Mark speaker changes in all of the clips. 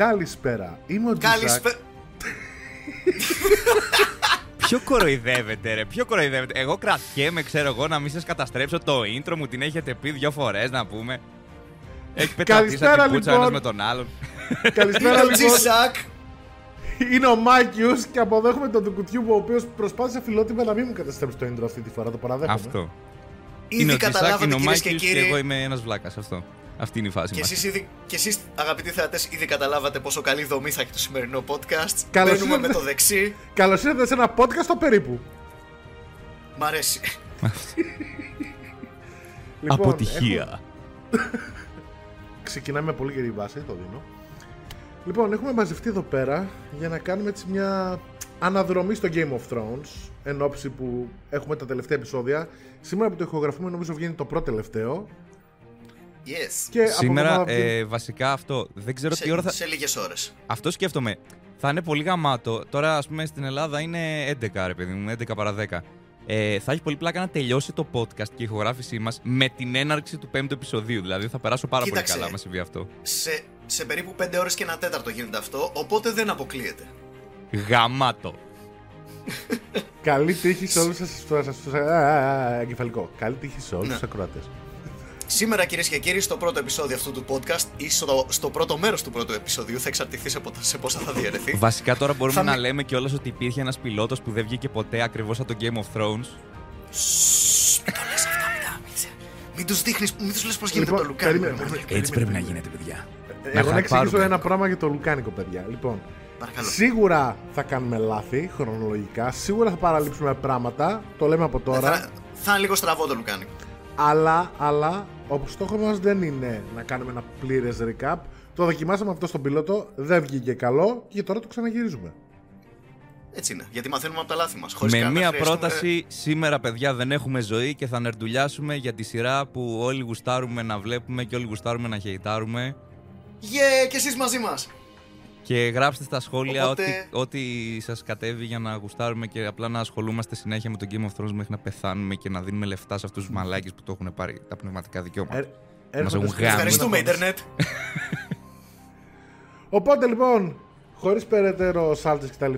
Speaker 1: Καλησπέρα. Είμαι ο Τζισάκ.
Speaker 2: Καλησπέρα.
Speaker 3: Ποιο κοροϊδεύετε, ρε, ποιο κοροϊδεύετε. Εγώ κρατιέμαι, ξέρω εγώ, να μην σας καταστρέψω το intro μου, την έχετε πει δύο φορές να πούμε. Έχει πετατήσει
Speaker 1: Καλησπέρα,
Speaker 3: την πούτσα
Speaker 1: λοιπόν.
Speaker 3: ένας με τον άλλον.
Speaker 1: Καλησπέρα
Speaker 2: Ο
Speaker 1: λοιπόν.
Speaker 2: Τζισάκ.
Speaker 1: Είναι ο Μάκιους και αποδέχομαι τον Τουκουτιούμπ ο οποίος προσπάθησε φιλότιμα να μην μου καταστρέψει το intro αυτή τη φορά. Το παραδέχομαι.
Speaker 3: Αυτό. είναι
Speaker 2: Ήδη
Speaker 3: ο Τζισάκ,
Speaker 2: καταλάβατε
Speaker 3: είναι ο
Speaker 2: κυρίες και
Speaker 3: Μάκης και
Speaker 2: κύριοι.
Speaker 3: εγώ είμαι ένας βλάκας. Αυτό. Αυτή είναι η φάση
Speaker 2: Και
Speaker 3: μας.
Speaker 2: εσείς, ήδη, και εσείς αγαπητοί θεατές ήδη καταλάβατε πόσο καλή δομή θα έχει το σημερινό podcast.
Speaker 1: Καλώς
Speaker 2: Μπαίνουμε
Speaker 1: ήρθατε.
Speaker 2: με το δεξί.
Speaker 1: Καλώς ήρθατε σε ένα podcast στο περίπου.
Speaker 2: Μ' αρέσει.
Speaker 1: Λοιπόν,
Speaker 3: Αποτυχία.
Speaker 1: Ξεκινάμε με πολύ γερή βάση, το δίνω. Λοιπόν, έχουμε μαζευτεί εδώ πέρα για να κάνουμε έτσι μια αναδρομή στο Game of Thrones. Εν ώψη που έχουμε τα τελευταία επεισόδια. Σήμερα που το ηχογραφούμε, νομίζω βγαίνει το πρώτο τελευταίο.
Speaker 2: Yes.
Speaker 1: Και από
Speaker 3: Σήμερα,
Speaker 1: εβδομάδα βγαίνει-
Speaker 3: ε, βασικά αυτό. Δεν ξέρω τι ώρα
Speaker 2: Σε,
Speaker 3: θα.
Speaker 2: σε λίγες ώρες.
Speaker 3: Αυτό σκέφτομαι. Θα είναι πολύ γαμάτο. Τώρα, α πούμε, στην Ελλάδα είναι 11, ρε παιδί μου, 11 παρα 10. Ε, θα έχει πολύ πλάκα να τελειώσει το podcast και η ηχογράφησή μα με την έναρξη του πέμπτου επεισοδίου. Δηλαδή θα περάσω πάρα
Speaker 2: Κοίταξε.
Speaker 3: πολύ καλά, μα συμβεί αυτό.
Speaker 2: Σε, σε περίπου 5 ώρες και ένα τέταρτο γίνεται αυτό, οπότε δεν αποκλείεται.
Speaker 3: Γαμάτο.
Speaker 1: Καλή τύχη σε όλου σα. Εγκεφαλικό. Καλή τύχη σε όλου
Speaker 2: Ναι.
Speaker 1: του ακροατέ.
Speaker 2: Σήμερα κυρίες και κύριοι, στο πρώτο επεισόδιο αυτού του podcast ή στο, στο πρώτο μέρος του πρώτου επεισοδίου, θα εξαρτηθεί σε, πο- σε πόσα θα διαιρεθεί.
Speaker 3: Βασικά τώρα μπορούμε
Speaker 2: Θα
Speaker 3: να
Speaker 2: μη-
Speaker 3: λέμε κιόλας ότι υπήρχε ένας πιλότος που δεν βγήκε ποτέ ακριβώς από το Game of Thrones.
Speaker 2: Σσσσ, Μην το λε αυτά, μην τα- μην- μην του δείχνει, μην του λε πώ γίνεται
Speaker 1: Λοιπόν,
Speaker 2: το λουκάνι.
Speaker 1: περίμενε,
Speaker 2: ρε,
Speaker 1: περίμενε.
Speaker 3: Έτσι πρέπει να γίνεται, παιδιά.
Speaker 1: Εγώ να
Speaker 3: hype
Speaker 1: εξηγήσω
Speaker 3: πάρουμε.
Speaker 1: ένα πράγμα για το λουκάνικο, παιδιά. Λοιπόν,
Speaker 2: Παρακαλώ.
Speaker 1: σίγουρα θα κάνουμε λάθη χρονολογικά. Σίγουρα θα παραλείψουμε πράγματα. Το λέμε από τώρα.
Speaker 2: Θα, θα είναι λίγο στραβό το λουκάνι.
Speaker 1: Αλλά, αλλά, ο στόχο μας δεν είναι να κάνουμε ένα πλήρες recap. Το δοκιμάσαμε αυτό στον πιλότο, δεν βγήκε καλό και τώρα το ξαναγυρίζουμε.
Speaker 2: Έτσι είναι. Γιατί μαθαίνουμε από τα λάθη μας.
Speaker 3: Με μία πρόταση, σήμερα παιδιά δεν έχουμε ζωή και θα νερντουλιάσουμε για τη σειρά που όλοι γουστάρουμε να βλέπουμε και όλοι γουστάρουμε να χαιτάρουμε.
Speaker 2: Yeah, και εσείς μαζί μας.
Speaker 3: Και γράψτε στα σχόλια
Speaker 2: Οπότε-
Speaker 3: ό,τι, ό,τι σας κατέβει για να γουστάρουμε και απλά να ασχολούμαστε συνέχεια με το Game of Thrones μέχρι να πεθάνουμε και να δίνουμε λεφτά σε αυτούς τους μαλάκες που το έχουν πάρει τα πνευματικά δικαιώματα.
Speaker 1: Ε, έρχονται
Speaker 3: έχουν
Speaker 1: στο-
Speaker 3: γάμι.
Speaker 2: Ευχαριστούμε, Ιντερνετ.
Speaker 1: Οπότε λοιπόν, χωρίς περαιτέρω σάλτες κτλ.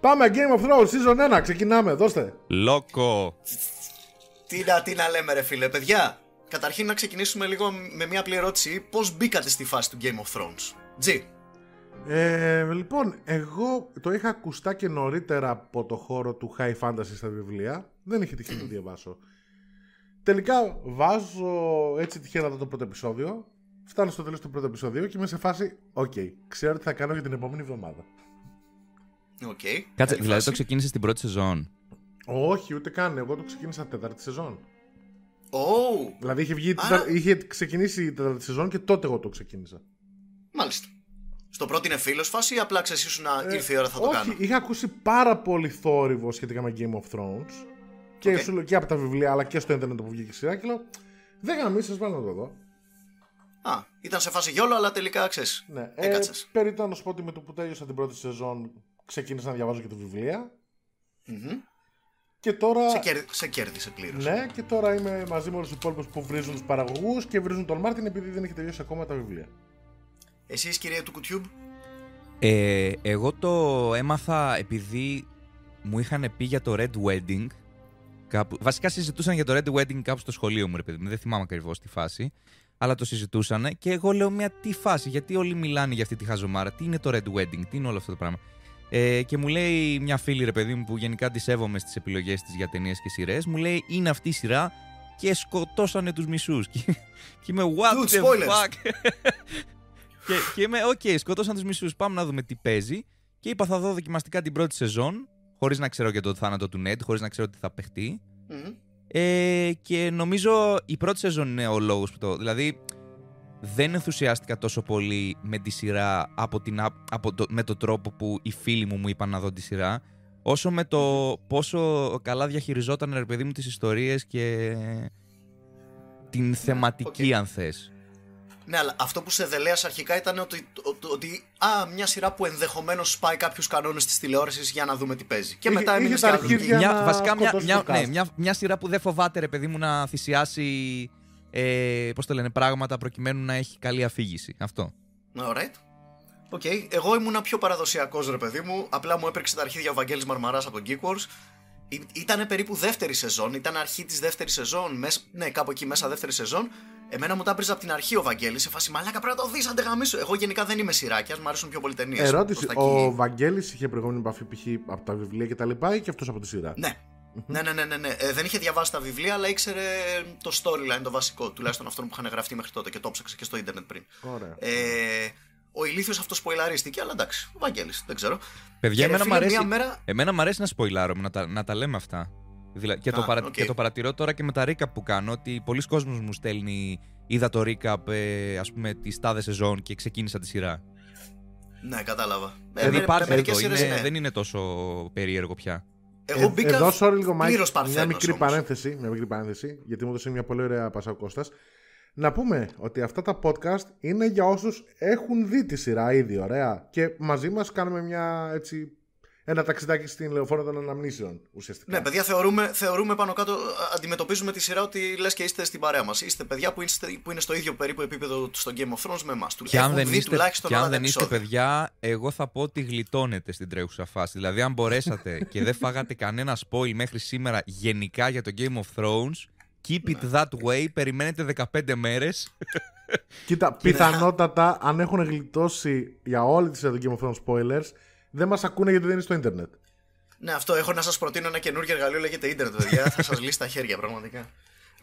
Speaker 1: Πάμε Game of Thrones season 1. Ξεκινάμε, δώστε.
Speaker 3: Λόκο!
Speaker 2: τι, να, τι να λέμε, ρε φίλε, παιδιά. Καταρχήν να ξεκινήσουμε λίγο με μια απλή ερώτηση. Πώς μπήκατε στη φάση του Game of Thrones, G.
Speaker 1: Ε, λοιπόν, εγώ το είχα ακουστά και νωρίτερα από το χώρο του high fantasy στα βιβλία. Δεν είχε τυχαίνει να το διαβάσω. Τελικά βάζω έτσι τυχαία να δω το πρώτο επεισόδιο. Φτάνω στο τέλος του πρώτου επεισοδίου και είμαι σε φάση, οκ, ξέρω τι θα κάνω για την επόμενη εβδομάδα.
Speaker 2: Οκ.
Speaker 3: Κάτσε,
Speaker 2: καλή
Speaker 3: δηλαδή
Speaker 2: φάση.
Speaker 3: το ξεκίνησες στην πρώτη σεζόν.
Speaker 1: Όχι, ούτε καν. Εγώ το ξεκίνησα τέταρτη σεζόν.
Speaker 2: Ω,
Speaker 1: Δηλαδή είχε, βγει,
Speaker 2: Άρα-
Speaker 1: είχε ξεκινήσει η τέταρτη σεζόν και τότε εγώ το ξεκίνησα.
Speaker 2: μάλιστα. Στο πρώτο είναι φίλος φάση ή απλά ξέρεις ήσουν να ήρθε η ώρα θα το
Speaker 1: Ε, όχι,
Speaker 2: κάνω;
Speaker 1: είχα ακούσει πάρα πολύ θόρυβο σχετικά με Game of Thrones. Και,
Speaker 2: Οκ.
Speaker 1: σου λέω- και από τα βιβλία αλλά και στο ίντερνετ που βγήκε η σειρά. Και λέω, δεν γαμιέται, ας βάλω να το δω.
Speaker 2: Α, ήταν σε φάση YOLO, αλλά τελικά ξέρεις.
Speaker 1: Ναι,
Speaker 2: Έκατσες.
Speaker 1: περιττό να σου πω ότι με το που τέλειωσα την πρώτη σεζόν ξεκίνησα να διαβάζω και τα βιβλία. Και τώρα.
Speaker 2: Σε, κέρ, σε κέρδισε πλήρως.
Speaker 1: Ναι, και τώρα είμαι μαζί με όλους τους υπόλοιπους που βρίζουν τους παραγωγούς και βρίζουν τον Μάρτιν επειδή δεν έχει τελειώσει ακόμα τα βιβλία.
Speaker 2: Εσείς, κυρία του Κουτιούμπ;
Speaker 3: Ε, εγώ το έμαθα επειδή μου είχαν πει για το Red Wedding. Κάπου, βασικά συζητούσαν για το Red Wedding κάπου στο σχολείο μου, ρε παιδί μου. Δεν θυμάμαι ακριβώς τη φάση. Αλλά το συζητούσαν και εγώ λέω μια τι φάση, γιατί όλοι μιλάνε για αυτή τη χαζομάρα. Τι είναι το Red Wedding, τι είναι όλο αυτό το πράγμα. Ε, και μου λέει μια φίλη, ρε παιδί μου, που γενικά τη σέβομαι στις επιλογές της για ταινίες και σειρές, μου λέει είναι αυτή η σειρά και σκοτώσανε τους μισούς. Και, και είμαι what
Speaker 2: Dude,
Speaker 3: the
Speaker 2: spoilers.
Speaker 3: fuck; Και, και είμαι, οκ, σκότωσαν τους μισούς. Πάμε να δούμε τι παίζει. Και είπα, θα δω δοκιμαστικά την πρώτη σεζόν, χωρίς να ξέρω για το θάνατο του Ned, χωρίς να ξέρω τι θα παιχτεί.
Speaker 2: Μμμ.
Speaker 3: Ε, και νομίζω η πρώτη σεζόν είναι ο λόγος που το. Δηλαδή, δεν ενθουσιάστηκα τόσο πολύ με τη σειρά από την, α- από το, με τον τρόπο που οι φίλοι μου μου είπαν να δω τη σειρά, όσο με το πόσο καλά διαχειριζόταν ρε παιδί μου τις ιστορίες και την θεματική
Speaker 2: οκ.
Speaker 3: αν θες.
Speaker 2: Ναι, αλλά αυτό που σε δελέασε αρχικά ήταν ότι, ότι, ότι α, μια σειρά που ενδεχομένως σπάει κάποιους κανόνες της τηλεόρασης για να δούμε τι παίζει. Και
Speaker 1: Είχε-
Speaker 2: μετά
Speaker 1: είχε
Speaker 2: έμεινες
Speaker 1: τα
Speaker 2: και άλλος.
Speaker 1: αρχίδια-
Speaker 2: εκεί.
Speaker 1: Για
Speaker 3: μια,
Speaker 1: να
Speaker 3: βασικά μια,
Speaker 1: σκοτώσει
Speaker 3: μια,
Speaker 1: το
Speaker 3: ναι,
Speaker 1: cast.
Speaker 3: μια, μια σειρά που δεν φοβάται ρε παιδί μου να θυσιάσει ε, πώς το λένε, πράγματα προκειμένου να έχει καλή αφήγηση. Αυτό.
Speaker 2: Alright. Οκ, εγώ ήμουν πιο παραδοσιακός ρε παιδί μου. Απλά μου έπρηξε τα αρχίδια ο Βαγγέλης Μαρμαράς από τον Geek Wars. Ήταν περίπου δεύτερη σεζόν, ήταν αρχή της δεύτερης σεζόν, μες, ναι, κάπου εκεί μέσα δεύτερη σεζόν. Εμένα μου τα έπρηζε από την αρχή ο Βαγγέλης σε φάση μαλάκα πρέπει να το δεις, αν δεν Εγώ γενικά δεν είμαι σειράκια, μου αρέσουν πιο πολύ ταινίες.
Speaker 1: Ερώτηση, ο Βαγγέλης είχε προηγούμενη επαφή π.χ. από τα βιβλία και τα λοιπά ή και αυτός από τη σειρά;
Speaker 2: Ναι. ναι, ναι, ναι, ναι, ναι. Ε, δεν είχε διαβάσει τα βιβλία, αλλά ήξερε το storyline, το βασικό. Τουλάχιστον αυτό που είχαν γραφτεί μέχρι τότε και το ψάξε και στο Ιντερνετ πριν.
Speaker 1: Ωραία.
Speaker 2: Ε, ο ηλίθιος αυτός σποιλαρίστηκε, αλλά εντάξει, ο Βαγγέλης, δεν ξέρω.
Speaker 3: Παιδιά,
Speaker 2: Και, ρε
Speaker 3: εμένα, μου
Speaker 2: φίλε,
Speaker 3: αρέσει,
Speaker 2: μία μέρα-
Speaker 3: εμένα μ' αρέσει να σποιλάρω, να τα, να τα λέμε αυτά. Δηλαδή, και, το
Speaker 2: Α,
Speaker 3: παρα,
Speaker 2: οκ.
Speaker 3: και το παρατηρώ τώρα και με τα recap που κάνω, ότι πολλοί κόσμος μου στέλνει, είδα το recap, ε, ας πούμε, τη τάδε σεζόν και ξεκίνησα τη σειρά.
Speaker 2: Ναι, κατάλαβα.
Speaker 3: Ε,
Speaker 2: με- με
Speaker 3: υπάρχει
Speaker 2: μερικές
Speaker 3: αυτό,
Speaker 2: σειρές,
Speaker 3: είναι,
Speaker 2: ναι.
Speaker 3: δεν είναι τόσο περίεργο πια.
Speaker 2: Εγώ
Speaker 1: Ε,
Speaker 2: μπήκα
Speaker 1: Εδώ, sorry λίγο, Mike,
Speaker 2: πλήρως
Speaker 1: μια
Speaker 2: παρθένος
Speaker 1: μικρή
Speaker 2: όμως.
Speaker 1: παρένθεση, μια μικρή παρένθεση, γιατί μου έδωσε μια πολύ ωραία πάσα ο Κώστας. Να πούμε ότι αυτά τα podcast είναι για όσους έχουν δει τη σειρά ήδη, ωραία. Και μαζί μας κάνουμε μια, έτσι, ένα ταξιδάκι στην λεωφόρο των αναμνήσεων, ουσιαστικά.
Speaker 2: Ναι, παιδιά, θεωρούμε, θεωρούμε πάνω κάτω, α, αντιμετωπίζουμε τη σειρά ότι λες και είστε στην παρέα μας. Είστε παιδιά που, είστε, που είναι στο ίδιο περίπου επίπεδο στο Game of Thrones με εμάς.
Speaker 3: Και αν δεν
Speaker 2: δει
Speaker 3: είστε,
Speaker 2: τουλάχιστον
Speaker 3: και αν
Speaker 2: ένα
Speaker 3: δεν είστε
Speaker 2: επεισόδιο.
Speaker 3: παιδιά, εγώ θα πω ότι γλιτώνετε στην τρέχουσα φάση. Δηλαδή, αν μπορέσατε και δεν φάγατε κανένα spoil μέχρι σήμερα γενικά για το Game of Thrones, keep it that way, περιμένετε 15 μέρες.
Speaker 1: Κοίτα, πιθανότατα, αν έχουν γλιτώσει για όλη τη σειρά του Game of Thrones spoilers, δεν μας ακούνε γιατί δεν είναι στο ίντερνετ.
Speaker 2: Ναι, αυτό έχω να σας προτείνω ένα καινούργιο εργαλείο, λέγεται Ιντερνετ, παιδιά. θα σας λύσει τα χέρια, πραγματικά.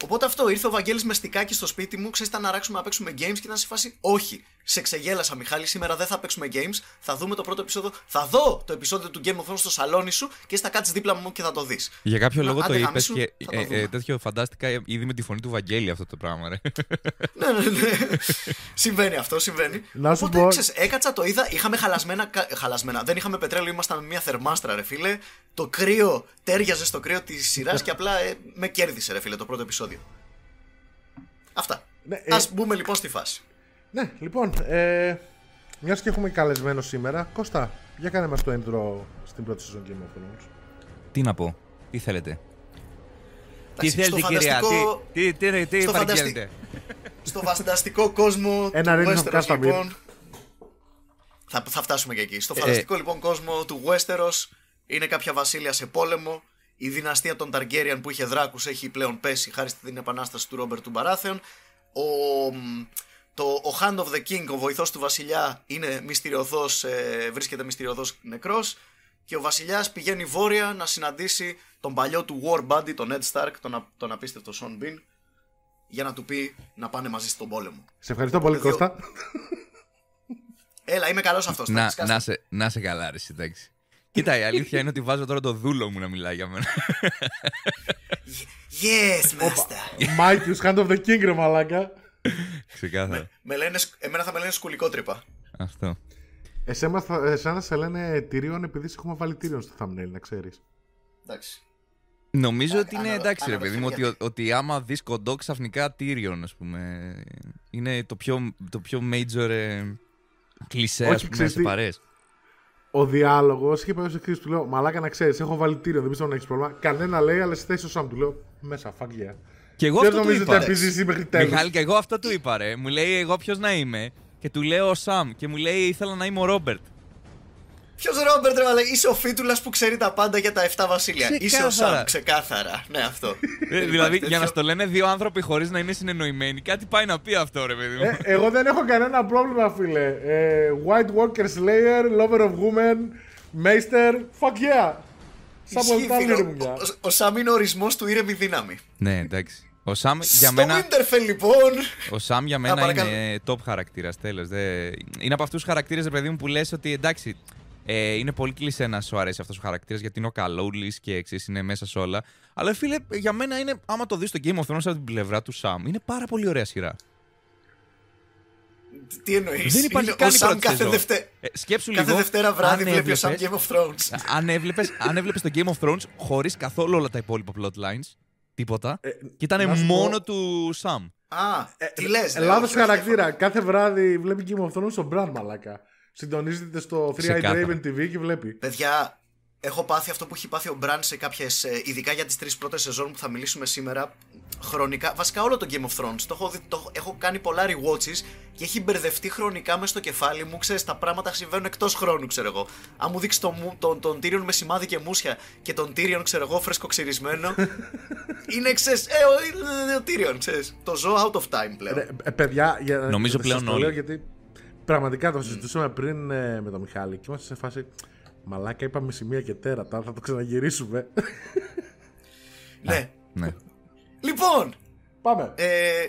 Speaker 2: Οπότε αυτό, ήρθε ο Βαγγέλης με στικάκι στο σπίτι μου, ξέρεις, να ράξουμε να παίξουμε games και ήταν σε φάση. Όχι, σε ξεγέλασα, Μιχάλη, σήμερα δεν θα παίξουμε games. Θα δούμε το πρώτο επεισόδιο. Θα δω το επεισόδιο του Game of Thrones στο σαλόνι σου και θα κάτσεις δίπλα μου και θα το δεις.
Speaker 3: Για κάποιο
Speaker 2: Να,
Speaker 3: λόγο το
Speaker 2: άντε,
Speaker 3: είπες
Speaker 2: γαμίσου,
Speaker 3: και
Speaker 2: θα το
Speaker 3: ε,
Speaker 2: δούμε.
Speaker 3: ε, τέτοιο φαντάστηκα ήδη με τη φωνή του Βαγγέλη αυτό το πράγμα, ρε.
Speaker 2: ναι, ναι, ναι. συμβαίνει αυτό, συμβαίνει.
Speaker 1: Να σου
Speaker 2: Οπότε,
Speaker 1: πω-
Speaker 2: ξέρεις, έκατσα, το είδα, είχαμε χαλασμένα, κα- χαλασμένα. Δεν είχαμε πετρέλαιο, ήμασταν με μια θερμάστρα, ρε φίλε. Το κρύο τέριαζε στο κρύο της σειράς και απλά ε, με κέρδισε, ρε φίλε, το πρώτο επεισόδιο. Αυτά.
Speaker 1: Ναι, ε,
Speaker 2: Ας μπούμε λοιπόν στη φάση.
Speaker 1: Ναι, λοιπόν, ε, μιας και έχουμε καλεσμένο σήμερα, Κώστα, για κάνε μας το intro στην πρώτη σεζόν Game of Thrones.
Speaker 3: τι να πω, τι θέλετε; Τι
Speaker 2: Εντάξει,
Speaker 3: θέλετε,
Speaker 2: στο
Speaker 3: κυρία,
Speaker 2: φανταστικό-
Speaker 3: τι, τι, τι, τι
Speaker 2: στο
Speaker 3: παραγγέλνετε.
Speaker 2: Στο φανταστικό κόσμο
Speaker 1: Ένα
Speaker 2: του
Speaker 1: Reigns of
Speaker 2: Westeros,
Speaker 1: Castamere.
Speaker 2: λοιπόν. Θα, θα φτάσουμε και εκεί. Στο
Speaker 3: Ε,
Speaker 2: φανταστικό λοιπόν κόσμο του Westeros είναι κάποια βασίλεια σε πόλεμο. Η δυναστεία των Targaryen που είχε δράκους έχει πλέον πέσει χάρη στην επανάστασης του Ρόμπερτ του Μπαράθεων. Ο, μ, το, ο Hand of the King, ο βοηθός του βασιλιά, είναι μυστηριωδώς, ε, βρίσκεται μυστηριωδώς νεκρός. Και ο βασιλιάς πηγαίνει βόρεια να συναντήσει τον παλιό του war buddy, τον Ned Stark, τον, α- τον απίστευτο Sean Bean, για να του πει να πάνε μαζί στον πόλεμο.
Speaker 1: Σε ευχαριστώ πολύ,
Speaker 2: Δύο-
Speaker 1: Κώστα.
Speaker 2: Έλα, είμαι καλός αυτός.
Speaker 3: Να,
Speaker 2: σκάστε.
Speaker 3: να, σε, να σε καλά, ρε, εσύ, εντάξει. Κοίτα, η αλήθεια είναι ότι βάζω τώρα το δούλο μου να μιλάει για μένα.
Speaker 2: Yes, master.
Speaker 1: Μάικιους, Hand of the King, ρε μαλάκα.
Speaker 3: Ξεκάθαρα.
Speaker 2: Με λένε, σκ- εμένα θα με λένε σκουληκότρυπα.
Speaker 3: Αυτό.
Speaker 1: Εσένα, θα- εσένα σε λένε Tyrion επειδή σε έχουμε βάλει Tyrion στο thumbnail, να ξέρεις.
Speaker 2: Εντάξει.
Speaker 3: Νομίζω
Speaker 2: Α,
Speaker 3: ότι είναι
Speaker 2: ανα-
Speaker 3: εντάξει, ρε
Speaker 2: αναδοχή
Speaker 3: παιδί μου, ότι,
Speaker 2: γιατί.
Speaker 3: ότι άμα δεις κοντό ξαφνικά Tyrion, ας πούμε. Είναι το πιο, το πιο major ε, κλισέ,
Speaker 1: Όχι,
Speaker 3: ας πούμε,
Speaker 1: ξέρεις
Speaker 3: σε
Speaker 1: τι,
Speaker 3: παρέ.
Speaker 1: Ο διάλογος είχε πάει ω εξή. Του λέω Μαλάκα να ξέρεις, έχω βάλει Tyrion, δεν πιστεύω να έχεις πρόβλημα. Κανένα λέει, αλλά στη θέση ο Σαμ του λέω Μέσα, fuck yeah.
Speaker 3: Και εγώ
Speaker 1: Ποιο
Speaker 3: αυτό του
Speaker 1: νομίζετε
Speaker 3: είπα. ρε.
Speaker 1: επειδή εσύ μέχρι τέλου.
Speaker 3: Μιχάλη, και εγώ αυτό του είπα, ρε. Μου λέει εγώ ποιος να είμαι. Και του λέω ο Σαμ. Και μου λέει ήθελα να είμαι ο Ρόμπερτ.
Speaker 2: Ποιος Ρόμπερτ, ρε μαλάκα, είσαι ο Φίτουλας που ξέρει τα πάντα για τα 7 βασίλεια. Είσαι ο
Speaker 3: Ξεκάθαρα.
Speaker 2: Σαμ, ξεκάθαρα. Ναι, αυτό.
Speaker 3: Ε,
Speaker 2: Δεν
Speaker 3: δηλαδή,
Speaker 2: υπάρχει
Speaker 3: για να
Speaker 2: τέτοιο.
Speaker 3: στο λένε δύο άνθρωποι χωρίς να είναι συνεννοημένοι, κάτι πάει να πει αυτό, ρε παιδί μου.
Speaker 1: Ε, εγώ δεν έχω κανένα πρόβλημα, φίλε. Ε, White Walker Slayer, Lover of Women, Meister, fuck yeah. Σαν
Speaker 2: Ισχύει,
Speaker 1: πολύ
Speaker 2: φίλε,
Speaker 1: άλλη
Speaker 2: ο-
Speaker 1: δουλειά.
Speaker 2: ο- Ο Σαμ είναι ο ορισμός του ήρεμη δύναμη.
Speaker 3: ναι, εντάξει. Ο Σαμ για
Speaker 2: Στο
Speaker 3: μένα.
Speaker 2: Winterfell, λοιπόν.
Speaker 3: Ο Σαμ για μένα
Speaker 2: παρακαλώ.
Speaker 3: είναι top χαρακτήρας. Τέλος. Είναι από αυτούς τους χαρακτήρες, ρε παιδί μου, που λες ότι εντάξει. Ε, είναι πολύ κλεισέ να σου αρέσει αυτός ο χαρακτήρας γιατί είναι ο καλούλης και εξής είναι μέσα σε όλα. Αλλά φίλε, για μένα είναι, άμα το δεις στο Game of Thrones από την πλευρά του Σαμ, είναι πάρα πολύ ωραία σειρά.
Speaker 2: Τι εννοείς;
Speaker 3: Δεν υπάρχει
Speaker 2: Ο
Speaker 3: καν η
Speaker 2: Σαμ
Speaker 3: πρώτη
Speaker 2: κάθε,
Speaker 3: σεζόν.
Speaker 2: δευτε...
Speaker 3: Ε, σκέψου
Speaker 2: κάθε
Speaker 3: λίγο.
Speaker 2: Δευτέρα βράδυ
Speaker 3: αν
Speaker 2: βλέπει ο Σαμ
Speaker 3: έβλεπες-
Speaker 2: Game of Thrones.
Speaker 3: αν έβλεπες, αν έβλεπες το Game of Thrones χωρίς καθόλου όλα τα υπόλοιπα plotlines, τίποτα,
Speaker 1: Ε,
Speaker 3: και ήταν
Speaker 1: να σου
Speaker 3: μόνο
Speaker 1: πω-
Speaker 3: του Σαμ.
Speaker 2: Α, τι λες.
Speaker 1: Λάθος χαρακτήρα. Κάθε βράδυ βλέπει Game of Thrones στον Bran, μαλάκα. Συντονίζεται στο 3i
Speaker 3: Ξεκάθαρα.
Speaker 1: Draven TV και βλέπει.
Speaker 2: Παιδιά, έχω πάθει αυτό που έχει πάθει ο Μπραν σε κάποιες. ειδικά για τις τρεις πρώτες σεζόν που θα μιλήσουμε σήμερα. Χρονικά, βασικά όλο το Game of Thrones. Το έχω, δει, το, έχω κάνει πολλά rewatches και έχει μπερδευτεί χρονικά μες στο κεφάλι μου. Ξέρεις, τα πράγματα συμβαίνουν εκτός χρόνου, ξέρω εγώ. Αν μου δείξεις τον, τον, τον Tyrion με σημάδι και μουσια και τον Tyrion, ξέρω εγώ, φρέσκο ξυρισμένο. είναι, ξέρεις, ε, ο, ο Tyrion, ξέρεις. Το ζω out of time πλέον.
Speaker 1: Ε, ε, παιδιά, για,
Speaker 3: Νομίζω πλέον
Speaker 1: το
Speaker 3: όλοι.
Speaker 1: λέω γιατί πραγματικά το συζητούσαμε πριν ε, με τον Μιχάλη και είμαστε σε φάση. Μαλάκα, είπαμε σημεία και τέρατα, θα το ξαναγυρίσουμε.
Speaker 2: ναι.
Speaker 3: Ναι.
Speaker 2: Λοιπόν,
Speaker 1: Πάμε.
Speaker 2: Ε,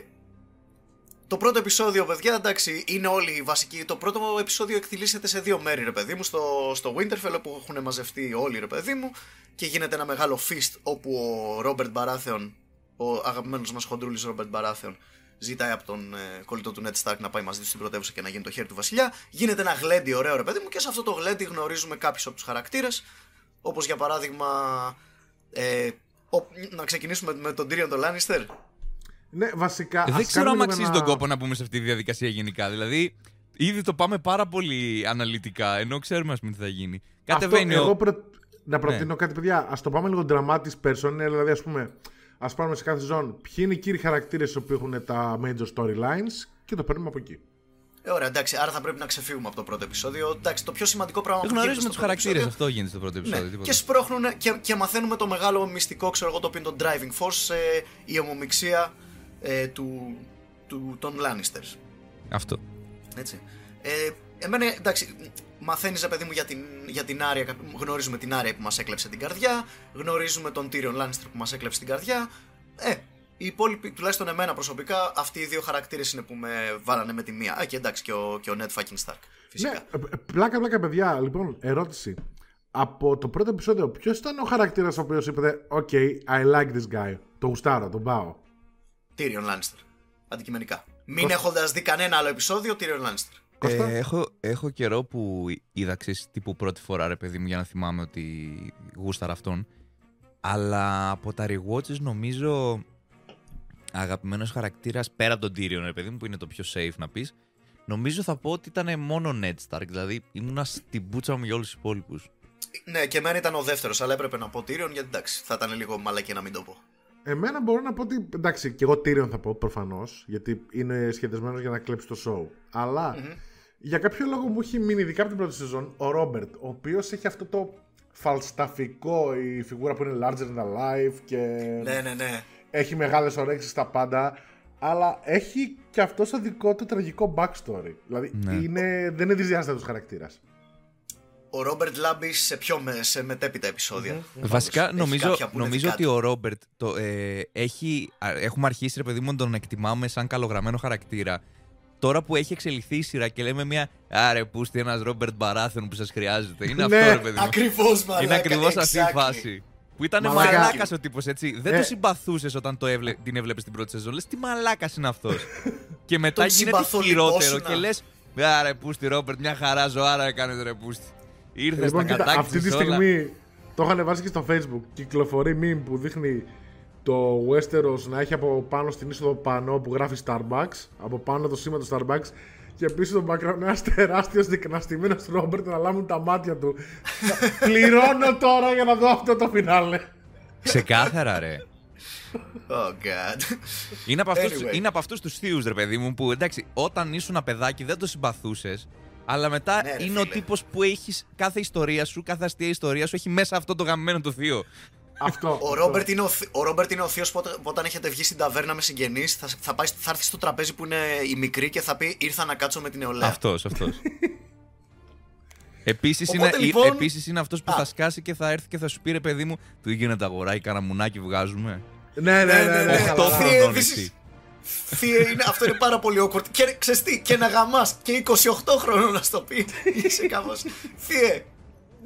Speaker 2: το πρώτο επεισόδιο, παιδιά, εντάξει, είναι όλοι οι βασικοί. Το πρώτο επεισόδιο εκτιλήσεται σε δύο μέρη, ρε παιδί μου, στο, στο Winterfell, όπου έχουν μαζευτεί όλοι, ρε παιδί μου, και γίνεται ένα μεγάλο feast όπου ο Ρόμπερτ Μπαράθεον, ο αγαπημένος μας χοντρούλης Ρόμπερτ Μπαράθεον, ζητάει από τον ε, κολλητό του Ned Stark να πάει μαζί του στην πρωτεύουσα και να γίνει το χέρι του βασιλιά. Γίνεται ένα γλέντι ωραίο, ρε παιδί μου, και σε αυτό το γλέντι γνωρίζουμε κάποιους από τους χαρακτήρες. Όπως για παράδειγμα. Ε, ο, να ξεκινήσουμε με τον Tyrion τον Lannister.
Speaker 1: Ναι, βασικά.
Speaker 3: Δεν
Speaker 1: ας
Speaker 3: ξέρω αν
Speaker 1: κάνουμε
Speaker 3: αξίζει
Speaker 1: ένα-
Speaker 3: τον κόπο να πούμε σε αυτή τη διαδικασία γενικά. Δηλαδή, ήδη το πάμε πάρα πολύ αναλυτικά, ενώ ξέρουμε ας πούμε τι θα γίνει. Κατεβαίνει
Speaker 1: Αυτό,
Speaker 3: ο.
Speaker 1: εγώ προ... να προτείνω
Speaker 3: Ναι.
Speaker 1: κάτι, παιδιά. Α το πάμε λίγο dramatic person. είναι, Δηλαδή, ας πούμε, ας πάρουμε σε κάθε ζώνη ποιοι είναι οι κύριοι χαρακτήρες που έχουν τα major storylines και το παίρνουμε από εκεί.
Speaker 2: Ε, ωραία, εντάξει, άρα θα πρέπει να ξεφύγουμε από το πρώτο επεισόδιο. Εντάξει, το πιο σημαντικό πράγμα
Speaker 3: Δεν
Speaker 2: που γίνεται
Speaker 3: γνωρίζουμε
Speaker 2: στο
Speaker 3: τους
Speaker 2: πρώτο
Speaker 3: χαρακτήρες.
Speaker 2: επεισόδιο-
Speaker 3: Αυτό γίνεται στο πρώτο επεισόδιο.
Speaker 2: Ναι,
Speaker 3: τίποτα.
Speaker 2: και σπρώχνουν και, και μαθαίνουμε το μεγάλο μυστικό, ξέρω εγώ, το οποίο είναι το driving force, ε, η ομομιξία ε, του, του, των Lannisters.
Speaker 3: Αυτό.
Speaker 2: Έτσι. Ε, εμένα, εντάξει, μαθαίνεις, παιδί μου, για την, για την Άρια. Γνωρίζουμε την Άρια που μας έκλεψε την καρδιά. Γνωρίζουμε τον Tyrion Lannister που μας έκλεψε την καρδιά. Ε, οι υπόλοιποι, τουλάχιστον εμένα προσωπικά, αυτοί οι δύο χαρακτήρες είναι που με βάλανε με τη μία. Α, και εντάξει, και ο, και ο Ned fucking Stark. Φυσικά.
Speaker 1: Ναι, ε, ε, πλάκα, πλάκα, παιδιά. Λοιπόν, ερώτηση. Από το πρώτο επεισόδιο, ποιος ήταν ο χαρακτήρας ο οποίος είπε OK, I like this guy. Το γουστάρω, τον πάω.
Speaker 2: Tyrion Lannister. Αντικειμενικά. Μην έχοντας δει κανένα άλλο επεισόδιο, Tyrion Lannister.
Speaker 1: Κώστα;
Speaker 3: Ε, έχω, έχω καιρό που είδα ξέρεις, τύπου πρώτη φορά ρε παιδί μου για να θυμάμαι ότι γούσταρα αυτόν. Αλλά από τα rewatches νομίζω αγαπημένος χαρακτήρας πέρα από τον Tyrion ρε παιδί μου που είναι το πιο safe να πεις. Νομίζω θα πω ότι ήταν μόνο Ned Stark. Δηλαδή ήμουνα στην πούτσα μου για όλους τους υπόλοιπους.
Speaker 2: Ναι, και εμένα ήταν ο δεύτερος, αλλά έπρεπε να πω Tyrion γιατί εντάξει, θα ήταν λίγο μαλακή να μην το πω.
Speaker 1: Εμένα μπορώ να πω ότι. Εντάξει, και εγώ Tyrion θα πω προφανώς, γιατί είναι σχεδιασμένος για να κλέψει το show. Αλλά για κάποιο λόγο μου έχει μείνει, ειδικά από την πρώτη σεζόν, ο Ρόμπερτ, ο οποίος έχει αυτό το φαλσταφικό, η φιγούρα που είναι larger than life και
Speaker 2: Ναι, ναι, ναι.
Speaker 1: έχει μεγάλες ωρέξεις στα πάντα. Αλλά έχει και αυτό το δικό του τραγικό backstory. Δηλαδή
Speaker 3: Ναι.
Speaker 1: είναι, δεν είναι δυσδιάστατος χαρακτήρας.
Speaker 2: Ο Ρόμπερτ Λάμπη σε πιο με, σε μετέπειτα επεισόδια. Πάντως,
Speaker 3: Βασικά
Speaker 2: έχει
Speaker 3: νομίζω,
Speaker 2: κάποια που είναι
Speaker 3: νομίζω
Speaker 2: δικά
Speaker 3: ότι
Speaker 2: του.
Speaker 3: ο Ρόμπερτ το, ε, έχει, α, έχουμε αρχίσει ρε παιδί μου να τον εκτιμάμε σαν καλογραμμένο χαρακτήρα. Τώρα που έχει εξελιχθεί η σειρά και λέμε μια Άρε, πούστη ένας Ρόμπερτ Μπαράθεν που σας χρειάζεται. Είναι
Speaker 1: Ναι,
Speaker 3: αυτό ρε παιδί μου.
Speaker 2: Ακριβώς, μαλάκα.
Speaker 3: Είναι ακριβώς αυτή η
Speaker 2: exactly.
Speaker 3: φάση. Που ήταν
Speaker 1: Μαλάκα.
Speaker 3: μαλάκας ο τύπος, έτσι. Δεν
Speaker 1: Ε.
Speaker 3: το συμπαθούσες όταν το έβλε, την έβλεπες στην πρώτη σεζόν. Λες τι μαλάκας είναι αυτός. και μετά
Speaker 2: Τον
Speaker 3: γίνεται
Speaker 2: συμπαθώ,
Speaker 3: χειρότερο
Speaker 2: λυπόσουνα.
Speaker 3: και λες. Άρε, πούστη Ρόμπερτ, μια χαρά ζωάρα έκανες ρε πούστη. Ήρθες
Speaker 1: Λοιπόν,
Speaker 3: στα
Speaker 1: κοίτα, αυτή τη
Speaker 3: κατάκτηση όλα.
Speaker 1: στιγμή το είχαν βάσει και στο facebook. Κυκλοφορεί meme που δείχνει το Westeros να έχει από πάνω στην είσοδο πανό που γράφει Starbucks. Από πάνω το σήμα του Starbucks. Και πίσω τον background ένας τεράστιος δικναστημένος Ρόμπερτ να λάμουν τα μάτια του. Πληρώνω τώρα για να δω αυτό το φινάλε.
Speaker 3: Ξεκάθαρα, ρε.
Speaker 2: Oh god.
Speaker 3: Είναι από αυτούς,
Speaker 2: Anyway.
Speaker 3: είναι από αυτούς τους θείους, ρε παιδί μου, που εντάξει, όταν ήσουν ένα παιδάκι δεν το συμπαθούσες, αλλά μετά
Speaker 2: Ναι, ρε,
Speaker 3: είναι ο
Speaker 2: φίλε.
Speaker 3: τύπος που έχεις κάθε ιστορία σου, κάθε αστεία ιστορία σου, έχει μέσα αυτό το γαμμένο το θείο.
Speaker 1: αυτό.
Speaker 2: Ο Ρόμπερτ είναι ο, θ- ο, Ρόμπερτ είναι ο θείος που όταν- που όταν έχετε βγει στην ταβέρνα με συγγενείς θα, θα, πάει, θα έρθει στο τραπέζι που είναι η μικρή και θα πει ήρθα να κάτσω με την νεολαία.
Speaker 3: Αυτός, αυτός. Επίσης είναι,
Speaker 2: Οπότε, λοιπόν-
Speaker 3: επίσης είναι αυτός που
Speaker 2: Α.
Speaker 3: θα σκάσει και θα έρθει και θα σου πει ρε παιδί μου, του γίνεται αγοράκι, κανένα μουνάκι βγάζουμε.
Speaker 1: Ναι, ναι, ναι. ναι,
Speaker 3: Οχτώ
Speaker 1: χαλαρά.
Speaker 2: Θεία,
Speaker 3: χρονών
Speaker 2: this
Speaker 3: εσύ.
Speaker 2: is- Θεία, είναι, αυτό είναι πάρα πολύ awkward. Και ξέρεις τι, και να γαμάς και 28 χρόνων να στο πει. Είσαι κάπως. Θεία,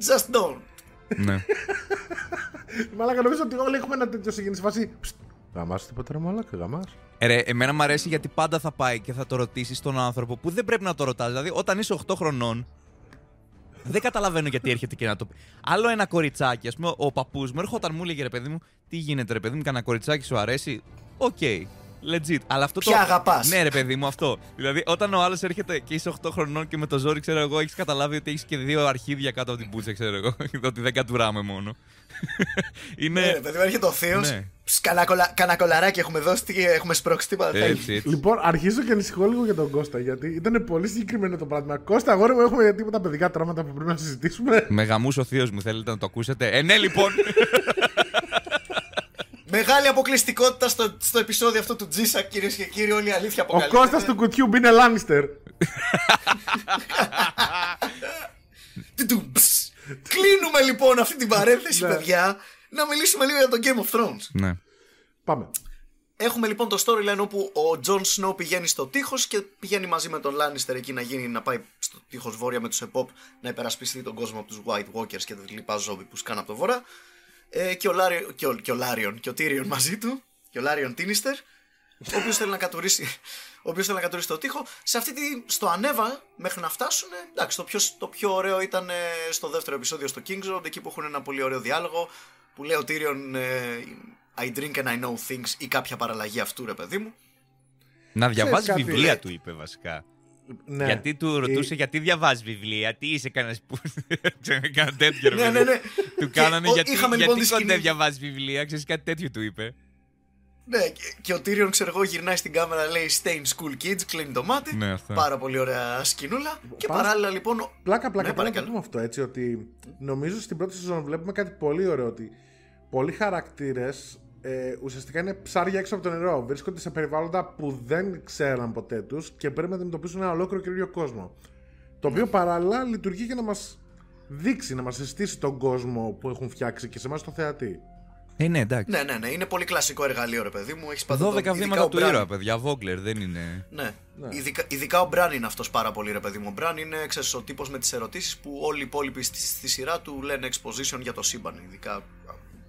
Speaker 2: just don't.
Speaker 3: ναι.
Speaker 1: Μαλάκα, νομίζω ότι όλοι έχουμε ένα τέτοιο συγγενή σε φάση. «Ψτ, Γαμάς τίποτα ρε μαλάκα, γαμάς.
Speaker 3: Ε, ρε, εμένα μου αρέσει γιατί πάντα θα πάει και θα το ρωτήσεις τον άνθρωπο που δεν πρέπει να το ρωτάς. Δηλαδή, όταν είσαι 8 χρονών, δεν καταλαβαίνω γιατί έρχεται και να το πει. Άλλο ένα κοριτσάκι, ας πούμε, ο παππούς μου έρχονταν μου έλεγε ρε παιδί μου, τι γίνεται ρε παιδί μου, κανένα κοριτσάκι σου αρέσει; Ok. Legit. Αλλά αυτό
Speaker 2: Ποια
Speaker 3: το...
Speaker 2: αγαπάς;
Speaker 3: Ναι, ρε παιδί μου, αυτό. Δηλαδή, όταν ο άλλος έρχεται και είσαι 8 χρονών και με το ζόρι, ξέρω εγώ, έχεις καταλάβει ότι έχεις και δύο αρχίδια κάτω από την πούτσα, ξέρω εγώ. ότι δεν κατουράμε μόνο. Είναι.
Speaker 2: Ναι, ρε παιδί μου, έρχεται ο θείος.
Speaker 3: Ναι.
Speaker 2: Κανα κωλαράκι έχουμε δώσει, τι- έχουμε σπρώξει τίποτα. δεν
Speaker 3: Έτσι, έτσι.
Speaker 1: Λοιπόν, αρχίζω και ανησυχώ λίγο για τον Κώστα γιατί ήταν πολύ συγκεκριμένο το πράγμα. Κώστα, αγόρι μου, έχουμε τίποτα παιδικά τραύματα που πρέπει να συζητήσουμε.
Speaker 3: Με γαμούσε ο θείος μου, θέλετε να το ακούσετε; Ε, ναι, λοιπόν.
Speaker 2: Μεγάλη αποκλειστικότητα στο, στο επεισόδιο αυτό του GSAK, κυρίες και κύριοι. Όλη η αλήθεια
Speaker 1: Ο
Speaker 2: αποκαλύπτεται.
Speaker 1: Κώστας του κουτιού μπίνε Λάνιστερ.
Speaker 2: Τουτουμψ. Κλείνουμε λοιπόν αυτή την παρένθεση,
Speaker 1: Ναι.
Speaker 2: παιδιά. Να μιλήσουμε λίγο για το Game of Thrones.
Speaker 3: ναι.
Speaker 1: Πάμε.
Speaker 2: Έχουμε λοιπόν το storyline όπου ο Τζον Σνόου πηγαίνει στο τείχος και πηγαίνει μαζί με τον Λάνιστερ εκεί να, γίνει, να πάει στο τείχος βόρεια με τους Επόπ να υπερασπιστεί τον κόσμο από τους White Walkers και τα λοιπά ζόμπι που σκάνε από το βορρά. Ε, και, ο Λάριο, και, ο, και ο Λάριον και ο Τίριον μαζί του, και ο Λάριον Τίνιστερ, ο οποίος θέλει να κατουρήσει. Ο οποίος θέλει να κατουρήσει το τείχος. Σε αυτή τη, στο ανέβα μέχρι να φτάσουν. Εντάξει, το πιο, το πιο ωραίο ήταν ε, στο δεύτερο επεισόδιο στο King's Road, εκεί που έχουν ένα πολύ ωραίο διάλογο. Που λέει ο Τίριον ε, I drink and I know things ή κάποια παραλλαγή αυτού, ρε παιδί μου.
Speaker 3: Να διαβάζει
Speaker 1: κάτι,
Speaker 3: βιβλία
Speaker 2: λέει.
Speaker 3: του, είπε βασικά.
Speaker 1: Ναι.
Speaker 3: Γιατί του ρωτούσε,
Speaker 1: Ε,
Speaker 3: γιατί διαβάζεις βιβλία, τι είσαι κανένας που. Ξέρω, Κάνα τέτοιο ρε
Speaker 2: Ναι,
Speaker 3: παιδί.
Speaker 2: ναι, ναι.
Speaker 3: Του
Speaker 2: Και
Speaker 3: κάνανε
Speaker 2: ο-
Speaker 3: γιατί,
Speaker 2: είχαμε λοιπόν
Speaker 3: γιατί
Speaker 2: τη σκηνή-
Speaker 3: κοντέ διαβάζεις βιβλία, ξέρεις κάτι τέτοιο του είπε.
Speaker 2: Ναι, και, και ο Τίριον, ξέρω εγώ, γυρνάει στην κάμερα, λέει Stay in school kids, κλείνει το μάτι.
Speaker 3: Ναι, αυτό.
Speaker 2: Πάρα πολύ ωραία σκηνούλα. Και
Speaker 1: Πάνω-
Speaker 2: παράλληλα λοιπόν. ο-
Speaker 1: Πλάκα, πλάκα,
Speaker 2: Ναι,
Speaker 1: πρέπει να το
Speaker 2: παρακαλώ.
Speaker 1: πούμε αυτό έτσι ότι νομίζω στην πρώτη σεζόν βλέπουμε κάτι πολύ ωραίο ότι πολλοί χαρακτήρες ε, ουσιαστικά είναι ψάρια έξω από το νερό. Βρίσκονται σε περιβάλλοντα που δεν ξέραν ποτέ τους και πρέπει να αντιμετωπίσουν ένα ολόκληρο καινούριο κόσμο. Το οποίο παράλληλα λειτουργεί για να μας δείξει, να μας συστήσει τον κόσμο που έχουν φτιάξει και σε εμάς το θεατή.
Speaker 3: Ε, ναι, εντάξει.
Speaker 2: Ναι, ναι, ναι. Είναι πολύ κλασικό εργαλείο, ρε παιδί μου. Έχεις πάντα
Speaker 3: 12
Speaker 2: τον- ειδικά
Speaker 3: βήματα
Speaker 2: ο
Speaker 3: του
Speaker 2: Μπραν.
Speaker 3: ήρωα, παιδιά. Βόγκλερ δεν είναι.
Speaker 2: Ναι.
Speaker 1: Ναι.
Speaker 2: Ειδικά, ειδικά ο Μπραν είναι αυτός πάρα πολύ, ρε παιδί μου. Ο Μπραν είναι ξέρεις, ο τύπος με τις ερωτήσεις που όλοι οι υπόλοιποι στη, στη σειρά του λένε exposition για το σύμπαν. Ειδικά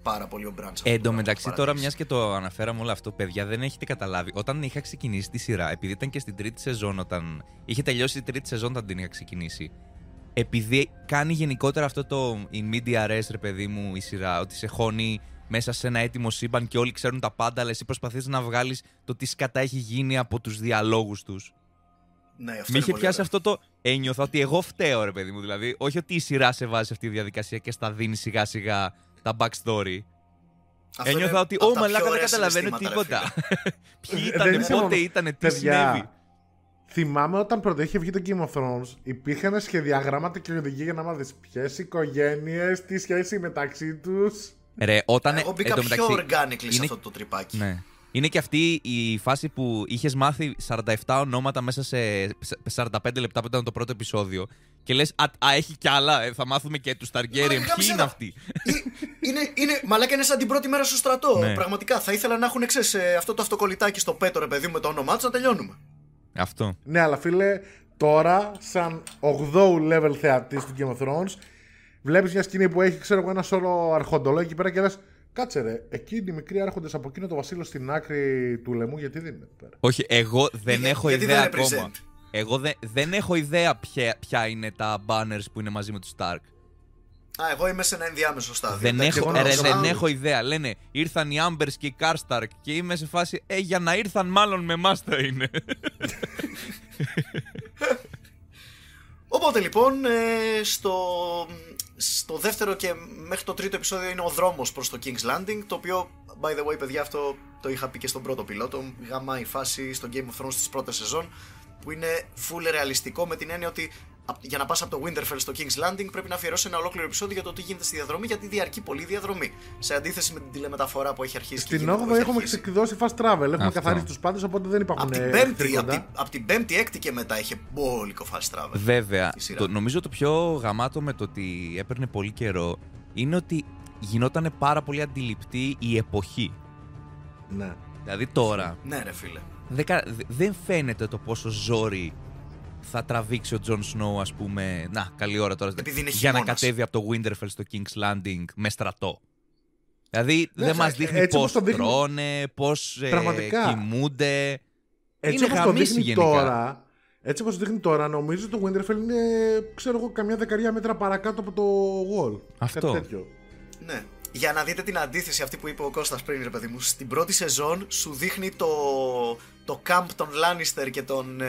Speaker 2: πάρα πολύ ο Μπραν. σε αυτό
Speaker 3: Ε,
Speaker 2: το
Speaker 3: εν τω
Speaker 2: πράγμα
Speaker 3: μεταξύ,
Speaker 2: που
Speaker 3: τώρα
Speaker 2: παρατήρησα.
Speaker 3: μιας και το αναφέραμε όλο αυτό, παιδιά, δεν έχετε καταλάβει. Όταν είχα ξεκινήσει τη σειρά, επειδή ήταν και στην τρίτη σεζόν, όταν. είχε τελειώσει η τρίτη σεζόν όταν την είχα ξεκινήσει. Επειδή κάνει γενικότερα αυτό το in media res, ρε παιδί μου, η σειρά, ότι σε χώνει μέσα σε ένα έτοιμο σύμπαν και όλοι ξέρουν τα πάντα, αλλά εσύ προσπαθείς να βγάλεις το τι σκατά έχει γίνει από τους διαλόγους τους.
Speaker 2: Ναι, αυτό
Speaker 3: Με
Speaker 2: είναι
Speaker 3: είχε
Speaker 2: πολύ
Speaker 3: πιάσει
Speaker 2: ωραίο.
Speaker 3: αυτό το. Ένιωθα ότι εγώ φταίω, ρε παιδί μου. Δηλαδή, όχι ότι η σειρά σε βάζει σε αυτή τη διαδικασία και στα δίνει σιγά σιγά τα backstory.
Speaker 2: Αυτό
Speaker 3: Ένιωθα
Speaker 2: είναι
Speaker 3: ότι,
Speaker 2: από
Speaker 3: Ω,
Speaker 2: τα
Speaker 3: μαλάκα
Speaker 2: πιο
Speaker 3: δεν
Speaker 2: ωραία
Speaker 3: καταλαβαίνω
Speaker 2: συναισθήματα, ρε
Speaker 3: τίποτα.
Speaker 2: φίλε.
Speaker 3: Ποιοι
Speaker 1: Ε, δεν
Speaker 3: ήταν,
Speaker 1: είσαι
Speaker 3: πότε
Speaker 1: μόνο-
Speaker 3: ήταν, τι
Speaker 1: Παιδιά,
Speaker 3: συνέβη.
Speaker 1: Θυμάμαι όταν πρώτα είχε βγει το Game of Thrones, υπήρχαν σχεδιαγράμματα και οδηγία για να μάθεις ποιες οικογένειες, τι σχέση μεταξύ τους.
Speaker 3: Ρε, όταν.
Speaker 2: Εγώ μπήκα
Speaker 3: εν τω
Speaker 2: πιο
Speaker 3: μεταξύ,
Speaker 2: organically σε
Speaker 3: είναι-
Speaker 2: αυτό το τρυπάκι.
Speaker 3: Ναι. Είναι και αυτή η φάση που είχες μάθει 47 ονόματα μέσα σε 45 λεπτά που ήταν το πρώτο επεισόδιο. Και λες, α, α, έχει κι άλλα, ε, θα μάθουμε και τους Targaryen.
Speaker 2: Μαλάκα,
Speaker 3: Ποιοι
Speaker 2: γάμισε
Speaker 3: είναι
Speaker 2: τα.
Speaker 3: αυτοί;
Speaker 2: Ε, είναι, είναι, μαλάκα είναι σαν την πρώτη μέρα στο στρατό.
Speaker 3: Ναι.
Speaker 2: Πραγματικά θα ήθελα να έχουν ξέρεις, ε, αυτό το αυτοκολλητάκι στο πέτο, ρε παιδί μου, με το όνομά τους να τελειώνουμε.
Speaker 3: Αυτό.
Speaker 1: Ναι, αλλά φίλε, τώρα, σαν 8 level θεατής του Game of Thrones, βλέπεις μια σκηνή που έχει, ξέρω εγώ, ένα σώρο αρχοντολό εκεί πέρα και λες, κάτσε ρε, εκείνοι οι μικροί άρχοντες από εκείνο το βασίλειο στην άκρη του λαιμού, γιατί δεν είναι εδώ πέρα.
Speaker 3: Όχι, εγώ δεν
Speaker 2: Για-
Speaker 3: έχω
Speaker 2: γιατί
Speaker 3: ιδέα
Speaker 2: δεν
Speaker 3: ακόμα.
Speaker 2: represent.
Speaker 3: Εγώ δεν, δεν έχω ιδέα ποια, ποια είναι τα banners που είναι μαζί με τους Stark.
Speaker 2: Α, εγώ είμαι σε ένα ενδιάμεσο στάδιο.
Speaker 3: Δεν
Speaker 2: Εντάξει,
Speaker 3: έχω,
Speaker 2: εγώ
Speaker 3: ρε,
Speaker 2: νόμιζα-
Speaker 3: δεν έχω ιδέα. Λένε ήρθαν οι Ambers και οι Karstark και είμαι σε φάση Ε, για να ήρθαν μάλλον με εμάς θα είναι.
Speaker 2: Οπότε λοιπόν, ε, στο, στο δεύτερο και μέχρι το τρίτο επεισόδιο είναι ο δρόμος προς το King's Landing, το οποίο, by the way, παιδιά, αυτό το είχα πει και στον πρώτο πιλότο, γάμα η φάση στο Game of Thrones της πρώτης σεζόν, που είναι full ρεαλιστικό με την έννοια ότι απ- για να πας από το Winterfell στο King's Landing πρέπει να αφιερώσεις ένα ολόκληρο επεισόδιο για το τι γίνεται στη διαδρομή, γιατί διαρκεί πολύ διαδρομή. Σε αντίθεση με την τηλεμεταφορά που έχει αρχίσει. και
Speaker 1: Στην
Speaker 2: γίνεται, που
Speaker 1: 8η
Speaker 2: έχει
Speaker 1: έχουμε
Speaker 2: αρχίσει.
Speaker 1: ξεκλειδώσει fast travel, έχουμε
Speaker 3: Αυτό.
Speaker 1: καθαρίσει τους πάντες, οπότε δεν υπάρχουν
Speaker 2: Από την,
Speaker 1: ε,
Speaker 2: πέμπτη,
Speaker 1: εχθροί
Speaker 2: απ'
Speaker 1: κοντά.
Speaker 2: την, απ' την πέμπτη, έκτη και μετά είχε μπόλικο fast travel.
Speaker 3: Βέβαια,
Speaker 2: η σειρά.
Speaker 3: το, νομίζω το πιο γαμάτο με το ότι έπαιρνε πολύ καιρό είναι ότι γινόταν πάρα πολύ αντιληπτή η εποχή.
Speaker 1: Ναι.
Speaker 3: Δηλαδή τώρα
Speaker 2: Ναι, ρε φίλε.
Speaker 3: δεν κα- δε- δεν φαίνεται το πόσο ζόρι θα τραβήξει ο Τζον Σνόου, ας πούμε. Να, καλή ώρα τώρα.
Speaker 2: Επειδή είναι
Speaker 3: για να
Speaker 2: χειμώνας.
Speaker 3: κατέβει από το Winterfell στο King's Landing με στρατό. Δηλαδή
Speaker 1: Ναι,
Speaker 3: δεν μας
Speaker 1: ε,
Speaker 3: δείχνει
Speaker 1: έτσι
Speaker 3: πώς
Speaker 1: όπως το δείχνει-
Speaker 3: τρώνε, πώς
Speaker 1: Πραγματικά.
Speaker 3: κοιμούνται.
Speaker 1: Έτσι
Speaker 3: είναι
Speaker 1: όπως το
Speaker 3: γαμίση
Speaker 1: δείχνει
Speaker 3: γενικά.
Speaker 1: τώρα, έτσι όπως το δείχνει τώρα, νομίζω το Winterfell είναι, ξέρω εγώ, καμιά δεκαριά μέτρα παρακάτω από το Wall.
Speaker 3: Αυτό.
Speaker 1: Κάτι τέτοιο.
Speaker 2: Ναι. Για να δείτε την αντίθεση αυτή που είπε ο Κώστας πριν, ρε παιδί μου. Στην πρώτη σεζόν σου δείχνει το, το camp των Lannister και των ε,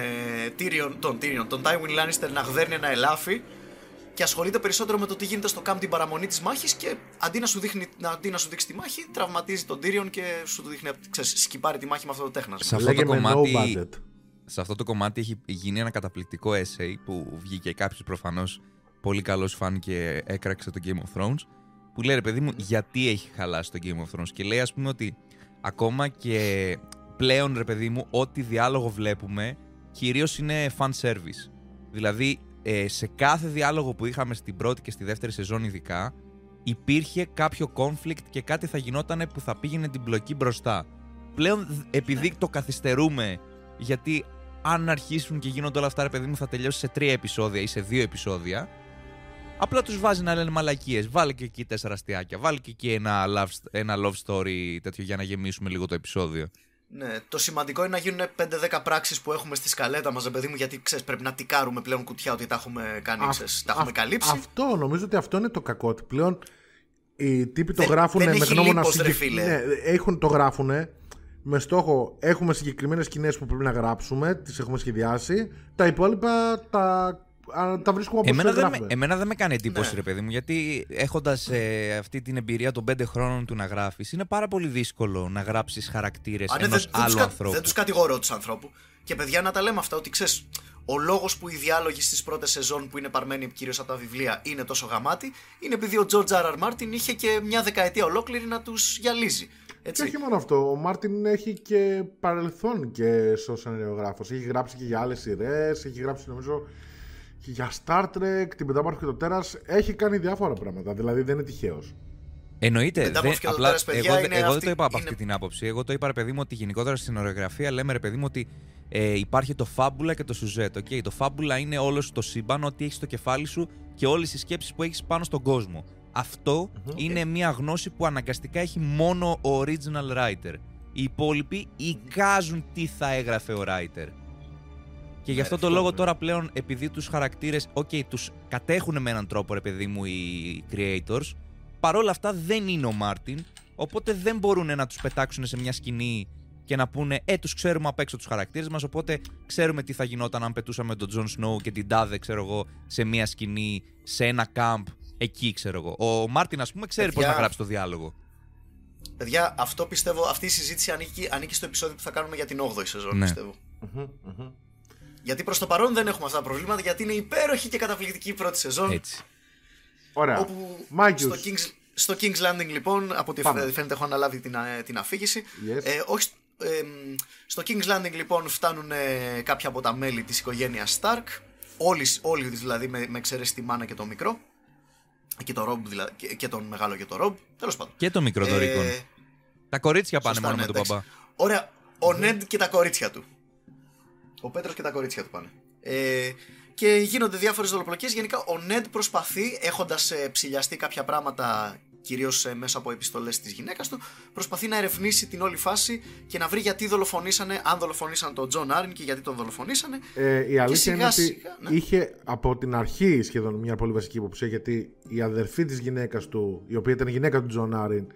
Speaker 2: Tyrion, τον Tyrion, τον Tywin Lannister να γδέρνει ένα ελάφι και ασχολείται περισσότερο με το τι γίνεται στο camp την παραμονή της μάχης και αντί να σου, δείχνει, αντί να σου δείξει τη μάχη, τραυματίζει τον Tyrion και σου το δείχνει, ξέρεις, σκυπάρει τη μάχη με αυτό το τέχνασμα.
Speaker 3: Σε αυτό, το
Speaker 1: Λέγε με no
Speaker 3: κομμάτι,
Speaker 1: budget.
Speaker 3: σε αυτό το κομμάτι έχει γίνει ένα καταπληκτικό essay που βγήκε κάποιος προφανώς πολύ καλός φαν και έκραξε το Game of Thrones. Που λέει ρε παιδί μου, γιατί έχει χαλάσει το Game of Thrones. Και λέει, ας πούμε, ότι ακόμα και πλέον ρε παιδί μου, ό,τι διάλογο βλέπουμε κυρίως είναι fan service. Δηλαδή, ε, σε κάθε διάλογο που είχαμε στην πρώτη και στη δεύτερη σεζόν, ειδικά, υπήρχε κάποιο conflict και κάτι θα γινόταν που θα πήγαινε την μπλοκή μπροστά. Πλέον, δ- επειδή το καθυστερούμε, γιατί αν αρχίσουν και γίνονται όλα αυτά, ρε παιδί μου, θα τελειώσει σε τρία επεισόδια ή σε δύο επεισόδια. Απλά τους βάζει να λένε μαλακίες. Βάλε και εκεί τέσσερα αστιάκια. Βάλε και εκεί ένα love, ένα love story τέτοιο για να γεμίσουμε λίγο το επεισόδιο.
Speaker 2: Ναι, το σημαντικό είναι να γίνουν 5-10 πράξεις που έχουμε στη σκαλέτα μας, παιδί μου, γιατί ξέρεις, πρέπει να τικάρουμε πλέον κουτιά ότι τα έχουμε κάνει,
Speaker 1: Α-
Speaker 2: ξέρεις, τα έχουμε
Speaker 1: αυ-
Speaker 2: καλύψει.
Speaker 1: Αυτό νομίζω ότι αυτό είναι το κακό. Ότι πλέον οι τύποι το
Speaker 2: Δεν-
Speaker 1: γράφουν
Speaker 2: δεν
Speaker 1: με
Speaker 2: έχει
Speaker 1: γνώμονα
Speaker 2: λίπος, ρε
Speaker 1: συγκεκ-
Speaker 2: φίλε.
Speaker 1: Ναι, έχουν το γράφουν με στόχο έχουμε συγκεκριμένες σκηνές που πρέπει να γράψουμε, τις έχουμε σχεδιάσει. Τα υπόλοιπα τα, α, τα βρίσκουμε όπως
Speaker 3: Εμένα δεν, με,
Speaker 1: γράφουμε.
Speaker 3: εμένα δεν με κάνει εντύπωση,
Speaker 2: Ναι.
Speaker 3: ρε παιδί μου, γιατί έχοντας αυτή την εμπειρία των πέντε χρόνων του να γράφεις, είναι πάρα πολύ δύσκολο να γράψεις χαρακτήρες
Speaker 2: Α, ναι,
Speaker 3: ενός
Speaker 2: δεν, δεν,
Speaker 3: άλλου
Speaker 2: τους, κα-
Speaker 3: ανθρώπου.
Speaker 2: δεν τους κατηγορώ τους ανθρώπου. Και παιδιά να τα λέμε αυτά, ότι ξέρεις, ο λόγος που οι διάλογοι στις πρώτες σεζόν που είναι παρμένοι κυρίως από τα βιβλία είναι τόσο γαμάτι, είναι επειδή ο George R. R. Martin είχε και μια δεκαετία ολόκληρη να τους γυαλίζει.
Speaker 1: Και
Speaker 2: Έτσι.
Speaker 1: όχι μόνο αυτό, ο Μάρτιν έχει και παρελθόν και ως σεναριογράφος. Έχει γράψει και για άλλες σειρές, έχει γράψει νομίζω και για Star Trek, την Πεντάμορφη και το Τέρας. Έχει κάνει διάφορα πράγματα, δηλαδή δεν είναι τυχαίος.
Speaker 3: Εννοείται.
Speaker 2: Πεντάμορφη
Speaker 3: δεν-
Speaker 2: και το
Speaker 3: απλά,
Speaker 2: τέρας, παιδιά,
Speaker 3: εγώ,
Speaker 2: είναι
Speaker 3: εγώ δεν
Speaker 2: αυτή-
Speaker 3: το είπα από
Speaker 2: είναι-
Speaker 3: αυτή την άποψη. Εγώ το είπα, ρε παιδί μου, ότι γενικότερα στην ορογραφία λέμε, ρε παιδί μου, ότι ε, υπάρχει το φάμπουλα και το σουζέτ. Okay? Το φάμπουλα είναι όλος σου το σύμπαν, ό,τι έχεις στο κεφάλι σου και όλες οι σκέψεις που έχεις πάνω στον κόσμο. Αυτό είναι μια γνώση που αναγκαστικά έχει μόνο ο original writer. Οι υπόλοιποι εικάζουν τι θα έγραφε ο writer. Και γι' αυτό
Speaker 2: Ναι,
Speaker 3: το
Speaker 1: αυτό,
Speaker 3: λόγο
Speaker 1: ναι.
Speaker 3: τώρα πλέον, επειδή τους χαρακτήρες, ok, τους κατέχουν με έναν τρόπο, ρε παιδί μου, οι creators, παρόλα αυτά δεν είναι ο Μάρτιν, οπότε δεν μπορούν να τους πετάξουν σε μια σκηνή και να πούνε «Ε, τους ξέρουμε απ' έξω τους χαρακτήρες μας, οπότε ξέρουμε τι θα γινόταν αν πετούσαμε τον Τζον Σνόου και την Τάδε, ξέρω εγώ, σε μια σκηνή, σε ένα camp, εκεί, ξέρω εγώ». Ο Μάρτιν, ας πούμε, ξέρει
Speaker 2: Παιδιά,
Speaker 3: πώς να γράψει το διάλογο.
Speaker 2: Παιδιά, αυτό πιστεύω, αυτή η συζήτηση ανήκει, ανήκει στο επεισόδιο που θα κάνουμε για την 8η σεζόν,
Speaker 3: Ναι.
Speaker 2: πιστεύω. Γιατί προς το παρόν δεν έχουμε αυτά τα προβλήματα, γιατί είναι υπέροχη και καταπληκτική η πρώτη σεζόν.
Speaker 3: Έτσι.
Speaker 1: Ωραία.
Speaker 2: Όπου
Speaker 1: Μάγκιους.
Speaker 2: στο King's, στο King's Landing λοιπόν, από ό,τι
Speaker 1: Πάμε.
Speaker 2: φαίνεται έχω αναλάβει την, α- την αφήγηση.
Speaker 1: Yes.
Speaker 2: Ε, όχι, ε, μ, στο King's Landing λοιπόν φτάνουν ε, κάποια από τα μέλη της οικογένειας Stark. Όλοι, όλοι δηλαδή με, με εξαίρεση τη μάνα και το μικρό. Και, το Rob, δηλαδή, και, και τον μεγάλο και το Rob. Τέλος πάντων.
Speaker 3: Και το μικρό το Ρίκον.
Speaker 2: Ε,
Speaker 3: Τα κορίτσια πάνε
Speaker 2: σωστά,
Speaker 3: μόνο
Speaker 2: ναι,
Speaker 3: με τον
Speaker 2: εντάξει.
Speaker 3: μπαμπά.
Speaker 2: Ωραία. Ο Νέντ και τα κορίτσια του. Ο Πέτρος και τα κορίτσια του πάνε. Ε, και γίνονται διάφορες δολοπλοκές. Γενικά ο Νέντ προσπαθεί, έχοντας ε, ψηλιαστεί κάποια πράγματα κυρίως ε, μέσα από επιστολές της γυναίκας του, προσπαθεί να ερευνήσει την όλη φάση και να βρει γιατί δολοφονήσανε, αν δολοφονήσαν τον Τζον Άριν και γιατί τον δολοφονήσανε.
Speaker 1: Ε, η αλήθεια
Speaker 2: σιγά
Speaker 1: είναι ότι
Speaker 2: σιγά, ναι.
Speaker 1: είχε από την αρχή σχεδόν μια πολύ βασική υποψία γιατί η αδερφή της γυναίκας του, η οποία ήταν η γυναίκα του Τζον Άριν,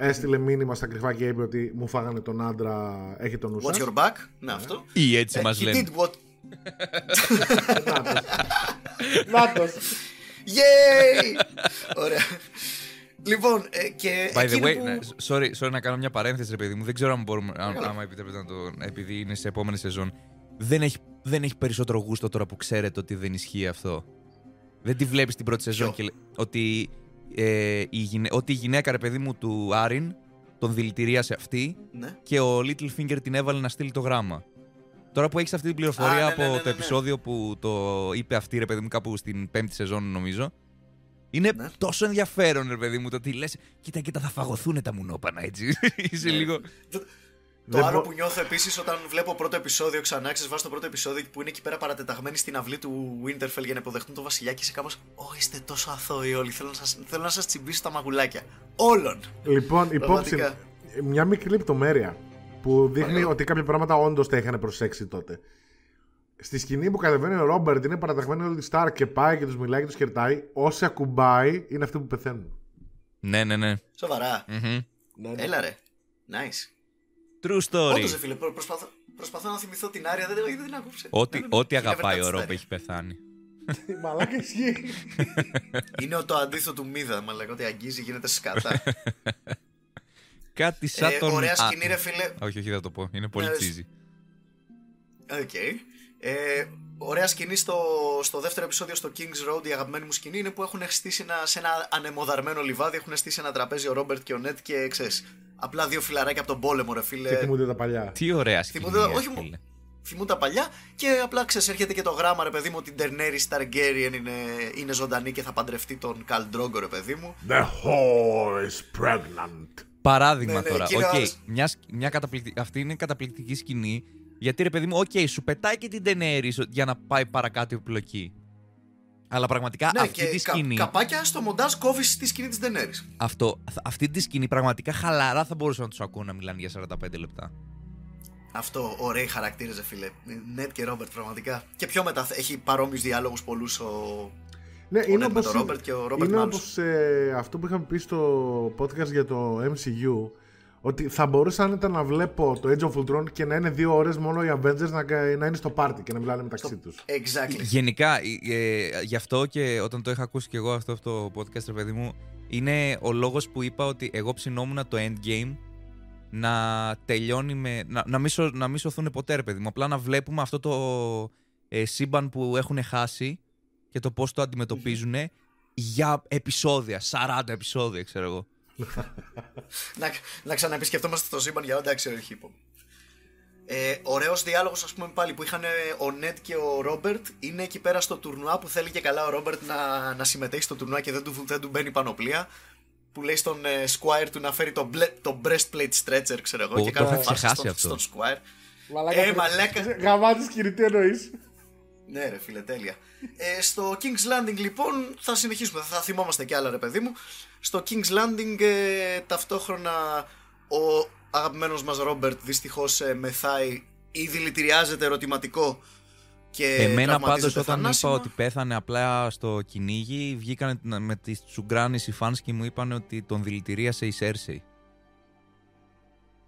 Speaker 1: έστειλε μήνυμα στα κρυφά και είπε ότι μου φάγανε τον άντρα, έχε τον νου σας.
Speaker 2: Watch your back; Ναι, αυτό.
Speaker 3: Ή έτσι
Speaker 2: Ε,
Speaker 3: μας
Speaker 2: he
Speaker 3: λένε.
Speaker 2: did what...
Speaker 1: Νάτος.
Speaker 2: Yay! Ωραία. Λοιπόν, ε, και.
Speaker 3: By the
Speaker 2: εκείνο
Speaker 3: way,
Speaker 2: που-
Speaker 3: ναι, sorry, sorry να κάνω μια παρένθεση, ρε παιδί μου. Δεν ξέρω αν μπορούμε, αν,
Speaker 2: Καλά.
Speaker 3: άμα επιτρέπετε να το. επειδή είναι σε επόμενη σεζόν. Δεν έχει, δεν έχει περισσότερο γούστο τώρα που ξέρετε ότι δεν ισχύει αυτό. Δεν τη βλέπεις την πρώτη σεζόν
Speaker 2: Ποιο;
Speaker 3: και λέ- ότι, ε, η, γυναι- ότι η γυναίκα, ρε παιδί μου, του Άριν τον δηλητηρίασε αυτή
Speaker 2: Ναι.
Speaker 3: και ο Littlefinger την έβαλε να στείλει το γράμμα. Τώρα που έχεις αυτή την πληροφορία
Speaker 2: Α, ναι, ναι,
Speaker 3: από
Speaker 2: ναι, ναι,
Speaker 3: το
Speaker 2: ναι.
Speaker 3: επεισόδιο που το είπε αυτή, ρε παιδί μου, κάπου στην πέμπτη σεζόν, νομίζω. Είναι
Speaker 2: Ναι.
Speaker 3: τόσο ενδιαφέρον, ρε παιδί μου, το ότι λες: Κοίτα, κοίτα, θα φαγωθούν τα μουνόπανα, έτσι. Είσαι
Speaker 2: Ναι.
Speaker 3: λίγο.
Speaker 2: Το,
Speaker 1: Δεν
Speaker 2: το άλλο
Speaker 1: μπο-
Speaker 2: που νιώθω επίσης όταν βλέπω πρώτο επεισόδιο ξανά, ξέρεις, βάζω το πρώτο επεισόδιο που είναι εκεί πέρα παρατεταγμένοι στην αυλή του Winterfell για να υποδεχτούν τον Βασιλιά και είσαι κάπως. Ω, είστε τόσο αθώοι όλοι. Θέλω να σας, θέλω να σας τσιμπήσω τα μαγουλάκια. Όλων.
Speaker 1: Λοιπόν, υπόψη,
Speaker 2: Πραγματικά.
Speaker 1: μια μικρή λεπτομέρεια που δείχνει
Speaker 2: Παρακαλώ.
Speaker 1: ότι κάποια πράγματα όντως τα είχαν προσέξει τότε. Στη σκηνή που κατεβαίνει ο Ρόμπερτ είναι παραταγμένη όλη τη Σταρ και πάει και τους μιλάει και τους χαιρετάει. Όσοι ακουμπάει είναι αυτοί που πεθαίνουν.
Speaker 3: Ναι, ναι, ναι.
Speaker 2: Σοβαρά.
Speaker 3: Μμμ.
Speaker 1: Ναι, ναι.
Speaker 2: Έλα ρε. Nice.
Speaker 3: True story.
Speaker 2: Όντως, ρε φίλε, προ- προσπαθώ, προσπαθώ να θυμηθώ την Άρια, δεν, δεν την άκουσα.
Speaker 3: Ό,τι,
Speaker 2: Ναι, ναι, ναι.
Speaker 3: ό,τι
Speaker 2: Έχει
Speaker 3: αγαπάει
Speaker 2: never
Speaker 3: ο
Speaker 2: touched
Speaker 3: Ρόμπ
Speaker 2: Άρια.
Speaker 3: έχει πεθάνει.
Speaker 1: Μαλάκα ισχύει.
Speaker 2: Είναι το αντίθετο του Μίδα, μα λέγω ότι αγγίζει, γίνεται σκατά.
Speaker 3: Κάτι σαν
Speaker 2: ε,
Speaker 3: τον...
Speaker 2: ωραία
Speaker 3: Α,
Speaker 2: σκηνή, ρε φίλε.
Speaker 3: Όχι, όχι, θα το πω. Είναι πολύ
Speaker 2: Ναι,
Speaker 3: cheesy.
Speaker 2: Οκ. Ε, ωραία σκηνή στο, στο δεύτερο επεισόδιο στο King's Road, η αγαπημένη μου σκηνή είναι που έχουν στήσει ένα, σε ένα ανεμοδαρμένο λιβάδι, έχουν στήσει ένα τραπέζι ο Ρόμπερτ και ο Νεντ και ξέρεις, απλά δύο φιλαράκια από τον πόλεμο, ρε φίλε.
Speaker 1: Και θυμούνται τα παλιά.
Speaker 3: Τι ωραία σκηνή,
Speaker 2: Θυμούνται-
Speaker 3: ρε
Speaker 2: όχι μου-
Speaker 3: φίλε.
Speaker 2: Θυμούνται τα παλιά και απλά ξέρεις έρχεται και το γράμμα ρε παιδί μου ότι η Daenerys Targaryen είναι, είναι ζωντανή και θα παντρευτεί τον Καλ Ντρόγκο ρε παιδί μου.
Speaker 1: The whore is pregnant.
Speaker 3: Παράδειγμα
Speaker 2: Ναι, ναι,
Speaker 3: τώρα.
Speaker 2: και είναι
Speaker 3: Οκ,
Speaker 2: άλλος-
Speaker 3: μια, σκ- μια καταπληκτι- αυτή είναι καταπληκτική σκηνή. Γιατί ρε παιδί μου, οκ, σου πετάει και την Daenerys για να πάει παρακάτω η επιλογή. Αλλά πραγματικά
Speaker 2: ναι,
Speaker 3: αυτή
Speaker 2: και
Speaker 3: τη
Speaker 2: κα-
Speaker 3: σκηνή.
Speaker 2: καπάκια στο μοντάζ κόβεις τη σκηνή της Daenerys.
Speaker 3: Αυτό, αυ- αυτή τη σκηνή πραγματικά χαλαρά θα μπορούσα να τους ακούω να μιλάνε για 45 λεπτά.
Speaker 2: Αυτό, ωραίοι χαρακτήρες, ρε φίλε. Νεντ και Ρόμπερτ, πραγματικά. Και πιο μετά θα- έχει παρόμοιους διάλογους πολλούς ο.
Speaker 1: Ναι, είναι
Speaker 2: Ned με
Speaker 1: όπως,
Speaker 2: τον Robert και ο Robert
Speaker 1: είναι
Speaker 2: με
Speaker 1: όπως ε, αυτό που είχαμε πει στο podcast για το MCU ότι θα μπορούσα άνετα να βλέπω το Age of Ultron και να είναι δύο ώρες μόνο οι Avengers να, να είναι στο πάρτι και να μιλάνε μεταξύ τους.
Speaker 2: Exactly.
Speaker 3: Γενικά, ε, ε, γι' αυτό και όταν το είχα ακούσει και εγώ αυτό το podcast, ρε παιδί μου, είναι ο λόγος που είπα ότι εγώ ψινόμουν το endgame να τελειώνει με. να, να, μην, σω- να μην σωθούν ποτέ, ρε παιδί μου. Απλά να βλέπουμε αυτό το ε, σύμπαν που έχουν χάσει και το πώς το αντιμετωπίζουν για επεισόδια, 40 επεισόδια, ξέρω εγώ.
Speaker 2: Να, να ξαναεπισκεφτόμαστε το σύμπαν για εντάξει, όχι είπαμε. Ε, Ωραίος διάλογος, ας πούμε, πάλι που είχαν ε, ο Νέτ και ο Ρόμπερτ είναι εκεί πέρα στο τουρνουά που θέλει και καλά ο Ρόμπερτ να, να συμμετέχει στο τουρνουά και δεν του, δεν του μπαίνει πανοπλία. Που λέει στον ε, Squire του να φέρει το, μπλε, το breastplate stretcher, ξέρω εγώ.
Speaker 3: Ω,
Speaker 2: και
Speaker 3: το
Speaker 2: κάνουν
Speaker 3: είχα
Speaker 2: φάση
Speaker 3: ξεχάσει
Speaker 2: στον,
Speaker 3: αυτό.
Speaker 2: στον Squire.
Speaker 1: Μαλάκα,
Speaker 2: Ε, μαλάκα.
Speaker 1: Γαμάτη σκηνή, τι εννοείς.
Speaker 2: Ναι, ρε φίλε, τέλεια. Ε, στο King's Landing, λοιπόν, θα συνεχίσουμε. Θα θυμόμαστε κι άλλα, ρε παιδί μου. Στο King's Landing, ε, ταυτόχρονα ο αγαπημένος μας Ρόμπερτ δυστυχώς ε, μεθάει ή δηλητηριάζεται ερωτηματικό και
Speaker 3: Εμένα πάντως
Speaker 2: τραυματίζεται
Speaker 3: όταν
Speaker 2: θανάσιμα.
Speaker 3: είπα ότι πέθανε απλά στο κυνήγι, βγήκαν με τις τσουγκράνες οι fans και μου είπαν ότι τον δηλητηρίασε η Σέρσεϊ.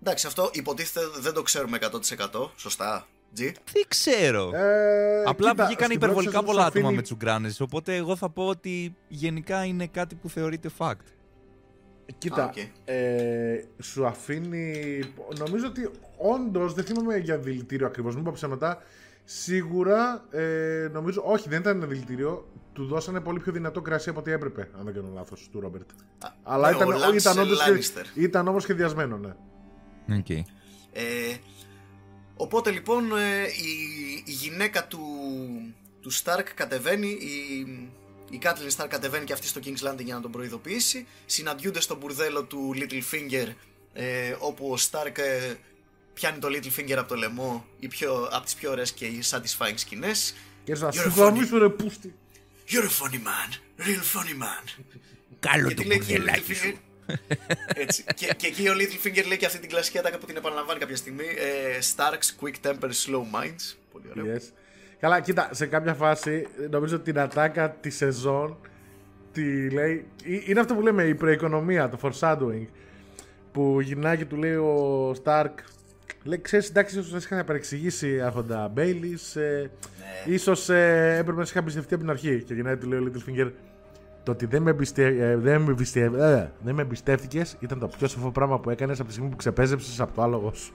Speaker 2: Εντάξει, αυτό υποτίθεται δεν το ξέρουμε 100%. Σωστά, G.
Speaker 3: Δεν ξέρω.
Speaker 1: Ε,
Speaker 3: Απλά
Speaker 1: κοίτα,
Speaker 3: βγήκαν
Speaker 1: στην
Speaker 3: υπερβολικά
Speaker 1: πρώτη
Speaker 3: πολλά
Speaker 1: σεζόν
Speaker 3: άτομα
Speaker 1: αφήνει-
Speaker 3: με τσουγκράνες, οπότε εγώ θα πω ότι γενικά είναι κάτι που θεωρείται fact.
Speaker 1: Κοίτα,
Speaker 2: Α, οκ.
Speaker 1: ε, σου αφήνει. Νομίζω ότι όντως δεν θυμάμαι για δηλητήριο ακριβώς. Μην πω ψέματα. Σίγουρα ε, νομίζω. Όχι, δεν ήταν δηλητήριο. Του δώσανε πολύ πιο δυνατό κρασί από ό,τι έπρεπε, αν δεν κάνω λάθος, του Ρόμπερτ. Αλλά
Speaker 2: ναι,
Speaker 1: ήταν,
Speaker 2: ο Lance
Speaker 1: ήταν, όντως,
Speaker 2: Lannister.
Speaker 1: ήταν όμως σχεδιασμένο, ναι.
Speaker 3: Okay.
Speaker 2: Ε, οπότε λοιπόν ε, η, η γυναίκα του, του Stark κατεβαίνει, η, η Κάτλιν Stark κατεβαίνει και αυτή στο King's Landing για να τον προειδοποιήσει. Συναντιούνται στο μπουρδέλο του Littlefinger ε, όπου ο Stark ε, πιάνει το Littlefinger από το λαιμό οι πιο, από τις πιο ωραίες και satisfying σκηνές.
Speaker 1: Και σα
Speaker 2: You're
Speaker 1: σου
Speaker 2: funny.
Speaker 1: γαμίσω ρε πούστη.
Speaker 2: You're a funny man, real funny man.
Speaker 3: Καλό
Speaker 2: Και τι λέει και ο Littlefinger. Έτσι. και, και εκεί ο Littlefinger λέει και αυτή την κλασική ατάκα που την επαναλαμβάνει κάποια στιγμή. Ε, Stark's quick temper, slow minds. Πολύ ωραίο.
Speaker 1: Yes. Καλά, κοίτα, σε κάποια φάση νομίζω ότι την ατάκα τη σεζόν τη λέει. ε, Είναι αυτό που λέμε η προοικονομία, το foreshadowing. Που γυρνάει και του λέει ο Σταρκ. Λέει, ξέρεις, εντάξει, ίσως να σε είχα παρεξηγήσει άρχοντα Μπέιλις, ε,
Speaker 2: Ναι.
Speaker 1: ίσως ε, έπρεπε να σε είχα εμπιστευτεί από την αρχή. Και γυρνάει του λέει ο Littlefinger, το ότι δεν με, εμπιστε, ε, δεν με, εμπιστε, ε, δεν με εμπιστεύτηκες ήταν το πιο σοφό πράγμα που έκανες από τη στιγμή που ξεπέζεψες από το άλογο σου.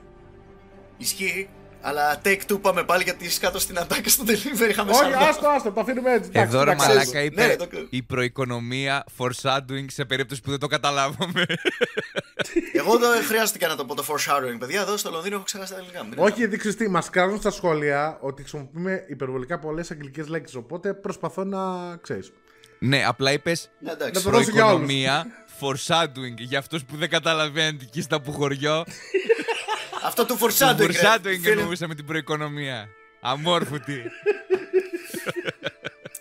Speaker 2: Ισχύει. Αλλά take two πάμε πάλι γιατί σκάτω στην ατάκα στο delivery. Είχαμε
Speaker 1: Όχι,
Speaker 2: σαν
Speaker 1: άστο, άστο, το αφήνουμε έτσι. εντάξει,
Speaker 3: Εδώ ρε
Speaker 1: εντάξει,
Speaker 3: μαλάκα
Speaker 2: Ναι,
Speaker 3: είπε
Speaker 2: το-
Speaker 3: η προοικονομία foreshadowing σε περίπτωση που δεν το καταλάβαμε.
Speaker 2: Εγώ δεν χρειάστηκε να το πω το foreshadowing, παιδιά. Εδώ στο Λονδίνο έχω ξεχάσει τα ελληνικά μου.
Speaker 1: Όχι, γιατί ξέρει τι, μας κάνουν στα σχόλια ότι χρησιμοποιούμε υπερβολικά πολλές αγγλικές λέξεις. Οπότε προσπαθώ να ξέρεις.
Speaker 3: Ναι, απλά είπες
Speaker 2: Ναι, εντάξει.
Speaker 1: Να το δώσω για όλους.
Speaker 3: προοικονομία foreshadowing για αυτούς που δεν καταλαβαίνετε εκεί στα που χωριό.
Speaker 2: Αυτό του
Speaker 3: Το
Speaker 2: foreshadowing. ρε.
Speaker 3: foreshadowing
Speaker 2: Φίλε,
Speaker 3: εννοούσα με την προοικονομία. Αμόρφωτη.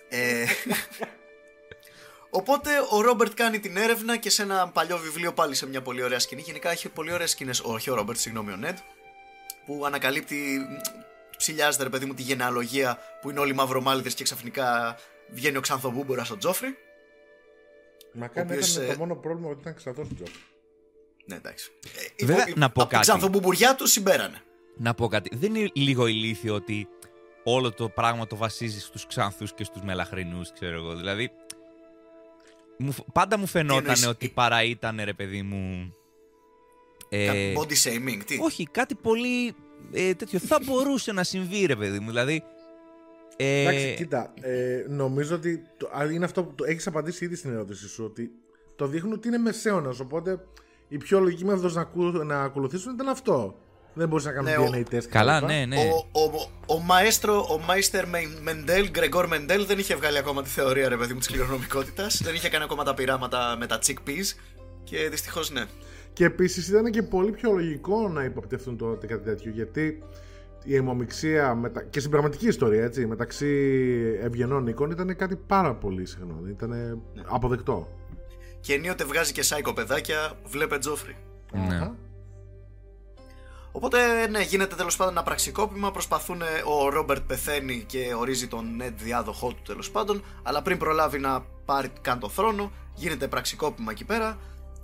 Speaker 2: Ε, Οπότε ο Ρόμπερτ κάνει την έρευνα και σε ένα παλιό βιβλίο πάλι σε μια πολύ ωραία σκηνή. Γενικά έχει πολύ ωραίες σκηνές. Όχι ο Ρόμπερτ, συγγνώμη, ο Νέντ. Που ανακαλύπτει, ψηλιάζεται ρε παιδί μου τη γενεαλογία που είναι όλοι μαυρομάλιδες και ξαφνικά βγαίνει ο Ξανθοβούμπορας ο Τζόφρι.
Speaker 1: Μα κάνει
Speaker 2: οποίος,
Speaker 1: ήταν
Speaker 2: ε,
Speaker 1: το μόνο πρόβλημα ότι ήταν ξαδός Τζοφ.
Speaker 2: Ναι, εντάξει. Ε,
Speaker 3: Βέβαια,
Speaker 2: η-
Speaker 3: να πω
Speaker 2: από την
Speaker 3: κάτι.
Speaker 2: ξανθομπουμβουριά του συμπέρανε.
Speaker 3: Να πω κάτι. Δεν είναι λίγο ηλίθιο ότι όλο το πράγμα το βασίζεις στους ξανθούς και στους μελαχρινούς, ξέρω εγώ. Δηλαδή, μου, φ- πάντα μου φαινόταν
Speaker 2: εννοείς,
Speaker 3: ότι
Speaker 2: ε-
Speaker 3: παρά ήταν, ρε παιδί μου... ε,
Speaker 2: Κάτι Body shaming, τι;
Speaker 3: όχι, κάτι πολύ ε, τέτοιο. Θα μπορούσε να συμβεί, ρε παιδί μου. Δηλαδή, ε,
Speaker 1: Εντάξει, κοίτα, ε, νομίζω ότι το, α, είναι αυτό που το, έχεις απαντήσει ήδη στην ερώτηση σου, ότι το δείχνουν ότι είναι μεσαίωνας, οπότε η πιο λογική μέθοδος να, ακού- να ακολουθήσουν ήταν αυτό. Δεν μπορείς να κάνουν
Speaker 2: Ναι, ο-
Speaker 1: DNA test.
Speaker 3: καλά,
Speaker 1: κτλ.
Speaker 3: ναι, ναι.
Speaker 2: Ο, ο, ο μαέστρο, ο Μάιστερ Μεντέλ, Γκρεγόρ Μεντέλ, δεν είχε βγάλει ακόμα τη θεωρία, ρε παιδί μου, της κληρονομικότητας. δεν είχε κάνει ακόμα τα πειράματα με τα chickpeas. Και δυστυχώς ναι.
Speaker 1: Και επίσης ήταν και πολύ πιο λογικό να υποπτευτούν τότε κάτι τέτοιο, γιατί η αιμομηξία μετα... και στην πραγματική ιστορία έτσι, μεταξύ ευγενών οίκων ήταν κάτι πάρα πολύ συχνό. Ήταν
Speaker 2: Ναι.
Speaker 1: αποδεκτό.
Speaker 2: Και ενίοτε βγάζει και σάικο παιδάκια, βλέπε Τζόφρι.
Speaker 3: Ναι.
Speaker 1: Αχα.
Speaker 2: Οπότε, ναι, γίνεται τέλος πάντων ένα πραξικόπημα. Προσπαθούν, ο Ρόμπερτ πεθαίνει και ορίζει τον Νέντ διάδοχό του τέλος πάντων. Αλλά πριν προλάβει να πάρει καν το θρόνο, γίνεται πραξικόπημα εκεί πέρα.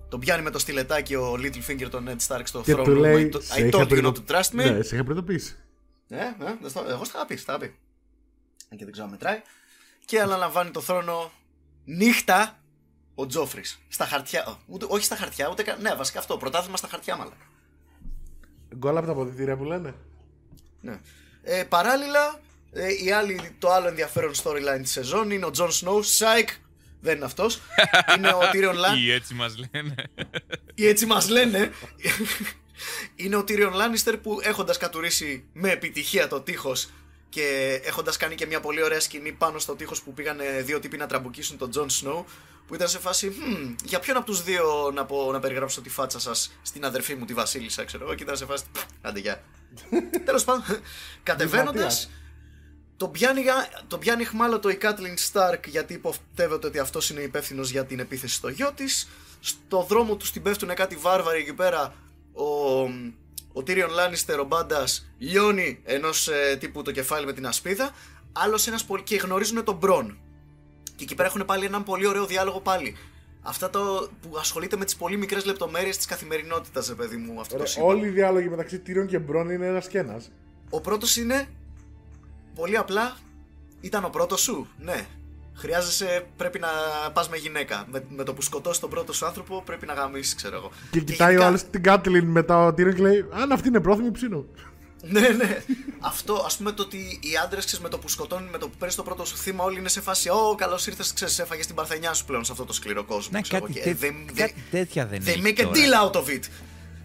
Speaker 2: Τον πιάνει με το στιλετάκι ο Littlefinger τον Ned Stark στο
Speaker 1: Και
Speaker 2: θρόνο.
Speaker 1: του λέει.
Speaker 2: I,
Speaker 1: «Σε
Speaker 2: I
Speaker 1: είχα
Speaker 2: told you
Speaker 1: προειδο-
Speaker 2: not to trust me.
Speaker 1: Ναι, σε είχα προειδοποιήσει.
Speaker 2: Ε, ε, δεν στο- εγώ στα είχα πει, στα είχα πει. Αν και δεν ξέρω αν μετράει. Και αναλαμβάνει το θρόνο νύχτα ο Τζόφρι. Στα χαρτιά. ο, Ούτε, όχι στα χαρτιά, ούτε καν. Ναι, βασικά αυτό. Πρωτάθλημα στα χαρτιά, μάλλον.
Speaker 1: Γκολ από τα αποδητήρια που λένε.
Speaker 2: Ναι. Ε, παράλληλα, ε, η άλλη, το άλλο ενδιαφέρον storyline της σεζόν είναι ο Τζον Σνόου. Σάικ, δεν είναι αυτός. είναι ο Tyrion Lan.
Speaker 3: Ή έτσι μας λένε.
Speaker 2: Ή έτσι μας λένε. Είναι ο Tyrion Lannister που έχοντας κατουρήσει με επιτυχία το τείχος και έχοντας κάνει και μια πολύ ωραία σκηνή πάνω στο τείχος που πήγαν δύο τύποι να τραμπουκίσουν τον Τζον Σνόου που ήταν σε φάση «Μμμ, για ποιον από τους δύο να, πω, να περιγράψω τη φάτσα σας στην αδερφή μου τη Βασίλισσα ξέρω εγώ και ήταν σε φάση «Πφ, άντε γεια τέλος πάντων κατεβαίνοντας τον πιάνει, τον πιάνει χμάλωτο η Κάτλιν Σταρκ γιατί υποπτεύεται ότι αυτός είναι υπεύθυνος για την επίθεση στο γιο της. Στο δρόμο του την πέφτουν κάτι βάρβαροι εκεί πέρα. Ο, ο Tyrion Lannister, ο μπάντα, λιώνει ενός τύπου το κεφάλι με την ασπίδα. Άλλος ένας πολύ. και γνωρίζουν τον Μπρον. Και εκεί πέρα έχουν πάλι έναν πολύ ωραίο διάλογο πάλι. Αυτά το που ασχολείται με τις πολύ μικρές λεπτομέρειες της καθημερινότητας, ρε παιδί μου. Αυτό το
Speaker 1: Ωραία,
Speaker 2: σύμπαν.
Speaker 1: όλοι οι διάλογοι μεταξύ Τύριων και Μπρόν είναι ένας και ένας.
Speaker 2: Ο πρώτος είναι πολύ απλά. Ήταν ο πρώτος σου, ναι. Χρειάζεσαι, πρέπει να πας με γυναίκα. Με, με το που σκοτώσεις τον πρώτο σου άνθρωπο, πρέπει να γαμίσεις, ξέρω εγώ.
Speaker 1: Και κοιτάει
Speaker 2: γενικά-
Speaker 1: ο άλλος την Κάτλιν μετά ο Τύριον και λέει Αν αυτή είναι πρόθυμη, ψήνω.
Speaker 2: Ναι, ναι. Αυτό, ας πούμε, το ότι οι άντρες με το που σκοτώνουν, με το που παίρνεις το πρώτο σου θύμα, όλοι είναι σε φάση. Ω, καλώς ήρθες, ξέρεις, έφαγες την παρθενιά σου πλέον σε αυτό το σκληρό κόσμο.
Speaker 3: Ναι,
Speaker 2: ξέρω
Speaker 3: κάτι,
Speaker 2: εγώ, και
Speaker 3: τέ-
Speaker 2: δεν-
Speaker 3: κάτι
Speaker 2: δεν-
Speaker 3: τέτοια δεν
Speaker 2: They
Speaker 3: έχει
Speaker 2: make a
Speaker 3: τώρα.
Speaker 2: deal out of it.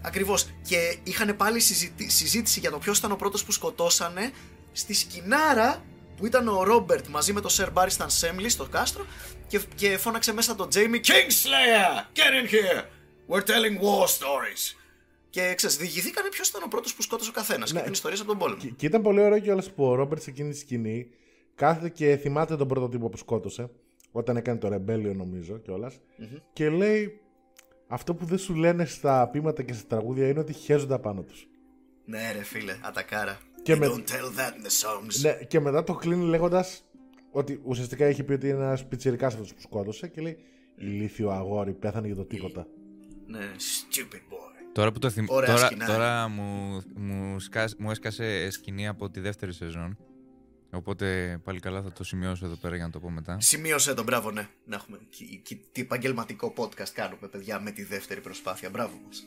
Speaker 2: Ακριβώς. Και είχαν πάλι συζητη- συζήτηση για το ποιος ήταν ο πρώτος που σκοτώσανε στη σκηνάρα που ήταν ο Ρόμπερτ μαζί με τον Σερ Μπάρισταν Σέμλι στο κάστρο και, και φώναξε μέσα τον Τζέιμι Kingslayer! Get in here! We're telling war stories! Και ξέρεις, διηγηθήκανε ποιος ήταν ο πρώτος που σκότωσε ο καθένας και την ιστορία από τον πόλεμο.
Speaker 1: Και, και ήταν πολύ ωραίο κιόλας που ο Ρόμπερτ σε εκείνη τη σκηνή κάθεται και θυμάται τον πρώτο τύπο που σκότωσε. Όταν έκανε το ρεμπέλιο, νομίζω κιόλας. Και λέει. Αυτό που δεν σου λένε στα πείματα και στα τραγούδια είναι ότι χέζονται πάνω τους.
Speaker 2: Ναι, ρε φίλε, ατακάρα.
Speaker 1: Και
Speaker 2: They
Speaker 1: με-
Speaker 2: don't tell that in the songs.
Speaker 1: Ναι, και μετά το κλείνει λέγοντας ότι ουσιαστικά έχει πει ότι είναι ένας πιτσυρικά αυτός που σκότωσε και λέει Ηλίθιο αγόρι, πέθανε για το τίποτα.
Speaker 2: Ναι, stupid boy.
Speaker 3: Τώρα που το θυμ...
Speaker 2: Ωραία
Speaker 3: τώρα,
Speaker 2: σκηνάρια.
Speaker 3: τώρα μου, μου, σκάς- μου έσκασε σκηνή από τη δεύτερη σεζόν. Οπότε πάλι καλά θα το σημειώσω εδώ πέρα για να το πω μετά.
Speaker 2: Σημείωσε τον, μπράβο, ναι. Να έχουμε. Και, και, τι επαγγελματικό podcast κάνουμε, παιδιά, με τη δεύτερη προσπάθεια. Μπράβο μας.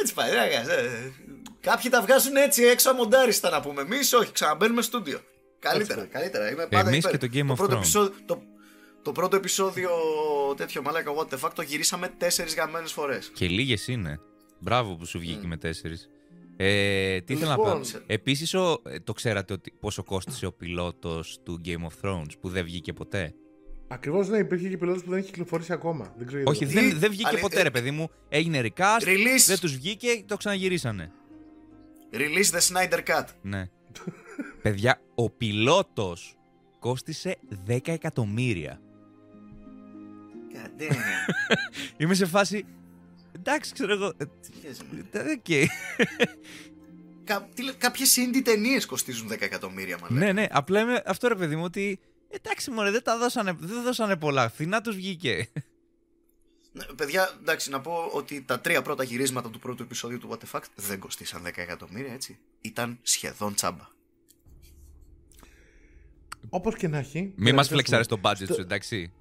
Speaker 2: έτσι πάει, ράγα. Ε, κάποιοι τα βγάζουν έτσι έξω αμοντάριστα να πούμε. Εμείς όχι, ξαναμπαίνουμε στούντιο. Καλύτερα, καλύτερα. Είμαι πάντα
Speaker 3: Εμείς
Speaker 2: υπέρ.
Speaker 3: και το Game of
Speaker 2: πρώτο
Speaker 3: Thrones.
Speaker 2: επεισόδιο, το, το πρώτο επεισόδιο τέτοιο μαλάκα what the fuck το γυρίσαμε τέσσερις γαμμένες φορές.
Speaker 3: Και λίγες είναι. Μπράβο που σου βγήκε με τέσσερις. Ε, τι ήθελα να πω.
Speaker 1: Λοιπόν.
Speaker 3: Επίσης, το ξέρατε ότι πόσο κόστησε ο πιλότος του Game of Thrones που δεν βγήκε ποτέ;
Speaker 1: Ακριβώς ναι, υπήρχε και πιλότος που δεν έχει κυκλοφορήσει ακόμα. Δεν ξέρω
Speaker 3: Όχι,
Speaker 1: γιατί.
Speaker 3: δεν, δεν βγήκε
Speaker 2: αλη-
Speaker 3: ποτέ,
Speaker 2: ε,
Speaker 3: ρε παιδί μου. Έγινε recast,
Speaker 2: Release.
Speaker 3: δεν τους βγήκε, το ξαναγυρίσανε.
Speaker 2: Release the Snyder Cut.
Speaker 3: Ναι. Παιδιά, ο πιλότος κόστησε 10 εκατομμύρια.
Speaker 2: God damn.
Speaker 3: Είμαι σε φάση. Εντάξει, ξέρω εγώ. ε, ε, οκ.
Speaker 2: Κα, τι λέ- κάποιες indie ταινίες κοστίζουν 10 εκατομμύρια μάλλον.
Speaker 3: ναι, ναι, απλά είμαι αυτό ρε παιδί μου ότι Εντάξει, μωρέ, δεν τα δώσανε, δεν δώσανε πολλά. Φθηνά τους βγήκε.
Speaker 2: Ναι, παιδιά, εντάξει, να πω ότι τα τρία πρώτα γυρίσματα του πρώτου επεισοδίου του What the Fuck δεν κοστίσαν 10 εκατομμύρια, έτσι. Ήταν σχεδόν τσάμπα.
Speaker 1: Όπως και να έχει.
Speaker 3: Μην μας
Speaker 1: τελευταία
Speaker 3: φλεξάρεις
Speaker 1: στιγμή-
Speaker 3: το budget
Speaker 1: στο-
Speaker 3: σου, εντάξει.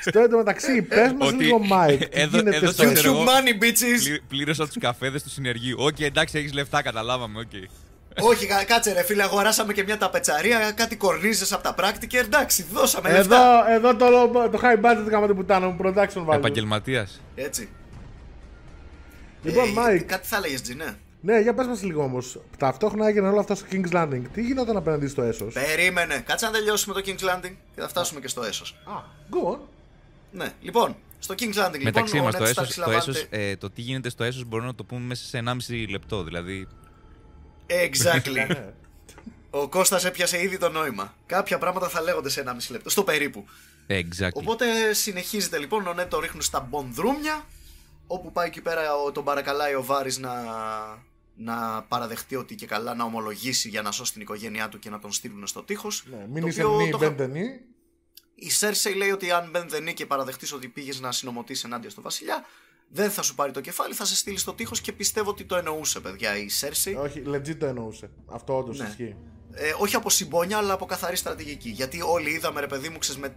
Speaker 1: Στο εντωμεταξύ, πες μας
Speaker 3: Ότι
Speaker 1: λίγο, Mike. Τι
Speaker 3: έδω-
Speaker 1: γίνεται
Speaker 3: έδωσε
Speaker 1: στο
Speaker 3: ξέρω
Speaker 1: έργο.
Speaker 3: εγώ-
Speaker 2: YouTube money, bitches!
Speaker 3: Πλη- Πλήρωσα τους καφέδες του συνεργείου. Οκ, εντάξει, έχεις λεφτά, καταλάβαμε, οκ.
Speaker 2: Όχι, κα- κάτσε ρε φίλε, αγοράσαμε και μια ταπετσαρία, κάτι κορνίζες από τα Praktiker, εντάξει, δώσαμε λεφτά.
Speaker 1: Εδώ, εδώ το, low- το high budget γάμα την πουτάνα μου, production value.
Speaker 3: Επαγγελματίας.
Speaker 2: Έτσι.
Speaker 1: Λοιπόν,
Speaker 2: Ε,
Speaker 1: Mike,
Speaker 2: Κάτι θα έλεγες, Τζι, ναι.
Speaker 1: ναι, για πες μας λίγο όμως. Ταυτόχρονα έγινε όλο αυτό στο King's Landing. Τι γινόταν απέναντι στο έσος;
Speaker 2: Περίμενε, κάτσε να τελειώσουμε το King's Landing και θα φτάσουμε και στο έσος.
Speaker 1: Α, go on.
Speaker 2: Ναι, λοιπόν, στο King's Landing,
Speaker 3: Μεταξύ
Speaker 2: λοιπόν,
Speaker 3: μας,
Speaker 2: ο
Speaker 3: το,
Speaker 2: Ned
Speaker 3: έσος,
Speaker 2: Stark
Speaker 3: το, έσος,
Speaker 2: συλλαμβάνεται-
Speaker 3: ε, το τι γίνεται στο έσος μπορούμε να το πούμε μέσα σε 1,5 λεπτό. Δηλαδή,
Speaker 2: Exactly.
Speaker 1: Ναι.
Speaker 2: Ο Κώστας έπιασε ήδη το νόημα. Κάποια πράγματα θα λέγονται σε 1,5 λεπτό, στο περίπου.
Speaker 3: exactly.
Speaker 2: Οπότε συνεχίζεται λοιπόν, ο Νέτ το ρίχνουν στα μπονδρούμια, όπου πάει εκεί πέρα, ο- τον παρακαλάει ο Βάρης να, να παραδεχτεί ότι και καλά να ομολογήσει για να σώσει την οικογένειά του και να τον στείλουν στο τείχος.
Speaker 1: Ναι,
Speaker 2: Το
Speaker 1: μην είσαι
Speaker 2: οποίο
Speaker 1: νη,
Speaker 2: το είχα-
Speaker 1: μπέντε νη.
Speaker 2: Η Σέρσεϊ λέει ότι αν μπεν δεν είναι και παραδεχτείς ότι πήγες να συνομωτήσει ενάντια στο Βασιλιά, δεν θα σου πάρει το κεφάλι, θα σε στείλει στο τείχος και πιστεύω ότι το εννοούσε, παιδιά, η Σέρσεϊ.
Speaker 1: Όχι, legit το εννοούσε. Αυτό όντως
Speaker 2: Ναι.
Speaker 1: ισχύει.
Speaker 2: Ε, όχι από συμπόνια, αλλά από καθαρή στρατηγική. Γιατί όλοι είδαμε, ρε παιδί μου, ξέρεις, με...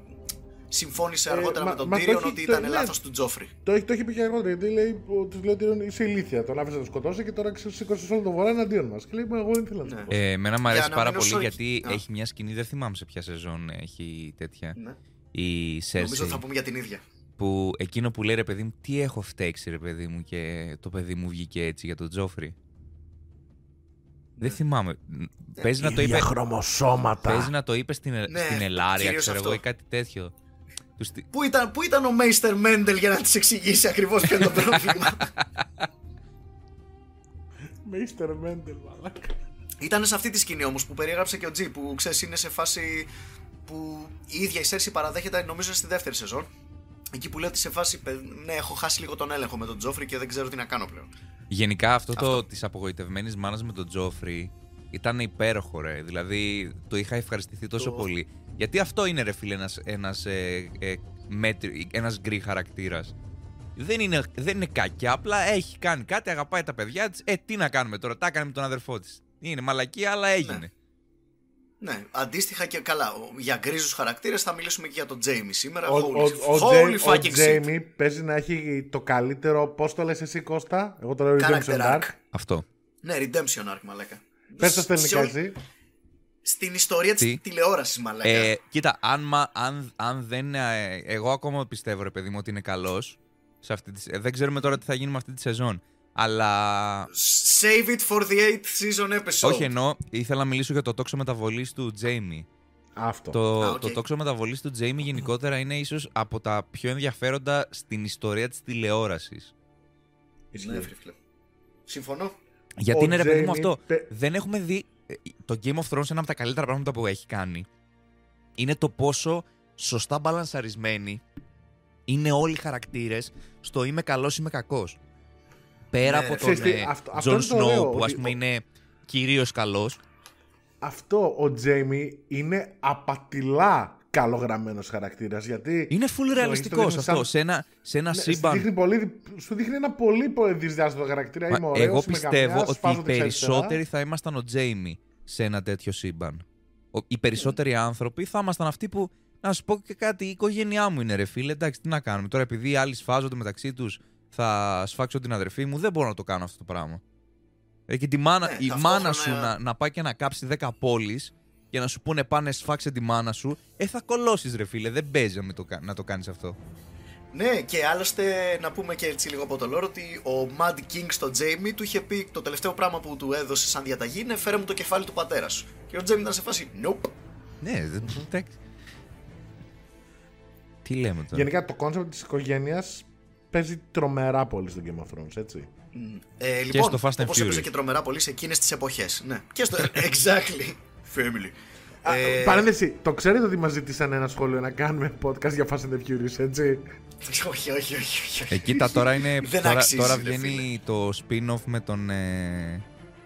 Speaker 2: συμφώνησε
Speaker 1: Ε,
Speaker 2: αργότερα
Speaker 1: μα-
Speaker 2: με τον
Speaker 1: μα το
Speaker 2: Τύριον
Speaker 1: έχει-
Speaker 2: ότι
Speaker 1: το-
Speaker 2: ήταν
Speaker 1: ναι.
Speaker 2: λάθος του Τζόφρι.
Speaker 1: Το έχει, το έχει πει και αργότερα. Γιατί λέει, του λέει ότι είσαι ηλίθεια. Τον άφησε να το σκοτώσει και τώρα σήκωσες όλο το βορρά εναντίον μας. Και λέει, «Μα εγώ δεν ήθελα να το
Speaker 2: Ναι.
Speaker 1: σκοτώσω».
Speaker 3: Ε, εμένα μου
Speaker 2: Για
Speaker 3: αρέσει
Speaker 2: να
Speaker 3: πάρα
Speaker 2: μείνω
Speaker 3: πολύ
Speaker 2: στο-
Speaker 3: γιατί
Speaker 2: Α.
Speaker 3: έχει μια σκηνή, δεν θυμάμαι σε ποια σεζόν έχει τέτοια.
Speaker 2: Ναι.
Speaker 3: Η
Speaker 2: Νομίζω
Speaker 3: Cersei
Speaker 2: ότι θα πούμε για την ίδια.
Speaker 3: Που εκείνο που λέει ρε παιδί μου, τι έχω φταίξει ρε παιδί μου και το παιδί μου βγήκε έτσι για τον Τζόφρι; Δεν θυμάμαι. Παίζει να το είπε,
Speaker 1: χρωμοσώματα.
Speaker 3: παίζει να το είπες στην,
Speaker 2: Ναι,
Speaker 3: στην Ελάρια,
Speaker 2: κυρίως
Speaker 3: ξέρω
Speaker 2: αυτό.
Speaker 3: εγώ, ή κάτι τέτοιο. Τους τι-
Speaker 2: Πού ήταν, πού ήταν ο Μέιστερ Μέντελ για να τη εξηγήσει ακριβώς ποιο είναι το πρόβλημα;
Speaker 1: Μίστερ Μέντελ, μαλάκα.
Speaker 2: Ήταν σε αυτή τη σκηνή όμως που περιέγραψε και ο Τζι, που ξέρεις είναι σε φάση που η ίδια η Σέρση παραδέχεται, νομίζω στη δεύτερη σεζόν. Εκεί που λέει ότι σε φάση, «Παι- ναι, έχω χάσει λίγο τον έλεγχο με τον Τζόφρι και δεν ξέρω τι να κάνω πλέον.
Speaker 3: Γενικά αυτό, το
Speaker 2: Αυτό.
Speaker 3: της απογοητευμένης μάνας με τον Τζόφρι ήταν υπέροχο, ρε. Δηλαδή το είχα ευχαριστηθεί τόσο
Speaker 2: Το-
Speaker 3: πολύ. Γιατί αυτό είναι, ρε φίλε, ένας, ένας, ε, ε, μέτρη- ένας γκρι χαρακτήρας. Δεν είναι, δεν είναι κακιά, απλά έχει κάνει κάτι, αγαπάει τα παιδιά της. Ε, τι να κάνουμε τώρα, τα έκανε με τον αδερφό της. Είναι μαλακία, αλλά έγινε.
Speaker 2: Ναι, αντίστοιχα και καλά. ο- Για γκρίζους χαρακτήρες θα μιλήσουμε και για τον Τζέιμι σήμερα.
Speaker 1: Ο,
Speaker 2: Holy,
Speaker 1: ο, ο,
Speaker 2: holy
Speaker 1: Τζέι- ο
Speaker 2: fucking shit.
Speaker 1: Τζέιμι παίζει να έχει το καλύτερο. Πώς το λες εσύ, Κώστα; Εγώ το λέω Redemption
Speaker 2: Character
Speaker 1: Dark.
Speaker 2: arc.
Speaker 3: Αυτό.
Speaker 2: Ναι, Redemption arc, μαλάκα.
Speaker 1: Πες το στα
Speaker 2: Σε
Speaker 1: ελληνικά
Speaker 2: όλη-
Speaker 1: εσύ.
Speaker 2: Στην ιστορία της
Speaker 3: Τι;
Speaker 2: τηλεόρασης, μαλάκα.
Speaker 3: Ε, κοίτα, αν, μα- αν, αν δεν. ε, εγώ ακόμα πιστεύω, ρε παιδί μου, ότι είναι καλός. δεν ξέρουμε τώρα τι θα γίνει με αυτή τη σεζόν. Αλλά.
Speaker 2: Save it for the 8th season episode.
Speaker 3: Όχι, εννοώ, ήθελα να μιλήσω για το τόξο μεταβολής του Τζέιμι.
Speaker 1: Αυτό.
Speaker 3: Το,
Speaker 2: Α, οκ.
Speaker 3: το τόξο μεταβολής του Τζέιμι γενικότερα είναι ίσως από τα πιο ενδιαφέροντα στην ιστορία της τηλεόρασης.
Speaker 2: Ναι, φίλε. Συμφωνώ.
Speaker 3: Γιατί
Speaker 1: Ο
Speaker 3: είναι ρε παιδί μου
Speaker 1: Jamie
Speaker 3: αυτό.
Speaker 1: πε-
Speaker 3: Δεν έχουμε δει. ε, Το Game of Thrones, ένα από τα καλύτερα πράγματα που έχει κάνει, είναι το πόσο σωστά μπαλανσαρισμένοι είναι όλοι οι χαρακτήρες στο είμαι καλός, είμαι κακός. Πέρα
Speaker 2: Ναι,
Speaker 3: από
Speaker 2: ρε,
Speaker 3: τον
Speaker 1: ξέρεις τι,
Speaker 3: ε,
Speaker 1: αυτό- αυτό
Speaker 3: Jon
Speaker 1: είναι το ωραίο,
Speaker 3: Snow, που ας
Speaker 1: ότι
Speaker 3: πούμε
Speaker 1: ο-
Speaker 3: είναι κυρίως καλός.
Speaker 1: Αυτό ο Τζέιμι είναι απατηλά καλογραμμένος χαρακτήρας. Γιατί.
Speaker 3: Είναι full
Speaker 1: στο-
Speaker 3: ρεαλιστικός
Speaker 1: στο δείχνει
Speaker 3: αυτός.
Speaker 1: σαν-
Speaker 3: Σε ένα, σε ένα
Speaker 1: Ναι, σου
Speaker 3: σύμπαν.
Speaker 1: δείχνει πολύ, σου δείχνει ένα πολύ πολύ δυσδιάστατο χαρακτήρα.
Speaker 3: Μα
Speaker 1: Είμαι ωραίος,
Speaker 3: εγώ
Speaker 1: είμαι
Speaker 3: πιστεύω
Speaker 1: γαμιάς,
Speaker 3: ότι
Speaker 1: σπάζω
Speaker 3: οι
Speaker 1: δεξιά αριστερά.
Speaker 3: περισσότεροι θα ήμασταν ο Τζέιμι σε ένα τέτοιο σύμπαν. Ο- Οι περισσότεροι άνθρωποι θα ήμασταν αυτοί που. Να σου πω και κάτι, η οικογένειά μου είναι ρε φίλε. Εντάξει, τι να κάνουμε. Τώρα επειδή οι άλλοι σφάζονται μεταξύ τους, θα σφάξω την αδερφή μου. Δεν μπορώ να το κάνω αυτό το πράγμα. Ε, και τη μάνα,
Speaker 2: Ναι,
Speaker 3: η
Speaker 2: ταυτόχρονα-
Speaker 3: μάνα σου να, να πάει και να κάψει 10 πόλεις και να σου πούνε πάνε σφάξε τη μάνα σου, ε, θα κολώσεις ρε φίλε. Δεν παίζει να, με το, κα- να το κάνεις αυτό.
Speaker 2: Ναι, και άλλωστε να πούμε και έτσι λίγο από το lore ότι ο Mad King στο Jamie του είχε πει το τελευταίο πράγμα που του έδωσε σαν διαταγή είναι φέρε μου το κεφάλι του πατέρα σου. Και ο Jamie ήταν σε φάση Nope.
Speaker 3: Ναι, δεν. εντάξει. Τι λέμε τώρα;
Speaker 1: Γενικά το concept της οικογένειας παίζει τρομερά πολύ στο Game of Thrones, έτσι.
Speaker 2: Ε, λοιπόν,
Speaker 3: στο Fast and
Speaker 2: όπως έπαιζε
Speaker 3: Furious.
Speaker 2: και τρομερά πολύ σε εκείνες τις εποχές. Ναι, και στο... exactly. Family.
Speaker 1: Α,
Speaker 2: Ε,
Speaker 1: Παρένθεση, το ξέρετε ότι μας ζήτησαν ένα σχόλιο να κάνουμε podcast για Fast and the Furious, έτσι;
Speaker 2: όχι, όχι, όχι, όχι, όχι.
Speaker 3: Ε, κοίτα, τώρα, είναι,
Speaker 2: Δεν
Speaker 3: τώρα,
Speaker 2: αξίζει,
Speaker 3: τώρα
Speaker 2: ρε
Speaker 3: βγαίνει
Speaker 2: φίλε.
Speaker 3: το spin-off με τον, ε,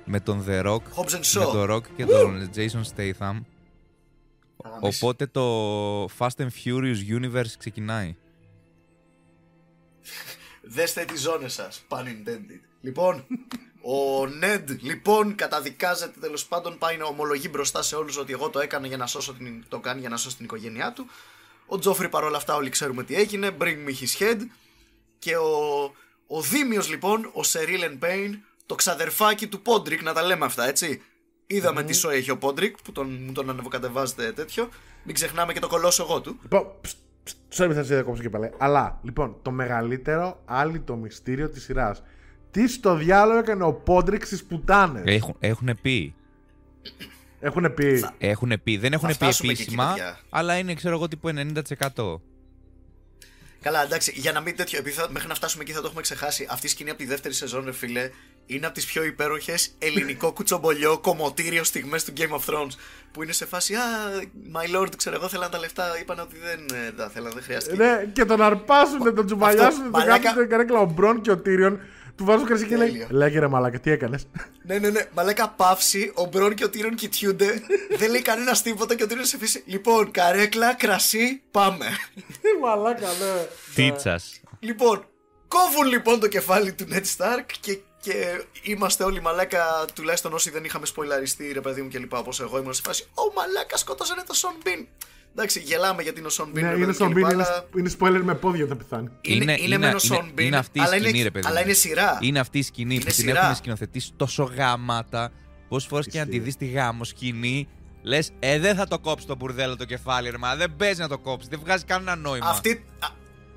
Speaker 3: με τον The Rock,
Speaker 2: Hobbs and
Speaker 3: με
Speaker 2: Shaw.
Speaker 3: τον Rock και τον Jason Statham.
Speaker 2: Θα γαμίσει.
Speaker 3: Οπότε το Fast and Furious Universe ξεκινάει.
Speaker 2: Δέστε τις ζώνες σας. Pun intended. Λοιπόν, ο Νέντ λοιπόν καταδικάζεται τέλος πάντων πάει να ομολογεί μπροστά σε όλους ότι εγώ το έκανα για να σώσω την, το κάνει για να σώσει την οικογένειά του. Ο Τζόφρι παρόλα αυτά όλοι ξέρουμε τι έγινε. Bring me his head. Και ο, ο Δήμιος λοιπόν, ο Σερ Ίλιν Πέιν, το ξαδερφάκι του Πόντρικ, να τα λέμε αυτά έτσι. Είδαμε τι σόι έχει ο Πόντρικ που τον, μου τον ανεβοκατεβάζετε τέτοιο. Μην ξεχνάμε και το κολόσο εγώ του.
Speaker 1: Λοιπόν, ψ, ψ, sorry θα σε διακόψω και πάλι. Αλλά, λοιπόν, το μεγαλύτερο άλυτο μυστήριο της σειράς. Τι στο διάολο έκανε ο Πόντρικ στις πουτάνες;
Speaker 3: Έχουν, έχουν πει.
Speaker 1: Έχουν πει.
Speaker 3: Έχουν πει. Δεν έχουν πει
Speaker 2: φτάσουμε και εκεί,
Speaker 3: επίσημα,
Speaker 2: παιδιά.
Speaker 3: αλλά είναι ξέρω εγώ τύπου 90%.
Speaker 2: Καλά, εντάξει, για να μην τέτοιο, επειδή θα- μέχρι να φτάσουμε εκεί θα το έχουμε ξεχάσει. Αυτή η σκηνή από τη δεύτερη σεζόν, ρε φίλε, είναι από τις πιο υπέροχες ελληνικό κουτσομπολιό κομμωτήριο στιγμές του Game of Thrones. Που είναι σε φάση, Α, my lord, ξέρω εγώ, θέλαν τα λεφτά. Είπαν ότι δεν ε, τα θέλαν, δεν χρειάστηκε.
Speaker 1: Ναι, και τον αρπάσουν, τον τσουμπαλιάσουν, τον
Speaker 2: μαλάκα.
Speaker 1: κάνουν την καρέκλα ο Μπρον και ο Τύριον. Του βάζουν κρασί και λέει:
Speaker 2: Τέλειο.
Speaker 1: Λέγε ρε Μαλάκα, τι έκανες;
Speaker 2: Ναι, ναι, ναι. Μαλάκα παύση, ο Μπρον και ο Τύρον κοιτιούνται. δεν λέει κανένας τίποτα και ο Τύρον σε φύση. Λοιπόν, καρέκλα, κρασί, πάμε.
Speaker 1: Μαλάκα, ναι.
Speaker 3: Τίτσα.
Speaker 2: Λοιπόν, κόβουν λοιπόν το κεφάλι του Ned Stark και, και είμαστε όλοι μαλάκα, τουλάχιστον όσοι δεν είχαμε σποιλαριστεί ρε παιδί μου και λοιπά, όπως εγώ ήμουν σε φάση «Ω μαλάκα σκότωσανε το Σον Μπιν». Εντάξει, γελάμε γιατί είναι ο Σον Μπιν.
Speaker 1: Ναι,
Speaker 2: ρε
Speaker 1: είναι
Speaker 2: παιδί
Speaker 1: στον
Speaker 2: και λοιπά,
Speaker 1: Μπιν, είναι,
Speaker 2: αλλά
Speaker 1: είναι spoiler με πόδια όταν πεθάνει.
Speaker 2: Είναι, είναι,
Speaker 3: είναι,
Speaker 2: μεν ο
Speaker 3: είναι,
Speaker 2: Σον Μπιν,
Speaker 3: είναι αυτή η
Speaker 2: αλλά
Speaker 3: σκηνή,
Speaker 2: είναι,
Speaker 3: ρε παιδί.
Speaker 2: αλλά
Speaker 3: μου.
Speaker 2: είναι σειρά.
Speaker 3: Είναι αυτή η σκηνή
Speaker 2: Είναι
Speaker 3: που την
Speaker 2: σειρά.
Speaker 3: έχουν σκηνοθετήσει τόσο γαμάτα. Πόσες φορές και να τη
Speaker 1: Ισχύει.
Speaker 3: δεις τη γάμο σκηνή, λες, Ε, δεν θα το κόψεις το μπουρδέλο το κεφάλι, ρε μα. Δεν παίζει να το κόψεις. Δεν βγάζει κανένα νόημα.
Speaker 2: Αυτή, α,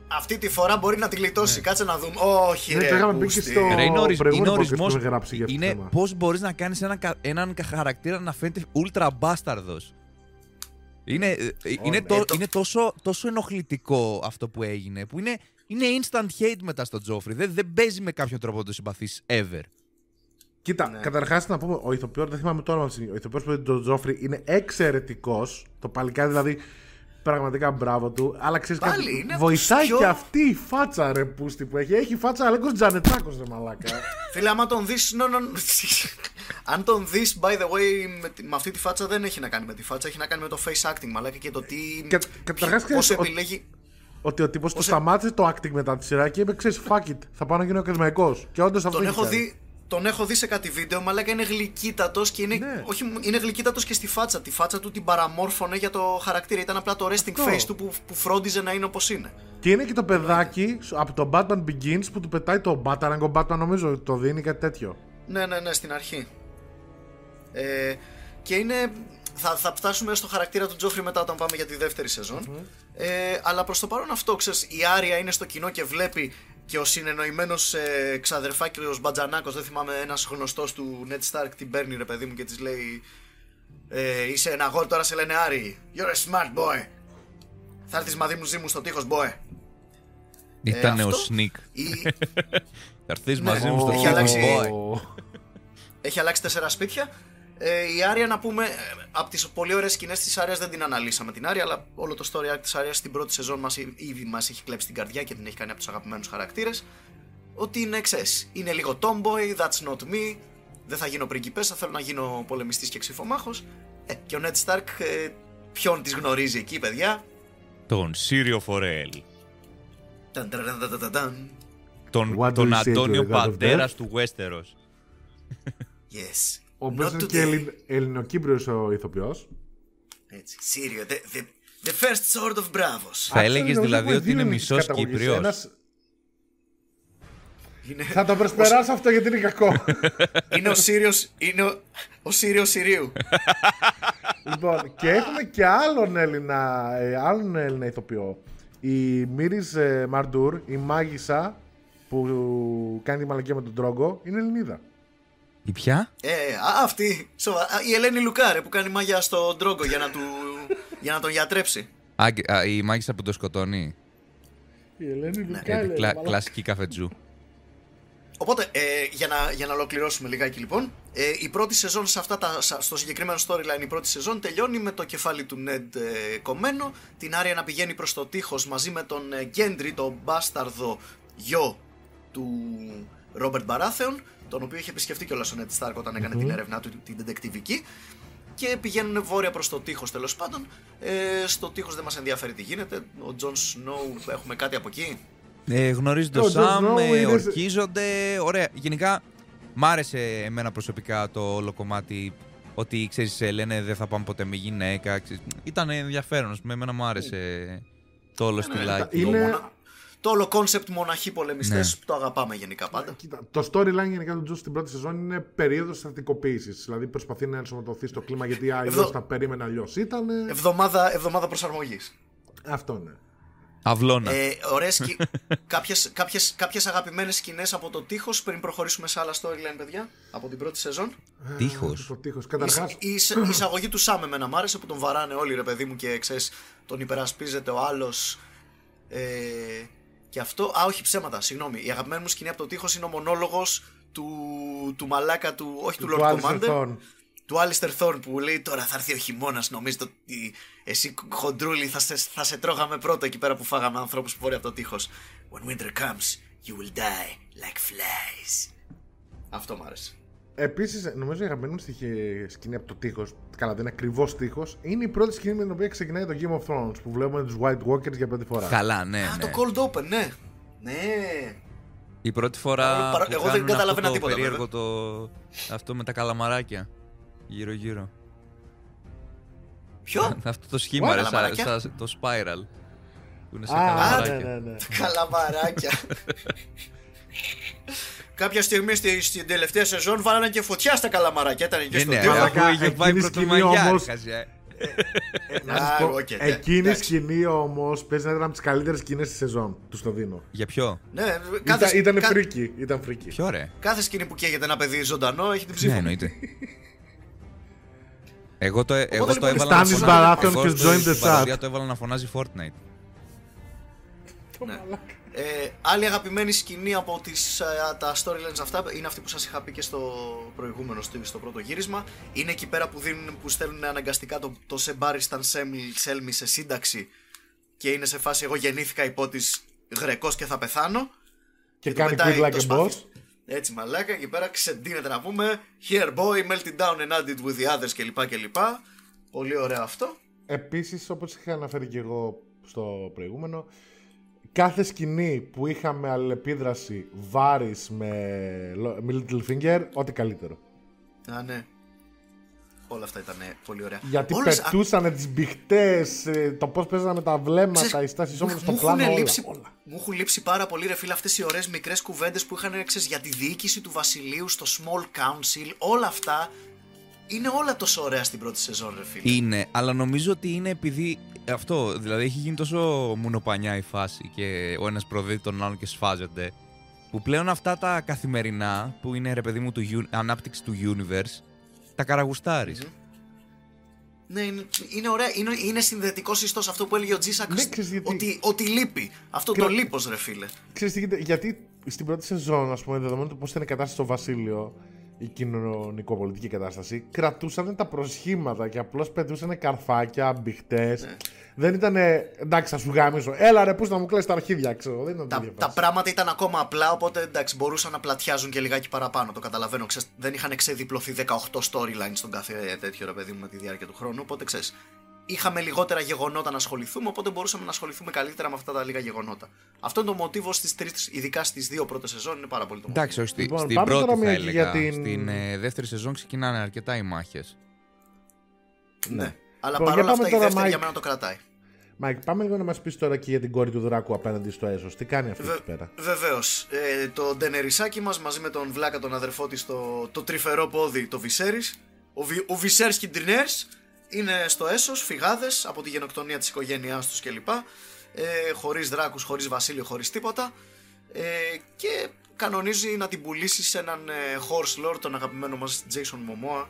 Speaker 2: αυτή τη φορά μπορεί να τη γλιτώσει.
Speaker 3: Ναι.
Speaker 2: Κάτσε να δούμε. Όχι,
Speaker 1: Ναι,
Speaker 2: ρε.
Speaker 1: το είχαμε πει και
Speaker 2: πούστη.
Speaker 1: στο-
Speaker 3: Ρε, είναι, ορι-
Speaker 1: προηγούμενο
Speaker 3: είναι
Speaker 1: podcast που
Speaker 3: ορισμός
Speaker 1: έχουμε γράψει για αυτό το
Speaker 3: Είναι
Speaker 1: θέμα.
Speaker 3: πώς μπορείς να κάνεις έναν, κα- έναν χαρακτήρα να φαίνεται ultra μπάσταρδος. Είναι, ε, είναι, το,
Speaker 2: ε, το-
Speaker 3: είναι τόσο, τόσο ενοχλητικό αυτό που έγινε που είναι, είναι instant hate μετά στον Τζόφρι. Δεν, δεν παίζει με κάποιον τρόπο να το συμπαθείς ever.
Speaker 1: Κοίτα,
Speaker 2: Ναι.
Speaker 1: καταρχάς να πούμε, ο ηθοποιός, δεν θυμάμαι το όνομα της, ο ηθοποιός που είναι τον Τζόφρι είναι εξαιρετικός. Το παλικάρι δηλαδή, πραγματικά μπράβο του. Αλλά ξέρεις
Speaker 2: Πάλι,
Speaker 1: κάτι,
Speaker 2: είναι από
Speaker 1: βοηθάει
Speaker 2: τους πιο-
Speaker 1: και αυτή η φάτσα ρε πούστη που έχει. Έχει φάτσα Αλέκο Τζανετσάκος ρε μαλάκα.
Speaker 2: Φίλε, άμα τον δεις. No, no, no. Αν τον δεις, by the way, με, τη- με αυτή τη φάτσα δεν έχει να κάνει με τη φάτσα, έχει να κάνει με το face acting, μαλάκα και το τι.
Speaker 1: Κα- καταρχάς,
Speaker 2: Πώς
Speaker 1: ξέρεις, ο-
Speaker 2: επιλέγει.
Speaker 1: ότι ο τύπος του
Speaker 2: Όσο-
Speaker 1: σταμάτησε το acting μετά τη σειρά και είπε: Ξέρεις, fuck it, θα πάω να γίνω ακαδημαϊκός. Και όντως αυτό
Speaker 2: Τον
Speaker 1: έχει
Speaker 2: έχω,
Speaker 1: κάνει.
Speaker 2: δει, τον έχω δει σε κάτι βίντεο, μαλάκα είναι γλυκύτατος και είναι,
Speaker 1: Ναι.
Speaker 2: όχι, είναι γλυκύτατος και στη φάτσα. Τη φάτσα του την παραμόρφωνε για το χαρακτήρα. Ήταν απλά το resting
Speaker 1: Αυτό.
Speaker 2: face του που, που φρόντιζε να είναι όπως είναι.
Speaker 1: Και είναι και το παιδάκι από το Batman Begins που του πετάει το Batarang. Ο Batman νομίζω το δίνει κάτι τέτοιο.
Speaker 2: Ναι, ναι, ναι, στην αρχή. Ε, και είναι. Θα, θα φτάσουμε στο χαρακτήρα του Τζόφρι μετά όταν πάμε για τη δεύτερη σεζόν. Ε, αλλά προς το παρόν αυτό, ξέρεις, η Άρια είναι στο κοινό και βλέπει και ο συνεννοημένος ε, ξαδερφάκιο Μπατζανάκος, δεν θυμάμαι, ένας γνωστός του Ned Stark την παίρνει ρε παιδί μου και της λέει. Ε, είσαι ένα αγόρι, τώρα σε λένε Άρη. You're a smart boy. Θα έρθεις μαζί μου ζήμου στο τείχος, boy.
Speaker 3: Ήταν ο
Speaker 2: αυτό-
Speaker 3: Sneak.
Speaker 2: Η,
Speaker 3: Θα έρθεις
Speaker 2: Ναι.
Speaker 3: μαζί μου στο
Speaker 2: Έχει
Speaker 3: Sneak
Speaker 2: αλλάξει-
Speaker 3: Boy.
Speaker 2: Έχει αλλάξει τέσσερα σπίτια. Ε, η Άρια, να πούμε, ε, από τις πολύ ωραίες σκηνές της Άριας δεν την αναλύσαμε την Άρια, αλλά όλο το story arc της Άριας στην πρώτη σεζόν μας, ήδη μας έχει κλέψει την καρδιά και την έχει κάνει από τους αγαπημένους χαρακτήρες. Ότι είναι εξέ. Είναι λίγο tomboy, that's not me. Δεν θα γίνω πριγκιπέσα, θέλω να γίνω πολεμιστής και ξυφομάχος. Ε, και ο Ned Stark, ε, ποιον της γνωρίζει εκεί, παιδιά;
Speaker 3: Τον Σύριο Φορέλ.
Speaker 2: Ταν, ταν, ταν, ταν, ταν, ταν.
Speaker 3: Τον,
Speaker 1: What do
Speaker 3: τον
Speaker 1: you say to
Speaker 3: Αντώνιο
Speaker 1: the God of
Speaker 3: Παντέρας
Speaker 1: Death?
Speaker 3: του Westeros.
Speaker 2: Yes.
Speaker 1: Ο οποίος
Speaker 2: Not
Speaker 1: είναι
Speaker 2: today.
Speaker 1: και Ελλην... ελληνοκύπριο ο ηθοποιός.
Speaker 2: Έτσι, Σύριο. The, the, the first sword of Bravos.
Speaker 3: Θα έλεγες δηλαδή ότι είναι μισός Κύπριος.
Speaker 2: Είναι...
Speaker 1: Θα το προσπεράσω αυτό γιατί είναι κακό.
Speaker 2: Είναι ο Σύριος, είναι ο, ο Σύριος Συρίου.
Speaker 1: λοιπόν, και έχουμε και άλλον Έλληνα, ε, άλλον Έλληνα ηθοποιό. Η Μύρις ε, Μαρντούρ, η μάγισσα που κάνει τη μαλακία με τον Τρόγκο, είναι Ελληνίδα.
Speaker 3: Η ποια;
Speaker 2: Ε, α, αυτή. Σοβα... α, η Ελένη Λουκάρε που κάνει μάγια στον Τρόγκο για να, του... για να τον γιατρέψει.
Speaker 3: Α, και- α, η μάγισσα που το σκοτώνει.
Speaker 1: Η Ελένη
Speaker 2: Ναι.
Speaker 3: Ε, κλα- κλασική καφετζού.
Speaker 2: Οπότε, ε, για, να, για να ολοκληρώσουμε λιγάκι λοιπόν, ε, η πρώτη σεζόν σε αυτά τα, σα- στο συγκεκριμένο storyline, η πρώτη σεζόν τελειώνει με το κεφάλι του Ned ε, κομμένο, την Άρια να πηγαίνει προς το τείχος μαζί με τον ε, Gendry, τον μπάσταρδο γιο του Ρόμπερτ Μπαράθεον, τον οποίο είχε επισκεφτεί κιόλας ο Ned Stark όταν έκανε την έρευνά του, την ντετεκτιβική. Και πηγαίνουν βόρεια προς το τείχος τέλος πάντων. Ε, στο τείχος δεν μας ενδιαφέρει τι γίνεται. Ο Τζον Σνόου, έχουμε κάτι από εκεί;
Speaker 3: Ε, γνωρίζει τον
Speaker 1: Ο Jon
Speaker 3: Σαμ,
Speaker 1: Snow
Speaker 3: ε,
Speaker 1: είναι-
Speaker 3: ορκίζονται. Ωραία. Γενικά, μ' άρεσε εμένα προσωπικά το όλο κομμάτι ότι ξέρεις, ε, λένε δεν θα πάμε ποτέ με γυναίκα. ξέρεις. Ήταν ενδιαφέρον. ας πούμε, Εμένα μου άρεσε το όλο στυλάκι.
Speaker 1: Είναι-
Speaker 2: Το, μονα... το όλο concept μοναχοί πολεμιστές
Speaker 3: Ναι.
Speaker 2: που το αγαπάμε γενικά πάντα.
Speaker 1: Κοίτα, το storyline γενικά του Τζον στην πρώτη σεζόν είναι περίοδος στρατικοποίηση. Δηλαδή προσπαθεί να ενσωματωθεί στο κλίμα γιατί αλλιώς
Speaker 2: Εδώ-
Speaker 1: τα περίμενε αλλιώς ήταν.
Speaker 2: Εβδομάδα, εβδομάδα προσαρμογής.
Speaker 1: Αυτό ναι.
Speaker 3: Αυλώνα.
Speaker 2: Ε, ωραίες, σκη... κάποιες, κάποιες, κάποιες αγαπημένες σκηνές από το τείχος πριν προχωρήσουμε σε άλλα storyline, παιδιά, από την πρώτη σεζόν.
Speaker 3: Τείχος.
Speaker 1: Το τείχος. Καταρχά,
Speaker 2: Η, εισ- η εισαγωγή του Σάμ εμένα μ' άρεσε που τον βαράνε όλοι ρε παιδί μου και ξέρεις τον υπερασπίζεται ο άλλος ε, και αυτό, α όχι ψέματα, συγγνώμη η αγαπημένη μου σκηνή από το τείχος είναι ο μονόλογος του, του μαλάκα του, όχι του,
Speaker 1: του
Speaker 2: Lord
Speaker 1: Άλιστερ
Speaker 2: Commander
Speaker 1: Θόρν.
Speaker 2: του Άλιστερ Θόρν που λέει τώρα θα έρθει ο χειμώνας. Νομίζετε ότι εσύ χοντρούλη θα σε, θα σε τρώγαμε πρώτο εκεί πέρα που φάγαμε ανθρώπους που βόρεια από το τείχος. When winter comes, you will die like flies. Αυτό μ' άρεσε.
Speaker 1: Επίσης, νομίζω η αγαπημένη μου στοιχη- σκηνή από το τείχος, καλά δεν είναι ακριβώς τείχος, είναι η πρώτη σκηνή με την οποία ξεκινάει το Game of Thrones που βλέπουμε τους White Walkers για πρώτη φορά.
Speaker 3: Καλά, ναι.
Speaker 2: Α,
Speaker 3: ναι.
Speaker 2: το cold open, ναι. Ναι.
Speaker 3: Η πρώτη φορά.
Speaker 2: Παρα-
Speaker 3: που
Speaker 2: εγώ δεν
Speaker 3: κάνουν
Speaker 2: καταλαβαίνα
Speaker 3: αυτό το
Speaker 2: τίποτα,
Speaker 3: Περίεργο το. Αυτό με τα καλαμαράκια. Γύρω-γύρω.
Speaker 2: Ποιο;
Speaker 3: αυτό το σχήμα, ρε, σαν,
Speaker 2: Καλαμαράκια;
Speaker 3: σαν- το spiral. Που είναι σαν
Speaker 1: Α, ναι,
Speaker 3: καλαμαράκια.
Speaker 1: ναι, ναι.
Speaker 2: Καλαμαράκια. Κάποια στιγμή στη, στην τελευταία σεζόν βάλανε και φωτιά στα καλαμαράκια. Ήταν εκεί
Speaker 3: Ναι,
Speaker 2: στο
Speaker 3: ναι,
Speaker 2: τείχος.
Speaker 1: Μαλάκα,
Speaker 3: αφού είχε πάει
Speaker 1: εκείνη η σκηνή
Speaker 3: πρωτομαγιά.
Speaker 1: όμως-
Speaker 3: ρε, χαζιά.
Speaker 1: Να σας
Speaker 2: Α,
Speaker 1: πω,
Speaker 2: οκ, ναι,
Speaker 1: εκείνη η
Speaker 2: εντάξει.
Speaker 1: σκηνή όμως παίζει να ήταν από τις καλύτερες σκηνές της σεζόν. Τους το δίνω.
Speaker 3: Για ποιο;
Speaker 2: Ναι,
Speaker 1: Ήταν,
Speaker 2: κάθε,
Speaker 1: ήταν
Speaker 2: κα-
Speaker 1: freaky. Ήταν freaky.
Speaker 3: Ποιο ρε;
Speaker 2: κάθε σκηνή που καίγεται ένα παιδί ζωντανό έχει την ψήφο.
Speaker 3: Ναι,
Speaker 2: μου.
Speaker 3: εννοείται. Εγώ το, εγώ
Speaker 2: λοιπόν,
Speaker 3: το έβαλα
Speaker 1: Στάνης
Speaker 3: φωνάζει-
Speaker 1: Μπαράθιον
Speaker 3: εγώ
Speaker 1: και
Speaker 3: στο-
Speaker 1: join the
Speaker 3: στην
Speaker 1: chat.
Speaker 3: παροδία το έβαλα να φωνάζει Fortnite.
Speaker 2: Ναι. Ε, άλλη αγαπημένη σκηνή από τις, ε, τα storylines αυτά είναι αυτή που σας είχα πει και στο προηγούμενο, στο, στο πρώτο γύρισμα. Είναι εκεί πέρα που, δίνουν, που στέλνουν αναγκαστικά το, το Σεμπάρισταν Σέλμι σε σύνταξη και είναι σε φάση εγώ γεννήθηκα υπό της Γρεκός και θα πεθάνω.
Speaker 1: Και
Speaker 2: του
Speaker 1: κάνει
Speaker 2: πετάει
Speaker 1: quit like
Speaker 2: το
Speaker 1: a
Speaker 2: σπαθί.
Speaker 1: boss.
Speaker 2: Έτσι μαλάκα, εκεί πέρα ξεντίνεται να πούμε Here boy, melt it down and add it with the others κλπ. κλπ. Πολύ ωραίο αυτό.
Speaker 1: Επίσης, όπως είχα αναφέρει και εγώ στο προηγούμενο, κάθε σκηνή που είχαμε αλληλεπίδραση Βάρης με, με Littlefinger, ό,τι καλύτερο.
Speaker 2: Α, ναι. Όλα αυτά ήταν πολύ ωραία.
Speaker 1: Γιατί
Speaker 2: Όλες-
Speaker 1: πετούσαν τις μπιχτές, το πώς παίζανε τα βλέμματα,
Speaker 2: Ξέρεις,
Speaker 1: οι στάσεις
Speaker 2: μου-
Speaker 1: όμω στο
Speaker 2: μου
Speaker 1: πλάνο.
Speaker 2: έχουν
Speaker 1: Όλα,
Speaker 2: λείψει,
Speaker 1: όλα.
Speaker 2: Μου έχουν λείψει πάρα πολύ ρε φίλε αυτές οι ωραίες μικρές κουβέντες που είχαν ξέρεις, για τη διοίκηση του βασιλείου στο Small Council. Όλα αυτά είναι όλα τόσο ωραία στην πρώτη σεζόν ρε φίλε.
Speaker 3: Είναι, αλλά νομίζω ότι είναι επειδή αυτό, δηλαδή έχει γίνει τόσο μουνοπανιά η φάση και ο ένας προδίδει τον άλλον και σφάζεται που πλέον αυτά τα καθημερινά που είναι ρε παιδί μου του, uni- ανάπτυξη του universe τα καραγουστάρεις.
Speaker 2: Ναι, είναι, είναι ωραία. Είναι, είναι συνδετικό ιστό αυτό που έλεγε ο Τζίσακ.
Speaker 1: Ναι, ξέρεις γιατί.
Speaker 2: ότι, ότι λείπει. Αυτό
Speaker 1: Κρα-
Speaker 2: το λίπος ρε φίλε.
Speaker 1: Ξέρεις τι γίνεται, γιατί στην πρώτη σεζόν, ας πούμε, δεδομένου του πώς ήταν η κατάσταση στο Βασίλειο, η κοινωνικοπολιτική κατάσταση, κρατούσαν τα προσχήματα και απλώς πετούσαν καρφάκια, μπιχτές.
Speaker 2: Ναι.
Speaker 1: Δεν ήταν, εντάξει, θα σου γάμισω. Έλα ρε, πούς να μου κλαις τα αρχίδια, ξέρω. Δεν ήταν
Speaker 2: Τα,
Speaker 1: τέτοια
Speaker 2: τα
Speaker 1: φάση.
Speaker 2: πράγματα ήταν ακόμα απλά, οπότε εντάξει, μπορούσαν να πλατιάζουν και λιγάκι παραπάνω. Το καταλαβαίνω. Ξέρεις, δεν είχαν ξεδιπλωθεί 18 storylines στον κάθε τέτοιο ρε παιδί μου με τη διάρκεια του χρόνου. Οπότε ξέρεις, είχαμε λιγότερα γεγονότα να ασχοληθούμε, οπότε μπορούσαμε να ασχοληθούμε καλύτερα με αυτά τα λίγα γεγονότα. Αυτό είναι το μοτίβο στις τρεις, ειδικά στις δύο πρώτες σεζόν, είναι πάρα πολύ το
Speaker 3: Εντάξει, όχι, στη-
Speaker 1: Λοιπόν,
Speaker 3: στην
Speaker 1: πάμε
Speaker 3: πρώτη
Speaker 1: τώρα
Speaker 3: θα
Speaker 1: μια εκεί
Speaker 3: έλεγα.
Speaker 1: για την-
Speaker 3: Στην ε, δεύτερη σεζόν ξεκινάνε αρκετά οι μάχες.
Speaker 2: μοτίβο. Ναι. Αλλά
Speaker 1: Λοιπόν,
Speaker 2: παρόλα
Speaker 1: για πάμε
Speaker 2: αυτά η
Speaker 1: τώρα,
Speaker 2: δεύτερη
Speaker 1: Mike.
Speaker 2: για μένα το κρατάει.
Speaker 1: Μάικ, πάμε λίγο να μας πεις τώρα και για την κόρη του Δράκου απέναντι στο Έσος. Τι κάνει αυτή εκεί πέρα;
Speaker 2: Βεβαίως. Ε, το ντενερισάκι μας μαζί με τον Βλάκα, τον αδερφό της, το, το τρυφερό πόδι, το Βισέρις. Ο, Βι, ο Βισέρις κι η Ντενέρις είναι στο Έσος, φυγάδες από τη γενοκτονία της οικογένειάς τους κλπ. Ε, χωρίς δράκους, χωρίς βασίλειο, χωρίς τίποτα. Ε, και κανονίζει να την πουλήσει σε έναν ε, horse lord, τον αγαπημένο μας Jason Momoa.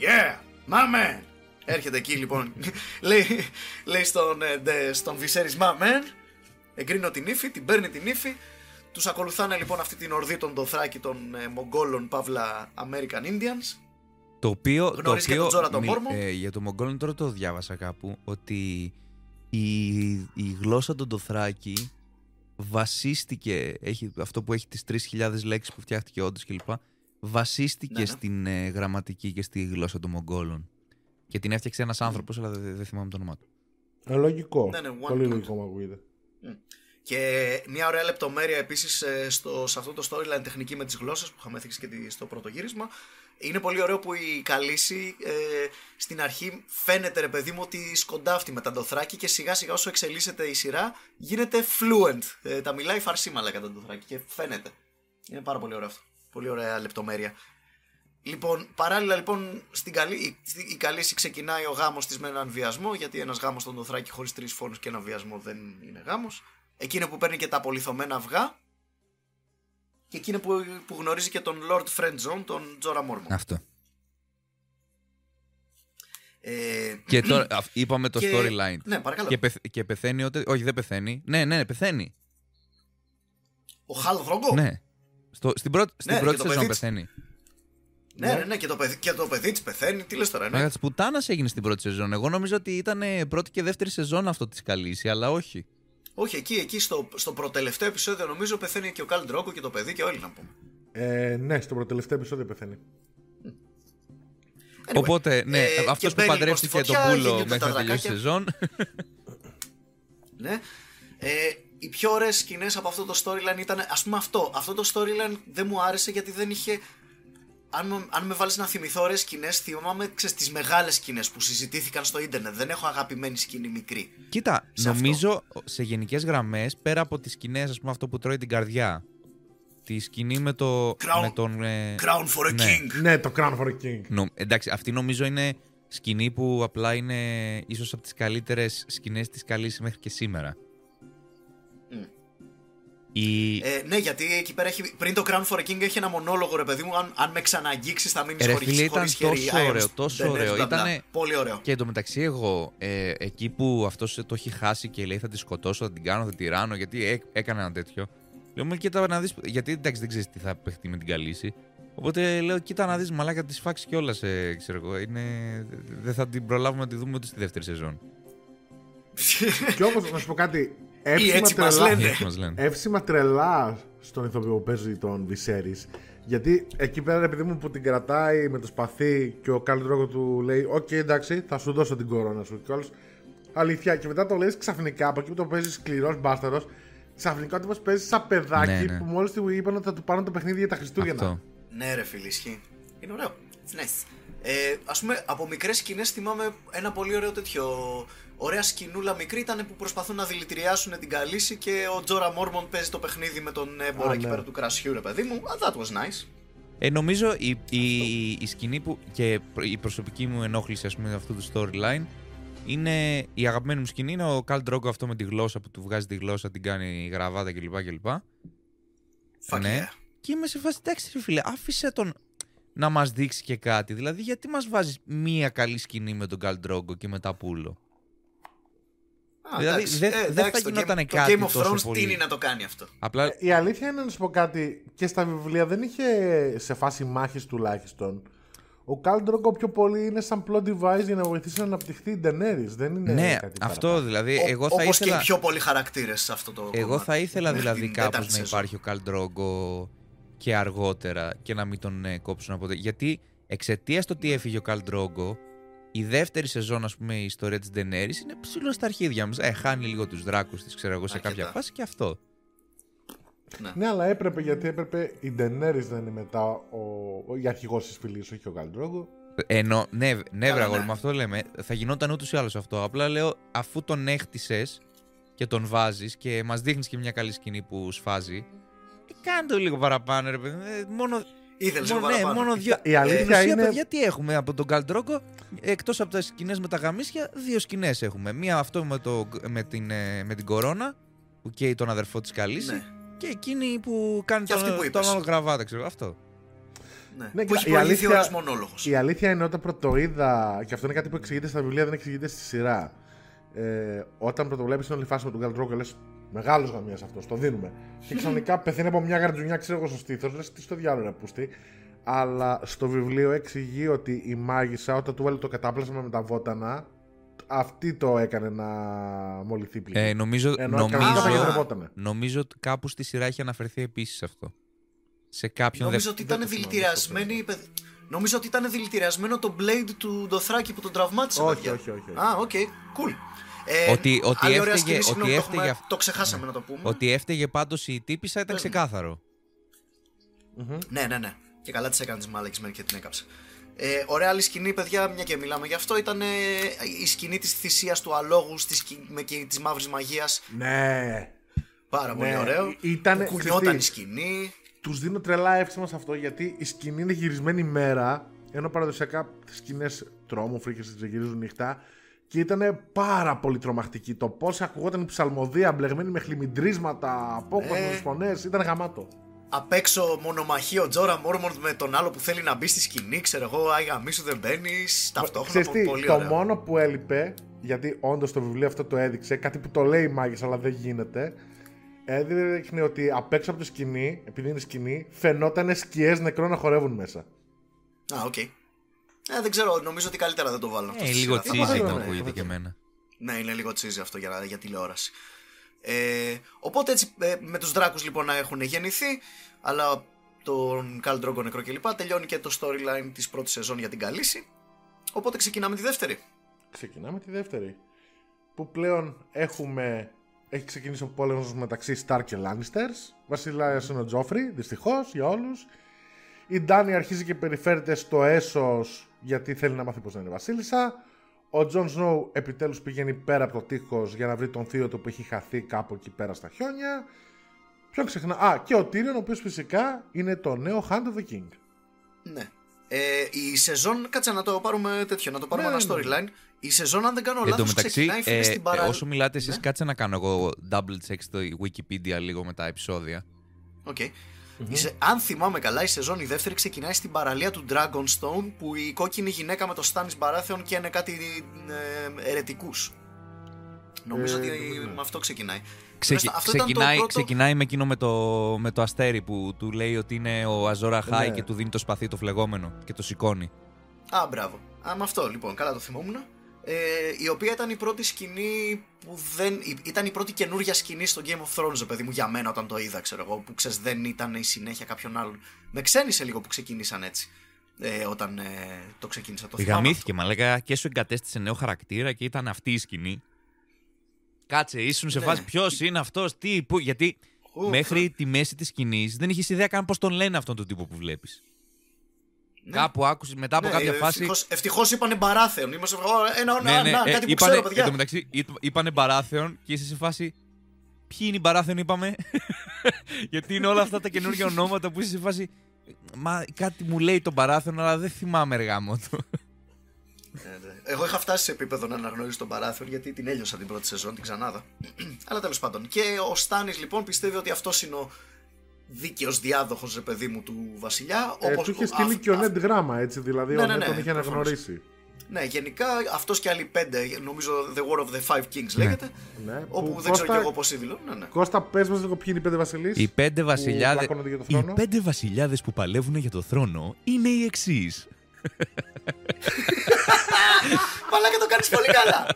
Speaker 2: Yeah, my man! Έρχεται εκεί λοιπόν, λέει, λέει στον, ε, ντε- στον Viserys my man, εγκρίνω την ύφη, την παίρνει την ύφη. Τους ακολουθάνε λοιπόν αυτή την ορδή των Δοθράκη των ε, Μογγόλων Παύλα American Indians.
Speaker 3: Το οποίο. Το
Speaker 2: Γνωρίζεις και
Speaker 3: οποίο
Speaker 2: τον Τζόρα τον
Speaker 3: μιλ-
Speaker 2: Μόρμο.
Speaker 3: ε, για το Μογγόλων τώρα το διάβασα κάπου ότι η, η γλώσσα των Δοθράκη βασίστηκε, έχει, αυτό που έχει τις 3.000 λέξεις που φτιάχτηκε όντως κλπ. βασίστηκε
Speaker 2: Ναι, ναι.
Speaker 3: στην ε, γραμματική και στη γλώσσα των Μογγόλων. Και την έφτιαξε ένας
Speaker 2: Ναι.
Speaker 3: άνθρωπος, αλλά δεν δεν θυμάμαι το όνομά του.
Speaker 1: Ε, λογικό.
Speaker 2: Ναι, ναι, one
Speaker 1: Πολύ
Speaker 2: plot.
Speaker 1: λογικό μου ακούγεται.
Speaker 2: Και μια ωραία λεπτομέρεια επίσης σε αυτό το storyline τεχνική με τις γλώσσες που είχαμε θίξει και τη- στο πρώτο γύρισμα. Είναι πολύ ωραίο που η Καλύση ε, στην αρχή φαίνεται ρε παιδί μου ότι σκοντάφτει με τα ντοθράκι και σιγά σιγά όσο εξελίσσεται η σειρά γίνεται fluent. Ε, τα μιλάει φαρσίμαλα κατά ντοθράκι και φαίνεται. Είναι πάρα πολύ ωραίο αυτό. Πολύ ωραία λεπτομέρεια. Λοιπόν, παράλληλα λοιπόν στην καλή, η, η Καλύση ξεκινάει ο γάμος της με έναν βιασμό γιατί ένας γάμος στον Ντοθράκη χωρίς τρεις φόνους και ένα βιασμό δεν είναι γάμος. Εκείνη που παίρνει και τα απολυθωμένα αυγά και εκείνη που, που γνωρίζει και τον Lord Friendzone, τον Τζόρα Μόρμον.
Speaker 3: Αυτό.
Speaker 2: Ε,
Speaker 3: Και τώρα αυ- είπαμε το
Speaker 2: και-
Speaker 3: storyline.
Speaker 2: Ναι, παρακαλώ.
Speaker 3: Και, πεθ- και πεθαίνει ότι. Όχι, δεν πεθαίνει. Ναι, ναι, ναι, πεθαίνει.
Speaker 2: Ο Χαλ Δρόγκο.
Speaker 3: Ναι. Στο, στην πρώτη, στην
Speaker 2: Ναι,
Speaker 3: πρώτη
Speaker 2: και το
Speaker 3: σεζόν
Speaker 2: παιδί της.
Speaker 3: πεθαίνει.
Speaker 2: ναι, ναι, ναι, και το παιδί, και το παιδί της πεθαίνει. Τι λες τώρα, ναι.
Speaker 3: Μάγα της πουτάνας έγινε στην πρώτη σεζόν. Εγώ νόμιζα ότι ήταν ε, πρώτη και δεύτερη σεζόν αυτό της καλύση, αλλά όχι.
Speaker 2: Όχι, εκεί, εκεί στο, στο προτελευταίο επεισόδιο νομίζω πεθαίνει και ο Καλ Ντρόγκο και το παιδί και όλοι να πούμε.
Speaker 1: Ε, ναι, στο προτελευταίο επεισόδιο πεθαίνει.
Speaker 2: Anyway,
Speaker 3: Οπότε, ναι,
Speaker 2: ε,
Speaker 3: αυτός
Speaker 2: και
Speaker 3: που
Speaker 2: μπαίνει,
Speaker 3: παντρεύτηκε
Speaker 2: λοιπόν, στη
Speaker 3: τον
Speaker 2: φωτιά,
Speaker 3: Πούλο
Speaker 2: γίνονται
Speaker 3: μέχρι
Speaker 2: τα
Speaker 3: να τελειώσει η
Speaker 2: δρακάκια.
Speaker 3: σεζόν.
Speaker 2: Ναι. Ε, οι πιο ωραίες σκηνές από αυτό το storyline ήταν. Α πούμε αυτό. Αυτό το storyline δεν μου άρεσε γιατί δεν είχε. Αν, με- αν με βάλεις να θυμηθώ ωραίες σκηνές, θυμάμαι τις μεγάλες σκηνές που συζητήθηκαν στο ίντερνετ. Δεν έχω αγαπημένη σκηνή μικρή.
Speaker 3: Κοίτα,
Speaker 2: σε
Speaker 3: νομίζω σε γενικές γραμμές, πέρα από τις σκηνές, ας πούμε αυτό που τρώει την καρδιά. Τη σκηνή με, το,
Speaker 2: Crown-
Speaker 3: με τον. ε,
Speaker 2: Crown for a
Speaker 3: ναι.
Speaker 2: king.
Speaker 1: Ναι, το Crown for a King.
Speaker 3: νο- εντάξει, αυτή νομίζω είναι σκηνή που απλά είναι ίσως από τις καλύτερες σκηνές της καλής μέχρι και σήμερα.
Speaker 2: Μμ.
Speaker 3: Η...
Speaker 2: Ε, ναι, γιατί εκεί πέρα έχει, πριν το Crown for a King έχει ένα μονόλογο ρε παιδί μου. Αν, αν με ξαναγγίξεις θα μείνεις
Speaker 3: Ρε
Speaker 2: χωρί
Speaker 3: φίλε, ήταν
Speaker 2: χωρίς χέρι.
Speaker 3: τόσο
Speaker 2: Irons,
Speaker 3: ωραίο, τόσο
Speaker 2: Daenerys,
Speaker 3: ωραίο.
Speaker 2: μπλα, μπλα.
Speaker 3: Ήτανε-
Speaker 2: Πολύ ωραίο.
Speaker 3: Και εντωμεταξύ εγώ, ε, εκεί που αυτός το έχει χάσει και λέει θα τη σκοτώσω, θα την κάνω, θα τη ράνω, γιατί έ- έκανε ένα τέτοιο. Λέω, μου κοίτα να δεις, γιατί εντάξει δεν ξέρεις τι θα παιχτεί με την καλύση. Οπότε λέω, κοίτα να δεις μαλάκα τη φάξεις κιόλας, ε, ξέρω εγώ. Είναι... Δεν θα την προλάβουμε να τη δούμε ούτε στη δεύτερη σεζόν.
Speaker 1: και όμως, να σου πω κάτι.
Speaker 2: Ή
Speaker 1: Εύσημα
Speaker 2: έτσι μας
Speaker 1: τρελά,
Speaker 2: λένε.
Speaker 3: Έτσι μας λένε.
Speaker 1: εύσημα τρελά στον ηθοποιό που παίζει τον Viserys. Γιατί εκεί πέρα, επειδή μου που την κρατάει με το σπαθί και ο Καλ Ντρόγκο του λέει: Οκ, εντάξει, θα σου δώσω την κορώνα σου. Και όλος, αλήθεια. Και μετά το λέει ξαφνικά από εκεί που το παίζει σκληρός μπάσταρδος. Ξαφνικά ότι μα παίζει σαν παιδάκι
Speaker 3: Ναι, ναι.
Speaker 1: που μόλις του είπαν ότι θα του πάρουν το παιχνίδι για τα Χριστούγεννα.
Speaker 3: Αυτό.
Speaker 2: Ναι, ρε φίλε, ισχύει. Είναι ωραίο. It's nice. Ε, Α πούμε, από μικρές σκηνές θυμάμαι ένα πολύ ωραίο τέτοιο. Ωραία σκηνούλα μικρή ήταν που προσπαθούν να δηλητηριάσουν την καλύση και ο Τζόρα Μόρμον παίζει το παιχνίδι με τον έμπορα
Speaker 1: Α,
Speaker 2: εκεί
Speaker 1: ναι.
Speaker 2: πέρα του κρασιού, ρε παιδί μου. Ah, that was nice.
Speaker 3: Ε, νομίζω η, η, η σκηνή που και η προσωπική μου ενόχληση ας πούμε αυτού του storyline είναι η αγαπημένη μου σκηνή είναι ο Καλ Ντρόγκο αυτό με τη γλώσσα που του βγάζει τη γλώσσα, την κάνει γραβάτα κλπ. κλπ.
Speaker 2: Fuck
Speaker 3: Ναι.
Speaker 2: yeah.
Speaker 3: Και είμαι σε φάση, εντάξει ρε φίλε, άφησε τον να μας δείξει και κάτι. Δηλαδή γιατί μας βάζεις μία καλή σκηνή με τον Καλ Ντρόγκο και μετά πούλο;
Speaker 2: Α,
Speaker 3: Δηλαδή,
Speaker 2: εντάξει.
Speaker 3: δεν-
Speaker 2: Ε,
Speaker 3: δεν
Speaker 2: εντάξει,
Speaker 3: θα
Speaker 2: το
Speaker 3: γινότανε
Speaker 2: Game-
Speaker 3: κάτι
Speaker 2: Το Game of
Speaker 3: τόσο
Speaker 2: Thrones
Speaker 3: πολύ.
Speaker 2: τίνει να το κάνει αυτό;
Speaker 3: Απλά
Speaker 1: Η αλήθεια είναι να σου πω κάτι. Και στα βιβλία δεν είχε σε φάση μάχης τουλάχιστον. Ο Καλ Ντρόγκο πιο πολύ είναι σαν plot device για να βοηθήσει να αναπτυχθεί η Daenerys. Δεν είναι
Speaker 3: ναι,
Speaker 1: κάτι
Speaker 3: αυτό
Speaker 1: παραπάνω.
Speaker 3: δηλαδή.
Speaker 2: Ο-
Speaker 3: εγώ θα
Speaker 2: όπως
Speaker 3: ήθελα.
Speaker 2: και οι πιο πολλοί χαρακτήρες σε αυτό το
Speaker 3: Εγώ
Speaker 2: κομμάτι.
Speaker 3: θα ήθελα
Speaker 2: Μέχρι
Speaker 3: δηλαδή
Speaker 2: την
Speaker 3: κάπως
Speaker 2: τέταρτη
Speaker 3: να
Speaker 2: σεζόν.
Speaker 3: υπάρχει ο Καλ Ντρόγκο και αργότερα και να μην τον ε, κόψουν από το... Γιατί εξαιτίας του ότι έφυγε ο Καλ Ντρόγκο, η δεύτερη σεζόν, ας πούμε, η ιστορία της Daenerys είναι ψηλό στα αρχίδια μας. Ε, χάνει λίγο τους δράκους της, ξέρω εγώ, σε
Speaker 2: Αρκετά.
Speaker 3: κάποια φάση και αυτό.
Speaker 1: Ναι, αλλά έπρεπε γιατί έπρεπε η Daenerys να είναι μετά ο, ο, η αρχηγός της φυλής, όχι ο Καλ Ντρόγκο.
Speaker 3: Ενώ, ναι, ναι,
Speaker 2: Καλά,
Speaker 3: βρε αγόρι
Speaker 2: ναι.
Speaker 3: μου, αυτό λέμε. Θα γινόταν ούτως ή άλλως αυτό. Απλά λέω, αφού τον έχτισες και τον βάζεις και μας δείχνεις και μια καλή σκηνή που σφάζει. Ε, κάνε το λίγο παραπάνω, ρε παιδί. Ε, Μόνο,
Speaker 2: Ήθελες λίγο
Speaker 3: μόνο, ναι,
Speaker 2: παραπάνω.
Speaker 3: μόνο δύο.
Speaker 1: Η αλήθεια
Speaker 3: Στην ουσία,
Speaker 1: είναι-
Speaker 3: παιδιά, τι έχουμε από τον Καλντρόγκο, εκτός από τα σκηνές με τα γαμίσια, δύο σκηνές έχουμε. Μία αυτό με, το, με, την, ε, με την κορώνα, που καίει τον αδερφό της Καλύση.
Speaker 2: Ναι.
Speaker 3: Και εκείνη που κάνει
Speaker 2: Και αυτή που
Speaker 3: τον,
Speaker 2: είπες.
Speaker 3: τον άλλο γραβάτα, ξέρω αυτό.
Speaker 2: Ναι.
Speaker 1: Ναι,
Speaker 2: που
Speaker 1: κοίτα,
Speaker 2: έχει
Speaker 1: η
Speaker 2: προηγηθεί
Speaker 1: αλήθεια-
Speaker 2: ένας μονόλογος.
Speaker 1: Η αλήθεια είναι όταν πρωτοείδα, και αυτό είναι κάτι που εξηγείται στα βιβλία, δεν εξηγείται στη σειρά. Ε, όταν πρωτοβλέπει την όλη φάση με τον Καλ Ντρόγκο, λες μεγάλος γαμία αυτός, το δίνουμε. και ξαφνικά πεθαίνει από μια γαρτζουνιά, ξέρω εγώ, στο στήθος, λες τι στο διάλογο να πούστη. Αλλά στο βιβλίο εξηγεί ότι η μάγισσα όταν του βάλε το κατάπλασμα με τα βότανα, αυτή το έκανε να μολυθεί πλήρω.
Speaker 3: Ε, νομίζω,
Speaker 1: Ενώ κανονικά θα
Speaker 3: νομίζω,
Speaker 2: γινόταν.
Speaker 1: γινόταν.
Speaker 3: νομίζω ότι κάπου στη σειρά έχει αναφερθεί επίσης αυτό. σε κάποιον
Speaker 2: Νομίζω
Speaker 3: δεν-
Speaker 2: ότι ήταν
Speaker 1: δεν το θυμάμαι
Speaker 2: δηλητηριασμένη. παιδ- Νομίζω ότι ήταν δηλητηριασμένο το blade του Ντοθράκη που τον τραυμάτισε.
Speaker 1: Όχι,
Speaker 2: παιδιά.
Speaker 1: όχι, όχι, όχι.
Speaker 2: Α, οκ, cool. Ε,
Speaker 3: Ότι- ότι
Speaker 2: άλλη ωραία
Speaker 3: έφταιγε-
Speaker 2: σκηνή,
Speaker 3: ότι
Speaker 2: συγγνώμη, το έχουμε-
Speaker 3: έφταιγε αυ-
Speaker 2: Το ξεχάσαμε να το πούμε.
Speaker 3: Ότι έφταιγε πάντως η τύπησα ήταν
Speaker 2: Πες μου.
Speaker 3: ξεκάθαρο.
Speaker 2: Ναι, ναι, ναι. Και καλά της έκανε της μάλακη μέρη και την έκαψε. Ε, ωραία άλλη σκηνή, παιδιά, μια και μιλάμε γι' αυτό, ήταν ε, η σκηνή της θυσίας του αλόγου στη σκη... με και της μαύρης μαγείας.
Speaker 1: Ναι.
Speaker 2: Πάρα πολύ
Speaker 1: Ναι,
Speaker 2: ωραίο.
Speaker 1: ή- ήτανε-
Speaker 2: Που κουνιόταν η
Speaker 1: ξέρεις τι,
Speaker 2: σκηνή.
Speaker 1: Τους δίνω τρελά εύσημα σε αυτό γιατί η σκηνή είναι γυρισμένη μέρα, ενώ παραδοσιακά τις σκηνές τρόμου, φρίκες τις γυρίζουν νύχτα. Και ήταν πάρα πολύ τρομακτική. Το πώς ακουγόταν η ψαλμοδία μπλεγμένη με χλιμιντρίσματα, απόκοσμος
Speaker 2: Ναι.
Speaker 1: φωνές, ήταν γαμάτο.
Speaker 2: Απ' έξω μονομαχεί ο Τζόρα Μόρμοντ με τον άλλο που θέλει να μπει στη σκηνή. Ξέρω εγώ, Άγια μίσου δεν μπαίνεις. Ταυτόχρονα
Speaker 1: Ξέρεις τι,
Speaker 2: πολύ
Speaker 1: το
Speaker 2: ωραίο.
Speaker 1: μόνο που έλειπε, γιατί όντως το βιβλίο αυτό το έδειξε, κάτι που το λέει μάγισσα αλλά δεν γίνεται, έδειχνε ότι απ' έξω από τη σκηνή, επειδή είναι σκηνή, φαινόταν σκιές νεκρών να χορεύουν μέσα.
Speaker 2: Α, οκ. Ε, δεν ξέρω, νομίζω ότι καλύτερα δεν το βάλω. αυτό
Speaker 3: Ε,
Speaker 2: στη
Speaker 3: λίγο
Speaker 2: σειρά.
Speaker 3: cheesy
Speaker 1: ναι,
Speaker 3: το
Speaker 1: ναι,
Speaker 3: ακούγεται
Speaker 1: ναι.
Speaker 3: και εμένα.
Speaker 2: Ναι, είναι λίγο cheesy αυτό για, για τηλεόραση. Ε, οπότε έτσι ε, με τους δράκους λοιπόν να έχουν γεννηθεί, αλλά τον Καλ Ντρόγκο νεκρό κλπ. Τελειώνει και το storyline της πρώτης σεζόν για την Καλίσι. Οπότε ξεκινάμε τη δεύτερη.
Speaker 1: Ξεκινάμε τη δεύτερη. Που πλέον έχουμε. Έχει ξεκινήσει ο πόλεμος μεταξύ Stark και Lannisters. Βασιλιάς είναι ο Τζόφρι, δυστυχώς για όλους. Η Ντάνη αρχίζει και περιφέρεται στο Έσος γιατί θέλει να μάθει πώς να είναι Βασίλισσα. Ο Τζον Σνόου επιτέλους πηγαίνει πέρα από το τείχος για να βρει τον θείο του που έχει χαθεί κάπου εκεί πέρα στα χιόνια. Ποιον ξεχνάω. Α, και ο Τύριον, ο οποίος φυσικά είναι το νέο Hand of the King.
Speaker 2: Ναι. Ε, η σεζόν, κάτσε να το πάρουμε τέτοιο, να το πάρουμε
Speaker 1: Ναι,
Speaker 2: ένα
Speaker 1: ναι, ναι.
Speaker 2: storyline. Η σεζόν, αν δεν κάνω
Speaker 3: Εν τω
Speaker 2: λάθος,
Speaker 3: μεταξύ,
Speaker 2: ξεκινάει φίλε
Speaker 3: ε,
Speaker 2: στην
Speaker 3: ε,
Speaker 2: παρά...
Speaker 3: όσο μιλάτε εσείς
Speaker 2: Ναι.
Speaker 3: κάτσε να κάνω εγώ double check στο Wikipedia λίγο με τα επεισόδια.
Speaker 2: Οκ. Η σε- Αν θυμάμαι καλά, η σεζόν η δεύτερη ξεκινάει στην παραλία του Dragonstone που η κόκκινη γυναίκα με το Στάνης Μπαράθεων και είναι κάτι ε, αιρετικούς. Νομίζω
Speaker 1: Ε,
Speaker 2: ότι
Speaker 1: δεν ξέρω.
Speaker 2: με αυτό ξεκινάει.
Speaker 3: Ξεκι...
Speaker 2: Αυτό ήταν το
Speaker 3: ξεκινάει,
Speaker 2: πρώτο-
Speaker 3: ξεκινάει με εκείνο με το, με το αστέρι που του λέει ότι είναι ο Αζόρα Χάι
Speaker 1: Ναι.
Speaker 3: και του δίνει το σπαθί το φλεγόμενο και το σηκώνει.
Speaker 2: Α, μπράβο. Α, με αυτό λοιπόν, καλά το θυμόμουν. Ε, η οποία ήταν η πρώτη σκηνή που δεν. η- ήταν η πρώτη καινούργια σκηνή στο Game of Thrones, ρε παιδί μου, για μένα όταν το είδα, ξέρω εγώ. Που ξέρεις, δεν ήταν η συνέχεια κάποιον άλλον. Με ξένησε λίγο που ξεκίνησαν έτσι. Ε, όταν ε, το ξεκίνησα το θυμάμαι.
Speaker 3: Γαμήθηκε, μα λέγα και σου εγκατέστησε νέο χαρακτήρα και ήταν αυτή η σκηνή. Κάτσε, ήσουν σε
Speaker 2: Ναι.
Speaker 3: φάση ποιος είναι αυτός, τι, πού, γιατί
Speaker 2: Ου,
Speaker 3: μέχρι τη μέση της σκηνής δεν είχες ιδέα καν πώς τον λένε αυτόν τον τύπο που βλέπεις.
Speaker 2: Ναι.
Speaker 3: Κάπου άκουσε μετά από
Speaker 2: Ναι,
Speaker 3: κάποια
Speaker 2: ευτυχώς,
Speaker 3: φάση.
Speaker 2: Ευτυχώς είπανε μπαράθεων. Είμαστε «Ω, ένα,
Speaker 3: Ναι,
Speaker 2: να,
Speaker 3: ναι,
Speaker 2: να,
Speaker 3: ε,
Speaker 2: κάτι που
Speaker 3: είπανε,
Speaker 2: ξέρω,
Speaker 3: εν
Speaker 2: παιδιά.
Speaker 3: τω μεταξύ, είπ- είπανε Μπαράθεον και είσαι σε φάση. Ποιοι είναι οι Μπαράθεον, είπαμε; Γιατί είναι όλα αυτά τα καινούργια ονόματα που είσαι σε φάση. Μα κάτι μου λέει τον Μπαράθεον, αλλά δεν θυμάμαι εργάμο του.
Speaker 2: Ε, ναι. Εγώ είχα φτάσει σε επίπεδο να αναγνωρίσω τον Παράθυρο γιατί την έλειωσα την πρώτη σεζόν, την ξανάδα. Αλλά τέλος πάντων. Και ο Στάνης λοιπόν πιστεύει ότι αυτός είναι ο δίκαιος διάδοχος, ρε παιδί μου, του Βασιλιά.
Speaker 1: Ε,
Speaker 2: όπως-
Speaker 1: του είχε
Speaker 2: αυ-
Speaker 1: στείλει και ο
Speaker 2: αυ-
Speaker 1: Νέντ γράμμα, έτσι. Δηλαδή
Speaker 2: Ναι,
Speaker 1: ο
Speaker 2: ναι,
Speaker 1: Νέντ
Speaker 2: ναι,
Speaker 1: τον είχε
Speaker 2: προφανώς.
Speaker 1: αναγνωρίσει.
Speaker 2: Ναι, γενικά αυτός και άλλοι πέντε, νομίζω The War of the Five Kings λέγεται.
Speaker 1: Ναι,
Speaker 2: Όπου
Speaker 1: που
Speaker 2: δεν ξέρω
Speaker 1: Κώστα-
Speaker 2: κι εγώ πώς δηλώνουν. Ναι, ναι.
Speaker 1: Κώστα, πες μας λίγο ποιοι είναι οι πέντε βασιλείς.
Speaker 3: Οι πέντε βασιλιάδε.
Speaker 1: πλακώνονται για το
Speaker 3: Οι
Speaker 1: θρόνο.
Speaker 3: πέντε βασιλιάδες που παλεύουν για το θρόνο είναι οι εξής.
Speaker 2: Μαλάκα το κάνεις πολύ καλά.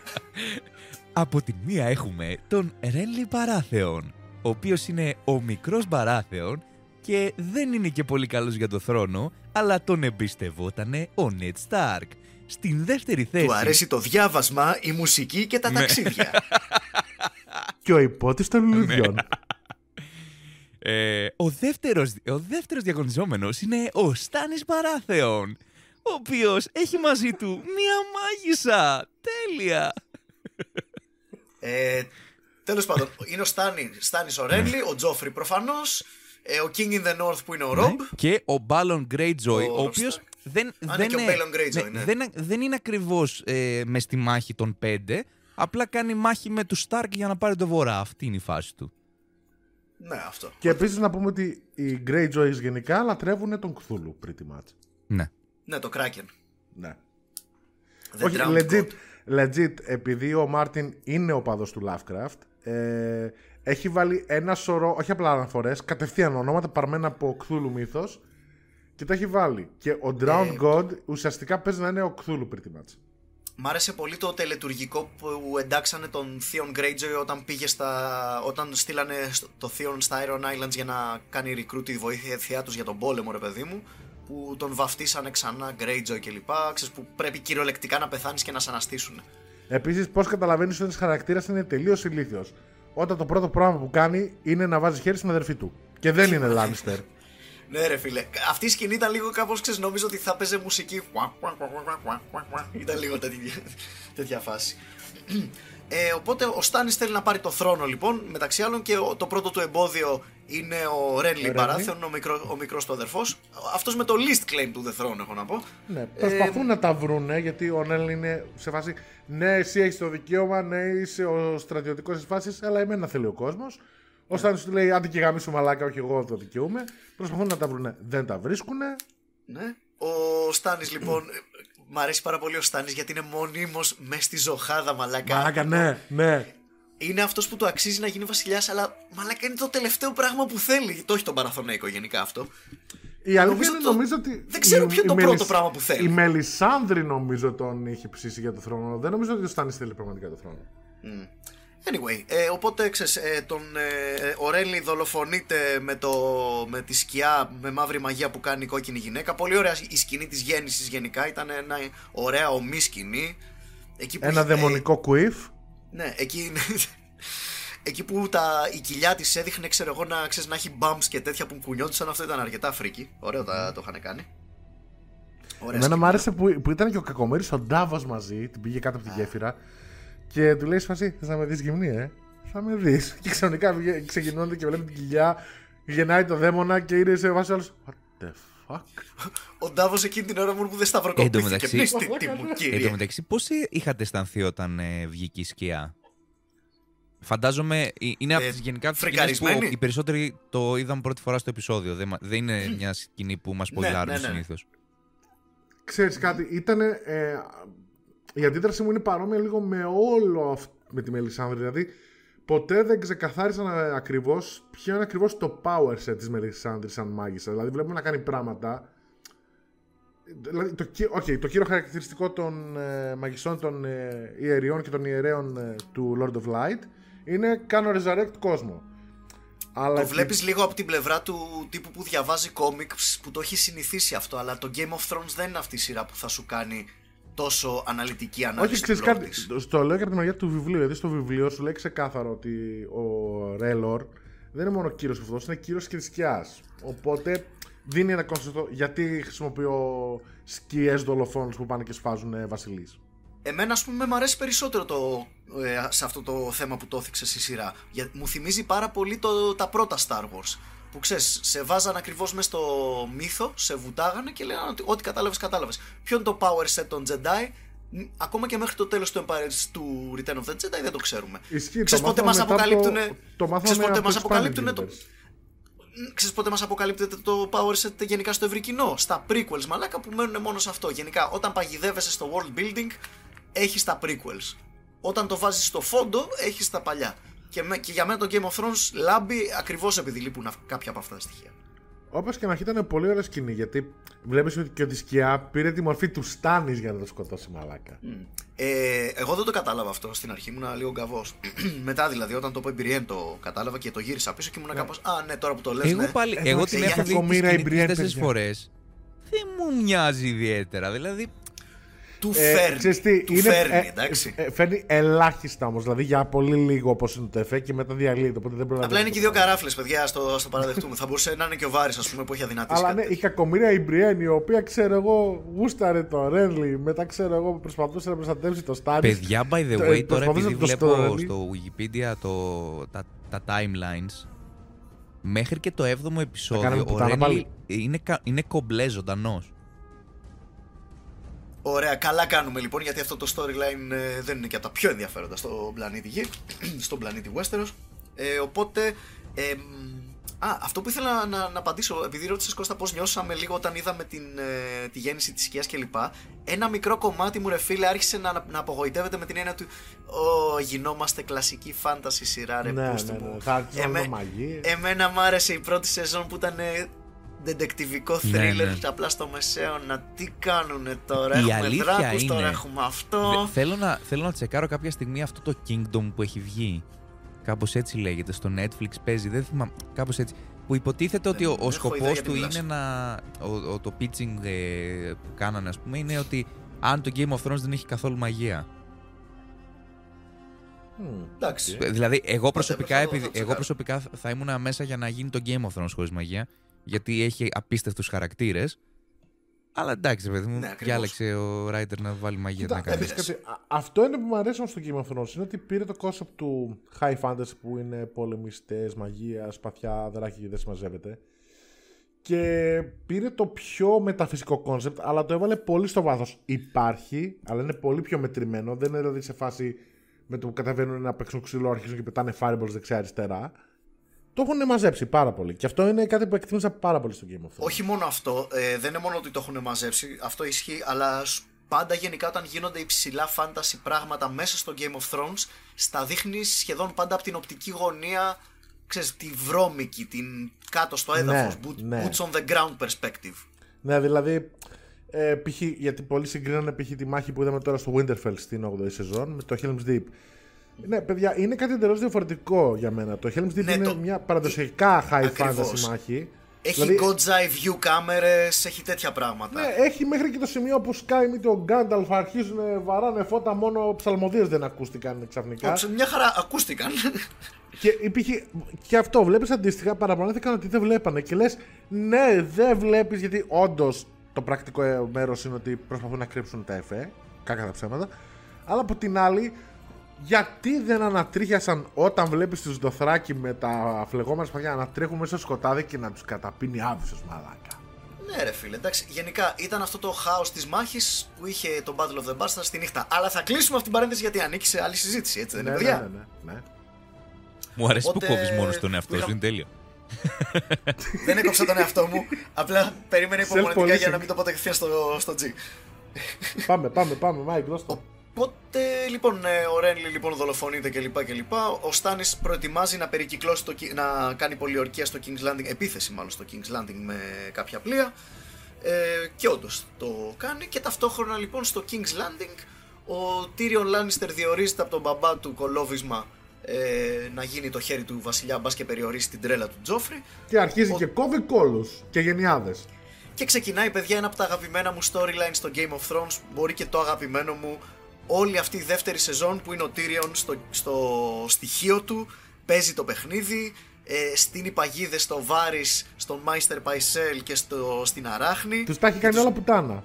Speaker 3: Από τη μία έχουμε τον Ρένλι Μπαράθεον, ο οποίος είναι ο μικρός Μπαράθεον και δεν είναι και πολύ καλός για το θρόνο, αλλά τον εμπιστευότανε ο Νετ Στάρκ. Στην δεύτερη θέση...
Speaker 2: Του αρέσει το διάβασμα, η μουσική και τα
Speaker 3: Ναι.
Speaker 2: ταξίδια.
Speaker 1: Και ο υπότη των λουλουδιών.
Speaker 3: Ε, ο, δεύτερος, ο δεύτερος διαγωνιζόμενος είναι ο Στάνης Μπαράθεον, ο οποίος έχει μαζί του μία μάγισσα. Τέλεια!
Speaker 2: Ε, Τέλος πάντων, είναι ο Στάνι, Στάνης ο Ρένλι, ο Τζόφρι προφανώς, ε, ο King in the North που είναι ο Ρομπ.
Speaker 3: Ναι. Και ο Μπάλον Greyjoy,
Speaker 2: Ο
Speaker 3: ο, οποίος
Speaker 2: Stark.
Speaker 3: δεν,
Speaker 2: Α,
Speaker 3: δεν,
Speaker 2: ναι, και ο
Speaker 3: είναι-
Speaker 2: Balon Greyjoy, ναι.
Speaker 3: δεν, δεν είναι ακριβώς ε, μες στη μάχη των πέντε, απλά κάνει μάχη με τους Stark για να πάρει το βορρά. Αυτή είναι η φάση του.
Speaker 2: Ναι, αυτό.
Speaker 1: και επίσης να πούμε ότι οι Greyjoys γενικά λατρεύουν τον Κθούλου, pretty much.
Speaker 3: Ναι.
Speaker 2: Ναι, το Kraken.
Speaker 1: Ναι.
Speaker 2: The
Speaker 1: Όχι,
Speaker 2: Drowned
Speaker 1: legit,
Speaker 2: God.
Speaker 1: legit, επειδή ο Μάρτιν είναι ο παδός του Lovecraft, ε, έχει βάλει ένα σωρό, όχι απλά αναφορές, κατευθείαν ονόματα παρμένα από Cthulhu μύθος και τα έχει βάλει. Και ο Drowned
Speaker 2: Ε,
Speaker 1: God ουσιαστικά παίζει να είναι ο Cthulhu pretty much.
Speaker 2: Μ' άρεσε πολύ το τελετουργικό που εντάξανε τον Theon Greyjoy όταν πήγε στα. όταν στείλανε το Theon στα Iron Islands για να κάνει recruit τη βοήθεια τους για τον πόλεμο, ρε παιδί μου. Που τον βαφτίσανε ξανά Greyjoy κλπ. Ξέρεις που πρέπει κυριολεκτικά να πεθάνεις και να σε αναστήσουν.
Speaker 1: Επίσης, πώς καταλαβαίνεις ότι ένα χαρακτήρας είναι τελείως ηλίθιος; Όταν το πρώτο πράγμα που κάνει είναι να βάζει χέρι στην αδερφή του. Και δεν είναι Λάνιστερ.
Speaker 2: Ναι, ρε φίλε. Αυτή η σκηνή ήταν λίγο κάπως ξέρεις. Νομίζω ότι θα παίζει μουσική. Ήταν λίγο τέτοια, τέτοια φάση. Ε, οπότε ο Στάνη θέλει να πάρει το θρόνο λοιπόν. Μεταξύ άλλων και το πρώτο του εμπόδιο είναι ο Ρένλι Μπαράθεον, ο, μικρό, ο μικρός του αδερφός. Αυτός με το least claim του The Throne, έχω να πω.
Speaker 1: Ναι, προσπαθούν ε, να τα βρούνε γιατί ο Ρένλι είναι σε φάση. Ναι, εσύ έχεις το δικαίωμα, ναι, είσαι ο στρατιωτικός της φάσης, αλλά εμένα θέλει ο κόσμος. Ο Στάνη του λέει: Άντε και γαμίσου μαλάκα, όχι εγώ το δικαιούμαι. Προσπαθούν να τα βρουν, δεν τα βρίσκουν.
Speaker 2: Ναι. Ο Στάνη λοιπόν. Μ' αρέσει πάρα πολύ ο Στάνης γιατί είναι μονίμως μέσα στη ζωχάδα μαλάκα.
Speaker 1: Μαλάκα, ναι, ναι.
Speaker 2: Είναι αυτός που του αξίζει να γίνει βασιλιάς, αλλά μαλάκα είναι το τελευταίο πράγμα που θέλει. Το έχει τον Παραθωνέικο γενικά αυτό.
Speaker 1: Η αλήθεια είναι νομίζω ότι.
Speaker 2: Δεν ξέρω ποιο είναι το πρώτο πράγμα που θέλει.
Speaker 1: Η Μελισάνδρη νομίζω τον είχε ψήσει για το θρόνο. Δεν νομίζω ότι ο Στάνης θέλει πραγματικά το θρόνο.
Speaker 2: Mm. Anyway, ε, οπότε ξέρεις, ε, τον, ε, ο Ρέλι δολοφονείται με, το, με τη σκιά, με μαύρη μαγεία που κάνει η κόκκινη γυναίκα. Πολύ ωραία η σκηνή της γέννησης γενικά, ήταν ένα ωραία ομή σκηνή.
Speaker 1: Εκεί που ένα δαιμονικό κουίφ.
Speaker 2: Ναι, εκεί, εκεί που τα, η κοιλιά της έδειχνε, ξέρω εγώ, να, ξέρεις, να έχει bumps και τέτοια που κουνιόντουσαν, αυτό ήταν αρκετά φρίκι. Ωραίο τα, το είχαν κάνει.
Speaker 1: Ωραία Εμένα μου άρεσε που, που ήταν και ο Κακομέρης ο Ντάβος μαζί, την πήγε κάτω από τη γέφυρα και του λέει Σπασί, θες να με δεις γυμνή, ε; Θα με δεις. Και ξαφνικά ξεκινώνται και βλέπει την κοιλιά, γεννάει το δαίμονα και είναι σε βάση άλλος. What the fuck;
Speaker 2: Ο Ντάβος εκείνη την ώρα μου που δεν σταυροκοπήθηκε.
Speaker 3: Εν τω μεταξύ, πώς είχατε αισθανθεί όταν ε, βγήκε η σκιά; Φαντάζομαι ε, είναι από τις γενικά τις που οι περισσότεροι το είδαν πρώτη φορά στο επεισόδιο. Δεν, δεν είναι μια σκηνή που μας πολυλάρουν ναι, ναι, ναι. συνήθως.
Speaker 1: Ξέρεις κάτι, ήταν η αντίδραση μου είναι παρόμοια λίγο με όλο αυτό με τη Μελισάνδρη. Δηλαδή, ποτέ δεν ξεκαθάρισαν ακριβώς ποιο είναι ακριβώς το power set της Μελισάνδρη σαν μάγισσα. Δηλαδή, βλέπουμε να κάνει πράγματα. Δηλαδή, το, okay, το κύριο χαρακτηριστικό των ε, μαγισσών των ε, ιεριών και των ιερέων ε, του Lord of Light είναι κάνω resurrect κόσμο.
Speaker 2: Αλλά το βλέπεις λίγο από την πλευρά του τύπου που διαβάζει κόμιξ που το έχει συνηθίσει αυτό. Αλλά το Game of Thrones δεν είναι αυτή η σειρά που θα σου κάνει τόσο αναλυτική ανάλυση.
Speaker 1: Όχι, ξέρει κάτι. Στο λέω και από τη μεριά του βιβλίου. Γιατί στο βιβλίο σου λέει ξεκάθαρο ότι ο Ρέλορ δεν είναι μόνο κύριο αυτός, είναι κύριο και τη σκιά. Οπότε δίνει ένα κόνσεπτο γιατί χρησιμοποιώ σκιές δολοφόνους που πάνε και σφάζουν ε, βασιλείς.
Speaker 2: Εμένα, ας πούμε, μου αρέσει περισσότερο το, ε, σε αυτό το θέμα που το έθιξες στη σειρά. Για, μου θυμίζει πάρα πολύ το, τα πρώτα Star Wars που ξέρεις, σε βάζαν ακριβώς μέσα στο μύθο, σε βουτάγανε και λέγανε ότι ό,τι κατάλαβες, κατάλαβες. Ποιο είναι το power set των Jedi, ακόμα και μέχρι το τέλος του, του Return of the Jedi δεν το ξέρουμε.
Speaker 1: Ισχύει, ξέρεις πότε
Speaker 2: μας
Speaker 1: αποκαλύπτουν.
Speaker 2: Το, ξέρεις πότε μας αποκαλύπτουν το. Ξέρεις πότε μας αποκαλύπτεται το power set γενικά στο ευρύ κοινό; Στα prequels μαλάκα που μένουν μόνο σε αυτό Γενικά όταν παγιδεύεσαι στο world building Έχεις τα prequels Όταν το βάζεις στο φόντο έχεις τα παλιά και, με, και για μένα το Game of Thrones λάμπει ακριβώς επειδή λείπουν κάποια από αυτά τα στοιχεία.
Speaker 1: Όπως και να έχει, ήταν πολύ ωραία σκηνή γιατί βλέπεις ότι και ότι η σκιά πήρε τη μορφή του Στάνης για να το σκοτώσει μαλάκα. Mm.
Speaker 2: Ε, εγώ δεν το κατάλαβα αυτό στην αρχή, ήμουν λίγο γκαβός. Μετά δηλαδή, όταν το είπε η το κατάλαβα και το γύρισα πίσω και ήμουν ναι. κάπως. Α, ναι, τώρα που το λες.
Speaker 3: Εγώ,
Speaker 2: ναι.
Speaker 3: πάλι, εγώ την έχω δει τέσσερις φορές. Δεν μου μοιάζει ιδιαίτερα. Δηλαδή,
Speaker 2: του ε, φέρνει. Τι, του είναι, φέρνει, ε, εντάξει.
Speaker 1: Ε, φέρνει ελάχιστα όμως. Δηλαδή για πολύ λίγο όπως είναι το εφέ και μετά διαλύεται. Οπότε δεν
Speaker 2: Απλά είναι και δύο καράφλες, παιδιά, στο, στο παραδεχτούμε. θα μπορούσε να είναι και ο Βάρης, ας πούμε, που έχει αδυνατήσει.
Speaker 1: Αλλά ναι, η κακομοίρια η Μπριέν, η οποία ξέρω εγώ γούσταρε το Ρένλι, μετά ξέρω εγώ προσπαθούσε να προστατεύσει το Στάνις.
Speaker 3: Παιδιά, by the way, τώρα επειδή βλέπω στο Wikipedia το, τα, τα timelines. Μέχρι και το 7ο επεισόδιο ο Ρένλι είναι, είναι κομπλέ ζωντανός.
Speaker 2: Ωραία, καλά κάνουμε λοιπόν γιατί αυτό το storyline ε, δεν είναι και από τα πιο ενδιαφέροντα στο πλανήτη Γη, στον πλανήτη Westeros. Ε, οπότε, ε, α, αυτό που ήθελα να, να, απαντήσω, επειδή ρώτησες Κώστα πώς νιώσαμε λίγο όταν είδαμε την, ε, τη γέννηση της σκιά κλπ. Ένα μικρό κομμάτι μου, ρε φίλε, άρχισε να, να απογοητεύεται με την έννοια του Ω, γινόμαστε κλασική φάνταση σειρά, ρε
Speaker 1: ναι, ναι, ναι, Θα Εμέ,
Speaker 2: Εμένα μ' άρεσε η πρώτη σεζόν που ήταν δεντεκτιβικό
Speaker 3: Ναι,
Speaker 2: thriller
Speaker 3: ναι.
Speaker 2: απλά στο μεσαίωνα. Τι κάνουνε τώρα,
Speaker 3: Η
Speaker 2: έχουμε
Speaker 3: αλήθεια
Speaker 2: δράκους,
Speaker 3: είναι-
Speaker 2: τώρα έχουμε αυτό.
Speaker 3: Δε- θέλω, να, θέλω να τσεκάρω κάποια στιγμή αυτό το Kingdom που έχει βγει. Κάπως έτσι λέγεται. Στο Netflix παίζει. Δεν θυμάμαι. Κάπως έτσι. Που υποτίθεται ότι ο,
Speaker 2: δεν
Speaker 3: ο
Speaker 2: έχω
Speaker 3: σκοπός
Speaker 2: ιδέα γιατί
Speaker 3: του
Speaker 2: μιλάς.
Speaker 3: είναι να. Ο, ο- το pitching ε, που κάνανε, ας πούμε, είναι ότι αν το Game of Thrones δεν έχει καθόλου μαγεία.
Speaker 1: Μμμ.
Speaker 2: Εντάξει.
Speaker 3: Ε, Δηλαδή, εγώ προσωπικά,
Speaker 2: θα το- θα το
Speaker 3: επειδή, εγώ
Speaker 2: τσεκάρω.
Speaker 3: προσωπικά θα ήμουν μέσα για να γίνει το Game of Thrones χωρίς μαγεία. Γιατί έχει απίστευτους χαρακτήρες. Αλλά εντάξει, παιδί μου,
Speaker 2: Ναι, ακριβώς.
Speaker 3: διάλεξε ο Ράιτερ να βάλει μαγεία
Speaker 1: Κοίτα,
Speaker 3: να κάνει.
Speaker 1: έπαιξε κάτι. Α- Αυτό είναι που μου αρέσει όμως στο Game of Thrones. Είναι ότι πήρε το concept του high fantasy που είναι πολεμιστές, μαγείας, σπαθιά, δράκη και δεν συμμαζεύεται. Και πήρε το πιο μεταφυσικό concept, αλλά το έβαλε πολύ στο βάθος. Υπάρχει, αλλά είναι πολύ πιο μετρημένο. Δεν είναι δηλαδή σε φάση με το που καταβαίνουν να παίξουν ξύλο, αρχίζουν και πετάνε fireballs δεξιά-αριστερά. Το έχουν μαζέψει πάρα πολύ. Και αυτό είναι κάτι που εκτίμησα πάρα πολύ στο Game of Thrones.
Speaker 2: Όχι μόνο αυτό, ε, δεν είναι μόνο ότι το έχουν μαζέψει, αυτό ισχύει, αλλά σ- πάντα γενικά όταν γίνονται υψηλά fantasy πράγματα μέσα στο Game of Thrones, στα δείχνει σχεδόν πάντα από την οπτική γωνία, ξέρεις, τη βρώμικη, την κάτω στο έδαφος, boot-
Speaker 1: ναι.
Speaker 2: boots on the ground perspective.
Speaker 1: Ναι, δηλαδή. Ε, π.χ. γιατί πολλοί συγκρίνανε π.χ. τη μάχη που είδαμε τώρα στο Winterfell στην 8η σεζόν με το Helm's Deep. Ναι, παιδιά, είναι κάτι εντελώς διαφορετικό για μένα. Το Helm's Deep
Speaker 2: Ναι,
Speaker 1: είναι
Speaker 2: το-
Speaker 1: μια παραδοσιακά high
Speaker 2: Ακριβώς.
Speaker 1: fantasy μάχη.
Speaker 2: Έχει
Speaker 1: Δηλαδή-
Speaker 2: God's Eye View κάμερες, έχει τέτοια πράγματα.
Speaker 1: Ναι, έχει μέχρι και το σημείο που σκάει με τον Γκάνταλφ αρχίζουν βαράνε φώτα, μόνο ψαλμοδίες δεν ακούστηκαν ξαφνικά.
Speaker 2: Όψε, Μια χαρά ακούστηκαν.
Speaker 1: Και υπήρχε. Και αυτό βλέπεις αντίστοιχα παραπονέθηκαν ότι δεν βλέπανε. Και λες, ναι, δεν βλέπεις γιατί όντως το πρακτικό μέρος είναι ότι προσπαθούν να κρύψουν τα εφέ. Κάκα τα ψέματα. Αλλά από την άλλη, γιατί δεν ανατρίχιασαν όταν βλέπεις τους Δοθράκη με τα φλεγόμενα σπαθιά να τρέχουν μέσα στο σκοτάδι και να τους καταπίνει άβυσο μαλάκα.
Speaker 2: ναι, ρε φίλε, εντάξει. Γενικά ήταν αυτό το χάος της μάχης που είχε το Battle of the Bastards στη νύχτα. Αλλά θα κλείσουμε αυτή την παρένθεση γιατί ανήκει σε άλλη συζήτηση, έτσι δεν
Speaker 1: ναι,
Speaker 2: είναι,
Speaker 1: ναι,
Speaker 2: παιδιά;
Speaker 1: ναι, ναι, ναι.
Speaker 3: Μου αρέσει
Speaker 2: Οπότε,
Speaker 3: που κόβεις μόνος τον εαυτό σου,
Speaker 2: είχα-
Speaker 3: είναι τέλειο.
Speaker 2: Δεν έκοψα τον εαυτό μου. Απλά περίμενε υπομονετικά
Speaker 1: Self-policing.
Speaker 2: για να μην το πω κατευθείαν στο, στο G.
Speaker 1: πάμε, πάμε, πάμε, Μάικ, δώσ' το.
Speaker 2: Οπότε λοιπόν ε, ο Ρένλι λοιπόν δολοφονείται κλπ. κλπ. Ο Στάνις προετοιμάζει να περικυκλώσει το, Ki- να κάνει πολιορκία στο King's Landing, επίθεση μάλλον στο King's Landing με κάποια πλοία. Ε, και όντως το κάνει. Και ταυτόχρονα λοιπόν στο King's Landing ο Tyrion Lannister διορίζεται από τον μπαμπά του κολόβισμα ε, να γίνει το χέρι του βασιλιά μπας και περιορίσει την τρέλα του Τζόφρι.
Speaker 1: Και αρχίζει
Speaker 2: Ο-
Speaker 1: και κόβει κόλους και γενιάδες.
Speaker 2: Και ξεκινάει, παιδιά, ένα από τα αγαπημένα μου storyline στο Game of Thrones. Μπορεί και το αγαπημένο μου. Όλη αυτή η δεύτερη σεζόν που είναι ο Tyrion στο, στο στοιχείο του. Παίζει το παιχνίδι. Ε, στείνει παγίδες στο Βάρης, στον Μάιστερ Παϊσέλ και στο, στην Αράχνη.
Speaker 1: Τους τα έχει κάνει όλα πουτάνα.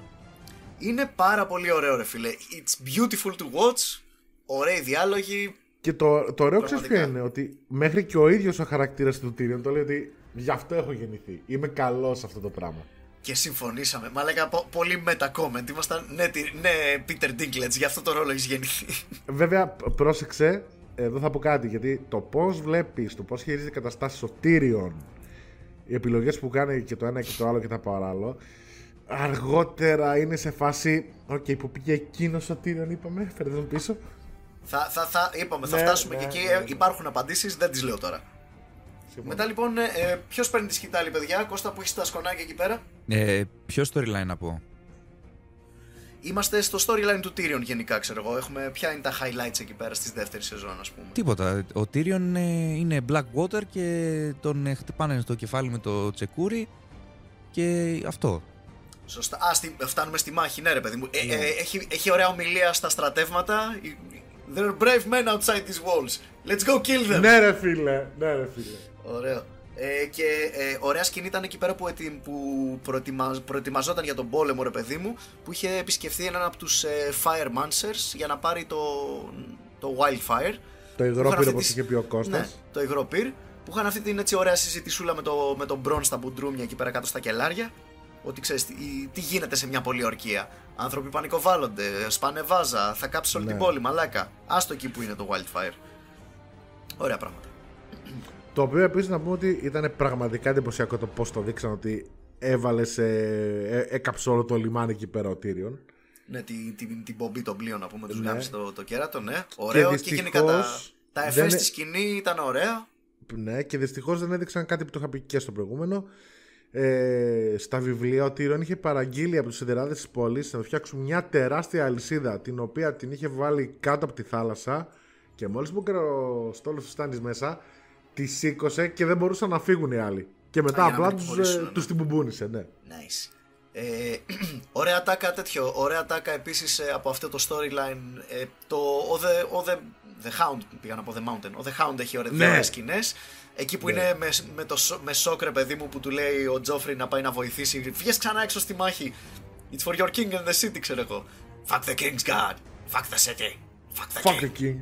Speaker 2: Είναι πάρα πολύ ωραίο, ρε φίλε. It's beautiful to watch. Ωραίοι διάλογοι.
Speaker 1: Και το, το ωραίο ξέρεις ποιο
Speaker 2: Πραγματικά.
Speaker 1: είναι, ότι μέχρι και ο ίδιος ο χαρακτήρας του Tyrion το λέει ότι γι' αυτό έχω γεννηθεί. Είμαι καλός σε αυτό το πράγμα.
Speaker 2: Και συμφωνήσαμε. Μα λέγα πο- πολύ meta comment. Ήμασταν, ναι, τι- ναι, Peter Dinklage, γι' αυτό το ρόλο έχεις γεννηθεί.
Speaker 1: Βέβαια, π- πρόσεξε, εδώ θα πω κάτι, γιατί το πώς βλέπεις, το πώς χειρίζεται καταστάσεις ο Tyrion, οι επιλογές που κάνει και το ένα και το άλλο και τα παράλληλο, αργότερα είναι σε φάση. Οκ, που πήγε εκείνος ο Tyrion, είπαμε, φέρτε τον πίσω.
Speaker 2: Θα, θα, θα, είπαμε, θα
Speaker 1: Ναι,
Speaker 2: φτάσουμε
Speaker 1: ναι,
Speaker 2: και εκεί.
Speaker 1: ναι,
Speaker 2: ε,
Speaker 1: ναι.
Speaker 2: Υπάρχουν απαντήσεις, δεν τις λέω τώρα. Μετά λοιπόν, ε, ποιος παίρνει τη σκυτάλη, παιδιά, Κώστα που έχεις τα σκονάκια εκεί πέρα.
Speaker 3: Ε, ποιο storyline να πω;
Speaker 2: Είμαστε στο storyline του Tyrion γενικά, ξέρω εγώ. Έχουμε, ποια είναι τα highlights εκεί πέρα στη δεύτερης σεζόν, ας πούμε.
Speaker 3: Τίποτα. Ο Tyrion ε, είναι Blackwater και τον ε, χτυπάνε στο κεφάλι με το τσεκούρι και αυτό.
Speaker 2: Σωστά. Α, στη, φτάνουμε στη μάχη, ναι, ρε παιδί μου. Ε, ε, έχει, έχει ωραία ομιλία στα στρατεύματα. There are brave men outside these walls. Let's go kill them.
Speaker 1: Ναι, ρε φίλε, ναι, ρε φίλε.
Speaker 2: Ωραίο. Ε, και ε, ωραία σκηνή ήταν εκεί πέρα που, ετοι- που προετοιμα, προετοιμαζόταν για τον πόλεμο, ρε παιδί μου, που είχε επισκεφθεί έναν από τους ε, Fire Mancers για να πάρει το, το Wildfire.
Speaker 1: Το
Speaker 2: Είχαν
Speaker 1: υγρό
Speaker 2: αυτή
Speaker 1: πύρο, όπω
Speaker 2: τη-
Speaker 1: είχε πει ο Κώστας.
Speaker 2: Ναι, το υγρό πυρ. Που είχαν αυτή την έτσι ωραία συζητησούλα με, το, με τον Μπρον στα μπουντρούμια εκεί πέρα κάτω στα κελάρια. Ότι ξέρεις τι, τι γίνεται σε μια πολιορκία. Άνθρωποι πανικοβάλλονται, σπάνε βάζα, θα κάψεις όλη
Speaker 1: Ναι.
Speaker 2: την πόλη, μαλάκα. Άστο εκεί που είναι το Wildfire. Ωραία πράγματα.
Speaker 1: Το οποίο επίσης να πούμε ότι ήταν πραγματικά εντυπωσιακό το πώς το δείξαν ότι έβαλε σε. ε, έκαψε όλο το λιμάνι εκεί πέρα ο Tyrion.
Speaker 2: Ναι, την, την, την πομπή των πλοίων να πούμε, τους
Speaker 1: Ναι.
Speaker 2: γάμισε το, το κέρατο, ναι. Ωραίο και,
Speaker 1: δυστυχώς
Speaker 2: γενικά τα, τα εφές
Speaker 1: δεν
Speaker 2: στη
Speaker 1: ε-
Speaker 2: σκηνή ήταν ωραία.
Speaker 1: Ναι, και δυστυχώς δεν έδειξαν κάτι που το είχα πει και στο προηγούμενο. ε, στα βιβλία ότι η Ron είχε παραγγείλει από τους σιδεράδες της πόλης να φτιάξουν μια τεράστια αλυσίδα την οποία την είχε βάλει κάτω από τη θάλασσα και μόλις που ο στόλος του φτάνει μέσα, τη σήκωσε και δεν μπορούσαν να φύγουν οι άλλοι. Και μετά
Speaker 2: Α, για να
Speaker 1: απλά
Speaker 2: μην
Speaker 1: τους
Speaker 2: χωρίσουν, ναι.
Speaker 1: τους την μπουμπούνισε, ναι.
Speaker 2: Nice. Ε, ωραία τάκα τέτοιο. Ωραία τάκα επίσης ε, από αυτό το storyline. Ε, το ο the, ο the, the Hound, πήγα να πω The Mountain. Ο The Hound έχει ωραίες
Speaker 1: Ναι.
Speaker 2: ναι. σκηνές. Εκεί που είναι με, με, το, σο- με σοκ ρε παιδί μου που του λέει ο Τζόφρι να πάει να βοηθήσει. Βγες ξανά έξω στη μάχη. It's for your king and the city, ξέρω εγώ. Fuck the king's god. Fuck the city. Fuck the
Speaker 1: Fuck
Speaker 2: king.
Speaker 1: the king.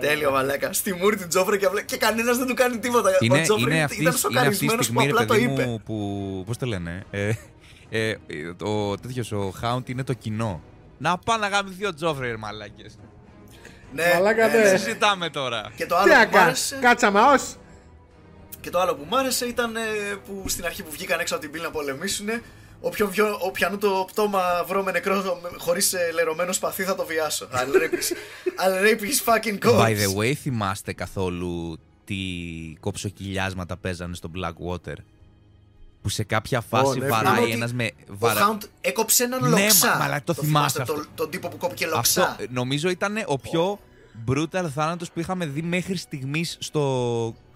Speaker 2: Τέλειο μαλάκα. Στη μούρη του Τζόφρι και, απλά- και κανένας δεν του κάνει τίποτα.
Speaker 3: Είναι,
Speaker 2: ο Τζόφρι
Speaker 3: είναι, αυτή,
Speaker 2: ήταν
Speaker 3: είναι αυτής η
Speaker 2: σοκαρισμένος που
Speaker 3: στιγμή, ρε
Speaker 2: απλά το
Speaker 3: παιδί
Speaker 2: είπε.
Speaker 3: μου, που. Πώς το λένε. Ε, ε, ο τέτοιος, ο Hound είναι το κοινό. Να πάνε να κάνουν δύο Τζόφρι, ρε μαλάκες.
Speaker 2: Ναι,
Speaker 1: Μαλάκα,
Speaker 2: ναι,
Speaker 1: ναι.
Speaker 2: ναι.
Speaker 3: Δεν συζητάμε τώρα.
Speaker 2: Και το
Speaker 1: Τι
Speaker 2: άλλο
Speaker 1: να
Speaker 2: που μου
Speaker 1: κάνεις,
Speaker 2: άρεσε.
Speaker 1: κάτσαμε ως.
Speaker 2: Και το άλλο που μου άρεσε ήταν ε, που στην αρχή που βγήκαν έξω από την πύλη να πολεμήσουν, όποιον βιω, όποιανού το πτώμα βρω με νεκρό χωρίς λερωμένο σπαθί θα το βιάσω. I'll rape his, I'll rape his fucking corpse.
Speaker 3: By the way, θυμάστε καθόλου τι κοψοκυλιάσματα παίζανε στο Blackwater; Που σε κάποια φάση
Speaker 1: ναι,
Speaker 3: βαράει
Speaker 2: θυμάμαι
Speaker 3: ένας
Speaker 2: ότι
Speaker 3: με.
Speaker 2: Ο
Speaker 3: βαρα-
Speaker 2: Hound έκοψε έναν
Speaker 3: Ναι,
Speaker 2: λοξά.
Speaker 3: μα- μαλάκα, το θυμάσαι
Speaker 2: τον-
Speaker 3: αυτό.
Speaker 2: Τον τύπο που κόπηκε λοξά.
Speaker 3: Αυτό ε, νομίζω ήταν ο πιο brutal θάνατος που είχαμε δει μέχρι στιγμής στο...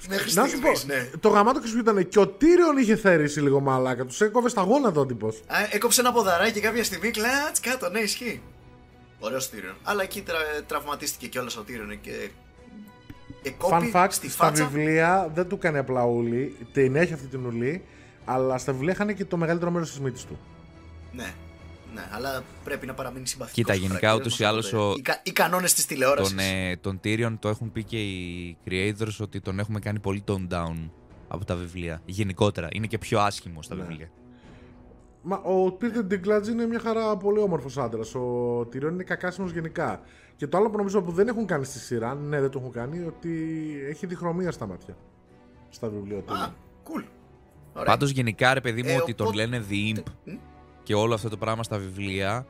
Speaker 2: Μέχρι
Speaker 1: Να σου πω,
Speaker 2: στιγμής, ναι.
Speaker 1: το γαμάτο και σου ήταν και ο Τύριον είχε θερήσει λίγο μαλάκα. Του έκοβε στα γόνατα ο τύπος.
Speaker 2: Α, έκοψε ένα ποδαράκι κάποια στιγμή, κλατς κάτω, ναι, ισχύει. Ωραίος Τύριον. Αλλά εκεί τρα, τραυματίστηκε κιόλας ο Τύριον και.
Speaker 1: Fun
Speaker 2: Εκόπη
Speaker 1: fact,
Speaker 2: στη
Speaker 1: στα
Speaker 2: φάτσα.
Speaker 1: βιβλία δεν του κάνει απλά ούλη, την έχει αυτή την ουλή, αλλά στα βιβλία είχαν και το μεγαλύτερο μέρος της μύτης του.
Speaker 2: Ναι. Ναι, αλλά πρέπει να παραμείνει συμπαθητικός.
Speaker 3: Κοίτα, γενικά, ούτως ή άλλως, ο-
Speaker 2: Οι, κα- οι κανόνες της τηλεόρασης.
Speaker 3: Τον, ε, τον Tyrion το έχουν πει και οι creators ότι τον έχουμε κάνει πολύ tone down από τα βιβλία. Γενικότερα. Είναι και πιο άσχημο στα
Speaker 1: Ναι.
Speaker 3: βιβλία.
Speaker 1: Μα ο Πίτερ Ντιγκλάτζ είναι μια χαρά πολύ όμορφος άντρας. Ο Τυριόν είναι κακάσιμος γενικά. Και το άλλο που νομίζω που δεν έχουν κάνει στη σειρά, ναι, δεν το έχουν κάνει, ότι έχει διχρωμία στα μάτια. Στα βιβλία του.
Speaker 2: Α, cool. Ωραία.
Speaker 3: Πάντως γενικά ρε παιδί μου
Speaker 2: Ε,
Speaker 3: ότι τον
Speaker 2: οπότε-
Speaker 3: λένε The Imp
Speaker 2: Μ;
Speaker 3: Και όλο αυτό το πράγμα στα βιβλία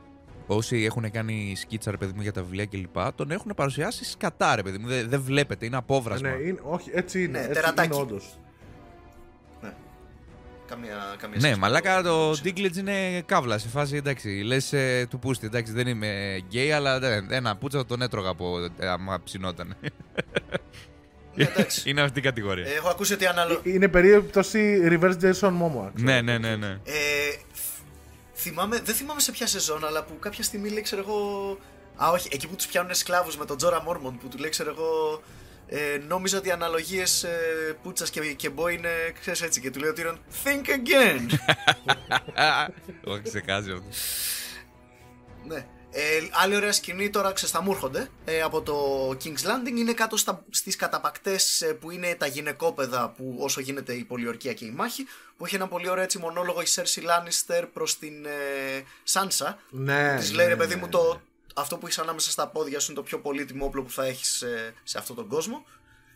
Speaker 3: όσοι έχουν κάνει σκίτσα ρε παιδί μου για τα βιβλία κλπ. Τον έχουν παρουσιάσει σκατά ρε παιδί μου. Δεν, δεν βλέπετε, είναι απόβρασμα.
Speaker 1: ναι, είναι, όχι, έτσι είναι.
Speaker 2: Ναι,
Speaker 1: έτσι
Speaker 2: τερατάκι.
Speaker 1: είναι όντως.
Speaker 2: Ναι. Καμία, καμία
Speaker 3: Ναι,
Speaker 2: σχέση
Speaker 3: μαλάκα
Speaker 2: με
Speaker 3: το
Speaker 2: το-
Speaker 3: Dinklage είναι καύλα σε φάση εντάξει. Λες του πούστη, εντάξει δεν είμαι γκέι, αλλά δεν- ένα πούτσα τον έτρωγα από ε, άμα ψινόταν.
Speaker 2: Ναι, εντάξει.
Speaker 3: είναι αυτή η κατηγορία.
Speaker 2: Ε, Έχω ακούσει ότι αναλο...
Speaker 1: Ε, Είναι περίπτωση reverse Jason Momoa. ξέρω.
Speaker 3: ναι, ναι, ναι, ναι.
Speaker 2: Ε, θυμάμαι, δεν θυμάμαι σε ποια σεζόν, αλλά που κάποια στιγμή λέει, ξέρω εγώ. Α, όχι, εκεί που τους πιάνουν σκλάβους με τον Τζόρα Μόρμον που του λέει, ξέρω εγώ. Ε, νόμιζα ότι οι αναλογίες ε, Πούτσας και, και Μπό είναι ξέρεις έτσι. Και του λέει ο Τύρον Think again!
Speaker 3: Το έχω ξεχάσει αυτό.
Speaker 2: ναι. Ε, άλλη ωραία σκηνή τώρα ξέρεις θα μου έρχονται ε, από το King's Landing είναι κάτω στα, στις καταπακτές ε, που είναι τα γυναικόπαιδα που όσο γίνεται η πολιορκία και η μάχη που έχει ένα πολύ ωραίο έτσι μονόλογο η Cersei Lannister προς την ε, Sansa
Speaker 1: Ναι,
Speaker 2: Της
Speaker 1: ναι,
Speaker 2: λέει ρε
Speaker 1: ναι,
Speaker 2: παιδί
Speaker 1: ναι.
Speaker 2: μου, το, αυτό που έχει ανάμεσα στα πόδια σου είναι το πιο πολύτιμο όπλο που θα έχεις σε, σε αυτόν τον κόσμο.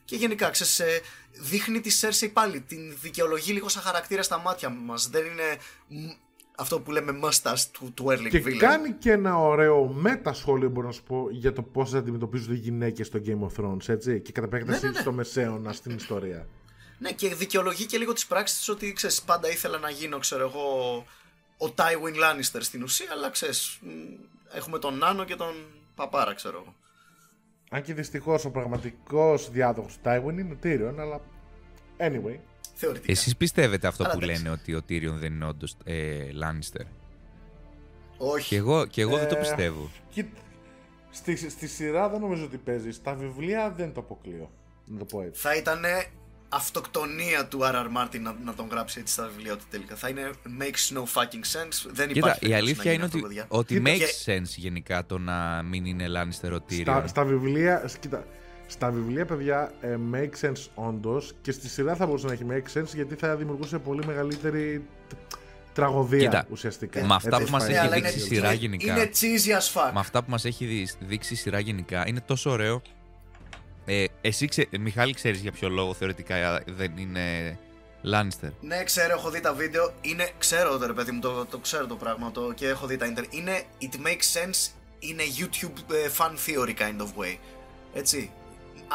Speaker 2: Και γενικά, ξέρεις, ε, δείχνει τη Cersei πάλι, την δικαιολογεί λίγο σαν χαρακτήρα στα μάτια μας. Δεν είναι μ, αυτό που λέμε mustache του, του Erling
Speaker 1: Και
Speaker 2: Villain.
Speaker 1: κάνει και ένα ωραίο μετασχόλιο, μπορώ να σου πω, για το πώς αντιμετωπίζονται οι γυναίκες στο Game of Thrones, έτσι. Και κατά επέκταση
Speaker 2: Ναι, ναι, ναι.
Speaker 1: στο μεσαίωνα στην ιστορία.
Speaker 2: Ναι, και δικαιολογεί και λίγο τις πράξεις τη ότι ξέρεις, πάντα ήθελα να γίνω, ξέρω εγώ, ο Tywin Lannister στην ουσία, αλλά ξέρεις, έχουμε τον Νάνο και τον Παπάρα, ξέρω εγώ.
Speaker 1: Αν και δυστυχώς ο πραγματικός διάδοχος του Tywin είναι ο Tyrion, αλλά. Anyway.
Speaker 2: Θεωρητικά.
Speaker 3: Εσείς πιστεύετε αυτό
Speaker 2: Αλλά
Speaker 3: που
Speaker 2: εντάξει.
Speaker 3: λένε ότι ο Tyrion δεν είναι όντως ε, Lannister.
Speaker 2: Όχι.
Speaker 3: Και εγώ, και εγώ δεν το
Speaker 1: Ε,
Speaker 3: πιστεύω.
Speaker 1: Κοίτα, στη, στη σειρά δεν νομίζω ότι παίζει. Στα βιβλία δεν το αποκλείω. Να το πω έτσι.
Speaker 2: θα ήταν αυτοκτονία του R.R. Martin να, να τον γράψει έτσι στα βιβλία του τελικά. Θα είναι makes no fucking sense. Δεν
Speaker 3: Κοίτα,
Speaker 2: υπάρχει
Speaker 3: η
Speaker 2: περίπτωση
Speaker 3: αλήθεια
Speaker 2: να
Speaker 3: είναι
Speaker 2: γίνει αυτό,
Speaker 3: ότι,
Speaker 2: παιδιά.
Speaker 3: ότι
Speaker 1: Κοίτα,
Speaker 3: makes
Speaker 2: και-
Speaker 3: sense γενικά το να μην είναι Lannister ο Tyrion.
Speaker 1: Στα, στα βιβλία, σ- κοίτα, στα βιβλία, παιδιά, ε, make sense όντως και στη σειρά θα μπορούσε να έχει make sense γιατί θα δημιουργούσε πολύ μεγαλύτερη τ- τραγωδία
Speaker 3: Κοίτα,
Speaker 1: ουσιαστικά.
Speaker 3: με αυτά
Speaker 1: Έτσι
Speaker 3: που μας
Speaker 1: πάει.
Speaker 3: έχει
Speaker 2: Ναι, αλλά
Speaker 3: δείξει
Speaker 2: είναι,
Speaker 3: η σειρά
Speaker 2: είναι,
Speaker 3: γενικά.
Speaker 2: Είναι cheesy as fuck.
Speaker 3: με αυτά που μας έχει δει- δείξει η σειρά γενικά είναι τόσο ωραίο. Ε, εσύ, ξε, Μιχάλη, ξέρεις για ποιο λόγο θεωρητικά ε, δεν είναι Lannister.
Speaker 2: Ναι, ξέρω, έχω δει τα βίντεο. Είναι, ξέρω το ρε παιδί μου, το, το ξέρω το πράγμα το, και έχω δει τα ίντερ. Είναι, it makes sense, είναι YouTube ε, fan theory kind of way. Έτσι.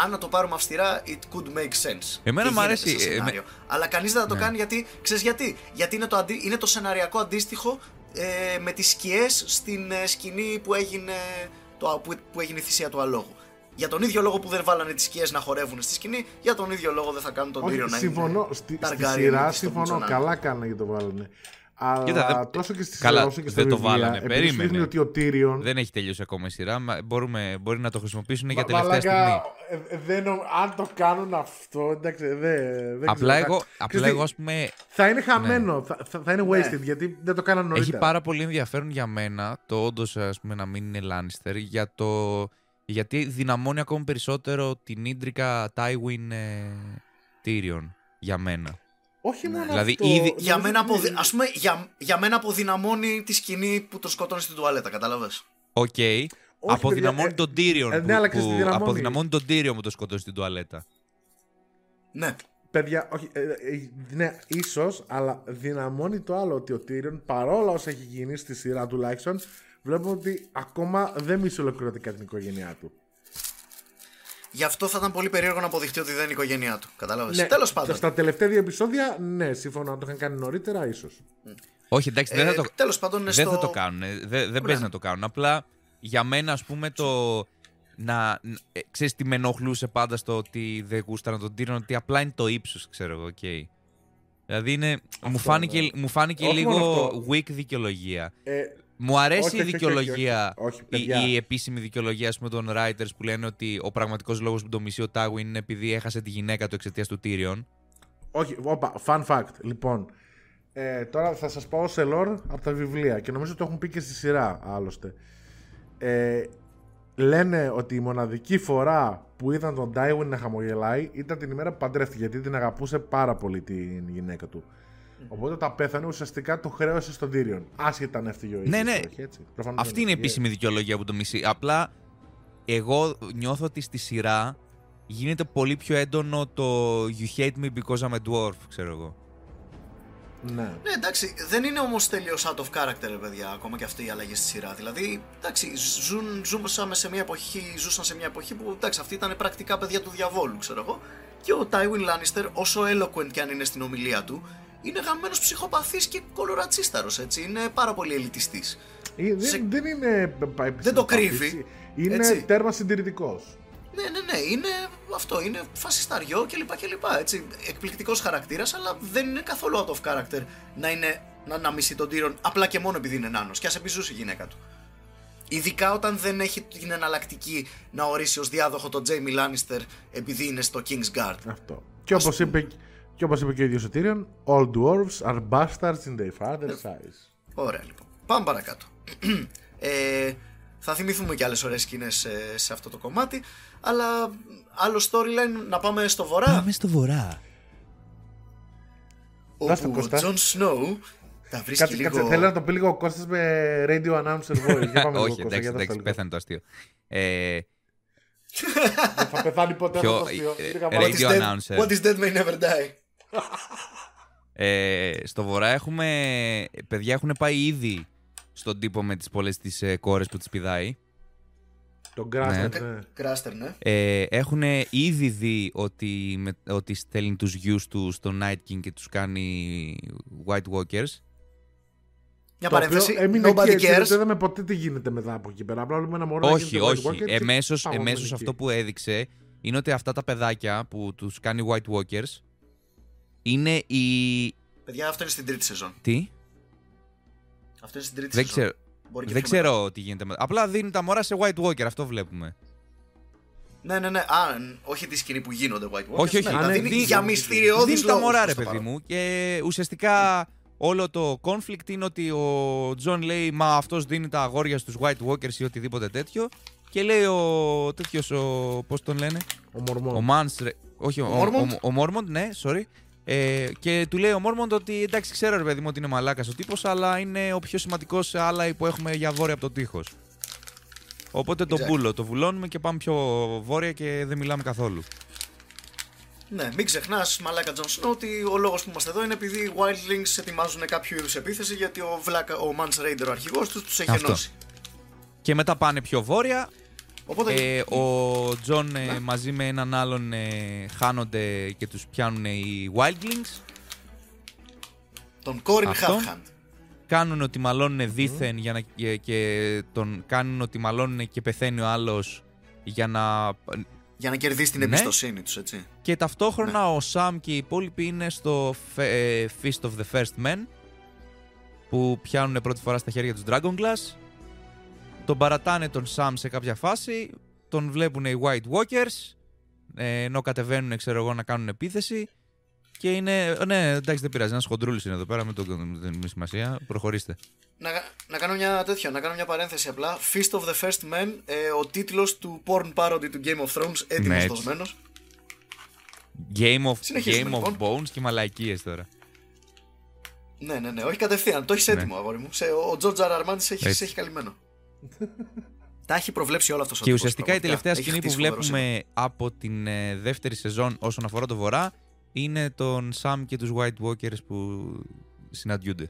Speaker 2: Αν να το πάρουμε αυστηρά, it could make sense.
Speaker 3: Εμένα
Speaker 2: Και
Speaker 3: μου
Speaker 2: γίνεται
Speaker 3: αρέσει,
Speaker 2: σε
Speaker 3: ε,
Speaker 2: σενάριο. Αλλά κανείς δεν θα το
Speaker 3: Ναι.
Speaker 2: κάνει γιατί. Ξέρεις γιατί; Γιατί είναι το, αντί, είναι το σεναριακό αντίστοιχο ε, με τις σκιές στην ε, σκηνή που έγινε, το, που, που έγινε η θυσία του αλόγου. Για τον ίδιο λόγο που δεν βάλανε τις σκιές να χορεύουν στη σκηνή, για τον ίδιο λόγο δεν θα κάνουν τον Tyrion
Speaker 1: Όχι,
Speaker 2: να
Speaker 1: συμφωνώ.
Speaker 2: είναι.
Speaker 1: Στη, στη
Speaker 2: Targaryen
Speaker 1: σειρά
Speaker 2: με τη στο
Speaker 1: συμφωνώ.
Speaker 2: Butch
Speaker 1: Καλά κάνανε και το βάλανε. Αλλά
Speaker 3: Κοίτα, δεν-
Speaker 1: τόσο και στη
Speaker 3: Καλά,
Speaker 1: σειρά όσο και στα
Speaker 3: δεν το
Speaker 1: βιβλία,
Speaker 3: βάλανε.
Speaker 1: επειδή σου
Speaker 3: Περίμενε.
Speaker 1: δείχνει ότι ο Tyrion
Speaker 3: Δεν έχει τελειώσει ακόμα η σειρά. μα Μπορούμε, μπορεί να το χρησιμοποιήσουν για
Speaker 1: Μα-
Speaker 3: τελευταία
Speaker 1: μαλάκα,
Speaker 3: στιγμή.
Speaker 1: ε, ε, δεν νο- αν το κάνουν αυτό, εντάξει, δεν, δεν
Speaker 3: Απλά
Speaker 1: ξέρω.
Speaker 3: εγώ,
Speaker 1: Θα-
Speaker 3: απλά
Speaker 1: ξέρεις
Speaker 3: εγώ
Speaker 1: τι,
Speaker 3: ας πούμε,
Speaker 1: Θα είναι χαμένο, θα, θα, θα είναι
Speaker 2: Ναι.
Speaker 1: wasted, γιατί δεν το κάνανε νωρίτερα.
Speaker 3: έχει πάρα πολύ ενδιαφέρον για μένα το όντως πούμε να μην είναι Lannister για το, γιατί δυναμώνει ακόμη περισσότερο την ίντρικα Tywin ε, Tyrion για μένα.
Speaker 1: Όχι μόνο
Speaker 3: Δηλαδή,
Speaker 1: αυτό.
Speaker 3: ήδη-
Speaker 2: Για
Speaker 1: νομίζω
Speaker 2: μένα,
Speaker 1: ότι-
Speaker 2: αποδυ... ας πούμε, για, για μένα αποδυναμώνει τη σκηνή που τον σκοτώνει στην τουαλέτα, κατάλαβες;
Speaker 3: Οκ. Αποδυναμώνει
Speaker 1: παιδιά,
Speaker 3: τον Tyrion.
Speaker 1: ε,
Speaker 3: που,
Speaker 1: ναι, αλλά ξέρεις τι
Speaker 3: που-
Speaker 1: δυναμώνει.
Speaker 3: αποδυναμώνει τον Tyrion που το σκοτώσει στην τουαλέτα.
Speaker 2: Ναι.
Speaker 1: Παιδιά, όχι, ε, ε, ναι, ίσως, αλλά δυναμώνει το άλλο ότι ο Tyrion παρόλα όσα έχει γίνει στη σειρά τουλάχιστον, βλέπουμε ότι ακόμα δεν μισεί ολοκληρωτικά την οικογένειά του.
Speaker 2: Γι' αυτό θα ήταν πολύ περίεργο να αποδειχτεί ότι δεν είναι η οικογένειά του. Κατάλαβες.
Speaker 1: Ναι,
Speaker 2: Τέλος πάντων.
Speaker 1: Στα τελευταία δύο επεισόδια, ναι, σύμφωνα να το είχαν κάνει νωρίτερα, ίσως.
Speaker 3: Όχι, εντάξει, δεν
Speaker 2: Ε,
Speaker 3: θα το,
Speaker 2: τέλος πάντων, είναι
Speaker 3: δεν
Speaker 2: στο...
Speaker 3: θα το κάνουν. ε, Δεν, δεν παίζει να το κάνουν. Απλά για μένα, ας πούμε, το. Να, ε, ξέρεις τι με ενοχλούσε πάντα στο ότι δεν γούσταρα τον Tyrion, ότι απλά είναι το ύψος, ξέρω εγώ, οκ. Δηλαδή είναι, μου φάνηκε,
Speaker 1: ναι.
Speaker 3: μου φάνηκε
Speaker 1: Όχι μόνο
Speaker 3: λίγο
Speaker 1: αυτό.
Speaker 3: weak δικαιολογία.
Speaker 1: Ε,
Speaker 3: Μου αρέσει
Speaker 1: Όχι,
Speaker 3: η
Speaker 1: όχι, όχι,
Speaker 3: δικαιολογία,
Speaker 1: όχι, όχι. Όχι,
Speaker 3: η,
Speaker 1: παιδιά.
Speaker 3: η επίσημη δικαιολογία ας πούμε, των writers που λένε ότι ο πραγματικός λόγος που το μισεί ο Tywin είναι επειδή έχασε τη γυναίκα του εξαιτίας του Tyrion.
Speaker 1: όχι, όπα, fun fact. Λοιπόν, ε, τώρα θα σας πάω σε lore από τα βιβλία και νομίζω το έχουν πει και στη σειρά, άλλωστε. Ε, λένε ότι η μοναδική φορά που είδαν τον Tywin να χαμογελάει ήταν την ημέρα που παντρεύτηκε, γιατί την αγαπούσε πάρα πολύ την γυναίκα του. Οπότε όταν πέθανε ουσιαστικά το χρέωσε στον Tyrion. Άσχετα αν έφτυγε ο ίδιος,
Speaker 3: Ναι, ναι.
Speaker 1: όχι, έτσι. Προφανώς
Speaker 3: Αυτή
Speaker 1: δεν
Speaker 3: είναι η
Speaker 1: έφυγε.
Speaker 3: επίσημη δικαιολογία που το μισεί. Απλά εγώ νιώθω ότι στη σειρά γίνεται πολύ πιο έντονο το You hate me because I'm a dwarf, ξέρω εγώ.
Speaker 1: Ναι.
Speaker 2: Ναι, εντάξει, δεν είναι όμως τελείως out of character, ρε παιδιά, ακόμα και αυτή η αλλαγή στη σειρά. Δηλαδή, εντάξει, ζουν, ζούσαμε σε μια εποχή, ζούσαν σε μια εποχή που εντάξει, αυτοί ήταν πρακτικά παιδιά του διαβόλου, ξέρω εγώ. Και ο Tywin Lannister, όσο eloquent και αν είναι στην ομιλία του, είναι γαμμένος ψυχοπαθής και κολορατσίσταρος, έτσι. Είναι πάρα πολύ ελιτιστής.
Speaker 1: Ε, Δεν,
Speaker 2: Σε-
Speaker 1: δεν είναι. πα-
Speaker 2: Δεν το κρύβει,
Speaker 1: έτσι. Είναι
Speaker 2: έτσι.
Speaker 1: τέρμα συντηρητικός.
Speaker 2: Ναι, ναι, ναι, είναι αυτό, είναι φασισταριό κλπ. κλπ έτσι. Εκπληκτικός χαρακτήρας, αλλά δεν είναι καθόλου out of character να, είναι, να, να μισεί τον Τύρον απλά και μόνο επειδή είναι νάνος. Και ας επιζούσε η γυναίκα του. Ειδικά όταν δεν έχει την εναλλακτική να ορίσει ως διάδοχο τον Τζέιμι Λάνιστερ επειδή είναι στο King's Guard.
Speaker 1: Αυτό. Και όπως είπε, και όπως είπε και ο ίδιος ο Tyrion, All dwarves are bastards in their father's eyes.
Speaker 2: Ωραία λοιπόν. Πάμε παρακάτω. ε, θα θυμηθούμε και άλλες ωραίες σκηνές σε, σε αυτό το κομμάτι. Αλλά άλλο storyline να πάμε στο βορρά.
Speaker 3: στο βορρά.
Speaker 1: Δώσ' το,
Speaker 2: όπου ο
Speaker 1: Κώστα.
Speaker 2: Τζον Σνόου τα βρίσκει
Speaker 1: Κάτσε,
Speaker 2: λίγο...
Speaker 1: κάτσε, θέλω να το πει λίγο ο Κώστας με radio announcer voice. Για πάμε λίγο,
Speaker 3: Όχι,
Speaker 1: Κώστα,
Speaker 3: εντάξει,
Speaker 1: για δώσ' το
Speaker 3: εντάξει,
Speaker 1: λίγο.
Speaker 3: πέθανε το αστείο. Ε,
Speaker 1: Δεν θα πεθάνει ποτέ
Speaker 3: Ποιο-
Speaker 1: αυτό το αστείο.
Speaker 3: ε,
Speaker 1: Λίγα
Speaker 3: ε,
Speaker 1: μάτια.
Speaker 2: What is,
Speaker 3: radio
Speaker 2: dead,
Speaker 3: announcer.
Speaker 2: what is dead may never die.
Speaker 3: Ε, στο βορρά έχουμε. Παιδιά έχουν πάει ήδη στον τύπο με τις πολλές τις ε, κόρες που τις πηδάει.
Speaker 1: Τον Κράστερ,
Speaker 3: Ναι.
Speaker 1: ναι.
Speaker 2: Κράστερ, ναι.
Speaker 3: Ε, έχουν ήδη δει ότι, με, ότι στέλνει τους γιους του στο Night King και τους κάνει White Walkers.
Speaker 2: Μια
Speaker 1: Το οποίο
Speaker 2: παρένθεση.
Speaker 1: έμεινε εκεί,
Speaker 2: Nobody
Speaker 1: έτσι,
Speaker 2: cares.
Speaker 1: δεν είδαμε ποτέ τι γίνεται μετά από εκεί πέρα. Απλά βλέπουμε ένα μωρό να
Speaker 3: όχι,
Speaker 1: γίνεται White
Speaker 3: όχι.
Speaker 1: Walker και
Speaker 3: Εμέσως,
Speaker 1: πάμε
Speaker 3: εμέσως
Speaker 1: εκεί.
Speaker 3: αυτό που έδειξε είναι ότι αυτά τα παιδάκια που τους κάνει White Walkers είναι η...
Speaker 2: Παιδιά, αυτό είναι στην τρίτη σεζόν.
Speaker 3: Τι;
Speaker 2: Αυτό είναι στην τρίτη
Speaker 3: Δεν
Speaker 2: σεζόν.
Speaker 3: ξέρω,
Speaker 2: Μπορεί και
Speaker 3: δεν
Speaker 2: πιο μετά.
Speaker 3: ξέρω τι γίνεται. με- Απλά δίνει τα μωρά σε White Walker, αυτό βλέπουμε.
Speaker 2: Ναι, ναι, ναι. Α, ν- όχι τη σκηνή που γίνονται White Walkers.
Speaker 3: Όχι, όχι.
Speaker 2: Ναι,
Speaker 1: Α,
Speaker 2: τα
Speaker 1: ναι,
Speaker 2: δίνει
Speaker 1: δίνει-
Speaker 2: για μυστηριώδεις
Speaker 3: Δίνει τα
Speaker 2: λόγους
Speaker 3: μωρά,
Speaker 2: προς
Speaker 3: ρε
Speaker 2: το
Speaker 3: παιδί
Speaker 2: παρόν.
Speaker 3: μου. Και ουσιαστικά όλο το conflict είναι ότι ο Τζον λέει Μα αυτός δίνει τα αγόρια στους White Walkers ή οτιδήποτε τέτοιο. Και λέει ο τέτοιος, ο. Πώς τον λένε,
Speaker 1: Ο Mormont.
Speaker 3: Ο Mance, ρε- Όχι, ο,
Speaker 2: Ο Mormont?
Speaker 3: ο, ο Mormont, ναι, sorry. Ε, και του λέει ο Mormont ότι εντάξει, ξέρω ρε παιδί μου ότι είναι μαλάκας ο τύπος, αλλά είναι ο πιο σημαντικός ally που έχουμε για βόρεια από το τείχος. Οπότε το
Speaker 2: Exactly.
Speaker 3: μπούλο, το βουλώνουμε και πάμε πιο βόρεια και δεν μιλάμε καθόλου.
Speaker 2: Ναι, μην ξεχνάς, μαλάκα Τζον Σνό, ότι ο λόγος που είμαστε εδώ είναι επειδή οι Wildlings ετοιμάζουν κάποιο είδους επίθεση γιατί ο, Βλάκα, ο Mance Rayder, ο αρχηγός τους, τους έχει
Speaker 3: Αυτό.
Speaker 2: ενώσει.
Speaker 3: Και μετά πάνε πιο βόρεια
Speaker 2: Οπότε.
Speaker 3: Ε, ο Τζον ε, μαζί με έναν άλλον ε, χάνονται και τους πιάνουν οι Wildlings.
Speaker 2: τον Qhorin
Speaker 3: αυτό.
Speaker 2: Halfhand.
Speaker 3: Κάνουν ότι μαλώνουν δήθεν για να, και, και τον κάνουν ότι μαλώνουν και πεθαίνει ο άλλος για να...
Speaker 2: Για να κερδίσει την
Speaker 3: Ναι.
Speaker 2: εμπιστοσύνη τους, έτσι.
Speaker 3: Και ταυτόχρονα ο Σαμ και οι υπόλοιποι είναι στο Fe- ε, Fist of the First Men που πιάνουν πρώτη φορά στα χέρια τους Dragon Glass. Τον παρατάνε τον Σαμ σε κάποια φάση, τον βλέπουν οι White Walkers ε, ενώ κατεβαίνουν ξέρω εγώ να κάνουν επίθεση και είναι, ναι εντάξει δεν πειράζει, ένας χοντρούλης είναι εδώ πέρα, μην το δεν είναι σημασία, προχωρήστε.
Speaker 2: Να, να κάνω μια τέτοια, να κάνω μια παρένθεση απλά. Feast of the First Men, ε, ο τίτλος του porn parody του Game of Thrones, έτοιμος
Speaker 3: Ναι, έτσι.
Speaker 2: δοσμένος.
Speaker 3: Game of,
Speaker 2: Συνεχίζουμε,
Speaker 3: game of
Speaker 2: λοιπόν.
Speaker 3: Bones και μαλαϊκίες τώρα.
Speaker 2: Ναι, ναι, ναι, όχι κατευθείαν. Το έχεις
Speaker 3: Ναι.
Speaker 2: έτοιμο, αγόρι μου. Σε, ο George R. R. Martin σε έχεις,
Speaker 3: Έτσι.
Speaker 2: σε έχει καλυμμένο. Τα έχει προβλέψει όλα αυτός ο
Speaker 3: Και
Speaker 2: τύπος,
Speaker 3: ουσιαστικά η
Speaker 2: πραγματικά.
Speaker 3: τελευταία
Speaker 2: Έχει
Speaker 3: σκηνή που
Speaker 2: χτίσει φοβερό
Speaker 3: βλέπουμε από την ε, δεύτερη σεζόν όσον αφορά το βορρά είναι τον Sam και τους White Walkers που συναντιούνται.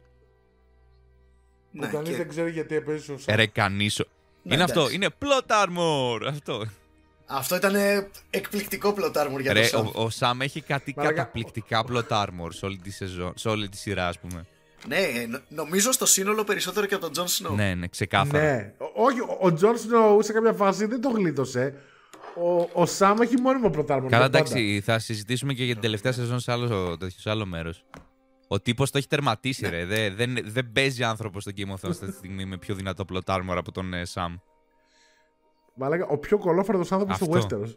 Speaker 1: Που
Speaker 2: Ναι,
Speaker 1: κανείς
Speaker 2: και-
Speaker 1: δεν ξέρει γιατί έπαιζε ο Σαμ.
Speaker 3: Ε, Ρε κανείς... ο-
Speaker 2: Ναι,
Speaker 3: είναι αυτό,
Speaker 2: εντάξει.
Speaker 3: είναι plot armor! Αυτό.
Speaker 2: Αυτό ήταν ε, εκπληκτικό plot armor για
Speaker 3: Ρε,
Speaker 2: το Sam.
Speaker 3: ο, ο Sam έχει κάτι
Speaker 1: Μαλάκα,
Speaker 3: καταπληκτικά plot armor σε όλη τη σεζόν, σε όλη τη σειρά ας πούμε.
Speaker 2: Ναι, ε, νο- νομίζω στο σύνολο περισσότερο και από τον Jon Snow.
Speaker 3: Ναι, ναι, ξεκάθαρα.
Speaker 1: Ναι. Ο- Όχι, ο- ο Τζον Σνόου σε κάποια φάση δεν το γλίτωσε. Ο, ο Σαμ έχει μόνιμο plot armor.
Speaker 3: Καλά,
Speaker 1: πάντα.
Speaker 3: εντάξει, θα συζητήσουμε και για την τελευταία σεζόν σε άλλο, τέτοιο, σε άλλο μέρος. Ο τύπος το έχει τερματίσει,
Speaker 2: Ναι.
Speaker 3: ρε. Δεν, δεν, δεν παίζει άνθρωπος στο Game of Thrones αυτή τη στιγμή με πιο δυνατό plot armor από τον ε, Sam.
Speaker 1: Μαλάκα, ο πιο κολόφερδος άνθρωπος στο
Speaker 3: Αυτό.
Speaker 1: Westeros.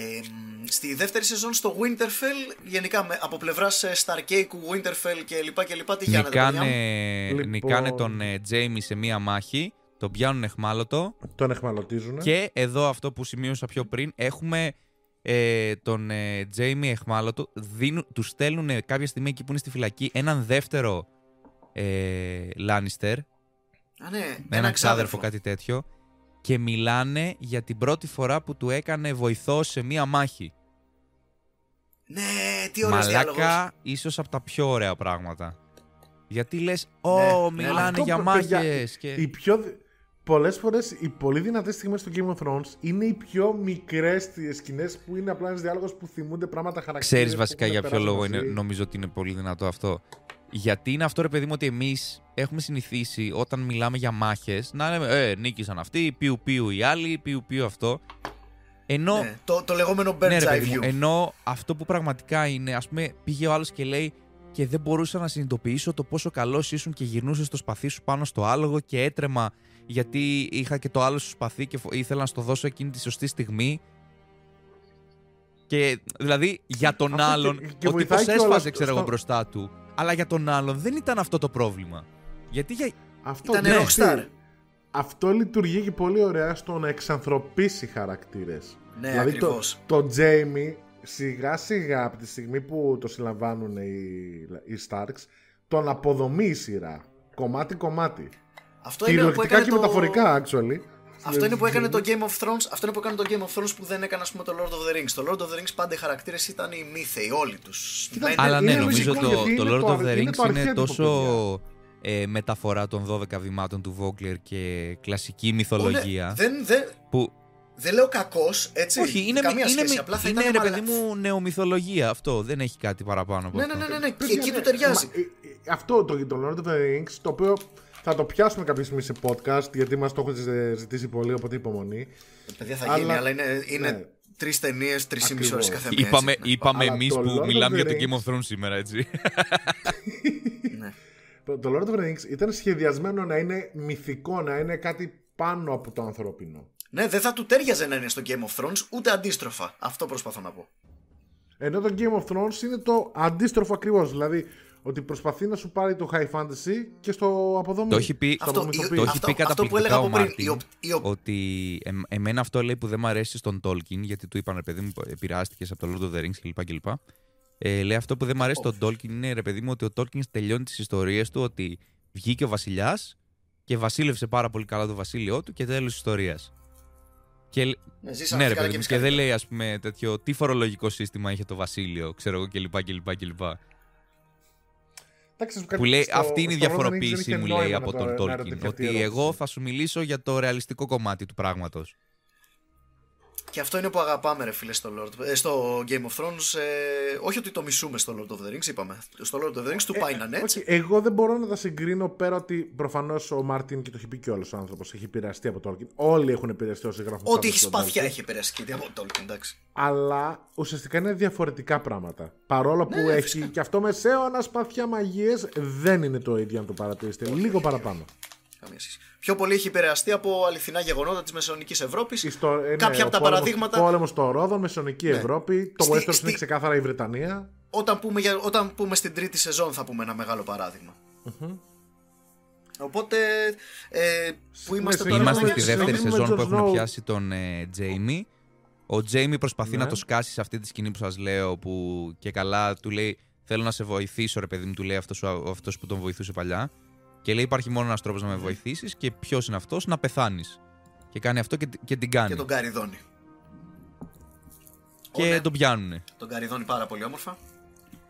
Speaker 2: Ε, μ, στη δεύτερη σεζόν στο Winterfell, γενικά με, από πλευράς Starcake, Winterfell και λοιπά και λοιπά, τι κάνετε, παιδιά μου;
Speaker 3: Νικάνε,
Speaker 1: Λοιπόν.
Speaker 3: νικάνε τον ε, Jamie σε μία μάχη, τον πιάνουν εχμάλωτο
Speaker 1: Τον εχμαλωτίζουν.
Speaker 3: και εδώ αυτό που σημείωσα πιο πριν, έχουμε ε, τον ε, Jamie εχμάλωτο, δίνουν, τους στέλνουν κάποια στιγμή εκεί που είναι στη φυλακή έναν δεύτερο ε, Lannister,
Speaker 2: Α, ναι,
Speaker 3: με έναν ξάδερφο κάτι τέτοιο και μιλάνε για την πρώτη φορά που του έκανε βοηθό σε μία μάχη.
Speaker 2: Ναι, τι ωραίος διάλογος.
Speaker 3: Μαλάκα, ίσως από τα πιο ωραία πράγματα. Γιατί λες, ω,
Speaker 2: Ναι,
Speaker 3: μιλάνε
Speaker 1: Αυτό,
Speaker 3: για
Speaker 1: παιδιά,
Speaker 3: μάχες και...
Speaker 1: Οι πιο... δυ- Πολλές φορές οι πολύ δυνατές στιγμές του Game of Thrones είναι οι πιο μικρές σκηνές που είναι απλά ένας διάλογος που θυμούνται πράγματα χαρακτήρες.
Speaker 3: Ξέρεις
Speaker 1: που
Speaker 3: βασικά
Speaker 1: έχουν
Speaker 3: για ποιο
Speaker 1: περάσει
Speaker 3: λόγο
Speaker 1: μαζί.
Speaker 3: είναι, νομίζω ότι είναι πολύ δυνατό αυτό. Γιατί είναι αυτό ρε παιδί μου ότι εμείς έχουμε συνηθίσει όταν μιλάμε για μάχες να λέμε ε, νίκησαν αυτοί, πιου πιου οι άλλοι, πιου πιου αυτό. Ενώ
Speaker 2: Ναι, το, το λεγόμενο bird's
Speaker 3: Ναι, ρε
Speaker 2: eye
Speaker 3: παιδί μου,
Speaker 2: view.
Speaker 3: ενώ αυτό που πραγματικά είναι, ας πούμε, πήγε ο άλλος και λέει και δεν μπορούσα να συνειδητοποιήσω το πόσο καλός ήσουν και γυρνούσε το σπαθί σου πάνω στο άλογο και έτρεμα γιατί είχα και το άλλο σου σπαθί και φο- ήθελα να στο δώσω εκείνη τη σωστή στιγμή. Και δηλαδή για τον
Speaker 1: Αυτό και-
Speaker 3: άλλον,
Speaker 1: και
Speaker 3: ο
Speaker 1: βοηθάει
Speaker 3: τύπος
Speaker 1: και όλα
Speaker 3: έσφαζε ξέρω εγώ
Speaker 1: στο-
Speaker 3: μπροστά του, αλλά για τον άλλον δεν ήταν αυτό το πρόβλημα. Γιατί για...
Speaker 1: Αυτό,
Speaker 2: Ήτανε
Speaker 1: ναι,
Speaker 2: rockstar.
Speaker 1: αυτό λειτουργεί και πολύ ωραία στο να εξανθρωπίσει χαρακτήρες.
Speaker 2: Ναι,
Speaker 1: δηλαδή το,
Speaker 2: ακριβώς.
Speaker 1: το Jamie σιγά σιγά από τη στιγμή που το συλλαμβάνουν οι, οι Starks τον αποδομεί η σειρά. Κομμάτι κομμάτι.
Speaker 2: Αυτό είναι που
Speaker 1: Κυριολεκτικά
Speaker 2: έκανε
Speaker 1: και
Speaker 2: το...
Speaker 1: μεταφορικά actually.
Speaker 2: Αυτό είναι που έκανε
Speaker 1: Jamie.
Speaker 2: το Game of Thrones, αυτό είναι που έκανε το Game of Thrones που δεν έκανε ας πούμε το Lord of the Rings. Το Lord of the Rings πάντα οι χαρακτήρες ήταν οι μύθεοι, όλοι τους.
Speaker 1: Κοίτα,
Speaker 2: Μέντε-
Speaker 3: Αλλά ναι,
Speaker 1: είναι
Speaker 3: νομίζω
Speaker 1: λογικό,
Speaker 3: το,
Speaker 1: γιατί
Speaker 3: το
Speaker 1: είναι
Speaker 3: Lord
Speaker 1: το
Speaker 3: of the
Speaker 1: αρ- είναι το
Speaker 3: Rings είναι
Speaker 1: αρχέτυπο,
Speaker 3: τόσο ε, μεταφορά των 12 βημάτων του Vogler και κλασική μυθολογία.
Speaker 2: Ναι, δεν, δεν,
Speaker 3: Που
Speaker 2: δεν λέω κακός, έτσι.
Speaker 3: Όχι, είναι,
Speaker 2: καμία
Speaker 3: είναι,
Speaker 2: σχέση,
Speaker 3: είναι,
Speaker 2: απλά θα
Speaker 3: είναι
Speaker 2: ήταν
Speaker 3: ρε
Speaker 2: μαλα-
Speaker 3: παιδί μου νεομυθολογία αυτό. Δεν έχει κάτι παραπάνω από
Speaker 2: Ναι,
Speaker 3: αυτό.
Speaker 2: ναι, ναι, ναι, ναι. και
Speaker 1: Παιδιά,
Speaker 2: εκεί
Speaker 1: ναι,
Speaker 2: του ταιριάζει.
Speaker 1: μα, ε, ε, Αυτό το, το Lord of the Rings, το οποίο θα το πιάσουμε κάποια στιγμή σε podcast, γιατί μας το έχουν ζη- ζητήσει πολύ, οπότε υπομονή.
Speaker 2: Παιδιά θα
Speaker 1: Αλλά-
Speaker 2: γίνει, αλλά είναι, είναι
Speaker 1: ναι.
Speaker 2: τρεις ταινίες, τρεις ή μισή ώρες
Speaker 1: Ακριβώς.
Speaker 2: κάθε μία.
Speaker 3: Είπαμε,
Speaker 2: έτσι, ναι.
Speaker 3: είπαμε
Speaker 1: Αλλά
Speaker 3: εμείς
Speaker 1: το
Speaker 3: που
Speaker 1: Lord of
Speaker 3: μιλάμε
Speaker 1: the
Speaker 3: για το
Speaker 1: Rings-
Speaker 3: Game of Thrones σήμερα, έτσι.
Speaker 2: Ναι.
Speaker 1: Το, το Lord of the Rings ήταν σχεδιασμένο να είναι μυθικό, να είναι κάτι πάνω από το ανθρώπινο.
Speaker 2: ναι, δεν θα του τέριαζε να είναι στο Game of Thrones, ούτε αντίστροφα. Αυτό προσπαθώ να πω.
Speaker 1: Ενώ το Game of Thrones είναι το αντίστροφο ακριβώς. Δηλαδή ότι προσπαθεί να σου πάρει το high fantasy και στο αποδομεί.
Speaker 3: Το έχει πει,
Speaker 1: Στο
Speaker 2: Αυτό-
Speaker 1: απομυθοποιεί.
Speaker 3: το έχει
Speaker 2: αυτό-
Speaker 3: πει
Speaker 2: αυτό που
Speaker 3: καταπληκτικά
Speaker 2: έλεγα
Speaker 3: ο
Speaker 2: από πριν,
Speaker 3: Μάρτιν
Speaker 2: η οπ- η οπ-
Speaker 3: ότι εμ- εμένα αυτό λέει που δεν μου αρέσει στον Tolkien γιατί του είπαν ρε παιδί μου επηρεάστηκες από το Lord of the Rings κλπ. κλπ. Ε, λέει αυτό που δεν μου αρέσει στον Tolkien είναι ρε παιδί μου ότι ο Tolkien τελειώνει τις ιστορίες του ότι βγήκε ο βασιλιάς και βασίλευσε πάρα πολύ καλά το βασίλειό του και τέλος ιστορίας. Και, λ-
Speaker 2: Ναι, ζήσαμε
Speaker 3: ναι, ρε
Speaker 2: καλά
Speaker 3: παιδί μου,
Speaker 2: εμείς
Speaker 3: και δεν
Speaker 2: καλύτερα.
Speaker 3: λέει, ας πούμε, τέτοιο τι φορολογικό σύστημα είχε το Βασίλειο, ξέρω εγώ κλπ. κλπ, κλπ.
Speaker 1: Εντάξει,
Speaker 3: Που λέει,
Speaker 1: στο-
Speaker 3: αυτή είναι η
Speaker 1: στο Lord of the Rings δεν
Speaker 3: διαφοροποίηση
Speaker 1: είχε
Speaker 3: μου
Speaker 1: νόημα
Speaker 3: λέει
Speaker 1: να
Speaker 3: από
Speaker 1: το-
Speaker 3: τον
Speaker 1: να
Speaker 3: Tolkien.
Speaker 1: ερωτευτεί
Speaker 3: Ότι
Speaker 1: ερώτηση.
Speaker 3: εγώ θα σου μιλήσω για το ρεαλιστικό κομμάτι του πράγματος.
Speaker 2: Και αυτό είναι που αγαπάμε, ρε φίλε, στο, Lord, ε, στο Game of Thrones. Ε, όχι ότι το μισούμε στο Lord of the Rings, είπαμε. Στο Lord of the Rings του πάει να είναι έτσι.
Speaker 1: Όχι, εγώ δεν μπορώ να τα συγκρίνω πέρα ότι προφανώς ο Μάρτιν και το έχει πει και όλος ο άνθρωπος έχει επηρεαστεί από το Tolkien. Όλοι έχουν επηρεαστεί όσοι γράφουν.
Speaker 2: Ό,τι
Speaker 1: fantasy
Speaker 2: έχει
Speaker 1: στον
Speaker 2: σπαθιά
Speaker 1: Tolkien.
Speaker 2: έχει επηρεαστεί από τον Tolkien, εντάξει.
Speaker 1: Αλλά ουσιαστικά είναι διαφορετικά πράγματα. Παρόλο που
Speaker 2: Ναι,
Speaker 1: έχει
Speaker 2: φυσικά.
Speaker 1: και αυτό μεσαίωνα σπαθιά μαγείες, δεν είναι το ίδιο αν το παρατηρήσετε. Λίγο παραπάνω.
Speaker 2: Καμία σχέση. Πιο πολύ έχει επηρεαστεί από αληθινά γεγονότα της Μεσαιωνικής Ευρώπης.
Speaker 1: Στο, ε, ναι,
Speaker 2: Κάποια
Speaker 1: ο
Speaker 2: από τα
Speaker 1: πόλεμος-
Speaker 2: παραδείγματα.
Speaker 1: Πόλεμος στο Ρόδο, Μεσαιωνική Ευρώπη. Το
Speaker 2: Στη-
Speaker 1: Westeros
Speaker 2: στη-
Speaker 1: είναι ξεκάθαρα η Βρετανία.
Speaker 2: Όταν πούμε, για, όταν πούμε στην τρίτη σεζόν θα πούμε ένα μεγάλο παράδειγμα. Οπότε, ε, που είμαστε
Speaker 1: Ναι,
Speaker 2: τώρα...
Speaker 3: Είμαστε
Speaker 1: Συνεχίζουμε-
Speaker 3: στη δεύτερη
Speaker 1: συνεχίζουμε
Speaker 3: σεζόν
Speaker 1: με
Speaker 3: που
Speaker 1: Jon
Speaker 3: έχουν
Speaker 1: Snow.
Speaker 3: πιάσει τον ε, Τζέιμι. Ο Τζέιμι προσπαθεί
Speaker 1: Ναι.
Speaker 3: να το σκάσει σε αυτή τη σκηνή που σας λέω που και καλά του λέει θέλω να σε βοηθήσω ρε παιδί μου, του λέει αυτός, ο- αυτός που τον βοηθούσε παλιά. Και λέει υπάρχει μόνο ένας τρόπος να με βοηθήσεις και ποιος είναι αυτός να πεθάνεις. Και κάνει αυτό και, και την κάνει.
Speaker 2: Και τον Καριδόνι.
Speaker 3: Και
Speaker 2: Ω, ναι,
Speaker 3: τον πιάνουνε.
Speaker 2: τον Καριδόνι πάρα πολύ όμορφα.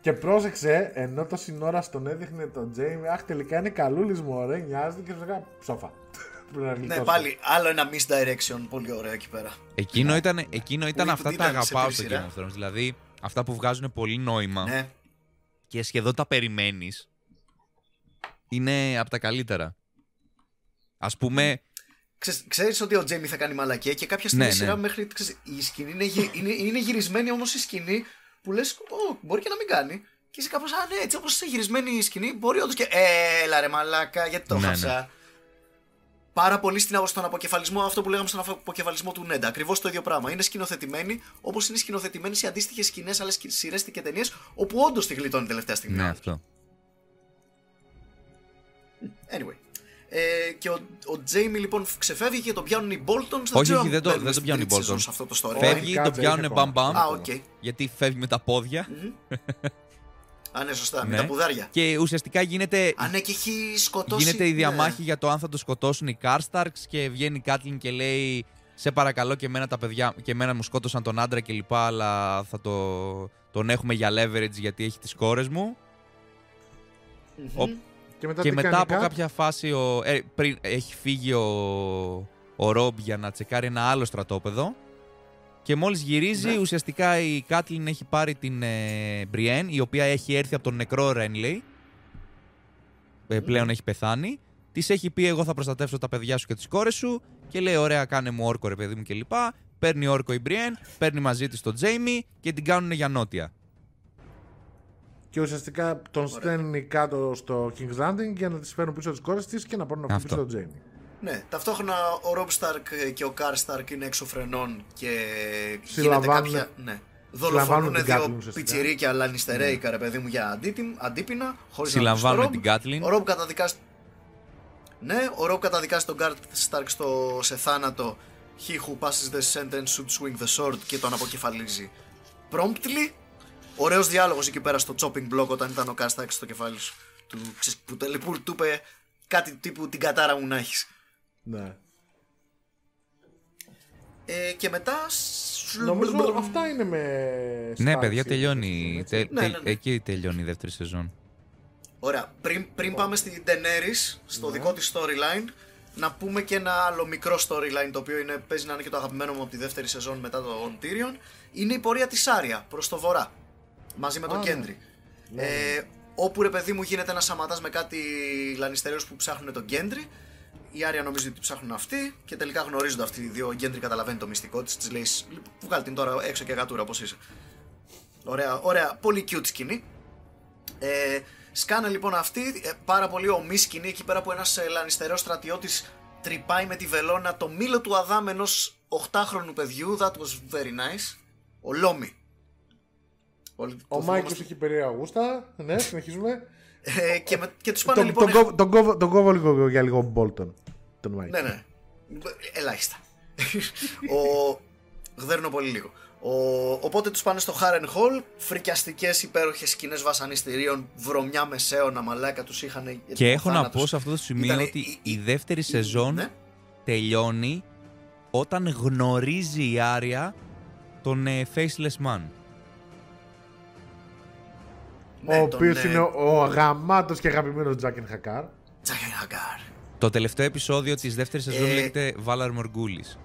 Speaker 1: Και πρόσεξε, ενώ το σύνορα τον έδειχνε τον Τζέιμι, αχ τελικά είναι καλούλης μου, ωραία, νοιάζεται και σου λέγα ψόφα. Πρέπει να
Speaker 2: Ναι,
Speaker 1: γλιτώσει.
Speaker 2: πάλι άλλο ένα misdirection πολύ ωραίο εκεί πέρα.
Speaker 3: Εκείνο ήταν, εκείνο ήταν
Speaker 2: Που
Speaker 3: αυτά τα
Speaker 2: ήταν σε
Speaker 3: αγαπάω
Speaker 2: τρεις
Speaker 3: στο
Speaker 2: σειρά.
Speaker 3: Game of Thrones. Δηλαδή αυτά που βγάζουν πολύ νόημα
Speaker 2: Ναι,
Speaker 3: και σχεδόν τα περιμένεις είναι από τα καλύτερα. Ας πούμε,
Speaker 2: Ξέρεις, ξέρεις ότι ο Τζέιμι θα κάνει μαλακία και κάποια στιγμή
Speaker 3: Ναι,
Speaker 2: σειρά
Speaker 3: ναι.
Speaker 2: μέχρι. Ξέρεις, η σκηνή είναι, γυ- είναι, είναι γυρισμένη όμως η σκηνή που λες: Ω, μπορεί και να μην κάνει. Και είσαι κάπως, Α, ναι, έτσι όπως είναι γυρισμένη η σκηνή, μπορεί όντως και. «Ε, Έλα ρε μαλάκα, γιατί το
Speaker 3: Ναι,
Speaker 2: χάσα. Πάρα πολύ στην, στον αποκεφαλισμό, αυτό που λέγαμε στον αποκεφαλισμό του Νέντα. Ακριβώς το ίδιο πράγμα. Είναι σκηνοθετημένοι όπως είναι σκηνοθετημένοι σε αντίστοιχες σκηνές, άλλες σειρές και ταινίες, όπου όντως τη γλιτώνει τελευταία στιγμή.
Speaker 3: ναι αυτό.
Speaker 2: Anyway. Ε, και ο, ο Τζέιμι λοιπόν ξεφεύγει και τον πιάνουν οι Boltons.
Speaker 3: Όχι,
Speaker 2: ξέρω
Speaker 3: όχι,
Speaker 2: αν
Speaker 3: δεν το-
Speaker 2: μπαίνουμε
Speaker 3: δεν το
Speaker 2: στην
Speaker 3: πιάνουν οι
Speaker 2: τρίτη σεζόν
Speaker 3: Boltons.
Speaker 2: Σε αυτό το story.
Speaker 3: Φεύγει,
Speaker 1: κάτσε,
Speaker 3: τον πιάνουν
Speaker 1: είχε
Speaker 3: μπαμ
Speaker 1: ακόμα.
Speaker 3: μπαμ.
Speaker 2: Α, οκ.
Speaker 3: Γιατί φεύγει με τα πόδια.
Speaker 2: Α, ναι, σωστά, με
Speaker 3: Ναι.
Speaker 2: τα πουδάρια.
Speaker 3: Και ουσιαστικά γίνεται,
Speaker 2: Α, ναι, και έχει σκοτώσει.
Speaker 3: γίνεται η
Speaker 2: ναι.
Speaker 3: διαμάχη για το αν θα το σκοτώσουν οι Karstarks και βγαίνει η Κάτλιν και λέει σε παρακαλώ και εμένα τα παιδιά και εμένα μου σκότωσαν τον άντρα και λοιπά αλλά θα το, τον έχουμε για leverage γιατί έχει τις κόρες μου.
Speaker 2: Μμμ.
Speaker 3: Οπ.
Speaker 1: Και μετά,
Speaker 3: και
Speaker 1: τι
Speaker 3: μετά
Speaker 1: κάνει
Speaker 3: από
Speaker 1: Κάτ;
Speaker 3: κάποια φάση ο, ε, πριν, έχει φύγει ο, ο Ρομπ για να τσεκάρει ένα άλλο στρατόπεδο και μόλις γυρίζει
Speaker 2: Ναι.
Speaker 3: ουσιαστικά η Κάτλιν έχει πάρει την ε, Μπριέν η οποία έχει έρθει από τον νεκρό Ρένλεϊ ε, πλέον έχει πεθάνει Της έχει πει: Εγώ θα προστατεύσω τα παιδιά σου και τις κόρες σου. Και λέει: Ωραία, κάνε μου όρκο, ρε παιδί μου κλπ. Παίρνει όρκο η Μπριέν, παίρνει μαζί της τον Τζέιμι και την κάνουν για νότια.
Speaker 1: Και ουσιαστικά τον στέλνει κάτω στο King's Landing για να τη φέρουν πίσω τις κόρες της και να πάρουν να
Speaker 3: Αυτό.
Speaker 1: πίσω τον Τζέιμι.
Speaker 2: Ναι, ταυτόχρονα ο Ρομπ Σταρκ και ο Καρ Σταρκ είναι έξω φρενών και γίνεται
Speaker 1: Συλλαμβάνουν-
Speaker 2: κάποια. Ναι.
Speaker 1: συλλαμβάνουν
Speaker 2: Δολοφονούν
Speaker 1: την
Speaker 2: δύο
Speaker 1: Κάτλιν ουσιαστικά.
Speaker 2: πιτσιρίκια λανιστερέικα, ρε παιδί μου, για αντίτιμ, αντίπεινα. Χωρίς να
Speaker 3: Συλλαμβάνουν
Speaker 2: ακούς το
Speaker 3: την
Speaker 2: Rob.
Speaker 3: Κάτλιν.
Speaker 2: Ο Ρομπ καταδικάζει. Ναι, ο Ρομπ καταδικάζει τον Καρ Σταρκ στο... σε θάνατο. He who passes the sentence should swing the sword και τον αποκεφαλίζει. Promptly. Ωραίος διάλογος εκεί πέρα στο chopping block όταν ήταν ο Καρ Σταρκ στο κεφάλι σου. Του, ξέρεις, που, τελε- που του είπε κάτι τύπου την κατάρα μου να έχεις.
Speaker 1: Ναι.
Speaker 2: Ε, και μετά. σ-
Speaker 1: Νομίζω αυτά είναι με.
Speaker 3: Ναι,
Speaker 1: Starks,
Speaker 3: παιδιά,
Speaker 1: έτσι,
Speaker 3: τελειώνει.
Speaker 1: έτσι.
Speaker 3: Τε-
Speaker 2: Ναι,
Speaker 3: τε-
Speaker 2: ναι, ναι.
Speaker 3: Εκεί τελειώνει η δεύτερη σεζόν.
Speaker 2: Ωραία. Πριν, πριν πάμε στην Daenerys, στο
Speaker 1: Ναι.
Speaker 2: δικό της storyline, να πούμε και ένα άλλο μικρό storyline το οποίο είναι, παίζει να είναι και το αγαπημένο μου από τη δεύτερη σεζόν μετά τον Tyrion. Είναι η πορεία της Άρια προς το βορρά. Μαζί με τον
Speaker 1: Α,
Speaker 2: Κέντρι.
Speaker 1: ναι.
Speaker 2: Ε, όπου ρε παιδί μου γίνεται ένα σαματάς με κάτι λανιστερίους που ψάχνουν τον Κέντρι. Η Άρια νομίζει ότι ψάχνουν αυτοί και τελικά γνωρίζονται αυτοί οι δύο. Ο Γκέντρι καταλαβαίνει το μυστικό της. Της λέει: Βγάλει την τώρα έξω και γατούρα, πώς είσαι. Ωραία, ωραία, πολύ cute σκηνή. Ε, σκάνε λοιπόν αυτή, ε, πάρα πολύ ομή σκηνή εκεί πέρα που ένας ε, λανιστερός στρατιώτης τρυπάει με τη βελόνα το μήλο του Αδάμ ενός 8χρονου παιδιού. That was very nice. Ο Λόμι. Όλοι το
Speaker 1: Ο
Speaker 2: θυμόμαστε.
Speaker 1: Μάικο έχει περίεργα γούστα. Ναι, συνεχίζουμε.
Speaker 2: Ε, και, με, και τους πάνε
Speaker 1: τον,
Speaker 2: λοιπόν.
Speaker 1: τον, κόβω- τον, κόβω- τον κόβω λίγο για λίγο Μπόλτον. Τον Μάικο.
Speaker 2: Ναι, ναι. Ελάχιστα. ο... Γδέρνω πολύ λίγο. Ο... Οπότε τους πάνε στο Harren Hall, φρικιαστικές υπέροχες σκηνές βασανιστήριων, βρωμιά μεσαίωνα, μαλάκα τους είχαν
Speaker 3: Και έχω να πω σε αυτό το σημείο
Speaker 2: Ήτανε
Speaker 3: ότι
Speaker 2: η-
Speaker 3: η
Speaker 2: η-
Speaker 3: δεύτερη σεζόν
Speaker 2: Ναι.
Speaker 3: τελειώνει όταν γνωρίζει η Άρια τον ε, Faceless Man.
Speaker 2: Ναι,
Speaker 1: ο
Speaker 2: τον,
Speaker 1: οποίος
Speaker 2: ε,
Speaker 1: είναι ο, ο γαμάτος και αγαπημένος Τζάκεν Χακάρ.
Speaker 2: Τζάκεν Χαγκάρ.
Speaker 3: Το τελευταίο επεισόδιο της δεύτερης σεζόν
Speaker 2: Ε,
Speaker 3: λέγεται Valar Morgulis.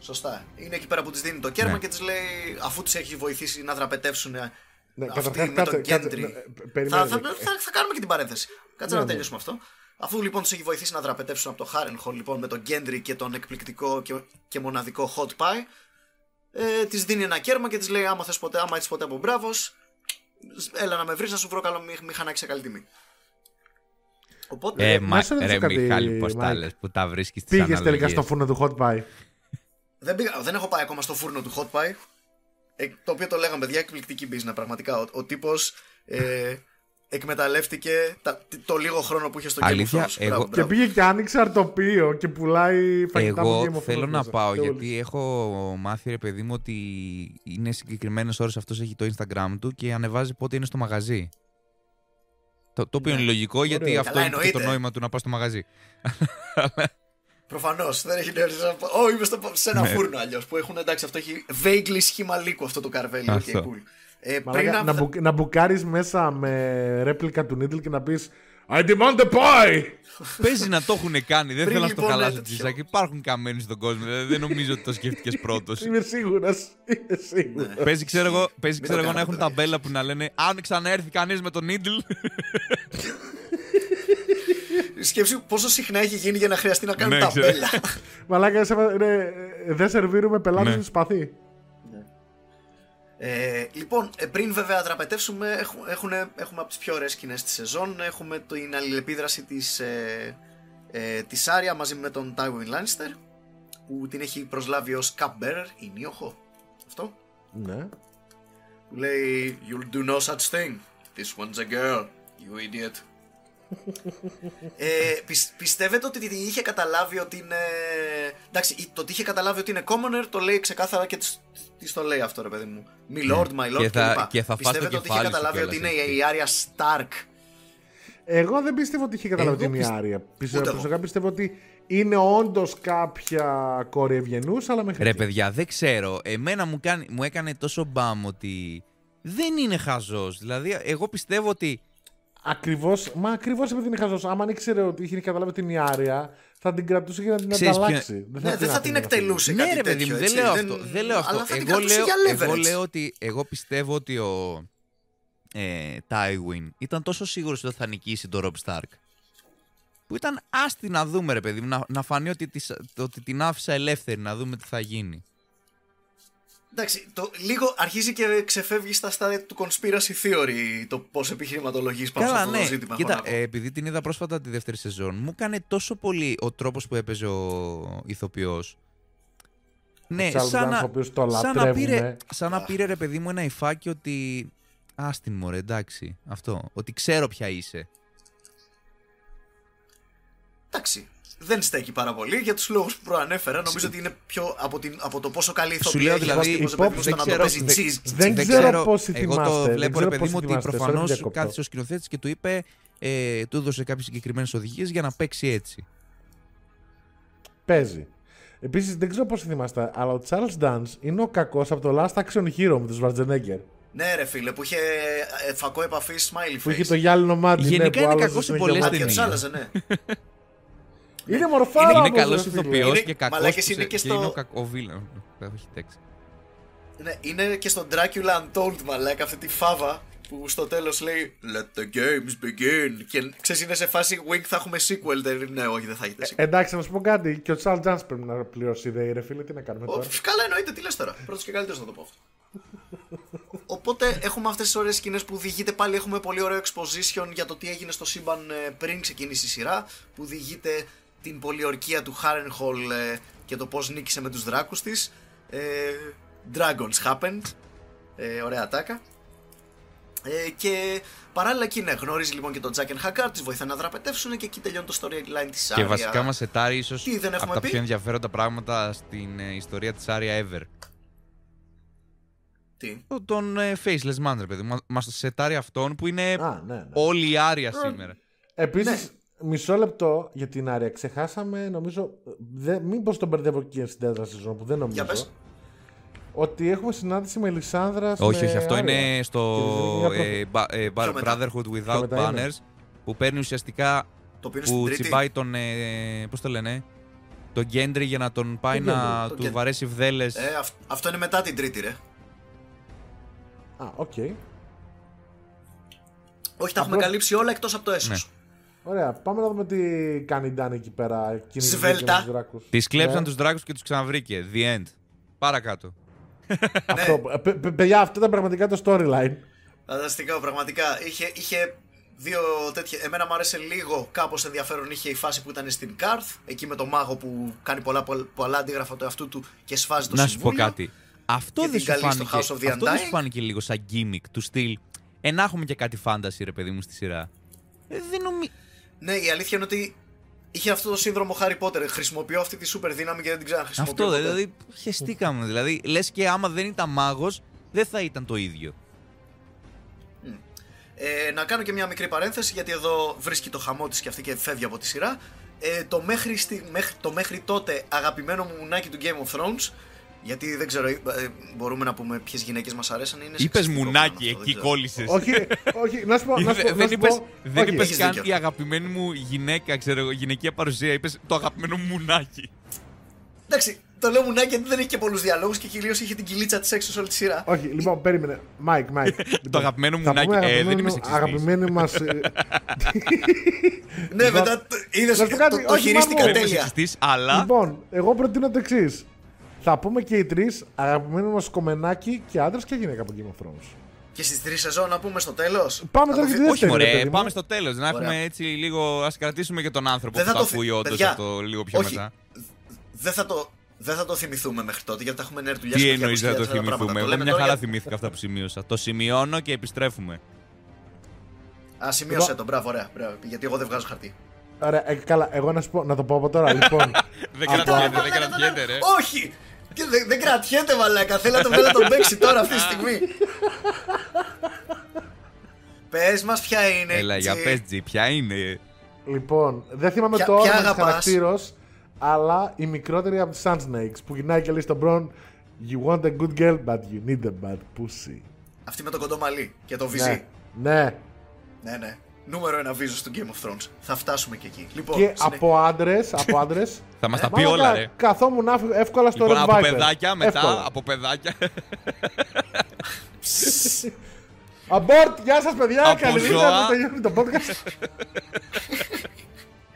Speaker 2: Σωστά. Είναι εκεί πέρα που της δίνει το κέρμα
Speaker 3: Ναι.
Speaker 2: και της λέει, αφού της έχει βοηθήσει να δραπετεύσουν
Speaker 1: Ναι,
Speaker 2: αυτοί
Speaker 1: καταρχάς,
Speaker 2: με
Speaker 1: κάτσε-
Speaker 2: τον
Speaker 1: κάτσε-
Speaker 2: Gendry.
Speaker 1: ναι,
Speaker 2: Θα,
Speaker 1: περιμένε.
Speaker 2: θα, θα, θα κάνουμε και την παρένθεση. Κάτσε
Speaker 1: Ναι,
Speaker 2: να
Speaker 1: ναι.
Speaker 2: τελειώσουμε αυτό. Αφού λοιπόν του έχει βοηθήσει να δραπετεύσουν από το Harrenhal λοιπόν με τον Gendry και τον εκπληκτικό και, και μοναδικό Hot Pie, ε, της δίνει ένα κέρμα και της λέει: Άμα θες ποτέ, άμα είσαι ποτέ από μπράβος, έλα να με βρεις να σου βρω καλό μη- μηχανάκι σε καλή τιμή. Οπότε.
Speaker 3: Ε,
Speaker 1: να
Speaker 3: μα,
Speaker 1: σε ρωτήσω
Speaker 3: ρε
Speaker 1: κάτι,
Speaker 3: Μιχάλη, πώς τα
Speaker 1: Mike.
Speaker 3: λες, που τα βρίσκεις τις
Speaker 1: Πήγες
Speaker 3: αναλογίες.
Speaker 1: τελικά στο φούρνο του Hot Pie.
Speaker 2: Δεν, πήγα, δεν έχω πάει ακόμα στο φούρνο του Hot Pie. Ε, το οποίο το λέγαμε, παιδιά, εκπληκτική business πραγματικά. Ο, ο τύπος ε, εκμεταλλεύτηκε τα, το λίγο χρόνο που είχε στο Game
Speaker 3: Αλήθεια,
Speaker 2: of Thrones.
Speaker 3: εγώ-
Speaker 2: Μπράβο,
Speaker 1: Και
Speaker 2: μπράβο.
Speaker 1: πήγε και άνοιξε αρτοπείο και πουλάει φαγητά με Game
Speaker 3: Εγώ
Speaker 1: of
Speaker 3: θέλω
Speaker 1: Thrones
Speaker 3: να
Speaker 1: μέσα.
Speaker 3: πάω
Speaker 1: Τέλος.
Speaker 3: γιατί έχω μάθει ρε παιδί μου ότι είναι συγκεκριμένες ώρες αυτός έχει το Instagram του και ανεβάζει πότε είναι στο μαγαζί. Το, το οποίο
Speaker 2: Ναι.
Speaker 3: είναι λογικό γιατί
Speaker 1: Ωραίο.
Speaker 3: αυτό
Speaker 2: Καλά,
Speaker 3: είναι και το
Speaker 2: εννοείται.
Speaker 3: νόημα του να πας στο μαγαζί.
Speaker 2: Προφανώς. Δεν έχει νόημα. Ω, είμαι στο, σε ένα
Speaker 3: Ναι.
Speaker 2: φούρνο αλλιώς. Που έχουν εντάξει, αυτό έχει vaguely σχήμα λύκου αυτό το καρβέλι.
Speaker 3: Αυτό.
Speaker 2: Okay, cool. Ε,
Speaker 1: Μαλάκα,
Speaker 2: πριν
Speaker 1: να, μπου, να μπουκάρεις μέσα με ρέπλικα του Needle και να πεις I demand the pie!
Speaker 3: Παίζει να το έχουν κάνει. Δεν
Speaker 2: Πριν
Speaker 3: θέλω να στο
Speaker 2: λοιπόν
Speaker 3: χαλάσω
Speaker 2: τέτοιο.
Speaker 3: τη ζάκη. Υπάρχουν καμένοι στον κόσμο. δηλαδή Δεν νομίζω ότι το σκέφτηκες πρώτος.
Speaker 1: Είμαι σίγουρος. Είμαι σίγουρος.
Speaker 3: Παίζει, ξέρω εγώ, παίζει,
Speaker 2: Μην
Speaker 3: ξέρω
Speaker 2: το
Speaker 3: εγώ να έχουν
Speaker 2: κάνετε,
Speaker 3: ταμπέλα που να λένε Αν ξαναέρθει κανείς με τον Needle.
Speaker 2: Σκέψου πόσο συχνά έχει γίνει για να χρειαστεί να κάνουν
Speaker 3: Ναι, ξέρω.
Speaker 2: ταμπέλα.
Speaker 1: Μαλάκα, σε, ναι, δεν σερβίρουμε πελάτες
Speaker 3: Ναι.
Speaker 1: με σπαθί.
Speaker 2: Ε, λοιπόν, ε, πριν βέβαια δραπετεύσουμε, έχουμε, έχουμε, έχουμε από τις πιο ωραίες σκηνές της σεζόν. Έχουμε την αλληλεπίδραση της, ε, ε, της Άρια μαζί με τον Tywin Lannister που την έχει προσλάβει ως cupbearer, η Νίοχο. Αυτό.
Speaker 1: Ναι.
Speaker 2: Που λέει You'll do no such thing. This one's a girl, you idiot. Ε, πισ- πιστεύετε ότι την είχε καταλάβει ότι είναι. Εντάξει, το ότι είχε καταλάβει ότι είναι commoner το λέει ξεκάθαρα και της, της το λέει αυτό ρε παιδί μου. My lord, my lord
Speaker 3: Και θα-
Speaker 2: κλπ.
Speaker 3: και θα φας το
Speaker 2: Πιστεύετε ότι είχε
Speaker 3: κεφάλι σου
Speaker 2: καταλάβει
Speaker 3: κιόλας,
Speaker 2: ότι είναι
Speaker 3: έτσι.
Speaker 2: η Άρια Stark;
Speaker 1: Εγώ δεν πιστεύω ότι είχε καταλάβει
Speaker 3: Εγώ
Speaker 1: την
Speaker 3: πιστε-
Speaker 1: Άρια. Πιστεύω,
Speaker 2: Ούτε εγώ.
Speaker 1: προσωπικά πιστεύω ότι είναι όντως κάποια κόρη ευγενούς, αλλά μέχρι.
Speaker 3: Ρε
Speaker 1: εκεί.
Speaker 3: παιδιά, δεν ξέρω. Εμένα μου, κάνει, μου έκανε τόσο μπαμ ότι δεν είναι χαζός. Δηλαδή, εγώ πιστεύω ότι.
Speaker 1: Ακριβώς, μα ακριβώς επειδή είναι χαζός. Άμα αν ήξερε ότι είχε καταλάβει την Ιάρια, θα την κρατούσε για να την
Speaker 3: Ξέρεις ποιο-
Speaker 1: ανταλλάξει.
Speaker 2: Ναι, δεν θα την
Speaker 1: άφηνε αυτή.
Speaker 2: εκτελούσε
Speaker 3: ναι,
Speaker 2: κάτι
Speaker 3: ρε παιδί
Speaker 2: τέτοιο,
Speaker 3: μου, δεν
Speaker 2: έτσι,
Speaker 3: λέω
Speaker 2: δεν-
Speaker 3: αυτό. Δεν λέω αυτό.
Speaker 2: Αλλά θα την
Speaker 3: Εγώ
Speaker 2: κρατούσε
Speaker 3: λέω,
Speaker 2: για
Speaker 3: εγώ
Speaker 2: leverage.
Speaker 3: λέω ότι. Εγώ πιστεύω ότι ο. Ε, Tywin ήταν τόσο σίγουρος ότι θα νικήσει τον Rob Stark. Που ήταν άστι να δούμε, ρε παιδί μου, να, να φανεί ότι, της- ότι την άφησα ελεύθερη, να δούμε τι θα γίνει.
Speaker 2: Εντάξει, το, λίγο αρχίζει και ξεφεύγει στα στάδια του conspiracy theory το πώς επιχειρηματολογείς πάνω σε
Speaker 3: Καλά,
Speaker 2: αυτό το
Speaker 3: ναι.
Speaker 2: ζήτημα.
Speaker 3: Κοίτα,
Speaker 2: έχω να πω.
Speaker 3: ε, επειδή την είδα πρόσφατα τη δεύτερη σεζόν, μου έκανε τόσο πολύ ο τρόπος που έπαιζε ο ηθοποιός. Ναι,
Speaker 1: Charles
Speaker 3: σαν
Speaker 1: Dance,
Speaker 3: να,
Speaker 1: ο οποίος το
Speaker 3: σαν, να πήρε,
Speaker 1: λατρεύουμε.
Speaker 3: σαν να πήρε ρε παιδί μου ένα υφάκι ότι. Άστιν μωρέ, εντάξει. Αυτό. Ότι ξέρω ποια είσαι.
Speaker 2: Εντάξει, δεν στέκει πάρα πολύ για τους λόγους που προανέφερα. Νομίζω ότι είναι πιο από, την, από το πόσο καλή ηθοποιία
Speaker 3: λέω
Speaker 2: έχει
Speaker 3: δηλαδή,
Speaker 2: ο τύπος,
Speaker 1: υπό-
Speaker 2: ρε παιδί μου, στο
Speaker 3: δεν
Speaker 2: να το
Speaker 3: ξέρω-
Speaker 2: παίζει
Speaker 3: δεν-
Speaker 2: cheese.
Speaker 1: δεν ξέρω πόσοι
Speaker 3: Εγώ το
Speaker 1: θυμάστε, δεν
Speaker 3: βλέπω, ρε
Speaker 1: ξέρω
Speaker 3: παιδί
Speaker 1: πόσοι
Speaker 3: μου, ότι
Speaker 1: θυμάστε, sorry,
Speaker 3: προφανώ
Speaker 1: διακόπτω.
Speaker 3: κάθισε ο σκηνοθέτης και του είπε. Ε, του έδωσε κάποιες συγκεκριμένες οδηγίες για να παίξει έτσι.
Speaker 1: Παίζει. Επίσης, δεν ξέρω πώς θυμάστε, αλλά ο Charles Dance είναι ο κακός από το Last Action Hero με του Schwarzenegger.
Speaker 2: Ναι, ρε φίλε, που είχε ε, φακό επαφής smiley
Speaker 1: Που είχε
Speaker 2: face.
Speaker 1: το γυάλινο μάτι. ναι,
Speaker 3: Γενικά
Speaker 1: που
Speaker 3: είναι
Speaker 1: άλλαζε
Speaker 3: κακός σε
Speaker 1: συνέχεια
Speaker 3: πολλές
Speaker 1: μάτια.
Speaker 2: Μάτια τους
Speaker 3: ταινίες.
Speaker 2: άλλαζε, ναι.
Speaker 1: Είναι μορφάρα.
Speaker 3: είναι
Speaker 1: όμως,
Speaker 3: καλός
Speaker 1: ρε φίλε.
Speaker 3: ηθοποιός
Speaker 2: Είναι-
Speaker 3: και κακός.
Speaker 2: μαλάκες, είναι και στο-
Speaker 3: είναι ο κακό βίλαν. Έχει τέξει.
Speaker 2: ναι. Είναι και στο Dracula Untold, μαλάκα, αυτή τη φάβα που στο τέλος λέει Let the games begin. Και ξέρεις, είναι σε φάση Wink θα έχουμε sequel. Δεν, ναι, όχι, δεν θα έχετε sequel.
Speaker 1: Εντάξει, να σου πω κάτι. Και ο Charles Dance πρέπει να πληρώσει ιδέα, ρε φίλε. Τι να κάνουμε
Speaker 2: Ω,
Speaker 1: τώρα;
Speaker 2: Καλά εννοείται, τι λες τώρα; Πρώτος και καλύτερος να το πω αυτό. Οπότε έχουμε αυτές τις ωραίες σκηνές που διηγείται πάλι έχουμε πολύ ωραίο exposition για το τι έγινε στο σύμπαν ε, πριν ξεκινήσει η σειρά που διηγείται την πολιορκία του Harrenhal ε, και το πώς νίκησε με τους δράκους της ε, Dragons happened ε, ωραία τάκα ε, και παράλληλα εκεί ναι, γνώριζει λοιπόν και τον Τζάκεν Χακάρ, τις βοηθάει να δραπετεύσουν και εκεί τελειώνει το storyline της
Speaker 3: Και
Speaker 2: Άρια.
Speaker 3: βασικά μας σετάρει ίσως
Speaker 2: Τι δεν
Speaker 3: από
Speaker 2: έχουμε
Speaker 3: τα
Speaker 2: πει;
Speaker 3: πιο ενδιαφέροντα πράγματα στην ε, ιστορία της Άρια Ever.
Speaker 2: Τι;
Speaker 3: Το- Τον ε, Faceless Man, ρε παιδί μου. Μα σετάρει αυτόν που είναι
Speaker 1: Α, ναι, ναι.
Speaker 3: όλη η Άρια σήμερα.
Speaker 1: Επίσης,
Speaker 2: Ναι.
Speaker 1: Μισό λεπτό για την Άρια. Ξεχάσαμε, νομίζω. Δε, Μήπως τον μπερδεύω και στην τέταρτη σεζόν που δεν νομίζω.
Speaker 2: Για πες.
Speaker 1: ότι έχουμε συνάντηση με Λισάνδρα.
Speaker 3: Όχι,
Speaker 1: με
Speaker 3: όχι, αυτό
Speaker 1: Άρια.
Speaker 3: είναι στο
Speaker 1: Και της
Speaker 3: ε, ba- ε, ba-
Speaker 2: Πιο μετά.
Speaker 3: Brotherhood
Speaker 1: Πιο
Speaker 3: Without
Speaker 1: μετά είναι.
Speaker 3: Banners που παίρνει ουσιαστικά
Speaker 2: Το οποίο είναι στην
Speaker 3: που
Speaker 2: τρίτη.
Speaker 3: τσιμπάει τον. Ε, Πώς το λένε, τον Γκέντρι για να τον πάει
Speaker 1: Τον
Speaker 3: να
Speaker 2: Gendry, τον
Speaker 3: του
Speaker 2: Gendry.
Speaker 3: βαρέσει βδέλες.
Speaker 2: Ε, αυ- αυτό είναι μετά την τρίτη, ρε.
Speaker 1: Α, οκ.
Speaker 2: Όχι, τα έχουμε
Speaker 1: Απλώς-
Speaker 2: καλύψει όλα εκτός από το Essos.
Speaker 3: Ναι.
Speaker 1: Ωραία, πάμε να δούμε τι κάνει η Ντάνη εκεί πέρα. κυνηγή
Speaker 2: Σβέλτα.
Speaker 1: με τους δράκους.
Speaker 3: Τη κλέψαν
Speaker 1: Ναι.
Speaker 3: τους δράκους και τους ξαναβρήκε. The end. Παρακάτω.
Speaker 1: Αυτό, ε, παι- παι- παιδιά, αυτό ήταν πραγματικά το storyline.
Speaker 2: Φανταστικά, πραγματικά. Είχε, είχε δύο τέτοια. Εμένα μου άρεσε λίγο, κάπως ενδιαφέρον είχε η φάση που ήταν στην Qarth. Εκεί με τον μάγο που κάνει πολλά, πολλά, πολλά αντίγραφα του εαυτού του και σφάζει το
Speaker 3: να σου πω
Speaker 2: συμβούλιο.
Speaker 3: κάτι. Αυτό
Speaker 2: Και
Speaker 3: δεν
Speaker 2: την
Speaker 3: σου,
Speaker 2: καλεί στο
Speaker 3: φάνηκε,
Speaker 2: House of the
Speaker 3: αυτό δεν
Speaker 2: Undying.
Speaker 3: σου φάνηκε λίγο σαν gimmick του στυλ. Ε, να έχουμε και κάτι φάνταση, ρε παιδί μου, στη σειρά. Ε, δεν νομι...
Speaker 2: Ναι, η αλήθεια είναι ότι είχε αυτό το σύνδρομο Harry Potter. Χρησιμοποιώ αυτή τη super δύναμη και δεν την ξαναχρησιμοποιώ.
Speaker 3: Αυτό,
Speaker 2: ποτέ.
Speaker 3: δηλαδή, χεστήκαμε. Δηλαδή, λες και άμα δεν ήταν μάγος, δεν θα ήταν το ίδιο.
Speaker 2: Ε, να κάνω και μια μικρή παρένθεση γιατί εδώ βρίσκει το χαμό της και αυτή και φεύγει από τη σειρά. Ε, το, μέχρι, στη, μέχρι, το μέχρι τότε αγαπημένο μου μουνάκι του Game of Thrones. Γιατί δεν ξέρω, ε, μπορούμε να πούμε ποιες γυναίκες μας αρέσαν. Είναι
Speaker 3: Είπες
Speaker 2: σεξιστικό
Speaker 3: μουνάκι,
Speaker 2: πλέον αυτό,
Speaker 3: εκεί
Speaker 2: δεν ξέρω.
Speaker 3: κόλλησες.
Speaker 1: όχι, όχι, να σου πω. Να σου πω, να
Speaker 3: δεν
Speaker 1: σου
Speaker 3: είπες,
Speaker 1: πω-
Speaker 3: δεν
Speaker 1: όχι,
Speaker 3: είπες
Speaker 2: Έχεις
Speaker 3: καν
Speaker 2: δίκιο.
Speaker 3: η αγαπημένη μου γυναίκα, ξέρω εγώ, γυναικεία παρουσία. Είπες το αγαπημένο μου μουνάκι.
Speaker 2: Εντάξει, το λέω μουνάκι γιατί δεν έχει και πολλούς διαλόγους και κυρίως είχε την κοιλίτσα της έξω σε όλη τη σειρά.
Speaker 1: Όχι, λοιπόν, περίμενε. Μάικ, Μάικ. Λοιπόν,
Speaker 3: αγαπημένο μου
Speaker 1: θα
Speaker 3: μουνάκι.
Speaker 1: πούμε
Speaker 3: Ε, δεν
Speaker 1: αγαπημένο-
Speaker 3: είμαι σεξιστής.
Speaker 1: Αγαπημένη μας.
Speaker 2: ναι, μετά είδες.
Speaker 1: να σου πω κάτι,
Speaker 2: Το, το
Speaker 1: όχι
Speaker 2: χειρίστηκα
Speaker 1: μόνο-
Speaker 3: Δεν είμαι
Speaker 2: τέλεια.
Speaker 3: σεξιστής, αλλά
Speaker 1: Λοιπόν, εγώ προτείνω το εξής. Θα πούμε και οι τρεις αγαπημένοι μας κομμενάκι και άντρας και γυναίκα από Game of Thrones.
Speaker 2: Και στις τρεις σεζόν να πούμε στο τέλος.
Speaker 1: Πάμε τώρα για τη
Speaker 3: Όχι
Speaker 1: δεύτερη. ρε
Speaker 3: μωρέ,
Speaker 1: παιδί μου.
Speaker 3: πάμε στο τέλος. Να
Speaker 2: Ωραία.
Speaker 3: έχουμε έτσι λίγο, ας κρατήσουμε και τον άνθρωπο
Speaker 2: Δεν
Speaker 3: που
Speaker 2: θα
Speaker 3: θα
Speaker 2: το
Speaker 3: ακούει
Speaker 2: θυ-
Speaker 3: όντως
Speaker 2: παιδιά,
Speaker 3: αυτό λίγο πιο
Speaker 2: όχι.
Speaker 3: μετά.
Speaker 2: Δεν θα το. Δεν θα το θυμηθούμε μέχρι τότε γιατί θα έχουμε νέα δουλειά
Speaker 3: Τι εννοείς δεν θα το θυμηθούμε; Εγώ μια χαρά
Speaker 2: θυμηθούμε.
Speaker 3: θυμήθηκα αυτά που σημείωσα. Το σημειώνω και επιστρέφουμε.
Speaker 2: Α, σημείωσε
Speaker 1: Λοιπόν-
Speaker 2: τον, μπράβο, ωραία. μπράβο, γιατί εγώ δεν βγάζω χαρτί.
Speaker 1: Ωραία, ε, καλά, εγώ να σου πω, να το πω από τώρα. λοιπόν,
Speaker 3: Δεν
Speaker 1: Από-
Speaker 3: κρατιέται, δεν κρατιέται ρε.
Speaker 2: Όχι! Και δεν, δεν κρατιέται, μαλάκα. Θέλω να τον βγάλω να τον παίξει τώρα αυτή τη στιγμή. Πες μας, ποια είναι.
Speaker 3: Έλα, για
Speaker 2: Τζι.
Speaker 3: πες Τζι, ποια είναι.
Speaker 1: λοιπόν, δεν θυμάμαι
Speaker 2: Ποια-
Speaker 1: το
Speaker 2: ποια
Speaker 1: όνομα της
Speaker 2: αγαπάς;
Speaker 1: χαρακτήρα, αλλά η μικρότερη από τις Sun Snakes που γυρνάει και λέει στον Μπρον You want a good girl, but you need a bad pussy.
Speaker 2: Αυτή με το κοντό μαλλί και το βυζί.
Speaker 1: Ναι, ναι.
Speaker 2: Ναι, ναι. Νούμερο ένα βίζο του Game of Thrones. Θα φτάσουμε και εκεί. Λοιπόν,
Speaker 1: Και
Speaker 2: συνε-
Speaker 1: από άντρες, από άντρες,
Speaker 3: Θα μας τα πει
Speaker 1: μαλάκα,
Speaker 3: όλα ρε.
Speaker 1: Καθόμουν άφ- εύκολα στο
Speaker 3: Λοιπόν,
Speaker 1: Red
Speaker 3: από
Speaker 1: Viper.
Speaker 3: παιδάκια μετά,
Speaker 1: Εύκολα.
Speaker 3: από παιδάκια.
Speaker 1: Abort, γεια σας παιδιά,
Speaker 3: Από
Speaker 1: καλή
Speaker 3: ζώα.
Speaker 1: νύχτα, τελειώνει το podcast.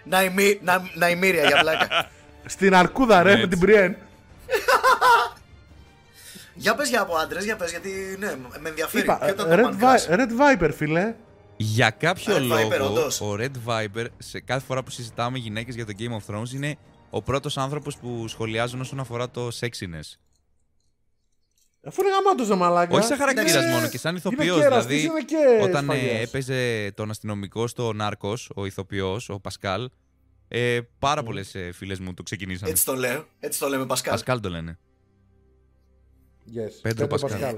Speaker 2: Ναϊμί- Να- Ναϊμύρια για πλάκα.
Speaker 1: Στην Αρκούδα ρε,
Speaker 3: Έτσι.
Speaker 1: με την Brienne.
Speaker 2: για πες για από άντρες, για πες γιατί ναι, με ενδιαφέρει.
Speaker 1: Είπα,
Speaker 2: Ποιο ήταν το
Speaker 1: Red,
Speaker 2: Man Crush?
Speaker 1: Vi- Red Viper, φίλε.
Speaker 3: Για κάποιο
Speaker 2: Red Viper,
Speaker 3: λόγο,
Speaker 2: όντως.
Speaker 3: ο Red Viper, σε κάθε φορά που συζητάμε γυναίκες για το Game of Thrones, είναι ο πρώτος άνθρωπος που σχολιάζουν όσον αφορά το sexiness.
Speaker 1: Αφού είναι γαμάτος ρε μαλάκα.
Speaker 3: Όχι σαν χαρακτήρας
Speaker 2: Ναι.
Speaker 3: μόνο και σαν
Speaker 1: Είναι
Speaker 3: ηθοποιός.
Speaker 1: κέρας,
Speaker 3: Δηλαδή,
Speaker 1: είναι και
Speaker 3: όταν ε,
Speaker 1: σφαγιάς.
Speaker 3: έπαιζε τον αστυνομικό στο Νάρκος, ο ηθοποιός, ο Πασκάλ, ε, πάρα πολλές ε, φίλες μου το ξεκινήσαν.
Speaker 2: Έτσι το λέω. Έτσι το λέμε, Πασκάλ.
Speaker 3: Πασκάλ το λένε.
Speaker 1: Yes.
Speaker 3: Πέντρο Πασκάλ.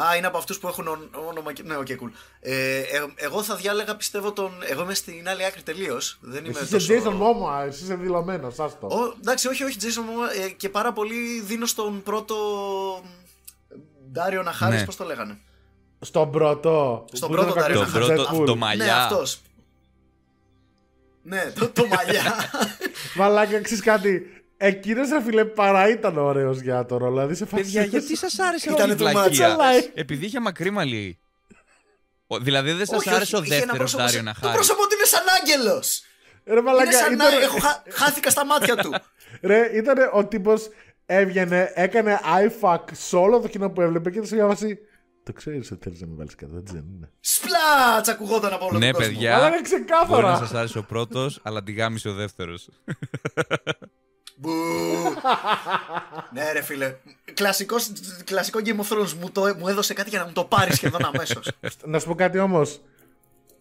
Speaker 2: Α, είναι από αυτούς που έχουν ον- όνομα. και- Ναι, οκ, cool. Ε, ε, εγώ θα διάλεγα, πιστεύω, τον. Εγώ είμαι στην άλλη άκρη τελείως. Δεν είμαι
Speaker 1: Εσύ
Speaker 2: τόσο.
Speaker 1: είσαι Jason Momoa, εσύ είσαι δηλωμένος, άστο.
Speaker 2: Ο, εντάξει, όχι, όχι, Jason Momoa, ε, και πάρα πολύ δίνω στον πρώτο. Ντάριο Ναχάρης,
Speaker 3: Ναι.
Speaker 2: πώς το λέγανε;
Speaker 1: Στον πρώτο.
Speaker 2: Στον
Speaker 1: που
Speaker 2: πρώτο
Speaker 1: ήταν ο
Speaker 2: Dario
Speaker 3: Το
Speaker 1: κακός
Speaker 2: Naharis.
Speaker 1: του
Speaker 3: πρώτο,
Speaker 1: Deadpool.
Speaker 3: το
Speaker 2: Ναι,
Speaker 3: μαλλιά.
Speaker 2: αυτός. Ναι, το, το μαλλιά.
Speaker 1: Μαλάκα, ξέρεις κάτι; Εκείνος ρε φίλε παρά ήταν ωραίος για το ρόλο. Δηλαδή σε φάση...
Speaker 3: Παιδιά, γιατί σας άρεσε
Speaker 2: Ήτανε
Speaker 3: όλη η
Speaker 2: too much,
Speaker 3: βλακεία.
Speaker 1: αλλά-
Speaker 3: Επειδή είχε μακρύ μαλλί. Ο- Δηλαδή δεν σας
Speaker 2: Όχι,
Speaker 3: άρεσε ο
Speaker 2: όχι, είχε ένα
Speaker 3: δεύτερος
Speaker 2: πρόσωπο
Speaker 3: Ντάριο
Speaker 2: σαν- Το
Speaker 3: Ναχάρη.
Speaker 2: πρόσωπο του είναι σαν άγγελος.
Speaker 1: Ρε
Speaker 2: Είναι
Speaker 1: μαλάκα,
Speaker 2: σαν να
Speaker 1: ήταν...
Speaker 2: έχω χα- χάθηκα στα μάτια του.
Speaker 1: Ρε, ήταν ο τύπος έβγαινε, έκανε iFac σε όλο το κοινό που έβλεπε και σε μια βάση... Το ξέρεις ότι θέλεις να με βάλεις κάτω, έτσι δεν είναι.
Speaker 2: Σπλάτς ακουγόταν από όλο
Speaker 3: Ναι,
Speaker 2: τον κόσμο.
Speaker 3: παιδιά.
Speaker 1: Αλλά είναι
Speaker 3: Μπορεί να
Speaker 1: ξεκάθαρα.
Speaker 3: σας άρεσε ο πρώτος, αλλά τη γάμισε ο δεύτερος.
Speaker 2: Μπου. ναι, ρε φίλε. Κλασικός, κλασικό Game of Thrones μου, το, μου έδωσε κάτι για να μου το πάρεις σχεδόν αμέσως.
Speaker 1: Να σου πω κάτι όμως.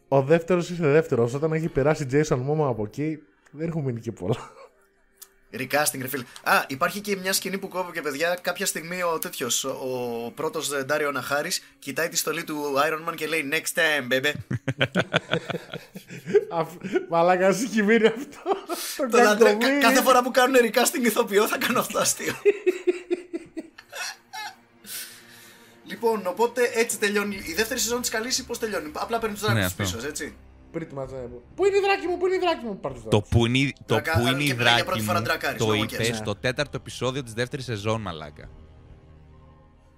Speaker 1: Ο δεύτερος είσαι δεύτερος. Όταν έχει περάσει Jason Momoa από εκεί, δεν έχουν μείνει και πολλά.
Speaker 2: Recasting, ρε φίλε. Α, υπάρχει και μια σκηνή που κόβω και παιδιά. Κάποια στιγμή ο τέτοιος, ο πρώτος Ντάριο Ναχάρη, κοιτάει τη στολή του Iron Man και λέει Next time, baby.
Speaker 1: Αφ- Μαλάκα, σου έχει μείνει αυτό. Το
Speaker 2: Το λατρέ-
Speaker 1: κακομοίρι.
Speaker 2: κα- κάθε φορά που κάνουν recasting ηθοποιό θα κάνω αυτό αστείο. Λοιπόν, οπότε έτσι τελειώνει. Η δεύτερη σεζόν της καλή πώς τελειώνει; Απλά παίρνει τους δράκους
Speaker 3: Ναι,
Speaker 2: ναι,
Speaker 3: αυτό.
Speaker 2: πίσω, έτσι.
Speaker 1: Pretty much, ε, Πού είναι η δράκη μου, πού είναι η δράκη μου, πάρ' τους
Speaker 3: Το
Speaker 1: δράκους.
Speaker 3: που είναι, το
Speaker 2: Δρακα-
Speaker 3: που είναι η
Speaker 2: και μιλάει για
Speaker 3: δράκη
Speaker 2: πρώτη φορά
Speaker 3: μου,
Speaker 2: δρακάρης,
Speaker 3: το
Speaker 2: λόγω
Speaker 3: είπες
Speaker 2: και-
Speaker 3: στο τέταρτο επεισόδιο της δεύτερης σεζόν, μαλάκα.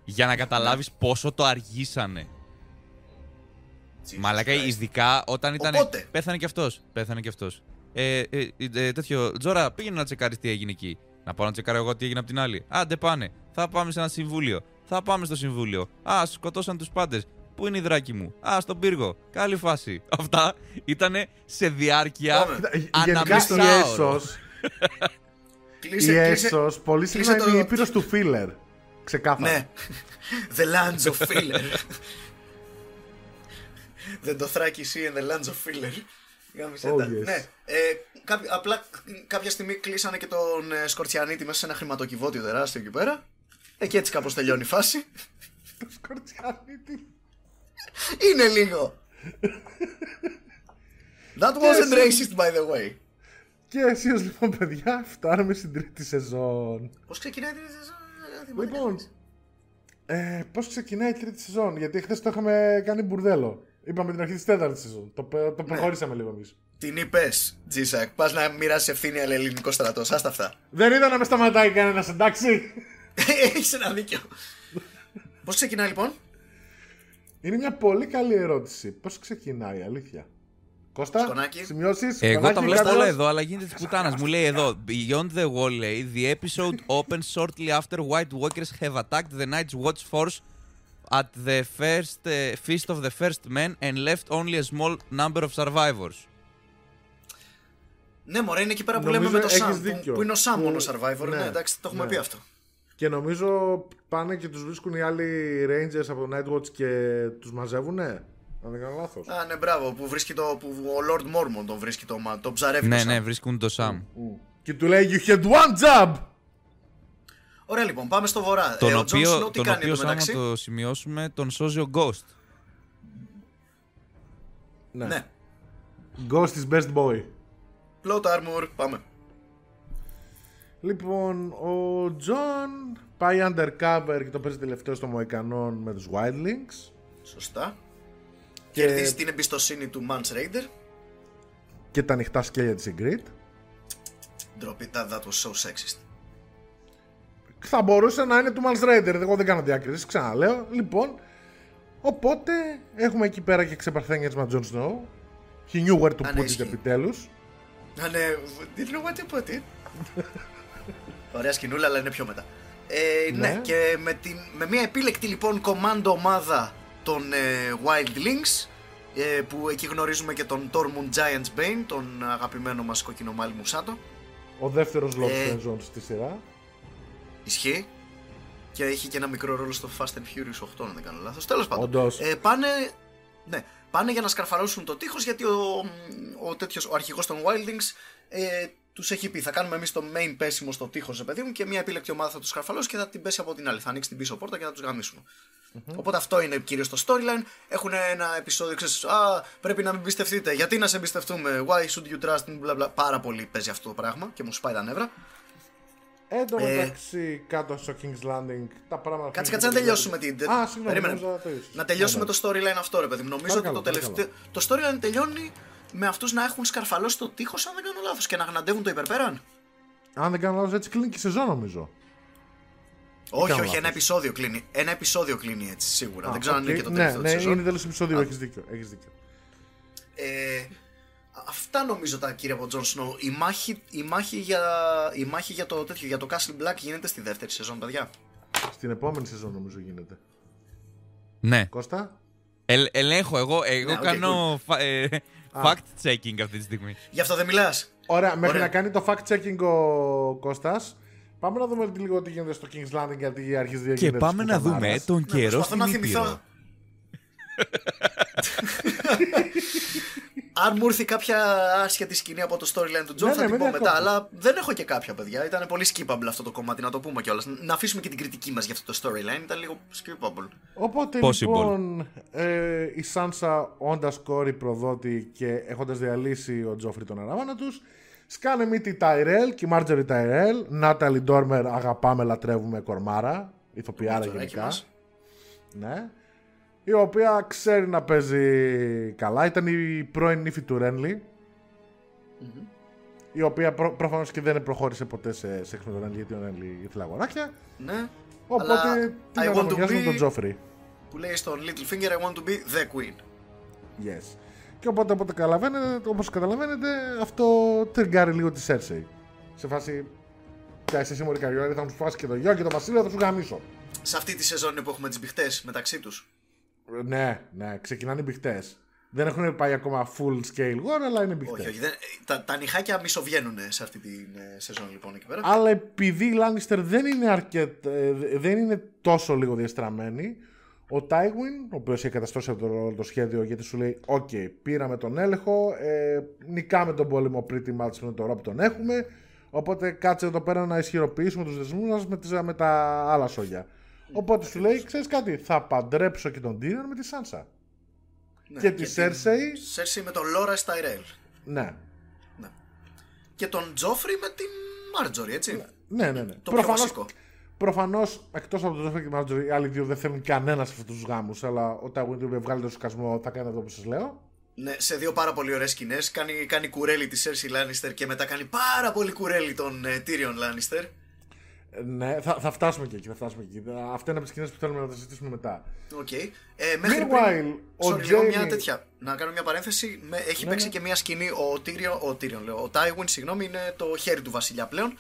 Speaker 3: Για να καταλάβεις πόσο το αργήσανε.
Speaker 2: Jesus
Speaker 3: Μαλάκα,
Speaker 2: Christ.
Speaker 3: ειδικά όταν ήταν.
Speaker 2: Οπότε.
Speaker 3: Πέθανε κι αυτός. Πέθανε κι αυτός. Ε, ε, ε, ε, τέτοιο. Τζόρα, πήγαινε να τσεκάρεις τι έγινε εκεί. Να πάω να τσεκάρω εγώ τι έγινε από την άλλη. Άντε πάνε. Θα πάμε σε ένα συμβούλιο. Θα πάμε στο συμβούλιο. Α, σκοτώσαν τους πάντες. Πού είναι η δράκη μου; Α, στον πύργο. Καλή φάση. Αυτά ήταν σε διάρκεια
Speaker 2: Πάμε.
Speaker 1: Κοίτα, Γενικά
Speaker 3: ανάμισα
Speaker 1: η
Speaker 3: όρο.
Speaker 1: έσος, η
Speaker 2: Κλείσε, κλείσε.
Speaker 1: έσος, πολύ
Speaker 2: κλείσε
Speaker 1: συχνά
Speaker 2: το-
Speaker 1: είναι η ήπειρος του filler. Ξεκάθαρα.
Speaker 2: Ναι. The Lands of Filler. Δεν το θράκι εσύ and the Lands of Filler. Γάμισε
Speaker 1: Oh,
Speaker 2: τα.
Speaker 1: yes.
Speaker 2: Ναι. Ε, κάποι- απλά κάποια στιγμή κλείσανε και τον ε, Σκορτσιανίτη μέσα σε ένα χρηματοκιβώτιο τεράστιο εκεί πέρα. Ε, και έτσι κάπως τελειώνει η φάση.
Speaker 1: Το σκορτσιανίτη.
Speaker 2: Είναι λίγο. That wasn't racist by the way.
Speaker 1: Και εσείς λοιπόν παιδιά φτάνουμε στην τρίτη σεζόν.
Speaker 2: Πώς ξεκινάει την σεζόν, ε, τι
Speaker 1: Λοιπόν,
Speaker 2: μαλακές.
Speaker 1: ε, πώς ξεκινάει η τρίτη σεζόν, γιατί χθες το είχαμε κάνει μπουρδέλο. Είπαμε την αρχή της τέταρτης σεζόν. Το, πε-
Speaker 2: Ναι.
Speaker 1: το προχωρήσαμε λίγο εμείς.
Speaker 2: Την είπες, Τζίσακ. Πας να μοιράσει ευθύνη αλλά ελληνικό στρατός. Άστα αυτά.
Speaker 1: Δεν είδα να με σταματάει κανένας, εντάξει.
Speaker 2: Έχεις ένα δίκιο. Πώς ξεκινάει λοιπόν;
Speaker 1: Είναι μια πολύ καλή ερώτηση. Πώς ξεκινάει, αλήθεια; Κώστα,
Speaker 2: Σκονάκι.
Speaker 1: σημειώσεις;
Speaker 3: Εγώ
Speaker 1: σκονάκι,
Speaker 3: τα βλέπω
Speaker 1: κάποιος;
Speaker 3: όλα εδώ, αλλά γίνεται της πουτάνα. Μου λέει εδώ, Beyond the Wall λέει, The episode opens shortly after White Walkers have attacked the Night's Watch force at the first uh, feast of the first men and left only a small number of survivors.
Speaker 2: Ναι, μωρέ, είναι εκεί πέρα που
Speaker 1: Νομίζω
Speaker 2: λέμε με το
Speaker 1: έχεις
Speaker 2: Sam. Που,
Speaker 1: δίκιο.
Speaker 2: που είναι ο Sam
Speaker 1: Που-
Speaker 2: μόνο survivor. Ναι,
Speaker 1: ναι,
Speaker 2: εντάξει, το έχουμε
Speaker 1: ναι.
Speaker 2: πει αυτό.
Speaker 1: Και νομίζω πάνε και τους βρίσκουν οι άλλοι Rangers από το Nightwatch και τους μαζεύουνε. Αν δεν κάνω λάθος.
Speaker 2: Α, ναι, μπράβο. Που, βρίσκει το, που ο Lord Mormon τον βρίσκει το, μα- τον ψαρεύει.
Speaker 3: Ναι,
Speaker 2: το
Speaker 3: ναι,
Speaker 2: Sam.
Speaker 3: βρίσκουν το Sam.
Speaker 1: Και του λέει You had one job!
Speaker 2: Ωραία, λοιπόν, πάμε στο βορρά.
Speaker 3: Τον
Speaker 2: ε, ο Jon
Speaker 3: οποίο,
Speaker 2: Snow τι
Speaker 3: τον
Speaker 2: κάνει
Speaker 3: οποίος
Speaker 2: εδώ
Speaker 3: σαν να
Speaker 2: μεταξύ;
Speaker 3: το σημειώσουμε, τον σώζει ο Ghost.
Speaker 2: Ναι.
Speaker 1: Ghost is best boy.
Speaker 2: Plot armor, πάμε.
Speaker 1: Λοιπόν, ο John πάει undercover και το παίζει τελευταίο στο Μοϊκανόν με τους Wildlings.
Speaker 2: Σωστά.
Speaker 1: Και-
Speaker 2: Κερδίζει την εμπιστοσύνη του Mans Raider.
Speaker 1: Και τα ανοιχτά σκέλια της Ygritte.
Speaker 2: Drop it, that, that was so sexist.
Speaker 1: Θα μπορούσε να είναι του Mans Raider, εγώ δεν κάνω διάκριση, ξαναλέω. Λοιπόν, οπότε έχουμε εκεί πέρα και ξεπαρθένιες με τον Jon Snow. He knew where to
Speaker 2: Α,
Speaker 1: put
Speaker 2: ναι,
Speaker 1: it
Speaker 2: ισχύει.
Speaker 1: επιτέλους.
Speaker 2: Α, ναι, didn't know what to put it. Ωραία σκηνούλα, αλλά είναι πιο μετά. Ε, ναι.
Speaker 1: Ναι.
Speaker 2: και με, την, με μια επίλεκτη λοιπόν κομμάντο ομάδα των ε, Wild Links ε, που εκεί γνωρίζουμε και τον Tormund Giants Bane, τον αγαπημένο μας κοκκινομάλι Μουσάτο.
Speaker 1: Ο δεύτερος Lord
Speaker 2: Ε.
Speaker 1: Friendzone στη σειρά.
Speaker 2: Ισχύει. Και έχει και ένα μικρό ρόλο στο Fast and Furious 8, αν δεν κάνω λάθος. Τέλος πάντων.
Speaker 1: Όντως.
Speaker 2: Ε, πάνε, ναι, πάνε για να σκαρφαλώσουν το τείχος γιατί ο, ο, τέτοιος, ο αρχηγός των Wildings ε, τους έχει πει θα κάνουμε εμείς το main πέσιμο στο τείχος, ρε παιδί μου, και μια επίλεκτη ομάδα θα τους σκαρφαλώσει και θα την πέσει από την άλλη. Θα ανοίξει την πίσω πόρτα και θα τους γαμισουμε Οπότε αυτό είναι κυρίως το storyline. Έχουν ένα επεισόδιο, ξέρεις, α, πρέπει να με εμπιστευτείτε. Γιατί να σε εμπιστευτούμε, why should you trust me, bla, bla. Πάρα πολύ παίζει αυτό το πράγμα και μου σπάει τα νεύρα.
Speaker 1: Εν τω
Speaker 2: Ε.
Speaker 1: μεταξύ, κάτω στο King's Landing, τα πράγματα.
Speaker 2: Κάτσε,
Speaker 1: φαίνονται
Speaker 2: κάτσε να
Speaker 1: πολύ
Speaker 2: τελειώσουμε
Speaker 1: καλύτερα.
Speaker 2: την.
Speaker 1: Α, συγγνώμη,
Speaker 2: Περίμενε.
Speaker 1: νόμιζα το ίσως.
Speaker 2: Να τελειώσουμε
Speaker 1: Ναι,
Speaker 2: το storyline αυτό, ρε παιδί μου. Νομίζω
Speaker 1: Παρακαλώ,
Speaker 2: ότι το τελευταίο. Το storyline τελειώνει με αυτούς να έχουν σκαρφαλώσει το τείχος, αν δεν κάνω λάθος, και να γναντεύουν το υπερπέραν.
Speaker 1: ναι. Αν δεν κάνω λάθος, έτσι κλείνει και η σεζόν νομίζω.
Speaker 2: Όχι,
Speaker 1: κάνω
Speaker 2: όχι, ένα
Speaker 1: λάθος.
Speaker 2: επεισόδιο κλείνει. Ένα επεισόδιο κλείνει έτσι, σίγουρα.
Speaker 1: Α,
Speaker 2: δεν ξέρω αν
Speaker 1: οκ.
Speaker 2: είναι και το
Speaker 1: ναι,
Speaker 2: τελευταίο
Speaker 1: ναι,
Speaker 2: της σεζόν.
Speaker 1: είναι τέλος επεισόδιο, έχεις δίκιο. Έχεις δίκιο.
Speaker 2: Ε, αυτά νομίζω τα κύρια από Jon Snow. Η μάχη, η, μάχη για, η μάχη για το τέτοιο, για το Castle Black γίνεται στη δεύτερη σεζόν, παιδιά.
Speaker 1: Στην επόμενη σεζόν νομίζω γίνεται.
Speaker 3: Ναι.
Speaker 1: Κώστα;
Speaker 3: Ε, ελέγχω εγώ, εγώ
Speaker 2: Ναι, οκ,
Speaker 3: κάνω φα- ε, fact checking αυτή τη στιγμή.
Speaker 2: Γι' αυτό δεν μιλάς.
Speaker 1: Ωραία, μέχρι
Speaker 2: Ωραία.
Speaker 1: να κάνει το fact checking ο Κώστας, πάμε να δούμε λίγο τι γίνεται στο King's Landing γιατί αρχίζει να
Speaker 3: Και
Speaker 1: γίνεται
Speaker 3: πάμε
Speaker 1: της
Speaker 3: να δούμε
Speaker 1: κουταμάρας.
Speaker 3: τον καιρό
Speaker 2: προσπαθώ
Speaker 3: στην
Speaker 2: να θυμηθώ.
Speaker 3: Ήπειρο.
Speaker 2: Αν μου έρθει κάποια άσχετη σκηνή από το storyline του Τζον,
Speaker 1: Ναι,
Speaker 2: θα
Speaker 1: ναι,
Speaker 2: την
Speaker 1: μην
Speaker 2: πω μετά.
Speaker 1: διακόπτεις.
Speaker 2: Αλλά δεν έχω και κάποια, παιδιά. Ήταν πολύ skippable αυτό το κομμάτι, να το πούμε κιόλας. Να αφήσουμε και την κριτική μας για αυτό το storyline. Ήταν λίγο skippable.
Speaker 1: Οπότε
Speaker 3: Possible.
Speaker 1: λοιπόν ε, η Σάνσα όντας κόρη προδότη και έχοντας διαλύσει ο Τζόφρι τον αράβανα τους, σκάνε μύτη η Τάιρελ και η Μάρτζερι Τάιρελ. Νάταλι Ντόρμερ, αγαπάμε, λατρεύουμε κορμάρα. Ηθοποιάρα
Speaker 2: Τζοράκι
Speaker 1: γενικά.
Speaker 2: μας.
Speaker 1: Ναι. Η οποία ξέρει να παίζει καλά. Ήταν η πρώην νύφη του ρενλι Η οποία προ, προφανώς και δεν προχώρησε ποτέ σε σεξ με τον Ρένλι γιατί ο Ρένλι ήθελε αγοράκια.
Speaker 2: Ναι.
Speaker 1: Οπότε
Speaker 2: Αλλά
Speaker 1: την
Speaker 2: I want to
Speaker 1: αναμονιάζουν
Speaker 2: be-
Speaker 1: τον Τζόφρι.
Speaker 2: Που λέει στον Littlefinger I want to be the queen.
Speaker 1: Yes. Και οπότε, οπότε καταλαβαίνετε, όπως καταλαβαίνετε, αυτό τριγκάρει λίγο τη Σέρσεϊ. Σε φάση, πια εσύ μωρή καριόλα, θα μου σου φάσει και το γιο και το βασίλειο, θα σου γαμίσω.
Speaker 2: Σε αυτή τη σεζόν είναι που έχουμε τις μπιχτές μεταξύ τους.
Speaker 1: Ε, Ναι, ναι, ξεκινάνε οι μπιχτές. Δεν έχουν πάει ακόμα full scale war, αλλά είναι μπιχτές.
Speaker 2: Όχι, όχι. Δεν, τα, τα νυχάκια μισοβγαίνουν σε αυτή τη ε, σεζόν λοιπόν εκεί πέρα.
Speaker 1: Αλλά επειδή οι Λάνιστερ δεν είναι, αρκετ, ε, δεν είναι τόσο λίγο διαστραμμένοι, ο Τάιγουιν, ο οποίος έχει καταστρώσει από το, το σχέδιο γιατί σου λέει: Οκ, πήραμε τον έλεγχο, ε, νικάμε τον πόλεμο πριν τη μάτς με το Ρομπ τον έχουμε. Οπότε κάτσε εδώ πέρα να ισχυροποιήσουμε τους δεσμούς μας με, τις- με τα άλλα σόγια. Οπότε σου λέει: Ξέρεις κάτι, θα παντρέψω και τον Τίνερ με τη Σάνσα.
Speaker 2: Ναι,
Speaker 1: και τη
Speaker 2: την
Speaker 1: Cersei.
Speaker 2: Cersei με τον Λόρας Ταϊρέλ.
Speaker 1: Ναι.
Speaker 2: Ναι. Και τον Τζόφρι με την Μάρτζορι, έτσι.
Speaker 1: Ναι, ναι, ναι.
Speaker 2: Το πιο βασικό.
Speaker 1: Προφανώς, εκτός από τον Τζόφρι και την Μάρτζορι, οι άλλοι δύο δεν θέλουν κανένας σε αυτούς τους γάμους. Αλλά ο Τάιγουιν του είπε: Βγάλε το σκασμό, θα κάνει αυτό που σας λέω.
Speaker 2: Ναι, σε δύο πάρα πολύ ωραίες σκηνές. Κάνει, κάνει κουρέλι τη Cersei Λάνιστερ και μετά κάνει πάρα πολύ κουρέλι τον ε, Tyrion Λάνιστερ.
Speaker 1: Ε, Ναι, θα, θα φτάσουμε και εκεί. Θα φτάσουμε και εκεί. Αυτά είναι από τις σκηνές που θέλουμε να τα συζητήσουμε μετά.
Speaker 2: Οκ. Ε, μέχρι
Speaker 1: Meanwhile,
Speaker 2: πριν,
Speaker 1: ο
Speaker 2: sorry, λίγο μια
Speaker 1: Jaime-
Speaker 2: τέτοια. Να κάνω μια παρένθεση. Με, έχει
Speaker 1: Ναι,
Speaker 2: παίξει
Speaker 1: ναι.
Speaker 2: και μια σκηνή ο Tyrion, ο Tyrion λέω, ο Tywin, συγγνώμη, είναι το χέρι του βασιλιά πλέον.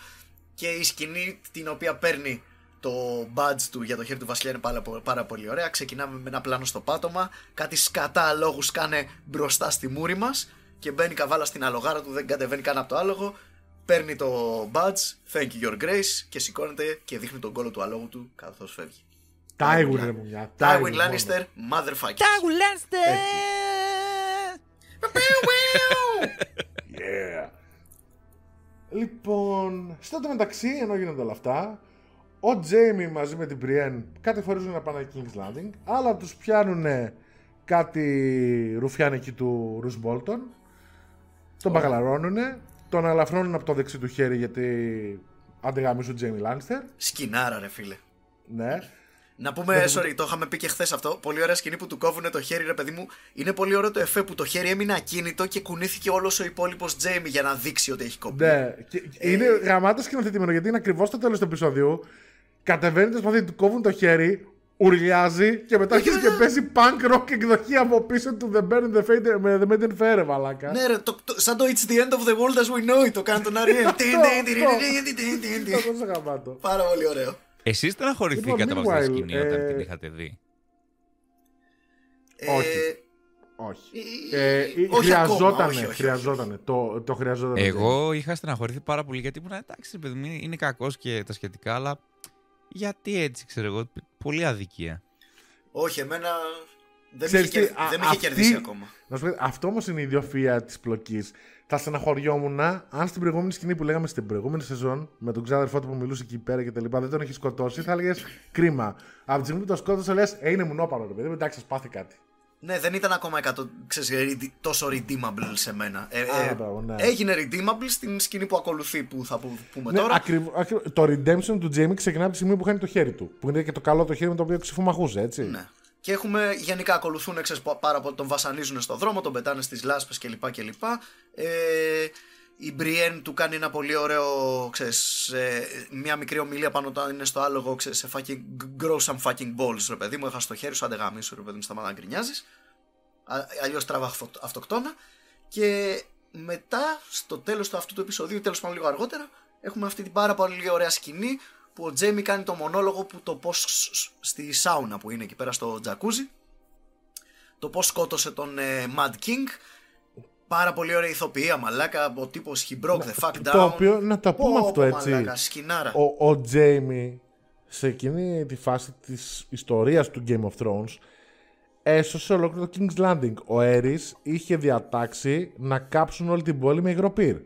Speaker 2: Και η σκηνή την οποία παίρνει το badge του για το χέρι του βασιλιά είναι πάρα, πο- πάρα πολύ ωραία. Ξεκινάμε με ένα πλάνο στο πάτωμα. Κάτι σκατά λόγου κάνε μπροστά στη μούρη μας. Και μπαίνει καβάλα στην αλογάρα του, δεν κατεβαίνει καν από το άλογο. Παίρνει το badge, thank you your grace, και σηκώνεται και δείχνει τον κόλο του αλόγου του καθώ φεύγει.
Speaker 1: Τάιγουιν, ρε μου μια.
Speaker 2: Tywin Lannister, motherfucker.
Speaker 1: Yeah. Λοιπόν, στο το μεταξύ, ενώ γίνονται όλα αυτά, ο Τζέιμι μαζί με την Μπριέν κατηφορίζουν να πάνε King's Landing, αλλά τους πιάνουν κάτι ρουφιάνικοι του Ρους Μπόλτον, τον παγαλαρώνουνε, τον αλαφρώνουν από το δεξί του χέρι γιατί αντεγαμίσουν Τζέιμι Λάνιστερ.
Speaker 2: Σκινάρα, ρε φίλε.
Speaker 1: Ναι.
Speaker 2: Να πούμε, sorry, το είχαμε πει και χθες αυτό. Πολύ ωραία σκηνή που του κόβουνε το χέρι, ρε παιδί μου. Είναι πολύ ωραίο το εφέ που το χέρι έμεινε ακίνητο και κουνήθηκε όλος ο υπόλοιπος Τζέιμι για να δείξει ότι έχει κοπεί.
Speaker 1: Ναι, και είναι γαμάτο σκηνοθετημένο γιατί είναι ακριβώς στο τέλος του επεισοδίου. Κατεβαίνει το σπαθί, του κόβουν το χέρι, ουρλιάζει και μετά αρχίζει και παίζει punk rock εκδοχή από πίσω του The Burn the Fade με The Made in Fair, μαλάκα.
Speaker 2: Ναι, ρε, το, το- σαν το It's the end of the world as we know it το κάνει τον Ariel.
Speaker 1: Αυτό τόσο γαμάτο.
Speaker 2: Πάρα πολύ ωραίο.
Speaker 3: Εσείς στεναχωρηθήκατε
Speaker 1: Λοιπόν,
Speaker 3: από αυτή τη
Speaker 1: meanwhile,
Speaker 3: σκηνή όταν
Speaker 1: ε,
Speaker 3: την είχατε δει;
Speaker 1: Όχι.
Speaker 2: Ε,
Speaker 1: Όχι.
Speaker 2: ε,
Speaker 1: Ε,
Speaker 2: όχι ακόμα,
Speaker 1: χρειαζότανε,
Speaker 2: όχι, όχι, όχι.
Speaker 1: χρειαζότανε. Το, το χρειαζότανε.
Speaker 3: Εγώ είχα στεναχωρηθεί πάρα πολύ γιατί ήμουν εντάξει, ρε παιδί μου, είναι- είναι κακός και τα σχετικά, αλλά γιατί έτσι, ξέρω εγώ, πολύ αδικία.
Speaker 2: όχι, εμένα δεν,
Speaker 1: Ξέρεις
Speaker 2: με είχε,
Speaker 1: τι,
Speaker 2: κερ-
Speaker 1: α-
Speaker 2: δεν με είχε
Speaker 1: αυτή-
Speaker 2: κερδίσει ακόμα.
Speaker 1: Να σου πω, αυτό όμως είναι η ιδιοφυα της πλοκής. Θα στεναχωριόμουν αν στην προηγούμενη σκηνή που λέγαμε στην προηγούμενη σεζόν με τον ξάδερφό του που μιλούσε εκεί πέρα και τα λοιπά δεν τον έχεις σκοτώσει, θα έλεγες κρίμα. Από τη στιγμή που το σκότωσες, λες, Ε, είναι μουνόπαρο, ρε παιδί, μου, εντάξει, σα πάθει κάτι.
Speaker 2: Ναι, δεν ήταν ακόμα 100, ξέρεις, rede- τόσο redeemable σε μένα. Ε,
Speaker 1: Α,
Speaker 2: ε,
Speaker 1: μπράβο, ναι.
Speaker 2: Έγινε redeemable στην σκηνή που ακολουθεί που θα που- πούμε
Speaker 1: Ναι,
Speaker 2: τώρα.
Speaker 1: ακριβ- ακριβ- το redemption του Jamie ξεκινά από τη στιγμή που χάνει το χέρι του. Που είναι και το καλό το χέρι με το οποίο ξυφομαχούσε, έτσι.
Speaker 2: Ναι. Και έχουμε γενικά ακολουθούν, ξέρεις, πα- πάρα πολύ, τον βασανίζουν στον δρόμο, τον πετάνε στις λάσπες κλπ. κλπ. Ε, η Μπριέν του κάνει ένα πολύ ωραίο, ξέρεις, ε, μια μικρή ομιλία πάνω όταν είναι στο άλογο, ξέρεις, σε fucking, grow some fucking balls, ρε παιδί μου, έχα στο χέρι σου, άντε σου, ρε παιδί μου, σταματά να γκρινιάζεις. Α- Αλλιώς τραβά αυτο- αυτοκτόνα. Και μετά, στο τέλος του αυτού του επεισοδίου, τέλος πάντων λίγο αργότερα, έχουμε αυτή την πάρα πολύ ωραία σκηνή που ο Τζέιμι κάνει το μονόλογο που το πώς σ- στη σάουνα που είναι εκεί πέρα στο τζακούζι το πώς σκότωσε τον ε, Mad King πάρα πολύ ωραία ηθοποιία μαλάκα ο τύπος he broke the fuck down
Speaker 1: Το οποίο, να το πούμε
Speaker 2: Πω,
Speaker 1: αυτό
Speaker 2: πω,
Speaker 1: έτσι.
Speaker 2: μαλάκα, σκηνάρα
Speaker 1: ο, ο Τζέιμι σε εκείνη τη φάση της ιστορίας του Game of Thrones έσωσε ολόκληρο το King's Landing. Ο Έρης είχε διατάξει να κάψουν όλη την πόλη με υγροπύρ.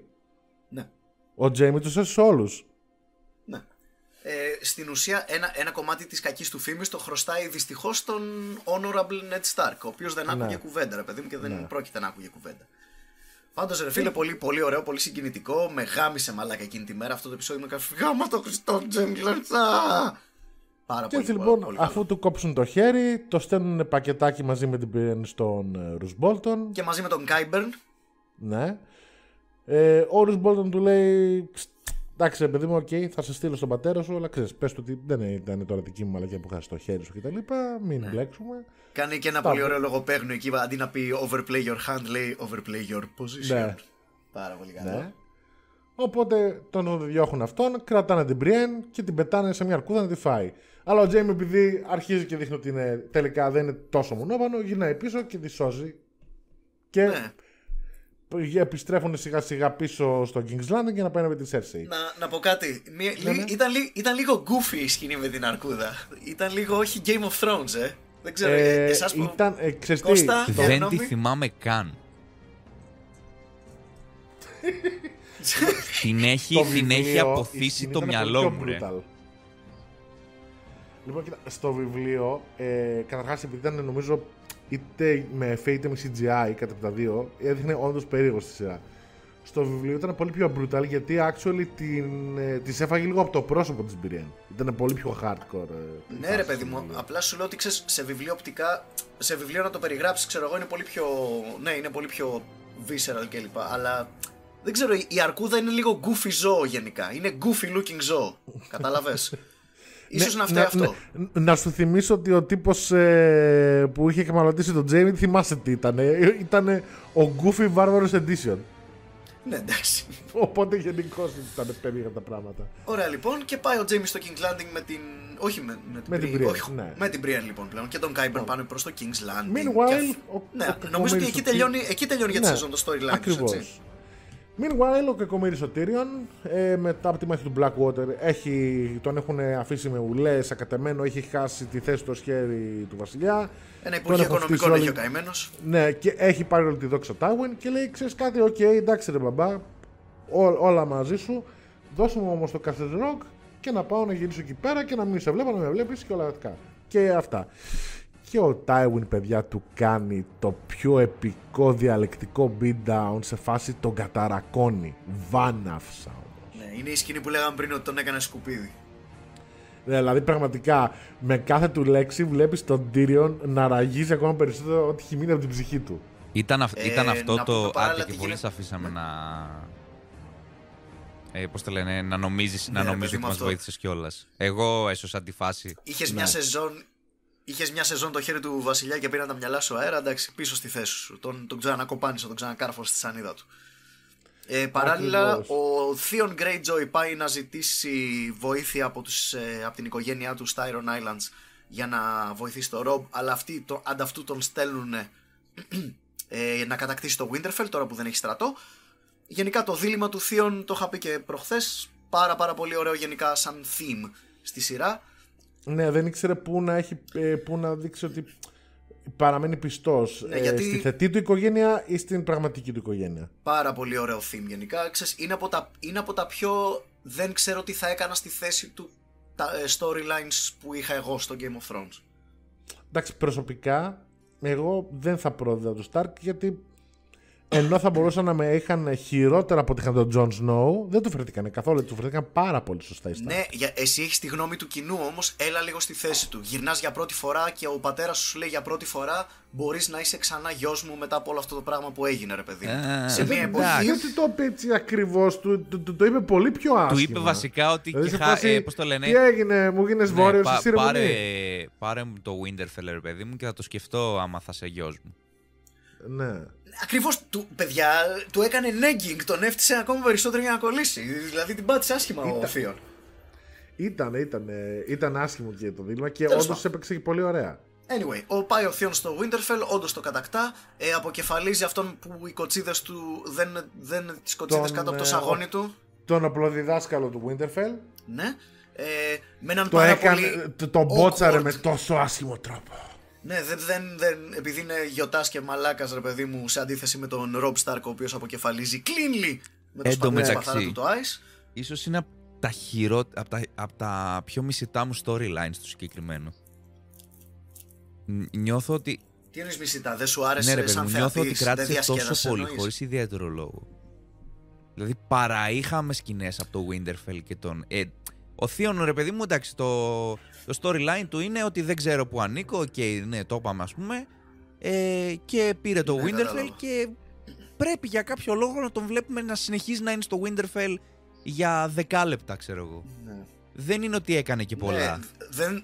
Speaker 2: ναι,
Speaker 1: Ο Τζέιμι τους έσωσε όλους.
Speaker 2: ναι. Ε, στην ουσία ένα, ένα κομμάτι της κακής του φήμης το χρωστάει δυστυχώς στον Honorable Ned Stark ο οποίος δεν άκουγε
Speaker 1: Ναι.
Speaker 2: κουβέντα ρε παιδί μου και δεν πρόκειται να άκουγε κουβέντα Πάντως, ρε φίλε, πολύ, πολύ ωραίο, πολύ συγκινητικό. Με γάμισε μαλάκα εκείνη τη μέρα αυτό το επεισόδιο. Με κάνει γάμα το Χριστό Τζέιμι Λάνιστερ. Πάρα
Speaker 1: Και
Speaker 2: πολύ,
Speaker 1: έτσι
Speaker 2: πολύ,
Speaker 1: λοιπόν,
Speaker 2: πολύ
Speaker 1: αφού
Speaker 2: καλό.
Speaker 1: του κόψουν το χέρι, το στέλνουν πακετάκι μαζί με την Brienne στον ε, Ρους Μπόλτον.
Speaker 2: Και μαζί με τον Κάιμπερν.
Speaker 1: Ναι. Ε, ο Ρους Μπόλτον του λέει: «Ψ, Εντάξει, ρε παιδί μου, οκ, θα σε στείλω στον πατέρα σου, αλλά ξέρεις, πες του ότι δεν ήταν τώρα δική μου μαλακία που είχα στο χέρι σου κτλ. Μην
Speaker 2: Ναι.
Speaker 1: μπλέξουμε.
Speaker 2: Κάνει και ένα
Speaker 1: Πάμε.
Speaker 2: πολύ ωραίο λογοπαίγνιο εκεί. Αντί να πει overplay your hand, λέει overplay your position.
Speaker 1: Ναι.
Speaker 2: Πάρα πολύ καλό.
Speaker 1: Ναι. Οπότε τον διώχνουν αυτόν, κρατάνε την Brienne και την πετάνε σε μια αρκούδα να τη φάει. Αλλά ο Τζέιμ, επειδή αρχίζει και δείχνει ότι είναι, τελικά δεν είναι τόσο μονόπανο, γυρνάει πίσω και τη σώζει. Και
Speaker 2: Ναι.
Speaker 1: Επιστρέφουν σιγά σιγά πίσω στο King's Landing για να πάνε με τη Cersei.
Speaker 2: Να, να πω κάτι. Μία-
Speaker 1: Ναι,
Speaker 2: λι-
Speaker 1: ναι.
Speaker 2: Ήταν, λι- ήταν λίγο goofy η σκηνή με την αρκούδα. Ήταν λίγο όχι Game of Thrones, ε. Δεν ξέρω,
Speaker 1: Ε,
Speaker 2: ε, εσάς που...
Speaker 1: ήταν, ε, ξέρεις τι,
Speaker 2: Κώστα,
Speaker 1: το-
Speaker 2: Για
Speaker 3: Δεν
Speaker 2: γνώμη.
Speaker 3: τη θυμάμαι καν. την έχει,
Speaker 1: το
Speaker 3: την έχει
Speaker 1: βιβλίο, η
Speaker 3: αποθήσει
Speaker 1: σκηνή
Speaker 3: το
Speaker 1: ήταν
Speaker 3: μυαλό
Speaker 1: πολύ
Speaker 3: μου,
Speaker 1: πιο
Speaker 3: ρε.
Speaker 1: brutal. Λοιπόν, κοίτα, στο βιβλίο, ε, καταρχάς επειδή ήταν νομίζω είτε με FA είτε με CGI κατά τα δύο, έδειχνε όντως περίεργο στη σειρά. Στο βιβλίο ήταν πολύ πιο brutal γιατί actually την, ε, της έφαγε λίγο από το πρόσωπο της Brienne. Ήταν πολύ πιο hardcore. ε, η
Speaker 2: Ναι,
Speaker 1: φάση
Speaker 2: ρε
Speaker 1: στο
Speaker 2: παιδί μου,
Speaker 1: βιβλίο.
Speaker 2: απλά σου λέω ότι ξέρεις, σε βιβλίο οπτικά, σε βιβλίο να το περιγράψεις, ξέρω εγώ, είναι πολύ πιο. Ναι, είναι πολύ πιο visceral κλπ. Αλλά δεν ξέρω, η η αρκούδα είναι λίγο goofy ζώο γενικά. Είναι goofy looking ζώο. Κατάλαβες; Ίσως να φταίει αυτό.
Speaker 1: ναι, να σου θυμίσω ότι ο τύπος ε, που είχε αιχμαλωτίσει τον Τζέιμι, θυμάσαι τι ήταν. Ήταν ο Goofy Barbarossa Edition.
Speaker 2: Ναι, εντάξει.
Speaker 1: Οπότε γενικώς ήταν περίεργα τα πράγματα.
Speaker 2: Ωραία λοιπόν και πάει ο Τζέιμι στο King's Landing με την. Όχι με, με την
Speaker 1: Με την
Speaker 2: Brienne,
Speaker 1: Brienne,
Speaker 2: όχι,
Speaker 1: ναι.
Speaker 2: Με την Brienne λοιπόν πλέον. Και τον Κάιμπερν πάνε προς το King's Landing.
Speaker 1: Meanwhile,
Speaker 2: Και αυ-
Speaker 1: ο-
Speaker 2: ναι,
Speaker 1: ο
Speaker 2: νομίζω ότι
Speaker 1: κακομοίρης
Speaker 2: εκεί
Speaker 1: ο
Speaker 2: τελειώνει,
Speaker 1: Tyrion-
Speaker 2: εκεί τελειώνει για τη
Speaker 1: Ναι,
Speaker 2: σεζόν το storyline. τους,
Speaker 1: Ακριβώς.
Speaker 2: έτσι.
Speaker 1: Meanwhile, ο κακομοίρης ο Tyrion, ε, μετά από τη μάχη του Blackwater, έχει, τον έχουν αφήσει με ουλές, ακατεμένο, έχει χάσει τη θέση στο χέρι του βασιλιά.
Speaker 2: Ένα
Speaker 1: Τον
Speaker 2: υπουργείο
Speaker 1: έχουν
Speaker 2: οικονομικών
Speaker 1: χτίσει
Speaker 2: έχει
Speaker 1: όλοι-
Speaker 2: ο καημένος.
Speaker 1: Ναι, και έχει πάρει όλη τη δόξα Τάιουιν και λέει: Ξέρεις κάτι, οκ, εντάξει ρε μπαμπά, ό- όλα μαζί σου. Δώσε μου όμως το Castle Rock και να πάω να γυρίσω εκεί πέρα και να μην σε βλέπω, να με βλέπεις και όλα αυτά. Και αυτά. Και ο Τάιουιν, παιδιά, του κάνει το πιο επικό διαλεκτικό beatdown σε φάση τον καταρακώνει. Βάναυσα όμως.
Speaker 2: Ναι, είναι η σκηνή που λέγαμε πριν ότι τον έκανε σκουπίδι.
Speaker 1: Ναι, δηλαδή πραγματικά με κάθε του λέξη βλέπεις τον Tyrion να ραγίζει ακόμα περισσότερο ότι έχει μείνει από την ψυχή του.
Speaker 3: Ήταν, αυ-
Speaker 2: Ε,
Speaker 3: ήταν αυτό
Speaker 2: να πούμε
Speaker 3: το.
Speaker 2: παράλληλα
Speaker 3: Άντε
Speaker 2: τι
Speaker 3: και πολύ
Speaker 2: γίνεται-
Speaker 3: σε αφήσαμε να. Ε, Πώς το λένε, να νομίζεις,
Speaker 2: Ναι,
Speaker 3: να
Speaker 2: ρε
Speaker 3: νομίζεις
Speaker 2: παιδί
Speaker 3: ότι
Speaker 2: μου,
Speaker 3: μας
Speaker 2: αυτό.
Speaker 3: βοήθησες κιόλας. Εγώ έσωσα αντιφάση.
Speaker 2: Είχες
Speaker 1: Ναι.
Speaker 2: μια σεζόν. Είχες μια σεζόν το χέρι του Βασιλιά και πήραν τα μυαλά σου αέρα, εντάξει, πίσω στη θέση σου. Τον, τον ξανακοπάνισε, τον ξανακάρφωσε στη σανίδα του. Ε, παράλληλα,
Speaker 1: Ακριβώς.
Speaker 2: ο Θείον Greyjoy πάει να ζητήσει βοήθεια από, τους, ε, από την οικογένειά του στα Iron Islands για να βοηθήσει τον Rob, αλλά αυτοί το, ανταυτού τον στέλνουν ε, να κατακτήσει το Winterfell τώρα που δεν έχει στρατό. Γενικά το δίλημα του Θείον το είχα πει και προχθές, πάρα πάρα πολύ ωραίο γενικά σαν theme στη σειρά.
Speaker 1: Ναι, δεν ήξερε πού να, έχει, ε, πού να δείξει ότι παραμένει πιστός
Speaker 2: Ναι,
Speaker 1: ε,
Speaker 2: γιατί-
Speaker 1: στη θετή του οικογένεια ή στην πραγματική του οικογένεια.
Speaker 2: Πάρα πολύ ωραίο theme γενικά. Ξέρεις, είναι, από τα, είναι από τα πιο. Δεν ξέρω τι θα έκανα στη θέση του τα ε, storylines που είχα εγώ στο Game of Thrones.
Speaker 1: Εντάξει, προσωπικά εγώ δεν θα πρόδιδα του Stark γιατί ενώ θα μπορούσαν να με είχαν χειρότερα από ότι είχαν τον Jon Snow, δεν του φερθήκαν καθόλου, του φερθήκαν πάρα πολύ σωστά οι Stark.
Speaker 2: Ναι, για, εσύ έχεις τη γνώμη του κοινού όμως, έλα λίγο στη θέση του. Γυρνάς για πρώτη φορά και ο πατέρας σου σου λέει για πρώτη φορά μπορείς να είσαι ξανά γιος μου μετά από όλο αυτό το πράγμα που έγινε, ρε παιδί. μου».
Speaker 3: Ε,
Speaker 2: Σε μια
Speaker 3: εντάξει.
Speaker 2: εποχή.
Speaker 1: Γιατί το είπε έτσι ακριβώς, του, του, του το είπε πολύ πιο άσχημα.
Speaker 3: Του είπε βασικά ότι.
Speaker 1: Δηλαδή
Speaker 3: και
Speaker 1: σε
Speaker 3: χα-
Speaker 1: φάση,
Speaker 3: ε, πώς το λένε;
Speaker 1: Τι έγινε, μου γίνες
Speaker 3: Ναι,
Speaker 1: βόρειος
Speaker 3: πα-
Speaker 1: εσύ ρε
Speaker 3: πάρε,
Speaker 1: παιδί».
Speaker 3: πάρε μου το Winterfell, ρε παιδί μου, και θα το σκεφτώ άμα θα σε γιος μου.
Speaker 1: Ναι.
Speaker 2: Ακριβώς του, παιδιά, του έκανε negging, τον έφτιασε ακόμα περισσότερο για να κολλήσει. Δηλαδή την πάτησε άσχημα ο
Speaker 1: Ήταν-
Speaker 2: Θείον.
Speaker 1: Ήταν, ήταν, ήταν άσχημο και το δίλημα και
Speaker 2: Τέλος
Speaker 1: όντως
Speaker 2: πάντων.
Speaker 1: έπαιξε και πολύ ωραία.
Speaker 2: Anyway, ο πάει ο Θείον στο Winterfell, όντως το κατακτά. Ε, αποκεφαλίζει αυτόν που οι κοτσίδες του δεν, δεν τις κοτσίδες
Speaker 1: Τον,
Speaker 2: κάτω από το
Speaker 1: ε,
Speaker 2: σαγόνι του.
Speaker 1: Τον απλοδιδάσκαλο του Winterfell
Speaker 2: Ναι. Ε, με έναν
Speaker 1: το
Speaker 2: πάρα
Speaker 1: έκανε,
Speaker 2: πολύ.
Speaker 1: το, το μπότσαρε
Speaker 2: awkward-
Speaker 1: με τόσο άσχημο τρόπο.
Speaker 2: Ναι, δεν, δεν, δεν, επειδή είναι γιοτάς και μαλάκας, ρε παιδί μου, σε αντίθεση με τον Rob Stark, ο οποίος αποκεφαλίζει cleanly με το
Speaker 3: Εν τω
Speaker 2: σπαθί
Speaker 3: μεταξύ.
Speaker 2: σπαθάρα του το Ice.
Speaker 3: Ίσως είναι από τα, χειρό... από τα... από τα πιο μισητά μου storylines του συγκεκριμένου. Ν- Νιώθω ότι.
Speaker 2: Τι εννοείς μισητά, δεν σου άρεσε
Speaker 3: ναι, ρε παιδί
Speaker 2: σαν
Speaker 3: μου, νιώθω ότι
Speaker 2: θεατής, δεν
Speaker 3: κράτησε τόσο
Speaker 2: διασκέδασε,
Speaker 3: πολύ
Speaker 2: εννοείς;
Speaker 3: χωρίς ιδιαίτερο λόγο. Δηλαδή παραείχαμε σκηνές από το Winterfell και τον. Ε, Ο Θίον, ρε παιδί μου, εντάξει, το, το storyline του είναι ότι δεν ξέρω που ανήκω. Οκ, ναι, το είπαμε, ας πούμε. Ε, και πήρε το
Speaker 2: Ναι,
Speaker 3: Winterfell
Speaker 2: κατάλαβα.
Speaker 3: και πρέπει για κάποιο λόγο να τον βλέπουμε να συνεχίζει να είναι στο Winterfell για δεκάλεπτα, ξέρω εγώ.
Speaker 2: Ναι.
Speaker 3: Δεν είναι ότι έκανε και πολλά.
Speaker 2: Ναι, δεν,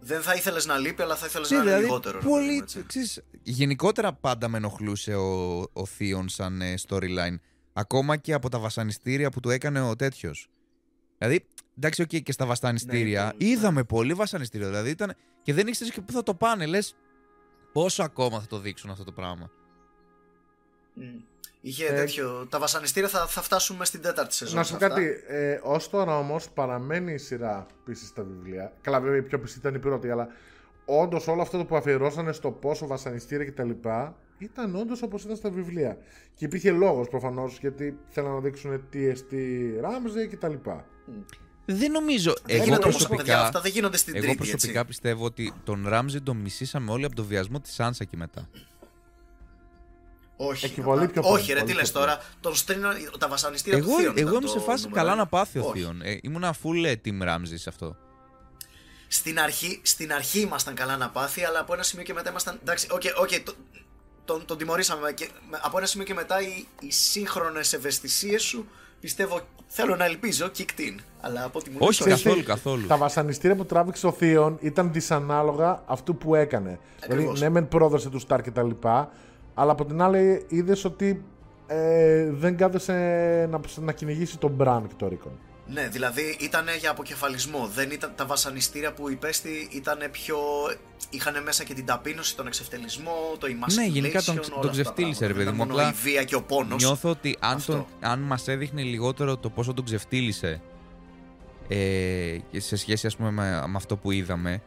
Speaker 2: δεν θα ήθελες να λείπει, αλλά θα ήθελες
Speaker 3: Ναι,
Speaker 2: να είναι
Speaker 3: δηλαδή,
Speaker 2: λιγότερο. ρε
Speaker 3: πολύ,
Speaker 2: παιδί μου, έτσι.
Speaker 3: ξέρεις, γενικότερα πάντα με ενοχλούσε ο, ο Θίον σαν ε, storyline. Ακόμα και από τα βασανιστήρια που του έκανε ο τέτοιος. Δηλαδή, εντάξει, οκ, και στα βασανιστήρια
Speaker 2: Ναι, πολύ,
Speaker 3: είδαμε πολύ βασανιστήριο. Δηλαδή ήταν. Και δεν ήξερες και πού θα το πάνε. Λες, πόσο ακόμα θα το δείξουν αυτό το πράγμα.
Speaker 2: Μμ. Είχε
Speaker 1: Ε,
Speaker 2: τέτοιο. Τα βασανιστήρια θα, θα φτάσουμε στην τέταρτη σεζόν.
Speaker 1: Να σου
Speaker 2: σε
Speaker 1: πω
Speaker 2: αυτά.
Speaker 1: κάτι. Ε, Ω τώρα όμως παραμένει η σειρά πίσω στα βιβλία. Καλά, βέβαια η πιο πιστή ήταν η πρώτη, αλλά όντως όλο αυτό που αφιερώσανε στο πόσο βασανιστήρια κτλ. ήταν όντως όπως ήταν στα βιβλία. Και υπήρχε λόγος προφανώς γιατί θέλανε να δείξουν TST Ramsey κτλ.
Speaker 3: Δεν νομίζω.
Speaker 2: Δεν
Speaker 3: Εγώ
Speaker 2: γίνεται όμως, παιδιά,
Speaker 3: προσωπικά,
Speaker 2: αυτά δεν γίνονται στην
Speaker 3: εγώ
Speaker 2: τρίτη.
Speaker 3: προσωπικά
Speaker 2: έτσι.
Speaker 3: πιστεύω ότι τον Ράμζι τον μισήσαμε όλοι από το βιασμό της Σάνσα και μετά.
Speaker 2: Όχι,
Speaker 1: Έχει πολύ πιο
Speaker 2: όχι
Speaker 1: πολύ,
Speaker 2: ρε, τι
Speaker 1: πολύ
Speaker 2: λες
Speaker 1: πιο
Speaker 2: τώρα. Τον στρίνω, τα βασανιστήρια
Speaker 3: Εγώ,
Speaker 2: του Θείον
Speaker 3: εγώ
Speaker 2: ήταν
Speaker 3: ήμουν σε
Speaker 2: το
Speaker 3: φάση
Speaker 2: νούμερο
Speaker 3: καλά
Speaker 2: ένα.
Speaker 3: να πάθει ο
Speaker 2: Όχι.
Speaker 3: Θείον. Ε, ήμουνα full ε, team Ramsey σε αυτό.
Speaker 2: Στην αρχή, στην αρχή ήμασταν καλά να πάθει, αλλά από ένα σημείο και μετά ήμασταν. Εντάξει, οκ, οκ, το- τον, τον τιμωρήσαμε. Και, με- από ένα σημείο και μετά οι, οι σύγχρονες ευαισθησίες σου πιστεύω, θέλω να ελπίζω, kicked in. Αλλά από ό,τι μου
Speaker 3: Όχι,
Speaker 2: λες,
Speaker 3: καθόλου, καθόλου.
Speaker 1: Τα βασανιστήρια που τράβηξε ο Θίον ήταν δυσανάλογα αυτού που έκανε.
Speaker 2: Ακριβώς.
Speaker 1: Δηλαδή, ναι, μεν πρόδωσε τους Σταρκ και τα λοιπά, αλλά από την άλλη είδες ότι ε, δεν κάθεσε να, να κυνηγήσει τον Μπραν και τον Ρίκον.
Speaker 2: Ναι, δηλαδή ήταν για αποκεφαλισμό. Δεν ήταν, τα βασανιστήρια που υπέστη ήταν πιο. είχαν μέσα και την ταπείνωση, τον εξευτελισμό, το emasculation.
Speaker 3: Ναι, γενικά τον,
Speaker 2: όλα
Speaker 3: τον
Speaker 2: αυτά τα
Speaker 3: ξεφτύλισε, ρε
Speaker 2: πράγματα.
Speaker 3: παιδί μου.
Speaker 2: Δεν ήταν μόνο
Speaker 3: Απλά
Speaker 2: η βία και ο πόνος.
Speaker 3: νιώθω ότι αν,
Speaker 2: Αυτό.
Speaker 3: τον, αν μας έδειχνε λιγότερο το πόσο τον ξεφτύλισε ε, και σε σχέση ας πούμε με, με αυτό που είδαμε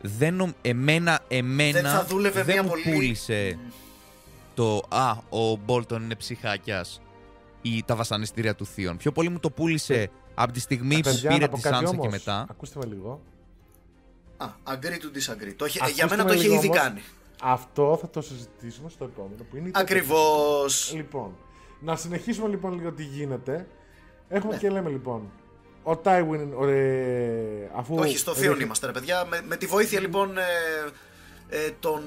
Speaker 3: δεν, νομ- εμένα, εμένα
Speaker 2: Δεν θα δούλευε
Speaker 3: δεν
Speaker 2: μια
Speaker 3: μου
Speaker 2: πολύ.
Speaker 3: πούλησε το «Α, ο Μπόλτον είναι ψυχάκιας» ή τα βασανιστήρια του Θείον. Πιο πολύ μου το πούλησε από τη στιγμή που
Speaker 1: Ε, Παιδιά,
Speaker 3: πήρε
Speaker 1: να πω
Speaker 3: τη
Speaker 1: κάτι
Speaker 3: Σάνσα
Speaker 1: όμως.
Speaker 3: και μετά.
Speaker 1: Ακούστε με λίγο.
Speaker 2: Α, agree to disagree. Το είχε-
Speaker 1: Ακούστε
Speaker 2: για μένα
Speaker 1: με
Speaker 2: το είχε
Speaker 1: λίγο
Speaker 2: ήδη
Speaker 1: όμως.
Speaker 2: κάνει.
Speaker 1: Αυτό θα το συζητήσουμε στο επόμενο που είναι η τέταρτη
Speaker 2: Ακριβώς.
Speaker 1: σεζόν. Λοιπόν, να συνεχίσουμε λοιπόν λίγο τι γίνεται. Έχουμε
Speaker 2: Ναι.
Speaker 1: και λέμε λοιπόν. Ο Τάιουιν, ε, αφού.
Speaker 2: Όχι, στο Θείον
Speaker 1: ρίχνει-
Speaker 2: είμαστε, ρε παιδιά. Με, με τη βοήθεια λοιπόν ε, ε, των,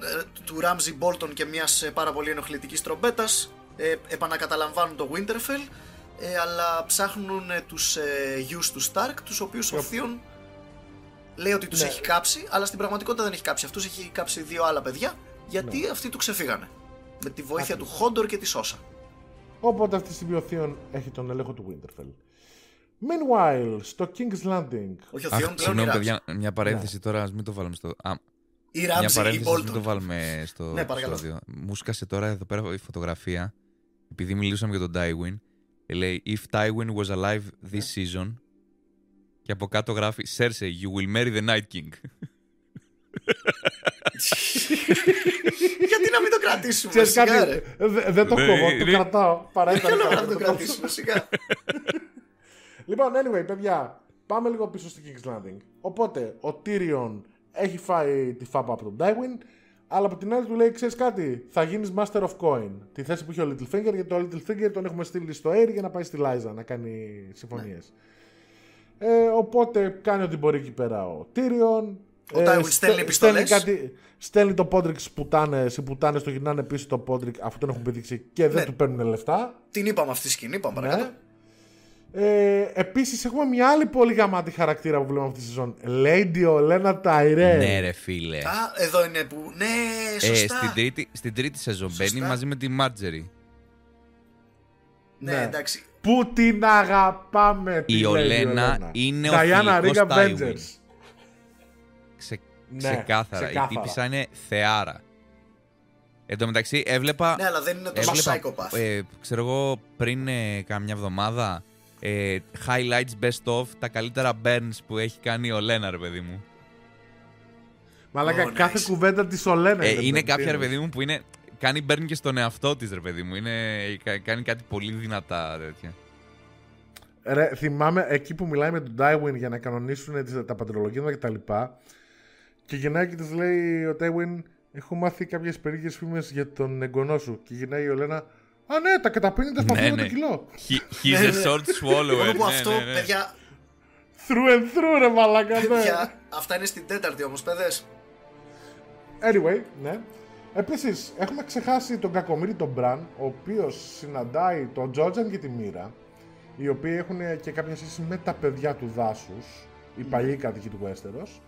Speaker 2: ε, του Ράμζι Μπόλτον και μιας πάρα πολύ ενοχλητικής τρομπέτας, ε, επανακαταλαμβάνουν το Winterfell. Ε, αλλά ψάχνουν ε, τους ε, γιους του Σταρκ, τους οποίους ο
Speaker 1: Yep.
Speaker 2: Θείον λέει ότι τους
Speaker 1: Ναι.
Speaker 2: έχει κάψει, αλλά στην πραγματικότητα δεν έχει κάψει αυτούς, έχει κάψει δύο άλλα παιδιά, γιατί αυτοί του ξεφύγανε. Με τη βοήθεια του Χόντορ και της Σόσα.
Speaker 1: Οπότε αυτή τη στιγμή ο Θείον έχει τον έλεγχο του Winterfell. Meanwhile, στο King's Landing.
Speaker 2: Όχι ο
Speaker 3: Αχ,
Speaker 2: Θείον πλέον η
Speaker 3: συγγνώμη,
Speaker 2: Ράμζι.
Speaker 3: παιδιά, μια παρένθεση τώρα, ας μην το βάλουμε στο. Α,
Speaker 2: Η
Speaker 3: μια
Speaker 2: Ράμζι, η
Speaker 3: παρένθεση, ας μην το
Speaker 2: Μπόλτον.
Speaker 3: βάλουμε στο
Speaker 2: Ναι, παρακαλώ.
Speaker 3: επεισόδιο. Μου σκάσε τώρα εδώ πέρα η φωτογραφία, επειδή μιλούσαμε για τον Tywin. Και Λέει, If Tywin was alive
Speaker 2: Ναι.
Speaker 3: this season. Και από κάτω γράφει, Cersei, you will marry the Night King.
Speaker 2: Γιατί να μην το κρατήσουμε,
Speaker 1: Ξέρεις
Speaker 2: σιγά
Speaker 1: κάτι,
Speaker 2: ρε.
Speaker 1: ε, δε- δεν το
Speaker 3: Ναι,
Speaker 1: κόβω, το
Speaker 3: ναι.
Speaker 1: κρατάω. Παρά ήταν
Speaker 2: Ποιο λόγο
Speaker 1: καλό,
Speaker 2: να το
Speaker 1: το κόβω.
Speaker 2: κρατήσουμε, σιγά.
Speaker 1: Λοιπόν, anyway, παιδιά, πάμε λίγο πίσω στο King's Landing. Οπότε, ο Tyrion έχει φάει τη φάπα από τον Tywin, αλλά από την άλλη του λέει: Ξέρεις κάτι, θα γίνεις Master of Coin. Τη θέση που είχε ο Littlefinger, γιατί το Littlefinger τον έχουμε στείλει στο Air για να πάει στη Liza να κάνει συμφωνίες. Ε, οπότε κάνει ό,τι μπορεί εκεί πέρα ο Tyrion.
Speaker 2: Ο Tywin
Speaker 1: στε-
Speaker 2: στέλνει επιστολές.
Speaker 1: κάτι, στέλνει το Podrick στις πουτάνες, οι πουτάνες το γυρνάνε πίσω το Podrick αφού τον έχουν πηδήξει και δεν
Speaker 2: Ναι.
Speaker 1: του παίρνουν λεφτά.
Speaker 2: Την είπαμε αυτή τη σκηνή, πάμε παρακάτω.
Speaker 1: Ναι. Ε, Επίσης, έχουμε μια άλλη πολύ γαμάτη χαρακτήρα που βλέπουμε αυτή τη σεζόν. Lady Olena Tyrell.
Speaker 3: ναι, ρε φίλε.
Speaker 2: Α, εδώ είναι που. Ναι,
Speaker 3: Ε,
Speaker 2: σωστά.
Speaker 3: στην, τρίτη, στην τρίτη σεζόν
Speaker 2: Σωστά.
Speaker 3: μπαίνει μαζί με τη Μάρτζερι.
Speaker 2: Ναι,
Speaker 1: Ναι.
Speaker 2: εντάξει.
Speaker 1: Που την αγαπάμε τη
Speaker 3: Η
Speaker 1: Lady
Speaker 3: Ολένα
Speaker 1: Olena.
Speaker 3: είναι ο
Speaker 1: Diana
Speaker 3: φιλικός
Speaker 1: Riga
Speaker 3: Tywin.
Speaker 1: Avengers.
Speaker 3: Ξε,
Speaker 1: Ναι,
Speaker 3: ξεκάθαρα.
Speaker 1: ξεκάθαρα.
Speaker 3: Η τύπησα είναι θεάρα. Εν τω μεταξύ έβλεπα.
Speaker 2: Ναι, αλλά δεν είναι τόσο
Speaker 3: έβλεπα
Speaker 2: psychopath.
Speaker 3: ε, ξέρω εγώ πριν ε, κάμια εβδομάδα ε, highlights best of τα καλύτερα burns που έχει η η Ολένα, ρε παιδί μου.
Speaker 1: Μαλάκα,
Speaker 2: Oh,
Speaker 1: κάθε
Speaker 2: nice.
Speaker 1: κουβέντα της Ολένα.
Speaker 3: Ε, είναι
Speaker 1: burn,
Speaker 3: κάποια
Speaker 1: τι
Speaker 3: ρε παιδί
Speaker 1: εννοείς.
Speaker 3: μου που είναι. Κάνει burn και στον εαυτό της, ρε παιδί μου. Είναι, κα- κάνει κάτι πολύ δυνατά τέτοια.
Speaker 1: Ρε, θυμάμαι εκεί που μιλάει με τον Tywin για να κανονίσουν τις- τα παντρολογήματα κτλ. Και, και γυρνάει και της λέει ο Tywin, έχω μάθει κάποιες περίεργες φήμες για τον εγγονό σου. Και γυρνάει η Ολένα, Α, ναι, τα καταπίνει τα σπαθιά
Speaker 3: Ναι,
Speaker 1: με το
Speaker 3: ναι.
Speaker 1: κιλό.
Speaker 3: He- He's a short swallower.
Speaker 2: Μόνο που
Speaker 3: ναι,
Speaker 2: αυτό,
Speaker 3: ναι, ναι.
Speaker 2: παιδιά.
Speaker 1: Through and through, ρε μαλάκα, ναι.
Speaker 2: Παιδιά, αυτά είναι στην τέταρτη όμως, παιδες.
Speaker 1: Anyway, ναι. Επίσης, έχουμε ξεχάσει τον κακομίρι τον Μπραν, ο οποίος συναντάει τον Τζότζαν και τη Μύρα, οι οποίοι έχουν και κάποια σχέση με τα παιδιά του δάσους, οι παλιοί κάτοικοι του Westeros.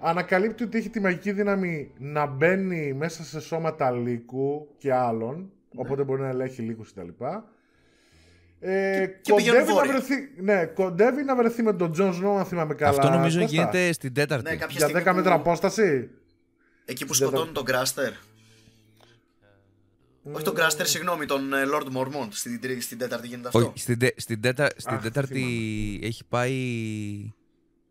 Speaker 1: Ανακαλύπτει ότι έχει τη μαγική δύναμη να μπαίνει μέσα σε σώματα λύκου και άλλων, οπότε μπορεί να ελέγχει λύκους κτλ. Ε,
Speaker 2: και πηγαίνουν
Speaker 1: κοντεύει, να
Speaker 2: βόρεια.
Speaker 1: βρεθεί, ναι, κοντεύει να βρεθεί με τον Τζον Σνόου, αν θυμάμαι καλά.
Speaker 3: Αυτό νομίζω
Speaker 1: Κώστα.
Speaker 3: γίνεται στην τέταρτη.
Speaker 2: Ναι, κάποια
Speaker 1: Για
Speaker 2: στιγμή
Speaker 1: 10 μέτρα
Speaker 2: που-
Speaker 1: απόσταση;
Speaker 2: Εκεί που
Speaker 1: Δεν
Speaker 2: σκοτώνουν
Speaker 1: θα-
Speaker 2: τον Κράστερ. Όχι τον Κράστερ, συγγνώμη, τον ε, Lord Mormont. Στην, τρίτη- στην τέταρτη γίνεται αυτό.
Speaker 3: Όχι, στην, τε- στην, τέτα- στην
Speaker 1: Αχ,
Speaker 3: τέταρτη έχει πάει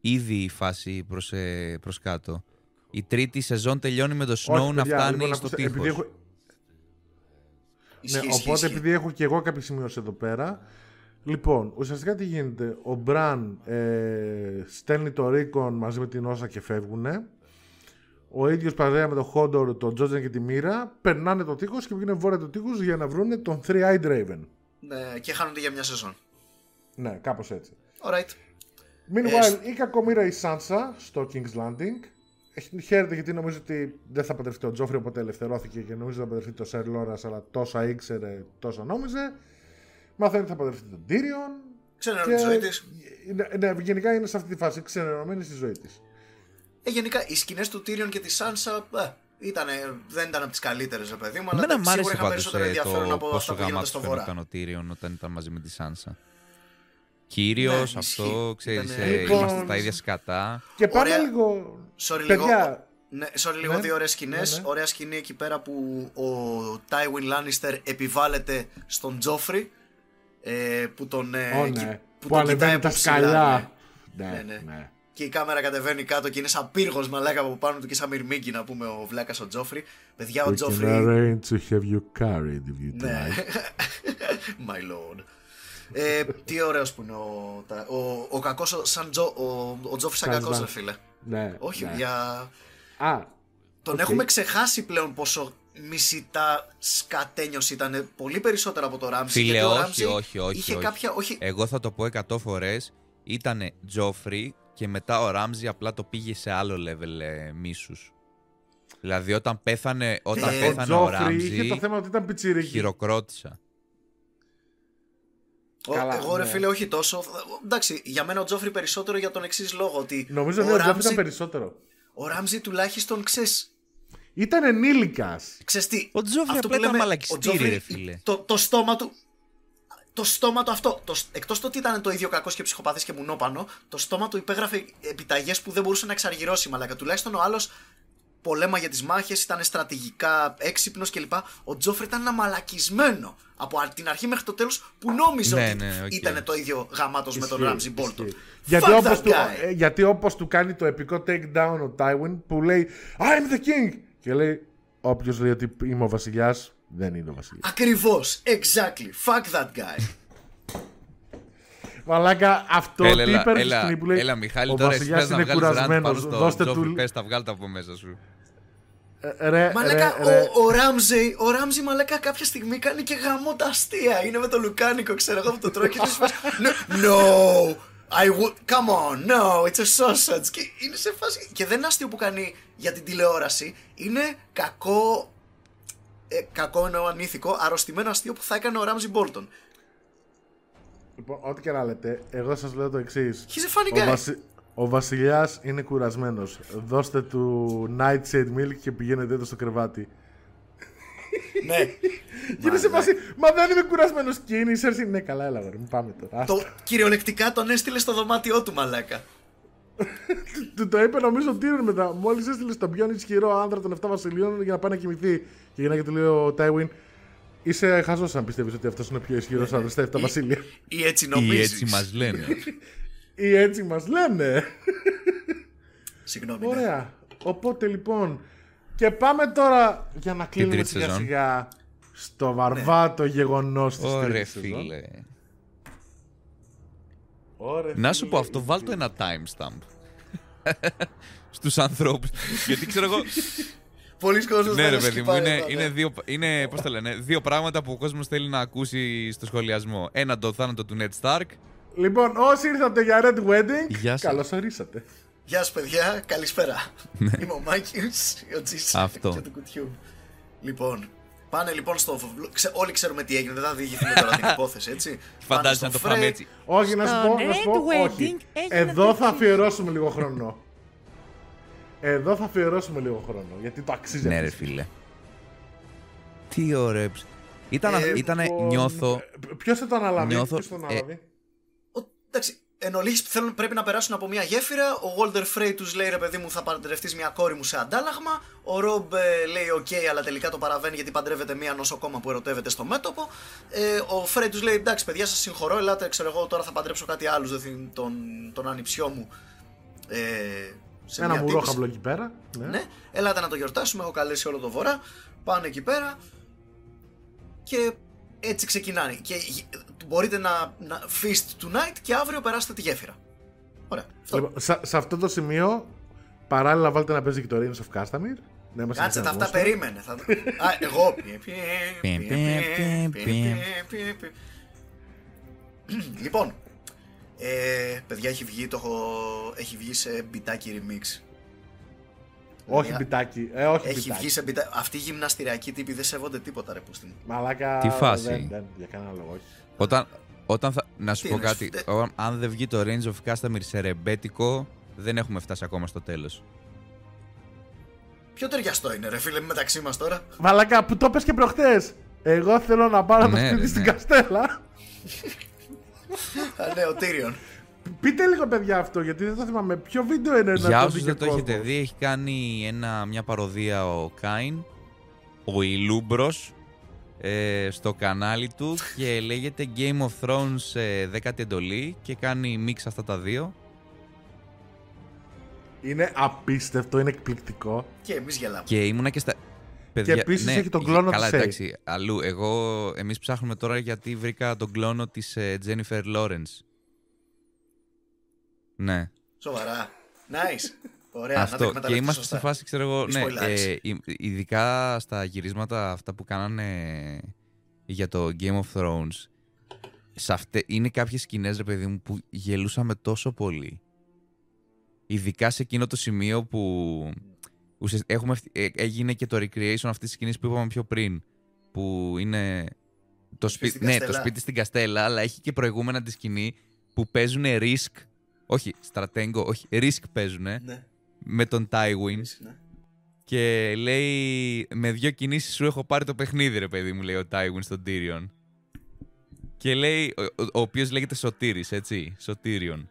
Speaker 3: ήδη η φάση προς, ε, προς κάτω. Η τρίτη σεζόν τελειώνει με το Snow
Speaker 1: Όχι,
Speaker 3: να
Speaker 1: παιδιά,
Speaker 3: φτάνει
Speaker 1: λοιπόν,
Speaker 3: στο
Speaker 1: ακούστε,
Speaker 3: τείχος.
Speaker 1: επειδή έχω,
Speaker 2: Ισχύει,
Speaker 1: ναι,
Speaker 2: ισχύει,
Speaker 1: οπότε
Speaker 2: ισχύει.
Speaker 1: επειδή έχω και εγώ κάποιες σημειώσεις εδώ πέρα, λοιπόν, ουσιαστικά τι γίνεται, ο Μπραν ε, στέλνει το Ρίκον μαζί με την Όσα και φεύγουνε. Ο ίδιος παρέα με τον Χόντορ, τον Τζότζεν και τη Μύρα περνάνε το τείχος και βγαίνουν βόρεια του τείχου για να βρούνε τον Three-Eyed Raven.
Speaker 2: Ναι, και χάνονται για μια σεζόν.
Speaker 1: Ναι, κάπως έτσι.
Speaker 2: Alright.
Speaker 1: Meanwhile, η κακομήρα η Σάνσα στο King's Landing. Έχει- Χαίρεται γιατί νομίζω ότι δεν θα παντρευτεί ο Τζόφρι, οπότε ελευθερώθηκε και νομίζω θα παντρευτεί το Σερ Λόρας, αλλά τόσα ήξερε, τόσα νόμιζε. Μαθαίνει ότι θα παντρευτεί τον Τύριον.
Speaker 2: Ξέρω τη ζωή της.
Speaker 1: Ναι, ναι, γενικά είναι σε αυτή τη φάση, ξενερωμένη στη ζωή της.
Speaker 2: Ε, γενικά, οι σκηνές του Tyrion και της Σάνσα ε, ήτανε, δεν ήταν από τις καλύτερες, ρε παιδί μου, αλλά
Speaker 3: Εμένα μ'
Speaker 2: σίγουρα
Speaker 3: άρεσε
Speaker 2: είχαν
Speaker 3: πάντως
Speaker 2: περισσότερο
Speaker 3: ε,
Speaker 2: ενδιαφέρον
Speaker 3: το
Speaker 2: από αυτά
Speaker 3: πόσο
Speaker 2: που γίνονται
Speaker 3: γαμάτος
Speaker 2: στο
Speaker 3: φαινόταν
Speaker 2: βορρά.
Speaker 3: ο Tyrion όταν ήταν μαζί με τη Σάνσα. Κύριος,
Speaker 2: Ναι,
Speaker 3: αυτό,
Speaker 2: ισχύει.
Speaker 3: ξέρεις,
Speaker 2: Ήτανε-
Speaker 3: ε,
Speaker 1: Λοιπόν,
Speaker 3: είμαστε τα ίδια σκατά.
Speaker 1: Και πάμε
Speaker 2: Ωραία.
Speaker 1: λίγο.
Speaker 2: Sorry,
Speaker 1: Παιδιά,
Speaker 2: λίγο, ναι, sorry, λίγο
Speaker 1: Ναι.
Speaker 2: δύο ωραίες σκηνές.
Speaker 1: Ναι, ναι.
Speaker 2: Ωραία σκηνή εκεί πέρα που ο Τάιουιν Λάνιστερ επιβάλλεται στον Τζόφρι ε, που τον, ε,
Speaker 1: Ω,
Speaker 2: εκεί-
Speaker 1: ναι,
Speaker 2: που
Speaker 1: που
Speaker 2: τον κοιτάει
Speaker 1: ανεβαίνει
Speaker 2: από
Speaker 1: τα
Speaker 2: ψηλά,
Speaker 1: σκαλιά.
Speaker 2: ναι.
Speaker 1: Ναι,
Speaker 2: Ναι, ναι.
Speaker 1: ναι.
Speaker 2: Και η κάμερα κατεβαίνει κάτω και είναι σαν πύργος μαλάκα από πάνω του και σαν μυρμήγκι να πούμε ο βλάκας ο Τζόφρι. Παιδιά ο
Speaker 1: We can
Speaker 2: Τζόφρι...
Speaker 1: arrange to have you carried if you
Speaker 2: Ναι.
Speaker 1: die.
Speaker 2: My lord. Ε, τι ωραίος που είναι ο, τα- ο, ο κακός ο- σαν Τζο, ο, ο Τζόφρι σαν
Speaker 1: Σαν
Speaker 2: κακός
Speaker 1: Ζαν.
Speaker 2: ρε φίλε.
Speaker 1: Ναι,
Speaker 2: Όχι,
Speaker 1: ναι.
Speaker 2: για...
Speaker 1: Α,
Speaker 2: Τον
Speaker 1: Οκ.
Speaker 2: έχουμε ξεχάσει πλέον πόσο μισητά σκατένιος ήταν πολύ περισσότερο από το Ράμζι.
Speaker 3: Φίλε,
Speaker 2: γιατί ο
Speaker 3: όχι,
Speaker 2: Ράμζι
Speaker 3: όχι, όχι,
Speaker 2: Είχε
Speaker 3: όχι.
Speaker 2: κάποια. Όχι,
Speaker 3: Εγώ θα το πω 100 φορές. Ήτανε Τζόφρι και μετά ο Ράμζι απλά το πήγε σε άλλο level ε, μίσους. Δηλαδή όταν πέθανε, όταν
Speaker 2: Ε,
Speaker 1: ο
Speaker 3: πέθανε ο
Speaker 1: Τζόφρι είχε
Speaker 3: Ράμζι,
Speaker 1: το θέμα ότι ήταν πιτσιρίκι.
Speaker 3: χειροκρότησα.
Speaker 2: Ο-
Speaker 1: Καλά,
Speaker 2: εγώ ρε
Speaker 1: ναι.
Speaker 2: φίλε, όχι τόσο. Εντάξει, για μένα ο Τζόφρι περισσότερο για τον εξής λόγο. Ότι
Speaker 1: Νομίζω
Speaker 2: ο
Speaker 1: ότι ο Τζόφρι
Speaker 2: Ράμζι,
Speaker 1: ήταν περισσότερο.
Speaker 2: ο Ράμζι τουλάχιστον ξέρεις.
Speaker 1: Ήταν ενήλικας.
Speaker 2: Ξέρεις τι,
Speaker 3: Ο Τζόφρι
Speaker 2: αυτό
Speaker 3: απλά
Speaker 2: που
Speaker 3: ήταν
Speaker 2: λέμε,
Speaker 3: μαλακιστήρι,
Speaker 2: ο Τζόφρι,
Speaker 3: ρε φίλε.
Speaker 2: Το, το στόμα του. Το στόμα του αυτό, το, εκτός το ότι ήταν το ίδιο κακός και ψυχοπαθής και μουνόπανο, το στόμα του υπέγραφε επιταγές που δεν μπορούσε να εξαργυρώσει μαλάκα. Τουλάχιστον ο άλλος πολέμαγε τις μάχες, ήταν στρατηγικά έξυπνος κλπ. Ο Τζόφρι ήταν ένα μαλακισμένο από την αρχή μέχρι το τέλος που νόμιζε
Speaker 3: Ναι,
Speaker 2: ότι
Speaker 3: ναι, οκ.
Speaker 2: ήταν το ίδιο γαμάτος με τον
Speaker 1: Ισχύει,
Speaker 2: Ράμζι Μπόλτον.
Speaker 1: ισχύει. Γιατί
Speaker 2: Fuck
Speaker 1: όπως,
Speaker 2: that
Speaker 1: του,
Speaker 2: guy.
Speaker 1: ε, γιατί όπως του κάνει το επικό takedown ο Tywin που λέει I'm the king και λέει όποιος λέει ότι είμαι ο βασιλιάς δεν είναι ο βασιλιάς.
Speaker 2: Ακριβώς, exactly, fuck that guy.
Speaker 1: Μαλάκα αυτό
Speaker 3: Έλα,
Speaker 1: τι
Speaker 3: έλα,
Speaker 1: υπέροχη
Speaker 3: έλα,
Speaker 1: σκηνή που λέει
Speaker 3: έλα, Μιχάλη,
Speaker 1: ο
Speaker 3: τώρα εσύ
Speaker 1: βασιλιάς
Speaker 3: πες να
Speaker 1: είναι
Speaker 3: βγάλεις rant πάνω
Speaker 1: κουρασμένος
Speaker 3: στο
Speaker 1: δώστε
Speaker 3: Τζόφρι,
Speaker 1: του
Speaker 3: πες τα βγάλει τα από μέσα σου.
Speaker 1: Ε, ρε,
Speaker 2: Μαλάκα,
Speaker 1: ρε, ρε.
Speaker 2: ο, ο Ράμζεϊ, ο Ράμζι μαλάκα κάποια στιγμή κάνει και γαμό τα αστεία. Είναι με το λουκάνικο, ξέρω εγώ, που το τρώει και είναι σε φάση, No, no, I would, come on, no, it's a sausage. Και είναι σε φάση, και δεν είναι αστείο που κάνει για την τηλεόραση, είναι κακό, ε, κακό εννοώ ανήθικο, αρρωστημένο αστείο που θα έκανε ο Ράμζι Μπόλτον.
Speaker 1: Λοιπόν, ό,τι και να λέτε, εγώ σας λέω το εξής.
Speaker 2: He's a funny guy.
Speaker 1: Ο, βασι... ο βασιλιάς είναι κουρασμένος. Δώστε του nightshade milk και πηγαίνετε το στο κρεβάτι.
Speaker 2: ναι.
Speaker 1: Και είναι σε φάση, μα δεν είμαι κουρασμένος και είναι η Σέρση. Ναι, καλά, έλα, βρε, μην πάμε τώρα.
Speaker 2: το κυριολεκτικά τον έστειλε στο δωμάτιό του, μαλάκα.
Speaker 1: Του το είπε νομίζω ο Τύρον μετά. Μόλις έστειλε στον πιο ισχυρό άνδρα των 7 βασιλείων για να πάει να κοιμηθεί. Και για να και του λέει ο Τάιουιν, είσαι χαζός αν πιστεύεις ότι αυτός είναι ο πιο ισχυρός άνδρα στα 7 βασίλεια.
Speaker 2: Ή έτσι
Speaker 3: Ή
Speaker 2: νομίζεις.
Speaker 3: έτσι μας λένε.
Speaker 1: Ή έτσι μας λένε.
Speaker 2: Συγγνώμη. ναι.
Speaker 1: Ωραία. Οπότε λοιπόν. Και πάμε τώρα για να κλείνουμε
Speaker 3: τρίτη
Speaker 1: σιγά
Speaker 3: σεζόν.
Speaker 1: σιγά στο βαρβάτο γεγονός της
Speaker 3: Ωραία,
Speaker 1: τρίτης σεζόν.
Speaker 3: φίλε.
Speaker 1: Ωραία,
Speaker 3: Να σου
Speaker 1: φίλε.
Speaker 3: πω αυτό, βάλ το ένα timestamp. Στους ανθρώπους. Γιατί ξέρω εγώ...
Speaker 2: Πολλοί κόσμος
Speaker 3: Ναι,
Speaker 2: δεν
Speaker 3: ρε
Speaker 2: το
Speaker 3: παιδί μου,
Speaker 2: σκυπάει
Speaker 3: είναι,
Speaker 2: εδώ, ναι.
Speaker 3: είναι, δύο, είναι πώς το λένε, δύο πράγματα που ο κόσμος θέλει να ακούσει στο σχολιασμό. Ένα το θάνατο του Ned Stark
Speaker 1: Λοιπόν, όσοι ήρθατε για Red Wedding,
Speaker 3: Γεια σας.
Speaker 1: καλώς ορίσατε.
Speaker 2: Γεια σας, παιδιά. Καλησπέρα. Είμαι ο Μάκης, ο Τζίσι
Speaker 3: Ναι. Αυτό.
Speaker 2: και του κουτιού. Λοιπόν, πάνε λοιπόν στο. Ξε... Όλοι ξέρουμε τι έγινε, δεν θα διηγηθούμε τώρα την υπόθεση, έτσι.
Speaker 3: Φαντάζεσαι
Speaker 2: Πάνε
Speaker 3: να το
Speaker 2: στο
Speaker 3: πάμε
Speaker 2: Frey.
Speaker 3: έτσι.
Speaker 1: Όχι, να σου
Speaker 4: Στο
Speaker 1: πω, να σου πω,
Speaker 4: Red
Speaker 1: όχι.
Speaker 4: Wedding έγινε
Speaker 1: Εδώ
Speaker 4: αυτό.
Speaker 1: θα αφιερώσουμε λίγο χρόνο. Εδώ θα αφιερώσουμε λίγο χρόνο, γιατί το αξίζει.
Speaker 3: Ναι,
Speaker 1: αυτή
Speaker 3: ρε
Speaker 1: τη στιγμή.
Speaker 3: φίλε. Τι ωραίο. Ήταν,
Speaker 2: Ε,
Speaker 3: ήτανε,
Speaker 1: Λοιπόν,
Speaker 3: νιώθω.
Speaker 1: Ποιος θα το αναλάβει,
Speaker 3: Νιώθω-
Speaker 1: ποιος θα το
Speaker 3: ε,
Speaker 1: αναλάβει;
Speaker 2: Ο- Εντάξει, εν ολίγης θέλουν, πρέπει να περάσουν από μια γέφυρα. Ο Walter Frey τους λέει ρε παιδί μου, θα παντρευτείς μια κόρη μου σε αντάλλαγμα. Ο Ρομπ ε, λέει: Οκ, αλλά τελικά το παραβαίνει γιατί παντρεύεται μια νοσοκόμα που ερωτεύεται στο μέτωπο. Ε, ο Frey τους λέει: Εντάξει, παιδιά, σας συγχωρώ. Ελάτε, ξέρω εγώ, τώρα θα παντρέψω κάτι άλλο. Δεν θυμ- τον, τον ανιψιό μου. Ε, σε
Speaker 1: Ένα
Speaker 2: μια
Speaker 1: μουρόχαμπλο
Speaker 2: τύπησα.
Speaker 1: εκεί πέρα. Ναι.
Speaker 2: Ναι, ελάτε να το γιορτάσουμε. Έχω καλέσει όλο το βορρά. Πάνε εκεί πέρα. Και έτσι ξεκινάνε. Και γ- μπορείτε να, να feast tonight και αύριο περάσετε τη γέφυρα. Ωραία. Αυτό.
Speaker 1: Λοιπόν, σε, σε αυτό το σημείο, παράλληλα βάλτε να παίζει και το Rings of Castamere. Ναι, είμαστε
Speaker 2: Κάτσε
Speaker 1: σε
Speaker 2: τα
Speaker 1: ένα
Speaker 2: αυτά,
Speaker 1: monster.
Speaker 2: περίμενε. Θα... Α, εγώ. λοιπόν, ε, παιδιά έχει βγει, το έχω... έχει βγει σε μπιτάκι remix.
Speaker 1: Όχι
Speaker 2: Παιδιά,
Speaker 1: μπιτάκι. Ε, όχι
Speaker 2: Έχει
Speaker 1: μπιτάκι.
Speaker 2: βγει σε μπιτάκι. Αυτοί οι γυμναστηριακοί τύποι δεν σέβονται τίποτα, ρε πούστη μου.
Speaker 1: Μαλάκα.
Speaker 3: Τι φάση;
Speaker 1: Δεν, δεν, για κανένα λόγο, όχι.
Speaker 3: Όταν, όταν θα, να σου
Speaker 2: Τι
Speaker 3: πω
Speaker 2: είναι,
Speaker 3: κάτι.
Speaker 2: σου-
Speaker 3: ο- αν δεν βγει το Range of Customer σε ρεμπέτικο, δεν έχουμε φτάσει ακόμα στο τέλος.
Speaker 2: Πιο ταιριαστό είναι, ρε φίλε, μεταξύ μας τώρα;
Speaker 1: Μαλάκα, που το πες και προχτές. Εγώ θέλω να πάρω το
Speaker 3: Ναι,
Speaker 1: σπίτι
Speaker 3: ρε,
Speaker 1: στην
Speaker 3: ναι.
Speaker 1: Καστέλα.
Speaker 2: Α, ναι, ο Tyrion.
Speaker 1: Πείτε λίγο, παιδιά, αυτό, γιατί δεν το θυμάμαι. Ποιο βίντεο είναι να
Speaker 3: Για
Speaker 1: το
Speaker 3: όσους
Speaker 1: δει
Speaker 3: δεν
Speaker 1: και
Speaker 3: το έχετε
Speaker 1: κόσμος;
Speaker 3: δει, έχει κάνει ένα, μια παροδία ο Κάιν, ο Ηλούμπρος, ε, στο κανάλι του και λέγεται Game of Thrones ε, δέκατη εντολή και κάνει μίξ αυτά τα δύο.
Speaker 1: Είναι απίστευτο, είναι εκπληκτικό.
Speaker 2: Και εμείς γελάμε.
Speaker 3: Και ήμουνα και στα. Παιδιά,
Speaker 1: επίσης
Speaker 3: ναι,
Speaker 1: έχει τον
Speaker 3: ε,
Speaker 1: κλόνο
Speaker 3: καλά,
Speaker 1: της Shay.
Speaker 3: εντάξει, αλλού. Εγώ, εμείς ψάχνουμε τώρα γιατί βρήκα τον κλόνο της ε, Jennifer Lawrence. Ναι.
Speaker 2: Σοβαρά. Nice. Ωραία, να το
Speaker 3: Αυτό. Και
Speaker 2: εκμεταλλευτείς
Speaker 3: είμαστε
Speaker 2: σωστά.
Speaker 3: σε φάση, ξέρω εγώ,
Speaker 2: Μη
Speaker 3: ναι,
Speaker 2: σποιλάρεις.
Speaker 3: ε, ει- ειδικά στα γυρίσματα αυτά που κάνανε για το Game of Thrones. Σε αυτέ, είναι κάποιες σκηνές, ρε παιδί μου, που γελούσαμε τόσο πολύ. Ειδικά σε εκείνο το σημείο που ουσιασ- έχουμε, φτ- ε, έγινε και το recreation αυτής της σκηνής που είπαμε πιο πριν. Που είναι το,
Speaker 2: σπίτι
Speaker 3: σπίτι,
Speaker 2: στην
Speaker 3: ναι, το
Speaker 2: Καστέλα.
Speaker 3: σπίτι στην Καστέλα, αλλά έχει και προηγούμενα τη σκηνή που παίζουν risk. Όχι, στρατέγκο, όχι, risk παίζουν
Speaker 2: Ναι,
Speaker 3: με τον Tywin
Speaker 2: ναι.
Speaker 3: και λέει με δύο κινήσεις σου έχω πάρει το παιχνίδι ρε παιδί μου λέει ο Tywin στον Tyrion και λέει, ο, ο, ο οποίος λέγεται Σωτήρης έτσι, Σωτήριον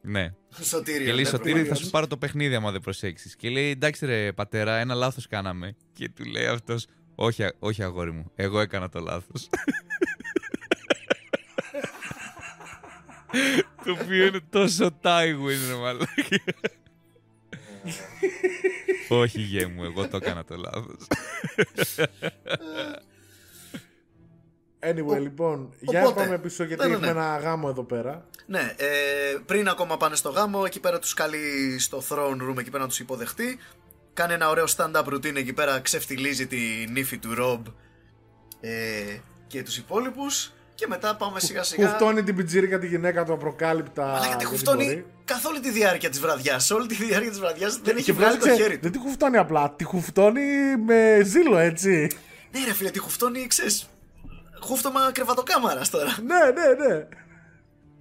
Speaker 3: ναι.
Speaker 2: Σωτήριο.
Speaker 3: Και λέει
Speaker 2: ναι,
Speaker 3: Σωτήρη θα
Speaker 2: προφανώς.
Speaker 3: σου πάρω το παιχνίδι άμα δεν προσέξεις και λέει εντάξει ρε πατέρα ένα λάθος κάναμε και του λέει αυτός όχι, α- όχι αγόρι μου, εγώ έκανα το λάθος το οποίο είναι τόσο Tywin ρε μαλάκα όχι γέ μου, εγώ το έκανα το λάθος
Speaker 1: Anyway,
Speaker 2: Ο-
Speaker 1: λοιπόν, για να
Speaker 2: οπότε,
Speaker 1: πάμε πίσω, γιατί
Speaker 2: ναι, ναι,
Speaker 1: έχουμε
Speaker 2: ναι.
Speaker 1: ένα γάμο εδώ πέρα.
Speaker 2: Ναι, ε, πριν ακόμα πάνε στο γάμο, εκεί πέρα τους καλεί στο throne room, εκεί πέρα να τους υποδεχτεί. Κάνει ένα ωραίο stand-up routine εκεί πέρα, ξεφτιλίζει τη νύφη του Ρομπ ε, και τους υπόλοιπους. Και μετά πάμε σιγά σιγά.
Speaker 1: Χουφτώνει την πιτζίρικα τη γυναίκα του απροκάλυπτα.
Speaker 2: Αλλά γιατί
Speaker 1: δεν την
Speaker 2: χουφτώνει
Speaker 1: μπορεί.
Speaker 2: καθ' όλη τη διάρκεια της βραδιάς. Όλη τη διάρκεια της βραδιάς δεν έχει
Speaker 1: Και
Speaker 2: βγάλει το
Speaker 1: βγάζει-
Speaker 2: χέρι του.
Speaker 1: Δεν τη χουφτώνει απλά, τη χουφτώνει με ζήλο, έτσι.
Speaker 2: Ναι, ρε φίλε, τη χουφτώνει, ξέρεις, χούφτωμα κρεβατοκάμαρας τώρα.
Speaker 1: ναι, ναι, ναι.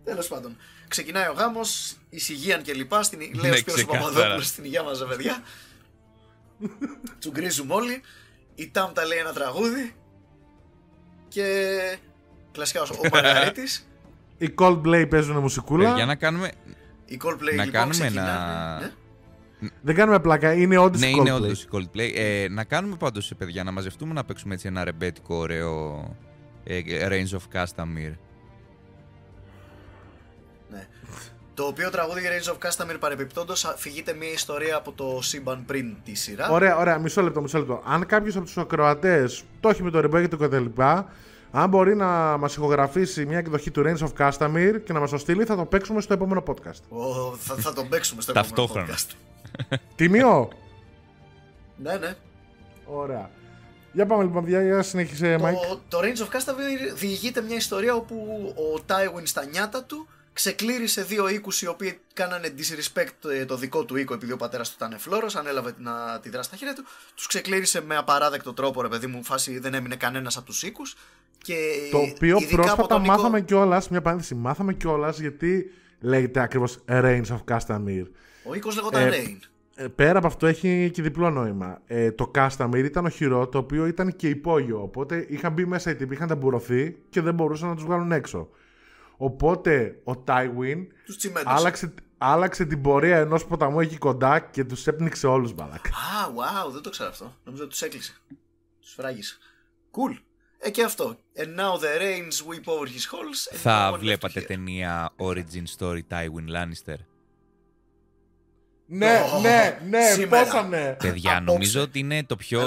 Speaker 2: Τέλος πάντων. Ξεκινάει ο γάμος, εισηγείαν και λοιπά. Στην... Λέει ο
Speaker 3: Ναι,
Speaker 2: Σπύρος ο
Speaker 3: ξεκάθαρα.
Speaker 2: Παπαδόπουλος στην υγεία μας, παιδιά. Τσουγκρίζουμε όλοι. Η Τάμτα λέει ένα τραγούδι. Και. Κλασικά ο Μαργαρίτης.
Speaker 1: Οι Coldplay παίζουν μουσικούλα.
Speaker 3: Για να κάνουμε,
Speaker 2: Η Coldplay
Speaker 3: Να
Speaker 2: λοιπόν
Speaker 3: κάνουμε
Speaker 2: ξεκινάνε,
Speaker 3: ένα-
Speaker 2: ναι.
Speaker 1: Δεν κάνουμε πλάκα, είναι όντως
Speaker 3: Ναι,
Speaker 1: οι
Speaker 3: είναι
Speaker 1: Coldplay.
Speaker 3: όντως η Coldplay. Ε, να κάνουμε πάντως, παιδιά, να μαζευτούμε να παίξουμε έτσι ένα ρεμπέτικο ωραίο ε, Range of Castamere.
Speaker 2: ναι. Το οποίο τραγούδι Range of Castamere παρεπιπτόντω αφηγείται μια ιστορία από το σύμπαν πριν τη σειρά.
Speaker 1: Ωραία, ωραία, μισό λεπτό, μισό λεπτό. Αν κάποιος από τους ακροατές το έχει με το ρεμπέ και το κτλ., αν μπορεί να μας ηχογραφήσει μια εκδοχή του Range of Castamere και να μας το στείλει, θα το παίξουμε στο επόμενο podcast.
Speaker 2: Ο, θα, θα τον παίξουμε στο επόμενο
Speaker 3: Ταυτόχρονα.
Speaker 2: podcast.
Speaker 1: Τιμίο!
Speaker 2: Ναι, ναι.
Speaker 1: Ωραία. Για πάμε λοιπόν, παιδιά, για συνέχισε, Mike.
Speaker 2: Το, το Range of Castamere διηγείται μια ιστορία όπου ο Tywin στα νιάτα του ξεκλήρισε δύο οίκους οι οποίοι κάνανε disrespect ε, το δικό του οίκο επειδή ο πατέρας του ήταν φλόρο, ανέλαβε να τη δράση στα χέρια του. Τους ξεκλήρισε με απαράδεκτο τρόπο, ρε παιδί μου, φάση δεν έμεινε κανένας από τους οίκους.
Speaker 1: Το οποίο πρόσφατα μάθαμε κιόλας, μια παρένθεση, μάθαμε κιόλας γιατί λέγεται ακριβώς Reigns of Castamere.
Speaker 2: Ο οίκος λέγονταν ε, Reign.
Speaker 1: Ε, πέρα από αυτό έχει και διπλό νόημα. Ε, το Castamere ήταν οχυρό το οποίο ήταν και υπόγειο. Οπότε είχαν μπει μέσα οι τύποι, είχαν ταμπουρωθεί και δεν μπορούσαν να τους βγάλουν έξω. Οπότε ο Τάιουιν άλλαξε, άλλαξε την πορεία ενός ποταμού εκεί κοντά και τους έπνιξε όλους μπαλακ.
Speaker 2: Α, wow, δεν το ξέρω αυτό. Νομίζω ότι τους έκλεισε. Τους φράγισε. Cool. Ε, και αυτό. And now the rains weep over his halls.
Speaker 3: Θα βλέπατε ταινία Origin Story Tywin Lannister.
Speaker 1: Ναι, ναι, ναι, πόσα ναι.
Speaker 3: Παιδιά, νομίζω ότι είναι το πιο,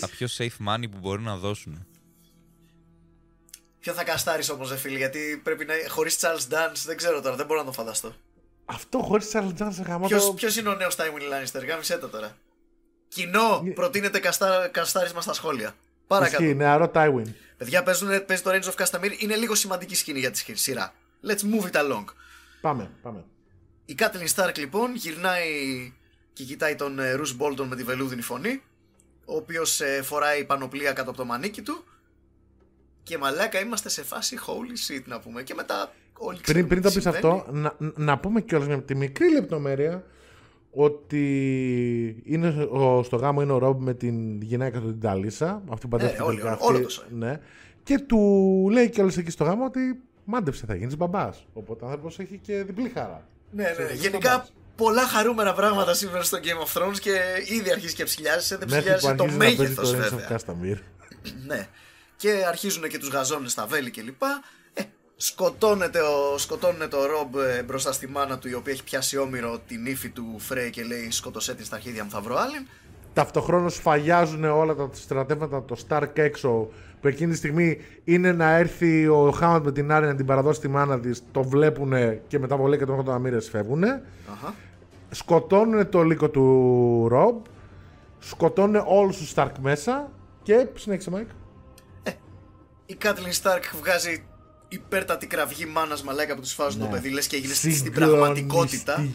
Speaker 3: τα πιο safe money που μπορούν να δώσουν.
Speaker 2: Ποιο θα καστάρεις όμως, δε φίλοι, γιατί πρέπει να. Χωρίς Charles Dance, δεν ξέρω τώρα, δεν μπορώ να το φανταστώ.
Speaker 1: Αυτό χωρίς Charles Dance, γαμώ
Speaker 2: Ποιο είναι ο νέος Tywin Lannister, γάμισε το τώρα. Κοινό, προτείνεται καστά, καστάρισμα στα σχόλια.
Speaker 1: Παρακάτω. Ισχύει, νεαρό Tywin.
Speaker 2: Παιδιά, παίζουν, παίζει το Range of Castamere, είναι λίγο σημαντική σκηνή για τη σειρά. Let's move it along.
Speaker 1: Πάμε, πάμε.
Speaker 2: Η Κάτλιν Σταρκ λοιπόν γυρνάει και κοιτάει τον Ρους ε, Μπόλτον με τη βελούδινη φωνή, ο οποίος ε, φοράει πανοπλία κάτω από το μανίκι του και μαλάκα είμαστε σε φάση holy shit να πούμε. Και μετά όλοι
Speaker 1: Πριν, πριν το πεις αυτό, να, να πούμε κιόλας με τη μικρή λεπτομέρεια ότι είναι ο, στο γάμο είναι ο Ρόμπ με την γυναίκα του την Ταλίσα. Αυτή που
Speaker 2: παντρεύτηκε. Ναι, όλο, όλο το
Speaker 1: ναι. Και του λέει κιόλας εκεί στο γάμο ότι μάντεψε, θα γίνεις μπαμπάς. Οπότε ο άνθρωπος έχει και διπλή χαρά.
Speaker 2: Ναι, ναι. Γενικά μπαμπάς. πολλά χαρούμενα πράγματα σήμερα στο Game of Thrones και ήδη αρχίζει και ψηλιάζει. Δεν ψηλιάζει το μέγεθος βέβαια. ναι και αρχίζουν και τους γαζώνουν στα βέλη κλπ. Ε, σκοτώνεται, ο, σκοτώνεται το Ρομπ ε, μπροστά στη μάνα του η οποία έχει πιάσει όμοιρο την ύφη του Φρέι και λέει σκότωσέ την στα αρχίδια μου θα βρω άλλην.
Speaker 1: Ταυτοχρόνως σφαγιάζουν όλα τα στρατεύματα το Stark έξω που εκείνη τη στιγμή είναι να έρθει ο Χάμαντ με την Άρη να την παραδώσει τη μάνα της. Το βλέπουν και μετά από και τον Αμύρε φεύγουν. Uh-huh. Σκοτώνουν το λύκο του Ρομπ. Σκοτώνουν όλους τους Stark μέσα. Και συνέχισε, Μάικ
Speaker 2: η Κάτλιν Σταρκ βγάζει υπέρτατη κραυγή μάνας μαλάκα που του σφάζουν ναι. το παιδί, λες και έγινε στην πραγματικότητα.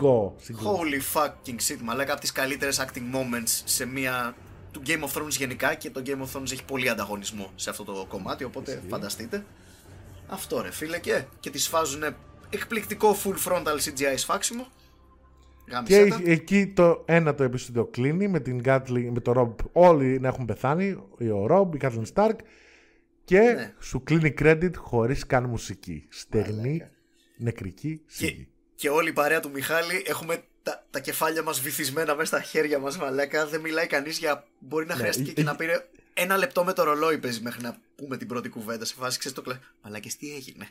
Speaker 2: Holy fucking shit, μαλάκα από τις καλύτερες acting moments σε μια. Του Game of Thrones γενικά και το Game of Thrones έχει πολύ ανταγωνισμό σε αυτό το κομμάτι. Οπότε φανταστείτε. Αυτό ρε φίλε και, και τη σφάζουν εκπληκτικό full frontal CGI σφάξιμο.
Speaker 1: Και εκεί το ένα το επεισόδιο κλείνει με την Gatling, με το Rob. Όλοι να έχουν πεθάνει. Ο Rob, η Kathleen Stark και ναι. σου κλείνει credit χωρίς καν μουσική. Στεγνή, νεκρική σιγή.
Speaker 2: Και, και όλη η παρέα του Μιχάλη έχουμε τα, τα κεφάλια μας βυθισμένα μέσα στα χέρια μας μαλάκα. Δεν μιλάει κανείς για... Μπορεί να ναι, χρειαστεί και να πήρε ένα λεπτό με το ρολόι παίζει μέχρι να πούμε την πρώτη κουβέντα. Σε φάση ξέρεις το κλε... Μαλάκες τι έγινε;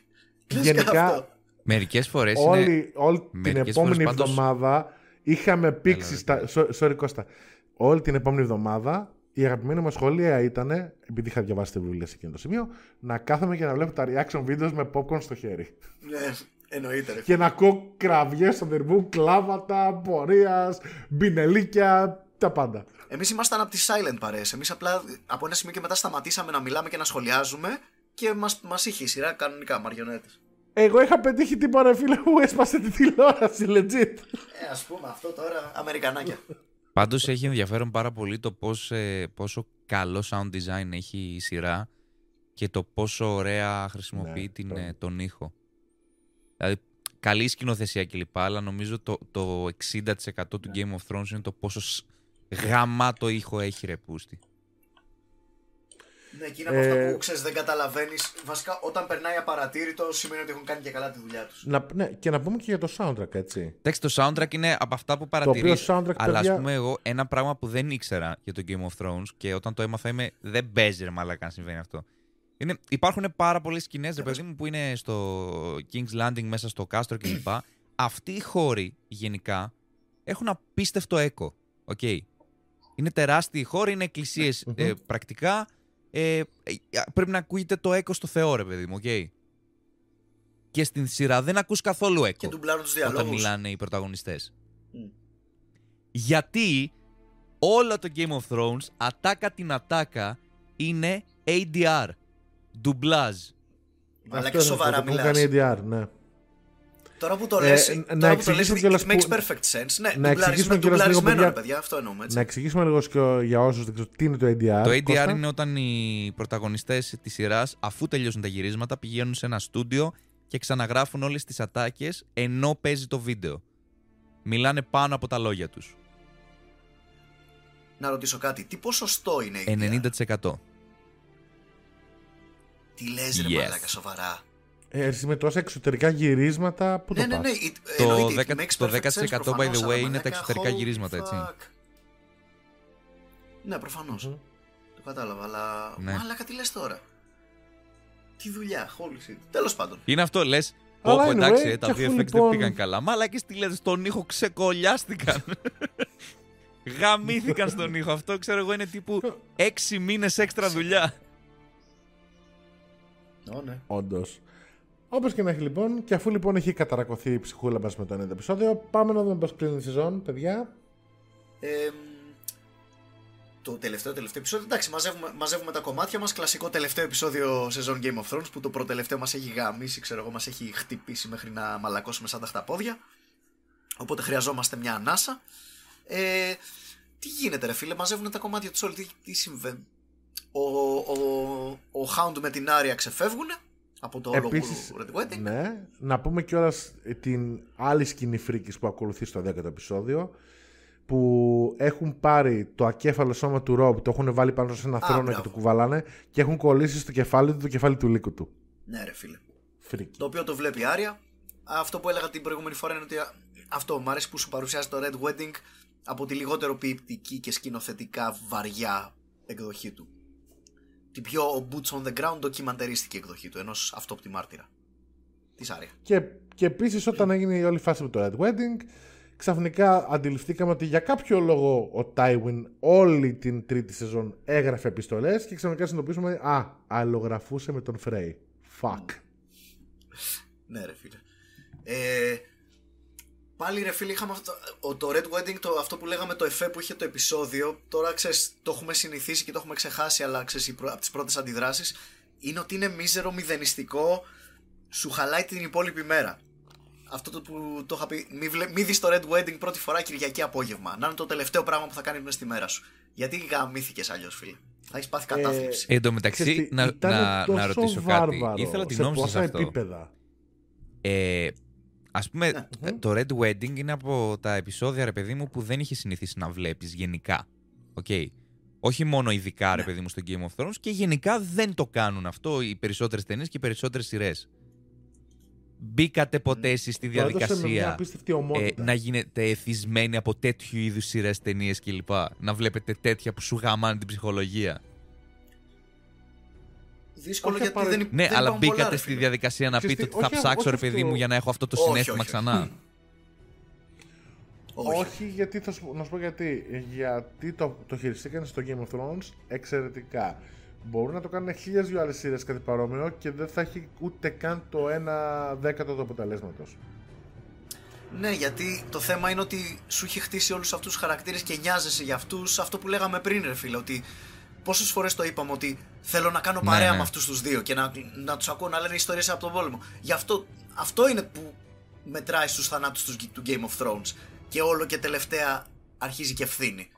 Speaker 1: Γενικά...
Speaker 3: Μερικές φορές.
Speaker 1: Όλη, όλη την επόμενη εβδομάδα είχαμε πήξει. Στα... Sorry, Κώστα. Όλη την επόμενη εβδομάδα η αγαπημένη μου σχόλια ήταν, επειδή είχα διαβάσει τη βιβλία σε εκείνο το σημείο, να κάθομαι και να βλέπω τα reaction videos με popcorn στο χέρι.
Speaker 2: Ναι, εννοείται. Ρε.
Speaker 1: Και να ακούω κραυγές στο δερμού, κλάματα, πορείας, μπινελίκια, τα πάντα.
Speaker 2: Εμείς ήμασταν από τι silent παρέες. Εμείς απλά από ένα σημείο και μετά σταματήσαμε να μιλάμε και να σχολιάζουμε και μας μας είχε η σειρά κανονικά μαριονέτες.
Speaker 1: Εγώ είχα πετύχει τίποτα ρε φίλε που έσπασε τη τηλεόραση, legit.
Speaker 2: Ε, ας πούμε αυτό τώρα, Αμερικανάκια.
Speaker 3: Πάντως έχει ενδιαφέρον πάρα πολύ το πώς, ε, πόσο καλό sound design έχει η σειρά και το πόσο ωραία χρησιμοποιεί ναι, την, ε, τον ήχο. Δηλαδή, καλή σκηνοθεσία κλπ. Αλλά νομίζω το, το 60% του ναι. Game of Thrones είναι το πόσο γαμάτο ήχο έχει ρε πούστη.
Speaker 2: Ναι, εκείνα από ε... αυτά που ξέρεις δεν καταλαβαίνεις. Βασικά, όταν περνάει απαρατήρητο, σημαίνει ότι έχουν κάνει και καλά τη δουλειά τους.
Speaker 1: Ναι, και να πούμε και για το soundtrack, έτσι.
Speaker 3: Εντάξει, το soundtrack είναι από αυτά που παρατηρείς. Αλλά ας πούμε, εγώ ένα πράγμα που δεν ήξερα για το Game of Thrones και όταν το έμαθα είμαι. Δεν παίζει ρε μαλάκα αν συμβαίνει αυτό. Είναι, υπάρχουν πάρα πολλές σκηνές, ρε παιδί μου, που είναι στο King's Landing μέσα στο κάστρο κλπ. Αυτοί οι χώροι γενικά έχουν απίστευτο έκο. Okay. Είναι τεράστιοι χώροι, είναι ε, πρακτικά ε, πρέπει να ακούγεται το έκο στο Θεό, ρε παιδί μου, okay. Και στην σειρά δεν ακούς καθόλου έκο.
Speaker 2: Και ντουμπλάρουν τους διαλόγους.
Speaker 3: Όταν μιλάνε οι πρωταγωνιστές. Γιατί όλο το Game of Thrones, ατάκα την ατάκα, είναι ADR. Ντουμπλάζ.
Speaker 2: Αλλά και σοβαρά μιλάς.
Speaker 1: ADR, ναι.
Speaker 2: Τώρα που το
Speaker 1: Ε,
Speaker 2: λες,
Speaker 1: να
Speaker 2: τώρα που το λες,
Speaker 1: εξηγήσουμε
Speaker 2: it
Speaker 1: κιόλας
Speaker 2: makes
Speaker 1: που-
Speaker 2: perfect sense. Ναι,
Speaker 1: να εξηγήσουμε
Speaker 2: ντουμπλαρισμένο,
Speaker 1: κιόλας λίγο,
Speaker 2: ντουμπλαρισμένο,
Speaker 1: παιδιά.
Speaker 2: ρε παιδιά, αυτό εννοούμε, έτσι.
Speaker 1: Να εξηγήσουμε λίγο και για όσους δεν ξέρουν τι είναι το ADR.
Speaker 3: Το ADR
Speaker 1: Κώστα.
Speaker 3: είναι όταν οι πρωταγωνιστές της σειράς, αφού τελειώσουν τα γυρίσματα, πηγαίνουν σε ένα στούντιο και ξαναγράφουν όλες τις ατάκες ενώ παίζει το βίντεο. Μιλάνε πάνω από τα λόγια τους.
Speaker 2: Να ρωτήσω κάτι, τι ποσοστό είναι η
Speaker 3: 90%.
Speaker 2: Τι λες ρε
Speaker 3: Yes.
Speaker 2: μαλάκα, σοβαρά.
Speaker 1: Ε, εσύ με τόσα εξωτερικά γυρίσματα, πού
Speaker 2: Ναι,
Speaker 1: το
Speaker 2: ναι, ναι.
Speaker 1: πας;
Speaker 2: it-
Speaker 3: Το
Speaker 2: εννοείται, it
Speaker 3: 10
Speaker 2: makes
Speaker 3: το
Speaker 2: perfect sense
Speaker 3: 10% by the
Speaker 2: προφανώς,
Speaker 3: way
Speaker 2: αλλά
Speaker 3: είναι τα
Speaker 2: μαλάκα,
Speaker 3: εξωτερικά
Speaker 2: holy
Speaker 3: γυρίσματα, έτσι.
Speaker 2: fuck. Ναι, προφανώς.
Speaker 1: Μμμ.
Speaker 2: Το κατάλαβα, αλλά.
Speaker 3: Ναι.
Speaker 2: Μαλάκα, τι λες τώρα; Τι δουλειά, holy shit. Τέλος πάντων.
Speaker 3: Είναι αυτό, λες,
Speaker 1: Αλλά
Speaker 3: Πω, πω, εντάξει,
Speaker 1: anyway,
Speaker 3: ε, τα
Speaker 1: και
Speaker 3: VFX
Speaker 1: αφού
Speaker 3: δεν
Speaker 1: λοιπόν-
Speaker 3: πήγαν καλά. Μαλάκες τι λέτε, στον ήχο ξεκολλιάστηκαν. Γαμήθηκαν στον ήχο. Αυτό ξέρω εγώ είναι τύπου 6 μήνες έξτρα δουλειά.
Speaker 2: Ω, ναι.
Speaker 1: Όντως. Όπως και να έχει λοιπόν, και αφού λοιπόν έχει καταρακωθεί η ψυχούλα μας με το 90 επεισόδιο, πάμε να δούμε πώς κλείνει η σεζόν, παιδιά.
Speaker 2: Ε, το τελευταίο, τελευταίο επεισόδιο. Εντάξει, μαζεύουμε, μαζεύουμε τα κομμάτια μας. Κλασικό τελευταίο επεισόδιο σεζόν Game of Thrones που το προτελευταίο μας έχει γαμίσει, ξέρω εγώ, μας έχει χτυπήσει μέχρι να μαλακώσουμε σαν τα χταπόδια. Οπότε χρειαζόμαστε μια ανάσα. Ε, τι γίνεται, ρε φίλε, μαζεύουν τα κομμάτια τους όλοι. Τι, τι συμβαίνει; Ο, ο, ο Hound με την Άρια ξεφεύγουν από το όλο
Speaker 1: Επίσης,
Speaker 2: Red Wedding.
Speaker 1: Ναι, να πούμε κιόλας την άλλη σκηνή φρίκης που ακολουθεί στο 10ο επεισόδιο. Που έχουν πάρει το ακέφαλο σώμα του Ρομπ, το έχουν βάλει πάνω σε ένα θρόνο
Speaker 2: μπράβο.
Speaker 1: και το κουβαλάνε και έχουν κολλήσει στο κεφάλι του το κεφάλι του λύκου του.
Speaker 2: Ναι, ρε φίλε.
Speaker 1: Φρίκη.
Speaker 2: Το οποίο το βλέπει η Άρια. Αυτό που έλεγα την προηγούμενη φορά είναι ότι α, αυτό μου αρέσει που σου παρουσιάζει το Red Wedding από τη λιγότερο ποιητική και σκηνοθετικά βαριά εκδοχή του. Την πιο boots on the ground ντοκιμαντερίστικη εκδοχή του, ενός αυτόπτη μάρτυρα. Της Άρια.
Speaker 1: Και, και επίσης, όταν έγινε η όλη φάση με το Red Wedding, ξαφνικά αντιληφθήκαμε ότι για κάποιο λόγο ο Tywin όλη την τρίτη σεζόν έγραφε επιστολές και ξαφνικά συνειδητοποιήσουμε Α, αλλογραφούσε με τον Frey. Fuck.
Speaker 2: Ναι, ρε φίλε. Ε, πάλι ρε φίλε, είχαμε αυτό, ο- το Red Wedding, το, αυτό που λέγαμε το εφέ που είχε το επεισόδιο. Τώρα ξέρεις, το έχουμε συνηθίσει και το έχουμε ξεχάσει, αλλά ξέρεις, οι πρω- από τις πρώτες αντιδράσεις είναι ότι είναι μίζερο, μηδενιστικό, σου χαλάει την υπόλοιπη μέρα. Αυτό το που το είχα πει, μη, βλέ, μη δεις το Red Wedding πρώτη φορά Κυριακή απόγευμα. Να είναι το τελευταίο πράγμα που θα κάνει μέσα στη μέρα σου. Γιατί γαμήθηκες αλλιώς φίλε; Θα έχεις πάθει κατάθλιψη.
Speaker 3: Εν τω μεταξύ,
Speaker 1: Ξέρεις τι,
Speaker 3: να,
Speaker 1: ήταν
Speaker 3: να,
Speaker 1: τόσο
Speaker 3: να ρωτήσω
Speaker 1: βάρβαρο
Speaker 3: κάτι. Ήθελα τη
Speaker 1: σε
Speaker 3: γνώμη σας
Speaker 1: πόσα
Speaker 3: αυτό.
Speaker 1: επίπεδα.
Speaker 3: Ε, ας πούμε,
Speaker 2: Ναι.
Speaker 3: το Red Wedding είναι από τα επεισόδια, ρε παιδί μου, που δεν είχε συνηθίσει να βλέπεις γενικά. Οκ. Όχι μόνο ειδικά, ρε
Speaker 2: Ναι.
Speaker 3: παιδί μου, στο Game of Thrones και γενικά δεν το κάνουν αυτό οι περισσότερες ταινίες και οι περισσότερες σειρές. Μπήκατε ποτέ εσείς στη
Speaker 1: Το έδωσε με μια
Speaker 3: διαδικασία
Speaker 1: απίστευτη
Speaker 3: ε,
Speaker 1: ωμότητα.
Speaker 3: να γίνετε εθισμένοι από τέτοιου είδους σειρές, ταινίες κλπ. Να βλέπετε τέτοια που σου γαμάνε την ψυχολογία.
Speaker 2: Δύσκολο
Speaker 1: όχι
Speaker 2: γιατί
Speaker 1: απαραίτητα.
Speaker 2: δεν,
Speaker 3: Ναι,
Speaker 2: δεν
Speaker 3: αλλά
Speaker 2: υπάρχουν πολλά,
Speaker 3: μπήκατε
Speaker 2: ρε
Speaker 3: στη
Speaker 2: φίλε.
Speaker 3: διαδικασία να
Speaker 1: Ξέρεις
Speaker 3: πείτε
Speaker 1: τι,
Speaker 3: ότι θα
Speaker 1: όχι-
Speaker 3: ψάξω,
Speaker 1: όχι
Speaker 3: ρε παιδί
Speaker 1: αυτό.
Speaker 3: μου, για να έχω αυτό το
Speaker 2: Όχι,
Speaker 3: συνέστημα
Speaker 2: όχι, όχι.
Speaker 3: ξανά.
Speaker 2: Όχι.
Speaker 1: Όχι, γιατί θα σου, να σου πω γιατί. Γιατί το, το χειριστήκαν στο Game of Thrones εξαιρετικά. Μπορούν να το κάνουν χίλιες δυο άλλες σειρές κάτι παρόμοιο και δεν θα έχει ούτε καν το ένα δέκατο του αποτελέσματος.
Speaker 2: Ναι, γιατί το θέμα είναι ότι σου έχει χτίσει όλους αυτούς τους χαρακτήρες και νοιάζεσαι για αυτούς. Αυτό που λέγαμε πριν, ρε φίλε, ότι πόσες φορές το είπαμε ότι θέλω να κάνω
Speaker 3: Ναι,
Speaker 2: παρέα
Speaker 3: ναι.
Speaker 2: με αυτούς τους δύο και να, να τους ακούω να λένε ιστορίες από τον πόλεμο. Γι' αυτό, αυτό είναι που μετράει στους θανάτους τους, του Game of Thrones. Και όλο και τελευταία αρχίζει και ευθύνη.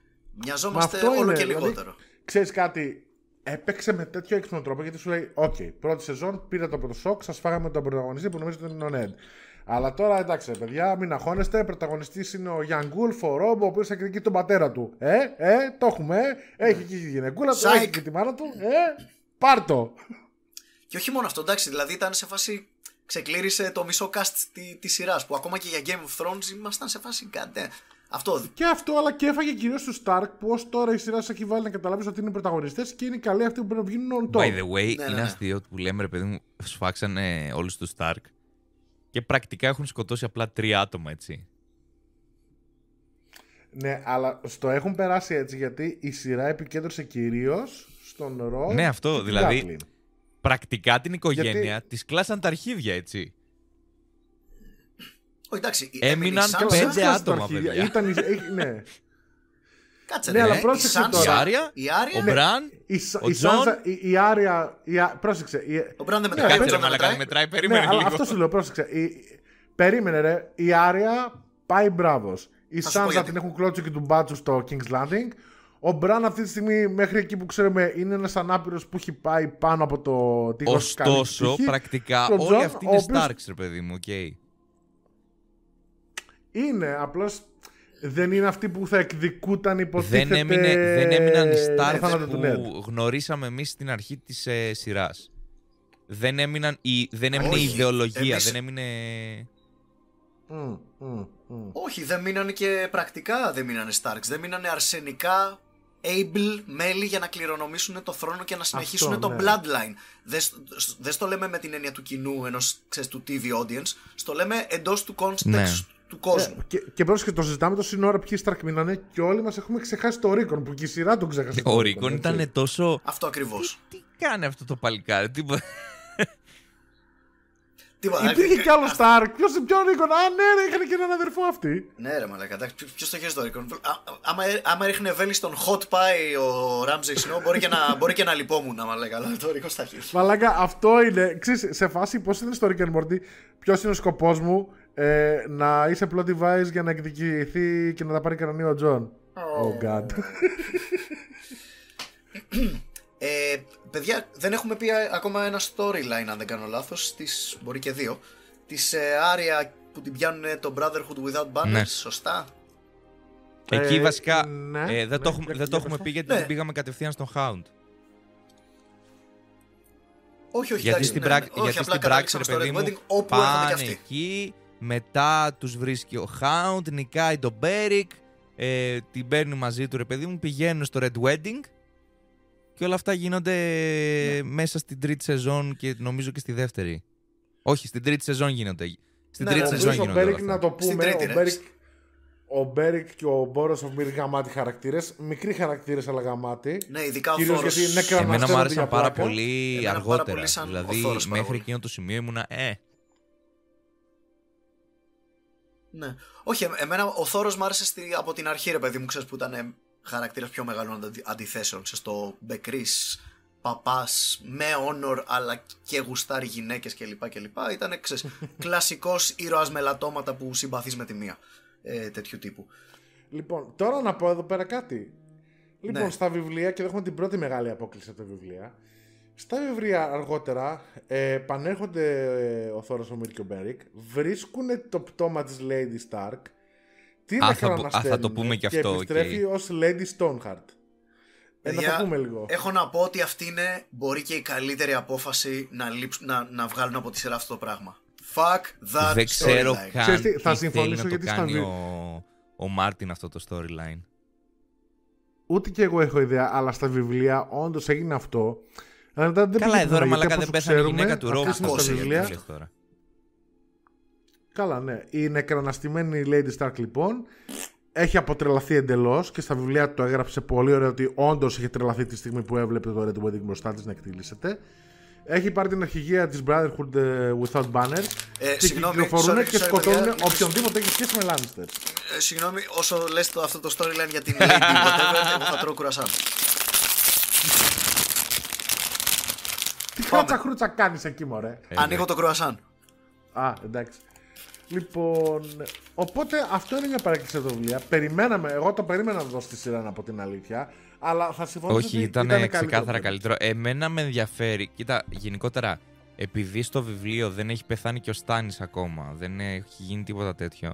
Speaker 2: Μοιαζόμαστε
Speaker 1: αυτό
Speaker 2: όλο
Speaker 1: είναι,
Speaker 2: και
Speaker 1: δηλαδή,
Speaker 2: λιγότερο.
Speaker 1: Ξέρεις κάτι, έπαιξε με τέτοιο έξυπνο τρόπο γιατί σου λέει: Οκ, πρώτη σεζόν πήρατε από το σοκ, σας φάγαμε τον πρωταγωνιστή που νομίζετε ότι είναι ο Νέντ. Αλλά τώρα εντάξει, ρε παιδιά, μην αγχώνεστε. Πρωταγωνιστής είναι ο Young Wolf, ο Ρόμπ, ο οποίος εκδικεί τον πατέρα του. Ε, ε, το έχουμε, ε. Έχει και τη γυναικούλα του,
Speaker 2: Psych.
Speaker 1: έχει και τη μάνα του. Ε, πάρτο.
Speaker 2: Και όχι μόνο αυτό, εντάξει, δηλαδή ήταν σε φάση. Ξεκλήρισε το μισό cast τη, της σειράς που ακόμα και για Game of Thrones ήμασταν σε φάση κάτι. Αυτό
Speaker 1: Και αυτό, αλλά και έφαγε κυρίως του Stark που ω τώρα η σειρά σου έχει βάλει να καταλάβεις ότι είναι πρωταγωνιστές και είναι οι καλοί αυτοί που πρέπει να βγαίνουν on top.
Speaker 3: By the way,
Speaker 2: Ναι, ναι,
Speaker 3: είναι
Speaker 2: ναι.
Speaker 3: αστείο που λέμε ρε παιδί μου, σφάξανε όλους τους Stark και πρακτικά έχουν σκοτώσει απλά τρία άτομα, έτσι.
Speaker 1: Ναι, αλλά στο έχουν περάσει έτσι γιατί η σειρά επικέντρωσε κυρίως στον Ρο.
Speaker 3: Ναι, αυτό,
Speaker 1: και την
Speaker 3: δηλαδή,
Speaker 1: Catelyn.
Speaker 3: Πρακτικά την οικογένεια
Speaker 1: Γιατί-
Speaker 3: της κλάσαν τα αρχίδια, έτσι.
Speaker 2: Όχι, εντάξει. η-
Speaker 3: Έμειναν
Speaker 2: η Sansa-
Speaker 3: πέντε
Speaker 1: Δεν σκάσε τα
Speaker 3: άτομα,
Speaker 1: αρχίδια.
Speaker 3: παιδιά.
Speaker 1: Ήταν, η- έχει- ναι.
Speaker 2: Κάτσε,
Speaker 1: Ναι,
Speaker 2: ρε,
Speaker 1: αλλά
Speaker 2: ε,
Speaker 1: πρόσεξε
Speaker 2: η Sansa-
Speaker 1: τώρα.
Speaker 3: Η Άρια,
Speaker 2: Η Άρια.
Speaker 3: Ο
Speaker 2: ναι.
Speaker 3: Μπραν,
Speaker 1: Η, Σα-
Speaker 3: Ο
Speaker 1: η
Speaker 3: Τζον-
Speaker 1: Σάνσα, η, η Άρια. Η, Á- πρόσεξε. Η,
Speaker 2: Ο Μπραν δεν
Speaker 1: Ναι,
Speaker 2: μετράει.
Speaker 3: Κάτσε
Speaker 2: ο
Speaker 3: ρε
Speaker 2: Τζον δεν
Speaker 3: μαλακά, δεν
Speaker 2: μετράει.
Speaker 3: μετράει, περίμενε
Speaker 1: ναι, αλλά
Speaker 3: λίγο.
Speaker 1: αυτό σου λέω, πρόσεξε. Η, Περίμενε ρε, η Άρια πάει μπράβος. Η
Speaker 2: Θα σου πω
Speaker 1: Σάνζα
Speaker 2: γιατί.
Speaker 1: την έχουν κλώτσι και του μπάτσου στο King's Landing. Ο Μπραν αυτή τη στιγμή μέχρι εκεί που ξέρουμε είναι ένας ανάπηρος που έχει πάει πάνω από το τείχος της καλής
Speaker 3: Ωστόσο,
Speaker 1: ψυχής.
Speaker 3: πρακτικά
Speaker 1: Και ο
Speaker 3: όλοι
Speaker 1: John,
Speaker 3: αυτοί
Speaker 1: ο
Speaker 3: είναι
Speaker 1: οποίος-
Speaker 3: Starks, ρε παιδί μου, οκ.
Speaker 1: Είναι, απλώς δεν είναι αυτοί που θα εκδικούταν υποτίθεται
Speaker 3: Δεν, έμεινε, δεν έμειναν οι
Speaker 1: το
Speaker 3: Starks
Speaker 1: θάνατο του Ned.
Speaker 3: που γνωρίσαμε εμείς στην αρχή της ε, σειράς. Δεν, έμειναν, η, δεν έμεινε η
Speaker 2: Όχι,
Speaker 3: ιδεολογία,
Speaker 2: εμείς-
Speaker 1: Ε,
Speaker 3: δεν έμεινε...
Speaker 1: Μμ, μμ, μμ.
Speaker 2: Όχι, δεν μείνανε και πρακτικά δεν μείνανε Starks. Δεν μείνανε αρσενικά able μέλη για να κληρονομήσουν το θρόνο και να συνεχίσουν
Speaker 1: Αυτό,
Speaker 2: το
Speaker 1: ναι.
Speaker 2: bloodline. Δεν σ- σ- δεν στο λέμε με την έννοια του κοινού ενός του TV audience. Στο λέμε εντός του context
Speaker 3: Ναι.
Speaker 2: Του κόσμου.
Speaker 1: Ε, και, και πρόσεχε, το συζητάμε τόση ώρα ποιοι Stark μείνανε και όλοι μας έχουμε ξεχάσει το Ρίκον που και η σειρά τον ξέχασε.
Speaker 3: Ο Ρίκον ήταν τόσο...
Speaker 2: Αυτό ακριβώς.
Speaker 3: Τι κάνει αυτό το παλικάρι, τίποτα.
Speaker 1: Υπήρχε κι άλλο Stark. Ποιος, ποιο Ρίκον. Α, ναι, ρε, είχαν και έναν αδερφό αυτοί.
Speaker 2: Ναι, ρε Μαλάκα, εντάξει, ποιο το χέρι το Ρίκον. Α- Άμα, άμα ρίχνε βέλη στον hot pie ο Ramsey Snow, μπορεί και να, μπορεί και να λυπόμουν, Μαλάκα, αλλά το Ρίκον στα χέρια.
Speaker 1: Μαλάκα, αυτό είναι. Ξέρεις, σε φάση πώς είναι στο Rick and Morty, ποιος είναι ο σκοπός μου ε, να είσαι plot device για να εκδικηθεί και να τα πάρει κανονίο ο Τζον. Oh god.
Speaker 2: Ε, παιδιά, δεν έχουμε πει α- ακόμα ένα storyline, αν δεν κάνω λάθος. Μπορεί και δύο. Της ε, Άρια που την πιάνουν το Brotherhood Without Banners,
Speaker 3: Ναι.
Speaker 2: σωστά;
Speaker 3: Εκεί
Speaker 1: Ε,
Speaker 3: βασικά
Speaker 1: ναι,
Speaker 3: ε, δεν,
Speaker 1: ναι,
Speaker 3: το, έχουμε,
Speaker 1: για-
Speaker 3: δεν το
Speaker 1: για
Speaker 3: έχουμε
Speaker 1: πες
Speaker 3: πει γιατί
Speaker 2: Ναι.
Speaker 3: δεν πήγαμε κατευθείαν στον Hound.
Speaker 2: Όχι, όχι,
Speaker 3: γιατί
Speaker 2: εντάξει,
Speaker 3: στην,
Speaker 2: ναι,
Speaker 3: πράκ-
Speaker 2: ναι.
Speaker 3: γιατί
Speaker 2: Όχι, απλά
Speaker 3: στην πράξη,
Speaker 2: καταλήξαμε
Speaker 3: ρε
Speaker 2: στο
Speaker 3: παιδί
Speaker 2: Red
Speaker 3: μου,
Speaker 2: Wedding, όπου έρχονται
Speaker 3: πάνε
Speaker 2: και αυτοί.
Speaker 3: εκεί, μετά τους βρίσκει ο Hound, νικάει τον Μπέρικ, ε, την παίρνει μαζί του, ρε παιδί μου, πηγαίνουν στο Red Wedding και όλα αυτά γίνονται
Speaker 2: Ναι.
Speaker 3: μέσα στην τρίτη σεζόν και νομίζω και στη δεύτερη. Όχι, στην τρίτη σεζόν γίνονται. Στην
Speaker 2: Ναι,
Speaker 3: τρίτη
Speaker 2: ναι,
Speaker 1: Ο
Speaker 3: σεζόν
Speaker 1: οποίος ο
Speaker 3: γίνονται όλα
Speaker 1: Μπέρικ, να
Speaker 3: αυτά.
Speaker 1: το
Speaker 2: Στην
Speaker 1: πούμε,
Speaker 2: τρίτη,
Speaker 1: ο
Speaker 2: ρε.
Speaker 1: Μπέρικ, ο Μπέρικ και ο Μπόρος είναι γαμάτι χαρακτήρες. Μικροί χαρακτήρες, αλλά γαμάτι.
Speaker 2: Ναι, ειδικά ο
Speaker 1: Κυρίως
Speaker 2: Θόρος.
Speaker 1: γιατί είναι
Speaker 3: Εμένα μου
Speaker 1: κραναστέρνονται
Speaker 3: άρεσαν
Speaker 1: για
Speaker 3: πάρα
Speaker 1: πλάκα.
Speaker 3: πολύ
Speaker 2: Εμένα πάρα
Speaker 3: αργότερα.
Speaker 2: πολύ σαν ο
Speaker 3: δηλαδή,
Speaker 2: Θόρος πάρα
Speaker 3: μέχρι
Speaker 2: πολύ.
Speaker 3: εκείνο το σημείο ήμουνα, ε,
Speaker 2: Ναι. Όχι, ε- εμένα ο Θόρος μ' άρεσε στη, από την αρχή, ρε παιδί μου, ξέρεις που ήταν χαρακτήρας πιο μεγάλων αντι- αντιθέσεων. Ξέρεις, το Μπεκρή, παπάς, με honor, αλλά και γουστάρει γυναίκες κλπ. κλπ. Ήταν κλασικός ήρωας με λατώματα που συμπαθείς με τη μία. Ε, τέτοιου τύπου.
Speaker 1: Λοιπόν, τώρα να πω εδώ πέρα κάτι. Λοιπόν,
Speaker 2: Ναι.
Speaker 1: στα βιβλία, και εδώ έχουμε την πρώτη μεγάλη απόκληση από τα βιβλία. Στα βιβλία αργότερα ε, πανέρχονται ε, ο Θόρος, ο Μίρ και ο Μπέρικ, βρίσκουν το πτώμα της Lady Stark, την
Speaker 3: Α, θα πω- α, θα το
Speaker 1: εκανασταίνουν
Speaker 3: πούμε και αυτό, οκ.
Speaker 1: επιστρέφει ως Lady Stoneheart. Ε, να
Speaker 2: Παιδιά,
Speaker 1: το πούμε λίγο.
Speaker 2: Έχω να πω ότι αυτή είναι μπορεί και η καλύτερη απόφαση να, λείψ- να, να βγάλουν από τη σειρά αυτό το πράγμα. Fuck that
Speaker 3: δεν ξέρω
Speaker 2: storyline.
Speaker 3: καν
Speaker 1: Ξέρεις τι, θα
Speaker 3: τι
Speaker 1: συμφωνήσω
Speaker 3: θέλει να
Speaker 1: γιατί
Speaker 3: το
Speaker 1: στα
Speaker 3: κάνει
Speaker 1: βι-
Speaker 3: ο, ο Μάρτιν αυτό το storyline.
Speaker 1: Ούτε και εγώ έχω ιδέα, αλλά στα βιβλία όντως έγινε αυτό. Αλλά μετά δεν
Speaker 3: Καλά,
Speaker 1: πήγε
Speaker 3: εδώ ρε
Speaker 1: πουθενά,
Speaker 3: μαλακά
Speaker 1: γιατί
Speaker 3: δεν
Speaker 1: όπως
Speaker 3: πέθανε η
Speaker 1: ξέρουμε,
Speaker 3: γυναίκα του Ρόμπ.
Speaker 1: αυτές είναι
Speaker 2: Πώς
Speaker 1: στα
Speaker 2: έγινε,
Speaker 1: βιβλία.
Speaker 3: Τι λες τώρα.
Speaker 1: Καλά, ναι. Η νεκραναστημένη Lady Stark λοιπόν έχει αποτρελαθεί εντελώς και στα βιβλία το έγραψε πολύ ωραίο ότι όντως είχε τρελαθεί τη στιγμή που έβλεπε το Red Wedding μπροστά της να εκτελήσεται. Έχει πάρει την αρχηγία της Brotherhood ε, Without Banner
Speaker 2: Ε,
Speaker 1: και
Speaker 2: συγγνώμη,
Speaker 1: κυκλοφορούν
Speaker 2: sorry,
Speaker 1: και
Speaker 2: sorry,
Speaker 1: σκοτώνουν
Speaker 2: παιδιά.
Speaker 1: οποιονδήποτε έχει σχέση με Lannister.
Speaker 2: Ε, συγγνώμη, όσο λες το, αυτό το storyline για την Lady whatever, εγώ θα τρώω κουρασάν.
Speaker 1: Τι κράτσα χρούτσα κάνεις εκεί, μωρέ;
Speaker 3: Ε,
Speaker 2: Ανοίγω το κρουασάν.
Speaker 1: Α, εντάξει. Λοιπόν, οπότε αυτό είναι μια παρέκκληση από τα βιβλία. Περιμέναμε, εγώ το περίμενα να δω στη σειρά να πω την αλήθεια. Αλλά θα συμφωνήσω
Speaker 3: Όχι,
Speaker 1: ότι
Speaker 3: ήταν
Speaker 1: ήτανε
Speaker 3: ξεκάθαρα
Speaker 1: καλύτερο.
Speaker 3: καλύτερο. Εμένα με ενδιαφέρει. Κοίτα, γενικότερα, επειδή στο βιβλίο δεν έχει πεθάνει και ο Στάνης ακόμα, δεν έχει γίνει τίποτα τέτοιο.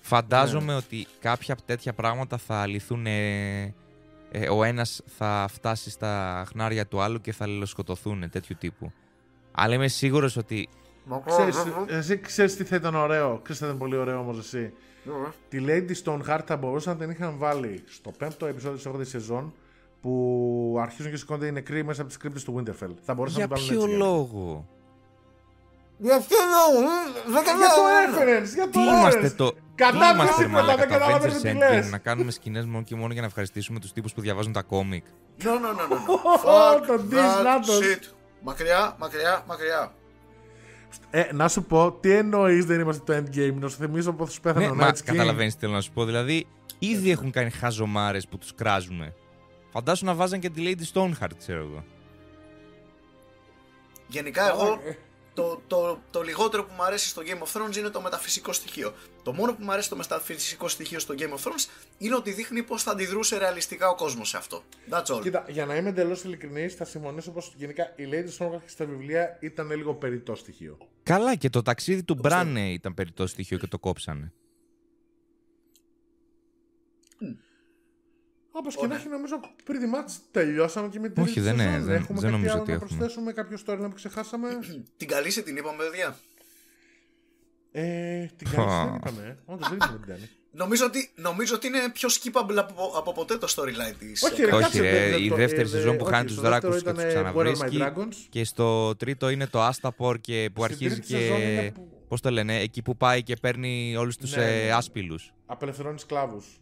Speaker 3: Φαντάζομαι
Speaker 1: Ναι.
Speaker 3: ότι κάποια τέτοια πράγματα θα λυθούν. ε, ε, ο ένας θα φτάσει στα χνάρια του άλλου και θα λιλοσκοτωθούν τέτοιου τύπου. Αλλά είμαι σίγουρος ότι
Speaker 1: Ξέρεις, εσύ ξέρεις τι θα ήταν ωραίο. Ξέρεις τι θα ήταν πολύ ωραίο όμως εσύ. Τη Lady Stoneheart θα μπορούσαν να την είχαν βάλει στο πέμπτο επεισόδιο της 8ης σεζόν που αρχίζουν και σηκώνται οι νεκροί μέσα από τις κρύπτες του Winterfell. Θα μπορούσαν
Speaker 3: για
Speaker 1: να την βάλουν
Speaker 3: ποιο
Speaker 1: έτσι. για-
Speaker 3: λόγο;
Speaker 2: Για ποιο λόγο, δεν
Speaker 1: Για το reference, για το
Speaker 3: Τι είμαστε
Speaker 1: reference.
Speaker 3: το.
Speaker 1: Κατά
Speaker 3: τι είμαστε,
Speaker 1: ψέματα,
Speaker 3: ρε μαλάκα,
Speaker 1: δεν
Speaker 3: το
Speaker 1: καταλαβαίνεις
Speaker 3: Avengers
Speaker 1: τι
Speaker 3: Endgame,
Speaker 1: λες.
Speaker 3: να κάνουμε σκηνές μόνο και μόνο για να ευχαριστήσουμε τους τύπους που διαβάζουν τα κόμικ.
Speaker 2: No, no, no, no. no.
Speaker 1: Ω,
Speaker 2: Fuck
Speaker 1: το
Speaker 2: that
Speaker 1: diss, νάτος.
Speaker 2: shit. Μακριά, μακριά, μακριά.
Speaker 1: Ε, να σου πω, τι εννοείς δεν είμαστε το endgame. Να σου θυμίσω πως πέθανε
Speaker 3: Ναι,
Speaker 1: ο
Speaker 3: μα
Speaker 1: Night King.
Speaker 3: καταλαβαίνεις τι θέλω να σου πω. Δηλαδή, ήδη έχουν κάνει χαζομάρες που τους κράζουμε. Φαντάσου να βάζαν και τη Lady Stoneheart, ξέρω εγώ.
Speaker 2: Γενικά εγώ το, το, το λιγότερο που μου αρέσει στο Game of Thrones είναι το μεταφυσικό στοιχείο. Το μόνο που μου αρέσει το μεταφυσικό στοιχείο στο Game of Thrones είναι ότι δείχνει πώς θα αντιδρούσε ρεαλιστικά ο κόσμος σε αυτό. That's all.
Speaker 1: Κοίτα, για να είμαι εντελώς ειλικρινής, θα συμφωνήσω πως γενικά η Lady Stormcast στα βιβλία ήταν λίγο περιττό στοιχείο.
Speaker 3: Καλά, και το ταξίδι του Μπραν ήταν περιττό στοιχείο και το κόψανε.
Speaker 1: Όπως και να έχει, νομίζω pretty much τελειώσαμε και με την
Speaker 3: Όχι,
Speaker 1: τρίτη
Speaker 3: δεν είναι,
Speaker 1: σεζόν.
Speaker 3: δεν-
Speaker 1: Έχουμε
Speaker 3: δεν
Speaker 1: κάτι
Speaker 3: νομίζω
Speaker 1: άλλο
Speaker 3: ότι
Speaker 1: να
Speaker 3: έχουμε.
Speaker 1: προσθέσουμε, κάποιο storyline που ξεχάσαμε;
Speaker 2: Την καλή σε την είπαμε, παιδιά.
Speaker 1: ε, την καλή δεν είπαμε. Όντως δεν είπαμε την καλή.
Speaker 2: Νομίζω ότι, νομίζω ότι είναι πιο skippable από, από ποτέ το storyline της.
Speaker 1: Όχι, ρε,
Speaker 3: Όχι,
Speaker 1: κάτσε,
Speaker 3: ρε,
Speaker 1: δεν-
Speaker 3: η
Speaker 1: το-
Speaker 3: δεύτερη
Speaker 1: ε,
Speaker 3: σεζόν που
Speaker 1: όχι,
Speaker 3: χάνει
Speaker 1: στο
Speaker 3: τους δράκους
Speaker 1: δεύτερο
Speaker 3: και τους
Speaker 1: ήταν, ε, Where are my
Speaker 3: ξαναβρίσκει.
Speaker 1: dragons.
Speaker 3: Και στο τρίτο είναι το Astapor και που
Speaker 1: Στην
Speaker 3: αρχίζει
Speaker 1: τρίτη σεζόν είναι
Speaker 3: και.
Speaker 1: που-
Speaker 3: Πώς το λένε, εκεί που πάει και παίρνει όλους τους
Speaker 1: Ναι, ναι.
Speaker 3: άσπυλου.
Speaker 1: Απελευθερώνει σκλάβους.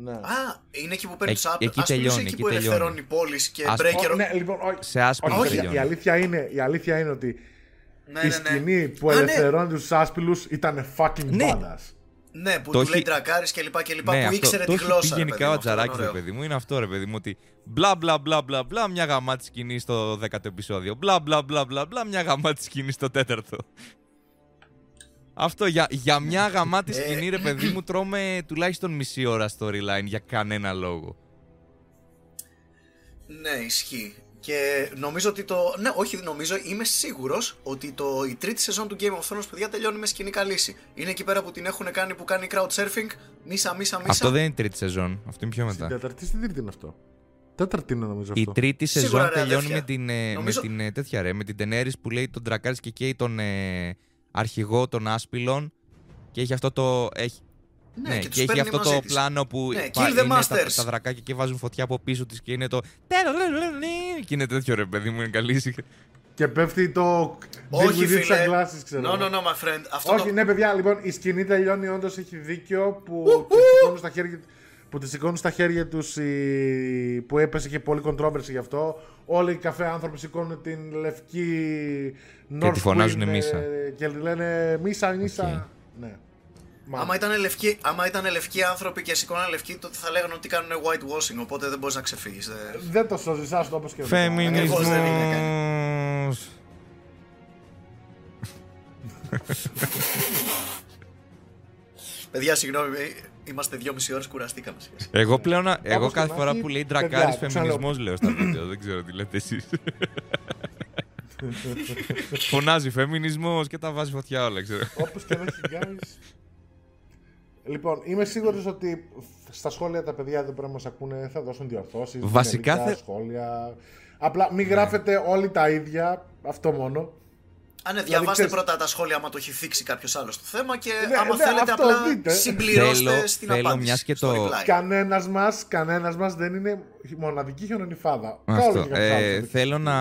Speaker 1: Ναι.
Speaker 2: Α, είναι εκεί που παίρνει
Speaker 3: Εκεί-
Speaker 2: του άπλου.
Speaker 3: εκεί τελειώνει,
Speaker 2: εκεί
Speaker 3: εκεί
Speaker 2: που
Speaker 3: τελειώνει.
Speaker 2: ελευθερώνει πόλεις και
Speaker 3: Ας-
Speaker 2: breaker.
Speaker 1: Ω, ναι, λοιπόν, όχι.
Speaker 3: Σε άσπυλου
Speaker 1: Όχι,
Speaker 2: Όχι,
Speaker 1: η,
Speaker 3: τελειώνει.
Speaker 1: αλήθεια είναι, η αλήθεια είναι ότι
Speaker 2: Ναι,
Speaker 1: η
Speaker 2: ναι, ναι.
Speaker 1: σκηνή που
Speaker 2: Α, ναι.
Speaker 1: ελευθερώνει τους άσπυλου ήταν fucking
Speaker 3: Ναι.
Speaker 1: badass.
Speaker 2: Ναι, που
Speaker 3: Το
Speaker 2: του
Speaker 3: έχει-
Speaker 2: λέει τρακάρις και λοιπά και λοιπά.
Speaker 3: Ναι,
Speaker 2: που
Speaker 3: αυτό,
Speaker 2: ήξερε
Speaker 3: το
Speaker 2: τη
Speaker 3: έχει πει
Speaker 2: γλώσσα. ρε
Speaker 3: γενικά
Speaker 2: παιδί
Speaker 3: ο
Speaker 2: μου, αυτό ήταν
Speaker 3: Τζαράκης, ρε
Speaker 2: ωραίο.
Speaker 3: παιδί μου, είναι αυτό ρε παιδί μου. Ότι μπλα μπλα μπλα μπλα μπλα μια γαμάτη σκηνή στο δέκατο επεισόδιο. Μπλα μπλα μπλα μπλα μπλα μια γαμάτη σκηνή στο τέταρτο. Αυτό για, για μια γαμάτη
Speaker 2: Ε,
Speaker 3: σκηνή, ρε παιδί μου, τρώμε τουλάχιστον μισή ώρα storyline για κανένα λόγο.
Speaker 2: Ναι, ισχύει. Και νομίζω ότι το. Ναι, όχι, νομίζω, είμαι σίγουρος ότι το... η τρίτη σεζόν του Game of Thrones, παιδιά, τελειώνει με σκηνικά λύση. Είναι εκεί πέρα που την έχουν κάνει που κάνει crowd surfing, μίσα, μίσα, μίσα.
Speaker 3: Αυτό δεν είναι η τρίτη σεζόν. Αυτό είναι πιο
Speaker 1: Στην
Speaker 3: μετά.
Speaker 1: τέταρτη, στην τρίτη είναι αυτό. Τέταρτη είναι νομίζω
Speaker 3: Η
Speaker 1: αυτό.
Speaker 3: τρίτη
Speaker 2: Σίγουρα,
Speaker 3: σεζόν
Speaker 2: ρε,
Speaker 3: τελειώνει
Speaker 2: αδέρφια.
Speaker 3: με την, ε,
Speaker 2: Νομίζω-
Speaker 3: με την ε, τέτοια ρε, με την Τενέρη που λέει τον Τρακάρη και καίει τον ε, αρχηγό των Άσπυλων και έχει αυτό το. Έχει,
Speaker 2: Ναι,
Speaker 3: ναι,
Speaker 2: και
Speaker 3: και,
Speaker 2: τους
Speaker 3: έχει
Speaker 2: παίρνει
Speaker 3: αυτό
Speaker 2: μαζί
Speaker 3: το
Speaker 2: της.
Speaker 3: πλάνο που
Speaker 2: Ναι,
Speaker 3: πα-
Speaker 2: kill the
Speaker 3: είναι τα,
Speaker 2: masters.
Speaker 3: τα δρακάκια και βάζουν φωτιά από πίσω της και είναι το. Και είναι τέτοιο ρε παιδί μου, είναι καλή.
Speaker 1: Και πέφτει το.
Speaker 2: Όχι,
Speaker 1: Deal with it
Speaker 2: φίλε.
Speaker 1: sunglasses, ξέρω.
Speaker 2: No, no, no, my friend. Αυτό
Speaker 1: Όχι,
Speaker 2: το...
Speaker 1: ναι, παιδιά, λοιπόν, η σκηνή τελειώνει. Όντως έχει δίκιο που τη σηκώνουν στα χέρια που τη σηκώνουν στα χέρια τους που έπεσε και πολύ controversy γι' αυτό. Όλοι οι καφέ άνθρωποι σηκώνουν την λευκή North
Speaker 3: τη φωνάζουν
Speaker 1: Queen, ε,
Speaker 3: Μίσα.
Speaker 1: Και λένε Μίσα, Μίσα.
Speaker 3: Οκ.
Speaker 1: Ναι.
Speaker 2: Άμα ήταν, λευκοί, άμα ήταν λευκοί άνθρωποι και σηκώναν λευκοί, τότε θα λέγανε ότι κάνουν whitewashing, οπότε δεν μπορείς να ξεφύγεις.
Speaker 1: Δεν το σώζεις, άστο όπως και
Speaker 2: Ακριβώς δεν είναι
Speaker 3: Φεμινισμός.
Speaker 2: Παιδιά, συγγνώμη, ε, είμαστε δυόμιση ώρες, κουραστήκαμε. σχέση.
Speaker 3: Εγώ πλέον, εγώ
Speaker 1: και
Speaker 3: κάθε
Speaker 1: να
Speaker 3: φορά
Speaker 1: έχει,
Speaker 3: που λέει
Speaker 1: παιδιά,
Speaker 3: Ντρακάρης
Speaker 1: ξαναλέω.
Speaker 3: φεμινισμός λέω στα βίντεο, δεν ξέρω τι λέτε εσείς. Φωνάζει φεμινισμός και τα βάζει φωτιά όλα, ξέρω.
Speaker 1: Όπως και να έχει, guys. Λοιπόν, είμαι σίγουρος ότι στα σχόλια τα παιδιά εδώ πέρα μας ακούνε θα δώσουν διορθώσεις.
Speaker 3: Βασικά θε-
Speaker 1: σχόλια. Απλά μην γράφετε όλοι τα ίδια, αυτό μόνο.
Speaker 2: Α, ναι,
Speaker 1: Δηλαδή,
Speaker 2: διαβάστε
Speaker 1: ξέρεις-
Speaker 2: πρώτα τα σχόλια άμα το έχει θίξει κάποιος άλλος το θέμα και
Speaker 1: Ναι,
Speaker 2: άμα
Speaker 1: ναι,
Speaker 2: θέλετε
Speaker 1: αυτό
Speaker 2: απλά
Speaker 1: δείτε.
Speaker 2: συμπληρώστε
Speaker 3: Θέλω-
Speaker 2: στην
Speaker 3: θέλω
Speaker 2: απάντηση.
Speaker 3: μιας και
Speaker 2: στο
Speaker 3: το-
Speaker 2: reply.
Speaker 1: Κανένας μας κανένας μας δεν είναι μοναδική χιονονιφάδα. Κόλλο
Speaker 3: Αυτό.
Speaker 1: και κάποιος
Speaker 3: Ε,
Speaker 1: άλλος θα το
Speaker 3: θέλω να,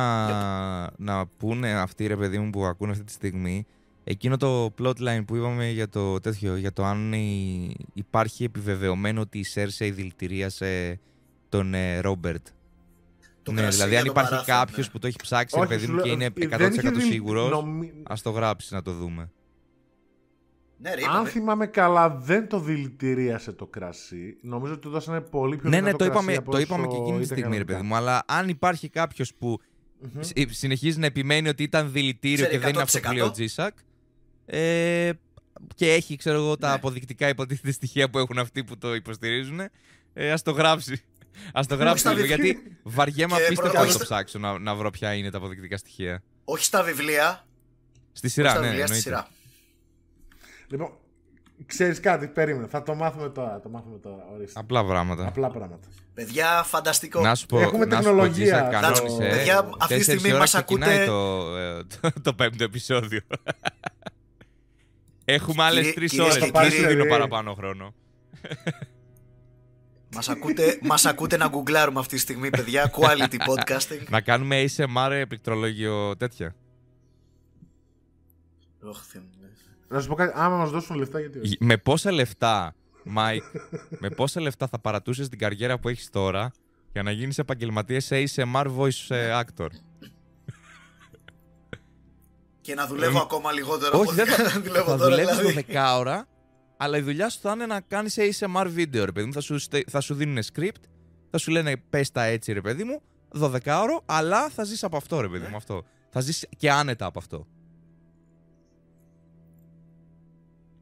Speaker 3: να πούνε αυτοί ρε παιδί μου που ακούνε αυτή τη στιγμή εκείνο το plotline που είπαμε για το τέτοιο, για το αν η- υπάρχει επιβεβαιωμένο ότι η Cersei δηλητηρίασε τον ε, Ρόμπερτ.
Speaker 2: Το
Speaker 3: ναι,
Speaker 2: κρασί
Speaker 3: δηλαδή
Speaker 2: για
Speaker 3: αν
Speaker 2: το
Speaker 3: υπάρχει
Speaker 2: παράθυρο,
Speaker 3: κάποιος
Speaker 2: ναι.
Speaker 3: που το έχει ψάξει,
Speaker 1: Όχι,
Speaker 3: ρε παιδί
Speaker 1: σου
Speaker 3: μου,
Speaker 1: λέω,
Speaker 3: και είναι
Speaker 1: ε,
Speaker 3: 100%
Speaker 1: δεν είχε δει-
Speaker 3: σίγουρος,
Speaker 1: νομι-
Speaker 3: ας το γράψει να το δούμε.
Speaker 2: Ναι, ρε,
Speaker 1: Αν
Speaker 2: είπαμε.
Speaker 1: θυμάμαι καλά, δεν το δηλητηρίασε το κρασί. Νομίζω ότι του δώσανε πολύ πιο
Speaker 3: Ναι, ναι,
Speaker 1: δυνατό
Speaker 3: το
Speaker 1: κρασί
Speaker 3: είπαμε,
Speaker 1: από
Speaker 3: το
Speaker 1: όσο
Speaker 3: είπαμε και εκείνη τη
Speaker 1: ήταν
Speaker 3: στιγμή, ρε
Speaker 1: κανονικά.
Speaker 3: παιδί μου. Αλλά αν υπάρχει κάποιος που
Speaker 1: Μμμ.
Speaker 3: σ- ε, συνεχίζει να επιμένει ότι ήταν δηλητήριο
Speaker 2: Ξέρει
Speaker 3: και δεν είναι αυτός που λέει ο
Speaker 2: 100%.
Speaker 3: Τζίσακ. Ε, και έχει, ξέρω εγώ, τα
Speaker 2: Ναι.
Speaker 3: αποδεικτικά υποτίθεται στοιχεία που έχουν αυτοί που το υποστηρίζουν. Ε, ας το γράψει. Α το γράψει
Speaker 2: στα
Speaker 3: λίγο,
Speaker 2: βιβλία.
Speaker 3: γιατί βαριέμαι
Speaker 2: Και
Speaker 3: απίστευτα
Speaker 2: προ-
Speaker 3: να
Speaker 2: όχι
Speaker 3: το
Speaker 2: στα-
Speaker 3: ψάξω να, να βρω ποια είναι τα αποδεικτικά στοιχεία.
Speaker 2: Όχι στα βιβλία,
Speaker 3: Στη σειρά,
Speaker 2: στα
Speaker 3: ναι,
Speaker 2: βιβλία στη
Speaker 3: εννοείται.
Speaker 2: σειρά.
Speaker 1: Λοιπόν, ξέρεις κάτι, περίμενε. Θα το μάθουμε τώρα. Το μάθουμε τώρα. Ορίστε.
Speaker 3: Απλά πράγματα.
Speaker 1: Απλά πράγματα.
Speaker 2: Παιδιά, φανταστικό.
Speaker 3: Να σου πω,
Speaker 1: Έχουμε
Speaker 3: να σου πω,
Speaker 1: τεχνολογία.
Speaker 3: Τζίσακ,
Speaker 1: That's-
Speaker 3: κανόνισε.
Speaker 2: Παιδιά, αυτή τη
Speaker 3: Τέσσερις
Speaker 2: στιγμή
Speaker 3: ώρα
Speaker 2: μας
Speaker 3: ξεκινάει
Speaker 2: ακούτε-
Speaker 3: Το, ε, το, το πέμπτο επεισόδιο. Έχουμε άλλες
Speaker 2: Κύριε-
Speaker 3: τρεις
Speaker 2: κυρίες
Speaker 3: ώρες.
Speaker 2: και
Speaker 3: Δεν σου
Speaker 1: κύριοι-
Speaker 3: δίνω παραπάνω χρόνο.
Speaker 2: Μας ακούτε, μας ακούτε να γκουγκλάρουμε αυτή τη στιγμή, παιδιά. Quality podcasting.
Speaker 3: Να κάνουμε ASMR πληκτρολόγιο τέτοια.
Speaker 2: Ωχ, Θεέ μου, ναι.
Speaker 1: Να σου πω κάτι, άμα μας δώσουν λεφτά, γιατί όχι;
Speaker 3: Με πόσα λεφτά, Μάικ, με πόσα λεφτά θα παρατούσες την καριέρα που έχεις τώρα για να γίνεις επαγγελματίας σε ASMR voice ε, actor;
Speaker 2: Και να δουλεύω ακόμα λιγότερο
Speaker 3: Όχι,
Speaker 2: από
Speaker 3: δεν
Speaker 2: ό,τι
Speaker 3: θα,
Speaker 2: δουλεύω
Speaker 3: θα
Speaker 2: τώρα.
Speaker 3: δουλεύει
Speaker 2: δηλαδή.
Speaker 3: 12 ώρα, αλλά η δουλειά σου θα είναι να κάνεις ASMR βίντεο, ρε παιδί μου. Θα σου, στε- θα σου δίνουν script, θα σου λένε πες τα έτσι, ρε παιδί μου, 12 ώρο, αλλά θα ζεις από αυτό, ρε παιδί μου. Αυτό. Θα Θα ζήσει και άνετα από αυτό.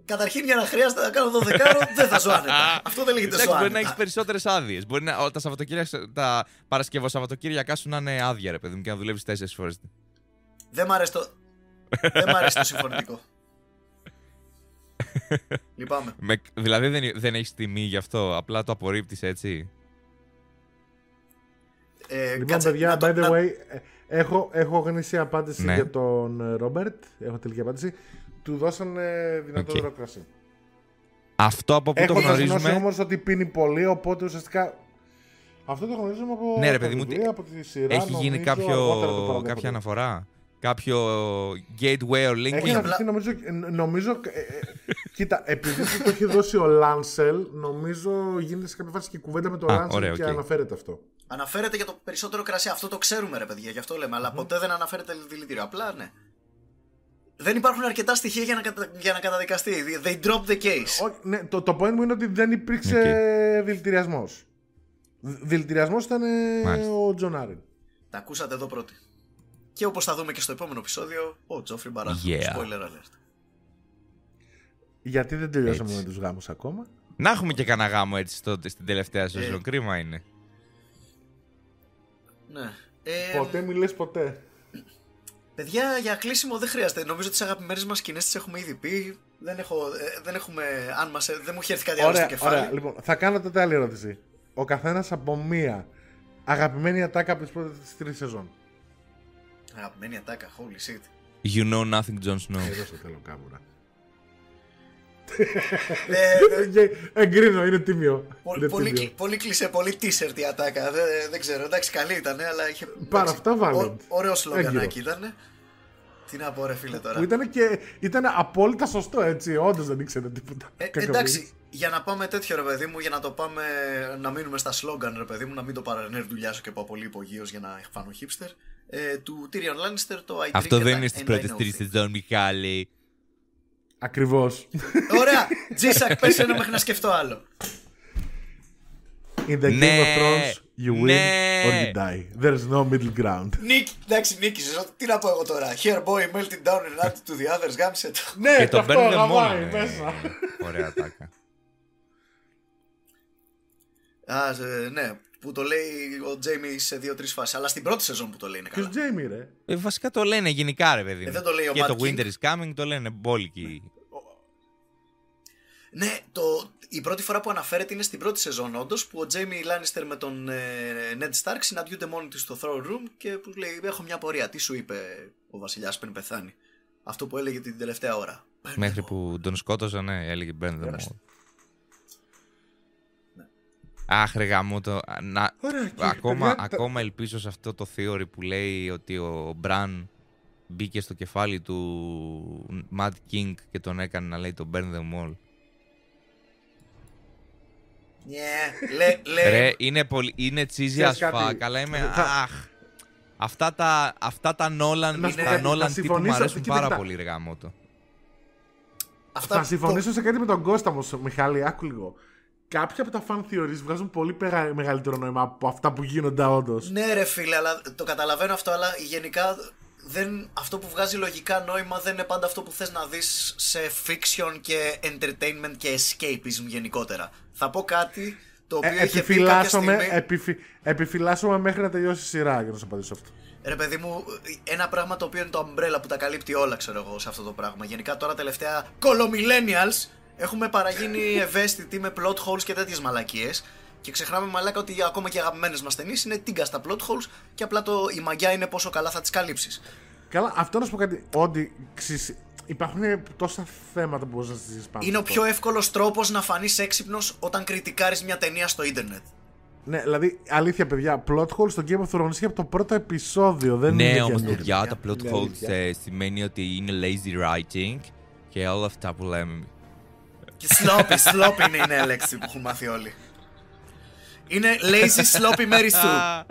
Speaker 2: Καταρχήν για να χρειάζεται να κάνω 12 δεν θα ζω άνετα. Αυτό δεν λέγεται
Speaker 3: Εντάξει,
Speaker 2: ζω
Speaker 3: μπορεί να
Speaker 2: άνετα.
Speaker 3: έχεις περισσότερες άδειες. Μπορεί να, τα, Σαββατοκύριακα, τα Παρασκευό Σαββατοκύριακά σου να είναι άδεια, ρε παιδί μου, και να δουλεύεις τέσσερις φορές.
Speaker 2: Δεν μ' αρέσει το. δεν μ' αρέσει το συμφωνητικό. Λυπάμαι.
Speaker 3: Δηλαδή δεν, δεν έχεις τιμή γι' αυτό. Απλά το απορρίπτεις έτσι;
Speaker 2: Ε,
Speaker 1: Λοιπόν,
Speaker 2: κάτσε,
Speaker 1: παιδιά,
Speaker 2: να το-
Speaker 1: by the
Speaker 2: να-
Speaker 1: way, ε, έχω, έχω γνήσια απάντηση
Speaker 3: Ναι.
Speaker 1: για τον ε, Ρόμπερτ. Έχω τελική απάντηση. Του δώσανε δυνατό
Speaker 3: Οκ.
Speaker 1: κρασί.
Speaker 3: Αυτό από πού το
Speaker 1: Έχω γνωρίζει
Speaker 3: γνωρίζουμε.
Speaker 1: όμως ότι πίνει πολύ, οπότε ουσιαστικά. Αυτό το γνωρίζουμε από.
Speaker 3: Ναι, ρε,
Speaker 1: τα
Speaker 3: παιδί μου,
Speaker 1: βιβλία, από τη σειρά.
Speaker 3: Έχει γίνει
Speaker 1: νομίζω, αργότερα το
Speaker 3: κάποιο,
Speaker 1: παραδέχονται.
Speaker 3: κάποια αναφορά; Κάποιο gateway or
Speaker 1: Έχει
Speaker 3: linking.
Speaker 2: απλά-
Speaker 1: αναφερθεί, νομίζω. ε, νομίζω ε, ε, κοίτα, επειδή του το έχει δώσει ο Λάνσελ, νομίζω γίνεται σε κάποια φάση και κουβέντα με τον
Speaker 3: Α,
Speaker 1: Λάνσελ
Speaker 3: ωραία,
Speaker 1: και
Speaker 3: οκ.
Speaker 1: αναφέρεται αυτό.
Speaker 2: Αναφέρεται για το περισσότερο κρασί. Αυτό το ξέρουμε, ρε παιδιά, γι' αυτό λέμε. Αλλά ποτέ δεν αναφέρεται δηλητήριο. Απλά ναι. Δεν υπάρχουν αρκετά στοιχεία για να, κατα... για να καταδικαστεί. They drop the case.
Speaker 1: Όχι, ναι, το, το point μου είναι ότι δεν υπήρξε
Speaker 3: Οκ.
Speaker 1: δηλητηριασμός. Δηλητηριασμός ήταν ε,
Speaker 3: Μάλιστα.
Speaker 1: ο Τζον Άριν.
Speaker 2: Τα ακούσατε εδώ πρώτοι. Και όπως θα δούμε και στο επόμενο επεισόδιο, ο Τζόφρι Μπαράθ.
Speaker 3: Yeah.
Speaker 2: Spoiler alert.
Speaker 1: Γιατί δεν τελειώσαμε
Speaker 3: Έτσι.
Speaker 1: με τους γάμους ακόμα;
Speaker 3: Να έχουμε και κανένα γάμο έτσι στο, στην τελευταία σεζόν.
Speaker 2: Ε.
Speaker 3: Κρίμα είναι.
Speaker 2: Ναι. Ε,
Speaker 1: ποτέ μη λες ποτέ.
Speaker 2: Παιδιά, για κλείσιμο δεν χρειάζεται. Νομίζω τις αγαπημένες μας σκηνές τις έχουμε ήδη πει. Δεν, έχω, ε, δεν έχουμε. Αν μας, ε, δεν μου έχει έρθει κάτι άλλο στο
Speaker 1: Ωραία,
Speaker 2: κεφάλι.
Speaker 1: ωραία. Λοιπόν, θα κάνω τότε άλλη ερώτηση. Ο καθένας από μία αγαπημένη ατάκα από τις πρώτες τρεις σεζόν.
Speaker 2: Αγαπημένη ατάκα, holy shit.
Speaker 3: You know nothing, Jon Snow.
Speaker 1: Εδώ στο θέλω κάμουρα.
Speaker 2: ε,
Speaker 1: Και Εγκρίνω, είναι τίμιο.
Speaker 2: Πολύ,
Speaker 1: Είναι
Speaker 2: πολύ,
Speaker 1: τίμιο.
Speaker 2: κλι- πολύ κλεισέ, πολύ t-shirt η ατάκα. Δεν, δεν ξέρω, εντάξει, καλή ήταν, αλλά είχε.
Speaker 1: Πάρα
Speaker 2: εντάξει,
Speaker 1: αυτά valid.
Speaker 2: ω- Ωραίος σλογγανάκι
Speaker 1: Έγκυρο.
Speaker 2: ήταν. Τι να πω, ρε φίλε τώρα.
Speaker 1: Που ήταν και ήταν απόλυτα σωστό έτσι. Όντως δεν ήξερε τίποτα.
Speaker 2: Ε,
Speaker 1: Κακοποιείς.
Speaker 2: εντάξει, για να πάμε τέτοιο ρε παιδί μου, για να το πάμε να μείνουμε στα σλόγγαν ρε παιδί μου, να μην το παρανερδουλιάσω και πάω πολύ υπογείως για να φάνω hipster. Ε, του Tyrion Lannister το I
Speaker 3: Αυτό
Speaker 2: drink
Speaker 3: δεν
Speaker 2: and
Speaker 3: είναι
Speaker 2: I-
Speaker 3: στις
Speaker 2: and I
Speaker 3: πρώτες
Speaker 2: know
Speaker 3: τρει
Speaker 2: things.
Speaker 3: σεζόν, Μιχάλη.
Speaker 1: Ακριβώς.
Speaker 2: Ωραία, Τζίσακ, πες ένα μέχρι να σκεφτώ άλλο.
Speaker 1: In the Game
Speaker 3: Ναι,
Speaker 1: of Thrones, you win
Speaker 3: ναι.
Speaker 1: or you die. There's no middle ground.
Speaker 2: Νίκη, εντάξει, νίκησες. Τι να πω εγώ τώρα. Here boy, melting down and add to the others, γάμισε το.
Speaker 1: Ναι,
Speaker 3: Και τον παίρνουν μόνο.
Speaker 1: γαμάει
Speaker 3: ε,
Speaker 1: μέσα.
Speaker 3: Ωραία τάκα.
Speaker 2: Α, ε, ναι, που το λέει ο Τζέιμι σε δύο-τρεις φάσεις. Αλλά στην πρώτη σεζόν που το λέει είναι
Speaker 1: Ποιος
Speaker 2: καλά.
Speaker 1: Τζέιμι, ρε;
Speaker 3: Ε, βασικά το λένε γενικά, ρε παιδί μου.
Speaker 2: Ε, δεν το λέει ο
Speaker 3: Και
Speaker 2: Matt
Speaker 3: το
Speaker 2: King.
Speaker 3: Winter is coming το λένε μπόλικοι.
Speaker 2: Ναι, το, η πρώτη φορά που αναφέρεται είναι στην πρώτη σεζόν, όντως, που ο Τζέιμι Λάνιστερ με τον ε, Ned Stark συναντιούνται μόνοι του στο throne room και που λέει: Έχω μια πορεία. Τι σου είπε ο Βασιλιάς πριν πεθάνει; Αυτό που έλεγε την τελευταία ώρα. Παίρνε
Speaker 3: Μέχρι
Speaker 2: μου.
Speaker 3: που τον σκότωσαν, ναι, έλεγε burn them
Speaker 2: Ορίστε.
Speaker 3: all. Αχ, ρε γαμώ το. Να...
Speaker 1: Ωραία, και,
Speaker 3: ακόμα,
Speaker 1: παιδιά, τα-
Speaker 3: ακόμα ελπίζω σε αυτό το theory που λέει ότι ο Μπραν μπήκε στο κεφάλι του Mad King και τον έκανε να λέει το burn them all.
Speaker 2: Ναι, λέ, λέ.
Speaker 3: Ρε, είναι, πολύ, είναι cheesy as
Speaker 1: Ξέρεις κάτι,
Speaker 3: fuck, αλλά είμαι.
Speaker 1: θα-
Speaker 3: Αχ. Αυτά τα, αυτά τα Nolan,
Speaker 1: Να σου πω
Speaker 3: τα
Speaker 1: κάτι, θα
Speaker 3: Nolan τύπου μου
Speaker 1: συμφωνήσω-
Speaker 3: αρέσουν
Speaker 1: κοίτα,
Speaker 3: πάρα
Speaker 1: κοίτα.
Speaker 3: πολύ, ρε γαμώτο.
Speaker 2: Αυτά
Speaker 1: Θα συμφωνήσω σε κάτι με τον Κώστα μου, Μιχάλη, άκου λίγο. Κάποια από τα fan theories βγάζουν πολύ πεγα- μεγαλύτερο νόημα από αυτά που γίνονται όντως.
Speaker 2: Ναι, ρε φίλε, αλλά το καταλαβαίνω αυτό, αλλά γενικά δεν, αυτό που βγάζει λογικά νόημα δεν είναι πάντα αυτό που θες να δεις σε fiction και entertainment και escapism γενικότερα. Θα πω κάτι το οποίο είχε πει κάποια
Speaker 1: επιφυλάσσομαι,
Speaker 2: στιγμή...
Speaker 1: επιφυ, επιφυλάσσομαι μέχρι να τελειώσει η σειρά για να σου απαντήσω αυτό.
Speaker 2: Ρε παιδί μου, ένα πράγμα το οποίο είναι το umbrella που τα καλύπτει όλα, ξέρω εγώ, σε αυτό το πράγμα. Γενικά τώρα τελευταία κολομιλlennials έχουμε παραγίνει ευαίσθητοι με plot holes και τέτοιες μαλακίες και ξεχνάμε μαλάκα ότι ακόμα και οι αγαπημένες μας ταινίες είναι τίγκα στα plot holes και απλά το, η μαγιά είναι πόσο καλά θα τις καλύψεις.
Speaker 1: Καλά, αυτό να σου πω κάτι. Ότι ξυ- υπάρχουν τόσα θέματα που μπορείς να συζητήσεις πάνω.
Speaker 2: Είναι ο
Speaker 1: σε
Speaker 2: πιο
Speaker 1: αυτό.
Speaker 2: εύκολος τρόπος να φανείς έξυπνος όταν κριτικάρεις μια ταινία στο ίντερνετ.
Speaker 1: Ναι, δηλαδή, αλήθεια, παιδιά, plot hole στο Game of Thrones είχε από το πρώτο επεισόδιο. Δεν
Speaker 3: Ναι,
Speaker 1: είναι
Speaker 3: όμως
Speaker 1: καινούριο.
Speaker 3: παιδιά, τα plot
Speaker 1: Είναι
Speaker 3: holes
Speaker 1: αλήθεια.
Speaker 3: ε, σημαίνει ότι είναι lazy writing και όλα αυτά που λέμε.
Speaker 2: Και sloppy, sloppy είναι η νέα λέξη που έχουν μάθει όλοι. Είναι lazy sloppy Mary Sue.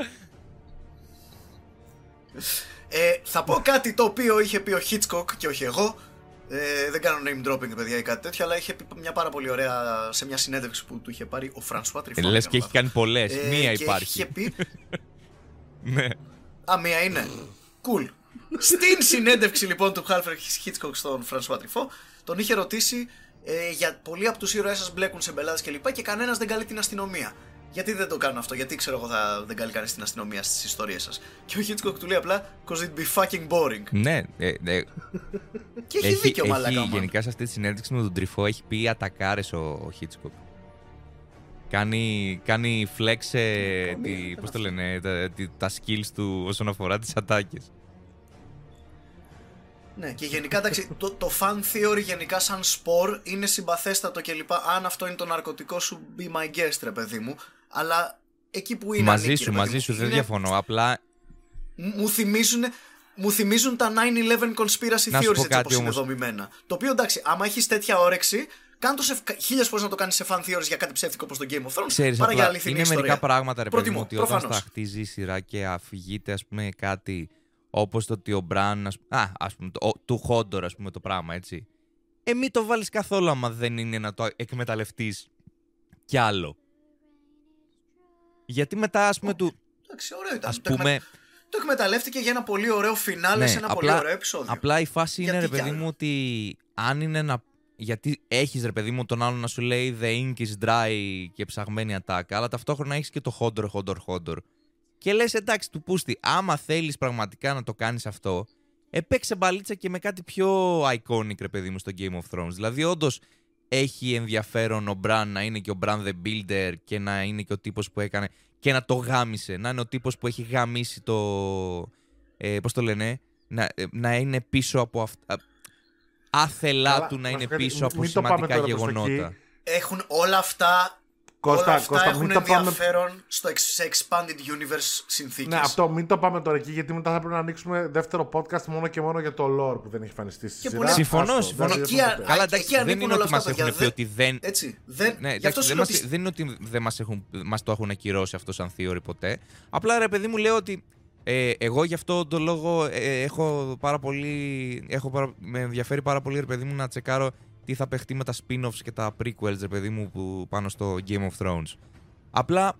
Speaker 2: Ε, θα πω κάτι το οποίο είχε πει ο Hitchcock και όχι εγώ. Ε, δεν κάνω name dropping, παιδιά, ή κάτι τέτοιο, αλλά είχε πει μια πάρα πολύ ωραία σε μια συνέντευξη που του είχε πάρει ο François Truffaut.
Speaker 3: Λε και έχει κάνει πολλέ.
Speaker 2: Ε,
Speaker 3: Μία
Speaker 2: και
Speaker 3: υπάρχει.
Speaker 2: Είχε πει.
Speaker 3: Ναι.
Speaker 2: Α, μία είναι. Cool. Στην συνέντευξη λοιπόν του Χάλφρεντ Hitchcock στον Φρανσουά Τριφό, τον είχε ρωτήσει ε, για πολλοί από τους ήρωές σας μπλέκουν σε μπελάδες κλπ. Και, και κανένας δεν καλεί την αστυνομία. Γιατί δεν το κάνουν αυτό, γιατί ξέρω εγώ θα δεν καλεί κανείς την αστυνομία στις ιστορίες σας. Και ο Hitchcock του λέει απλά, Cause it'd be fucking boring.
Speaker 3: Ναι, ε, ε,
Speaker 2: Και έχει, δίκιο, μαλάκα.
Speaker 3: έχει,
Speaker 2: man.
Speaker 3: γενικά σε αυτή τη συνέντευξη με τον Τριφό έχει πει ατακάρες ο, ο Hitchcock. Κάνει, κάνει flex ε, τη, πώς το λένε, τα, τη- τα skills του όσον αφορά τις ατάκες.
Speaker 2: Ναι, και γενικά εντάξει, το, το fan theory γενικά σαν σπορ είναι συμπαθέστατο κλπ. Αν αυτό είναι το ναρκωτικό σου, be my guest, ρε παιδί μου. Αλλά εκεί που είναι.
Speaker 3: μαζί
Speaker 2: ανήκει,
Speaker 3: σου,
Speaker 2: ρε παιδί
Speaker 3: μαζί
Speaker 2: μου.
Speaker 3: σου, δεν
Speaker 2: Είναι-
Speaker 3: διαφωνώ. Απλά
Speaker 2: Μου θυμίζουν, μου θυμίζουν τα 9-11 conspiracy
Speaker 3: Να σου
Speaker 2: theories
Speaker 3: πω
Speaker 2: έτσι
Speaker 3: κάτι
Speaker 2: όπως είναι
Speaker 3: όμως.
Speaker 2: δομημένα. Το οποίο εντάξει, άμα έχεις τέτοια όρεξη, κάνε το σε χίλιες φορές να το κάνεις σε fan theories για κάτι ψεύτικο όπως το Game of Thrones.
Speaker 3: ξέρεις,
Speaker 2: παρά για
Speaker 3: απλά
Speaker 2: αληθινή
Speaker 3: είναι
Speaker 2: ιστορία.
Speaker 3: μερικά πράγματα, ρε παιδί
Speaker 2: Προτιμώ,
Speaker 3: μου, ότι όταν
Speaker 2: προφανώς.
Speaker 3: στα χτίζει η σειρά και αφηγείται, ας πούμε, κάτι όπως το ότι ο Μπραν, ας, α, ας πούμε, το, ο- του Χόντορ, ας πούμε, το πράγμα, έτσι. Ε, μην το βάλεις καθόλου άμα δεν είναι να το εκμεταλλευτείς κι άλλο. Γιατί μετά, ας πούμε, του,
Speaker 2: Εντάξει, ωραίο ήταν.
Speaker 3: ας
Speaker 2: Το,
Speaker 3: πούμε,
Speaker 2: εκμε... το εκμεταλλεύτηκε για ένα πολύ ωραίο φινάλε σε ένα πολύ ωραίο επεισόδιο.
Speaker 3: Ναι, Απλά η φάση είναι,
Speaker 2: Γιατί
Speaker 3: ρε
Speaker 2: κι
Speaker 3: παιδί
Speaker 2: άλλο;
Speaker 3: μου, ότι αν είναι να. Γιατί έχεις ρε παιδί μου τον άλλον να σου λέει The ink is dry και ψαγμένη ατάκα, αλλά ταυτόχρονα έχεις και το χόντορ, χόντορ, χόντορ. Και λες, εντάξει, του πούστη, άμα θέλεις πραγματικά να το κάνεις αυτό, επέξε μπαλίτσα και με κάτι πιο iconic, ρε παιδί μου, στο Game of Thrones. Δηλαδή, όντως έχει ενδιαφέρον ο Μπραν να είναι και ο Μπραν the Builder και να είναι και ο τύπος που έκανε και να το γάμισε. Να είναι ο τύπος που έχει γαμίσει το. Ε, Πώς το λένε, να, ε, να είναι πίσω από αυτά. Άθελά
Speaker 1: Καλά,
Speaker 3: του να
Speaker 1: να
Speaker 3: είναι
Speaker 1: σου πω κάτι,
Speaker 3: πίσω από
Speaker 1: μην το πάμε
Speaker 3: σημαντικά
Speaker 1: τώρα προς τα
Speaker 3: γεγονότα.
Speaker 1: εκεί.
Speaker 2: Έχουν όλα αυτά.
Speaker 1: Κώστα,
Speaker 2: όλα αυτά
Speaker 1: Κώστα,
Speaker 2: έχουν
Speaker 1: μην το πάμε-
Speaker 2: ενδιαφέρον στο εξ- σε expanded universe συνθήκες.
Speaker 1: Ναι, αυτό μην το πάμε τώρα εκεί, γιατί μετά θα πρέπει να ανοίξουμε δεύτερο podcast μόνο και μόνο για το lore που δεν έχει εμφανιστεί στη
Speaker 2: Και
Speaker 1: σειρά.
Speaker 2: πολύ-
Speaker 3: Συμφωνώ,
Speaker 1: Άστο,
Speaker 3: συμφωνώ.
Speaker 1: δεν
Speaker 2: Εκεί,
Speaker 1: διαφωνώ ποτέ.
Speaker 3: Καλά,
Speaker 2: Α,
Speaker 3: εντάξει,
Speaker 2: εκεί
Speaker 3: δεν
Speaker 2: ανήκουν
Speaker 3: είναι
Speaker 2: όλα
Speaker 3: ότι
Speaker 2: αυτά,
Speaker 3: μας έχουν
Speaker 2: παιδιά.
Speaker 3: πει ότι δεν.
Speaker 2: Έτσι. Δεν,
Speaker 3: Ναι,
Speaker 2: γι' αυτό
Speaker 3: εντάξει,
Speaker 2: σου
Speaker 3: δεν,
Speaker 2: λέω
Speaker 3: μας,
Speaker 2: ότι-
Speaker 3: δεν είναι ότι δεν μας, έχουν, μας το έχουν ακυρώσει αυτό σαν theory ποτέ. Απλά ρε παιδί μου λέω ότι ε, εγώ γι' αυτό το λόγο ε, έχω πάρα πολύ. Έχω πάρα, με ενδιαφέρει πάρα πολύ ρε παιδί μου να τσεκάρω τι θα παιχτεί με τα spin-offs και τα prequels ρε παιδί μου που πάνω στο Game of Thrones. Απλά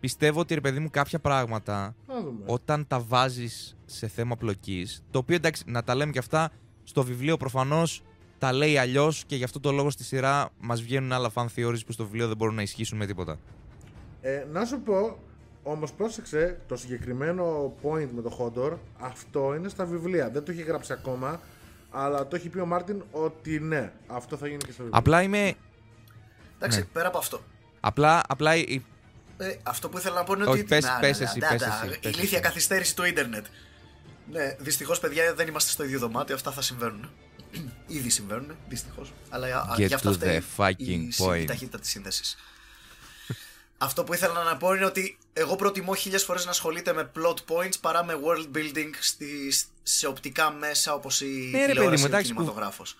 Speaker 3: πιστεύω ότι ρε παιδί μου κάποια πράγματα
Speaker 1: Να δούμε.
Speaker 3: όταν τα βάζεις σε θέμα πλοκής, το οποίο εντάξει να τα λέμε και αυτά, στο βιβλίο προφανώς τα λέει αλλιώς και γι' αυτό το λόγο στη σειρά μας βγαίνουν άλλα fan theories που στο βιβλίο δεν μπορούν να ισχύσουν με τίποτα.
Speaker 1: Ε, να σου πω, όμως πρόσεξε, το συγκεκριμένο point με το Χόντορ, αυτό είναι στα βιβλία. Δεν το έχει γράψει ακόμα, αλλά το έχει πει ο Μάρτιν ότι ναι, αυτό θα γίνει και στα βιβλία.
Speaker 3: Απλά είμαι.
Speaker 2: Εντάξει,
Speaker 3: ναι.
Speaker 2: πέρα από αυτό.
Speaker 3: Απλά, απλά η-
Speaker 2: Ε, αυτό που ήθελα να πω είναι
Speaker 3: Όχι,
Speaker 2: ότι.
Speaker 3: πες-
Speaker 2: Να,
Speaker 3: πες
Speaker 2: να,
Speaker 3: εσύ,
Speaker 2: να,
Speaker 3: πες
Speaker 2: να,
Speaker 3: εσύ,
Speaker 2: Η
Speaker 3: πες
Speaker 2: ηλίθια
Speaker 3: εσύ.
Speaker 2: καθυστέρηση του ίντερνετ. Ναι, δυστυχώς, παιδιά, δεν είμαστε στο ίδιο δωμάτιο. Αυτά θα συμβαίνουν. Ήδη συμβαίνουν, δυστυχώς. Αλλά α,
Speaker 3: Get
Speaker 2: γι' αυτό
Speaker 3: to
Speaker 2: φταίει
Speaker 3: the fucking
Speaker 2: η, συ- η
Speaker 3: point.
Speaker 2: ταχύτητα της σύνδεσης. Αυτό που ήθελα να πω είναι ότι εγώ προτιμώ χίλιες φορές να ασχολείται με plot points παρά με world building στις, σε οπτικά μέσα όπως η
Speaker 3: Ναι, ρε παιδί
Speaker 2: τηλεόραση
Speaker 3: μου,
Speaker 2: ή ο
Speaker 3: εντάξει,
Speaker 2: κινηματογράφος.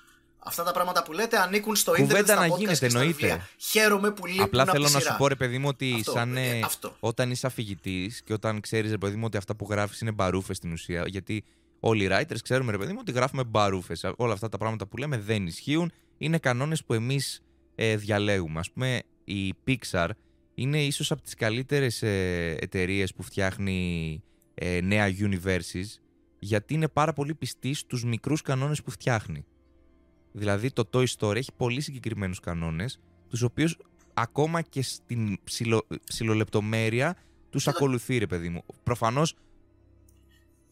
Speaker 2: Αυτά τα πράγματα που λέτε ανήκουν στο
Speaker 3: Κουβέντα
Speaker 2: ίντερνετ, στα
Speaker 3: να
Speaker 2: podcast
Speaker 3: γίνεται,
Speaker 2: και στα
Speaker 3: εννοείται.
Speaker 2: βιβλία. Χαίρομαι που λείπουν
Speaker 3: Απλά
Speaker 2: από
Speaker 3: θέλω
Speaker 2: τη
Speaker 3: να
Speaker 2: σειρά.
Speaker 3: σου πω, ρε παιδί μου, ότι
Speaker 2: Αυτό,
Speaker 3: σαν,
Speaker 2: ε,
Speaker 3: ε,
Speaker 2: αυτό.
Speaker 3: όταν είσαι αφηγητής και όταν ξέρεις, ρε παιδί μου, ότι αυτά που γράφεις είναι μπαρούφες στην ουσία. Γιατί όλοι οι writers ξέρουμε, ρε παιδί μου, ότι γράφουμε μπαρούφες. Όλα αυτά τα πράγματα που λέμε δεν ισχύουν. Είναι κανόνες που εμείς ε, διαλέγουμε. Α πούμε, η Pixar είναι ίσως από τις καλύτερες ε, εταιρείες που φτιάχνει ε, νέα universes γιατί είναι πάρα πολύ πιστή στους μικρούς κανόνες που φτιάχνει. Δηλαδή το Toy Story έχει πολύ συγκεκριμένους κανόνες, τους οποίους ακόμα και στην ψιλο, ψιλολεπτομέρεια τους
Speaker 2: Κοίτα.
Speaker 3: ακολουθεί ρε παιδί μου. Προφανώς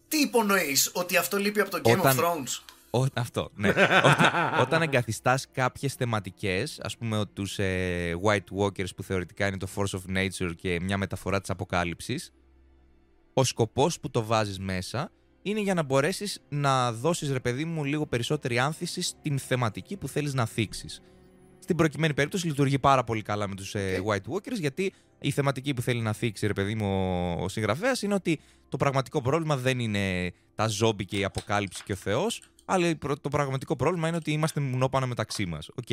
Speaker 2: Τι υπονοείς, ότι αυτό λείπει από το Game
Speaker 3: Όταν-
Speaker 2: of Thrones;
Speaker 3: Ό, αυτό, ναι. όταν, όταν εγκαθιστάς κάποιες θεματικές, ας πούμε ο- τους ε, White Walkers που θεωρητικά είναι το Force of Nature και μια μεταφορά της αποκάλυψης, ο σκοπός που το βάζεις μέσα είναι για να μπορέσεις να δώσεις ρε παιδί μου λίγο περισσότερη άνθηση στην θεματική που θέλεις να θίξεις. Στην προκειμένη περίπτωση λειτουργεί πάρα πολύ καλά με τους ε, White Walkers γιατί η θεματική που θέλει να θίξει ρε παιδί μου ο, ο συγγραφέας είναι ότι το πραγματικό πρόβλημα δεν είναι τα ζόμπι και η αποκάλυψη και ο Θεός αλλά η προ- το πραγματικό πρόβλημα είναι ότι είμαστε μουνόπανα μεταξύ μας. Οκ.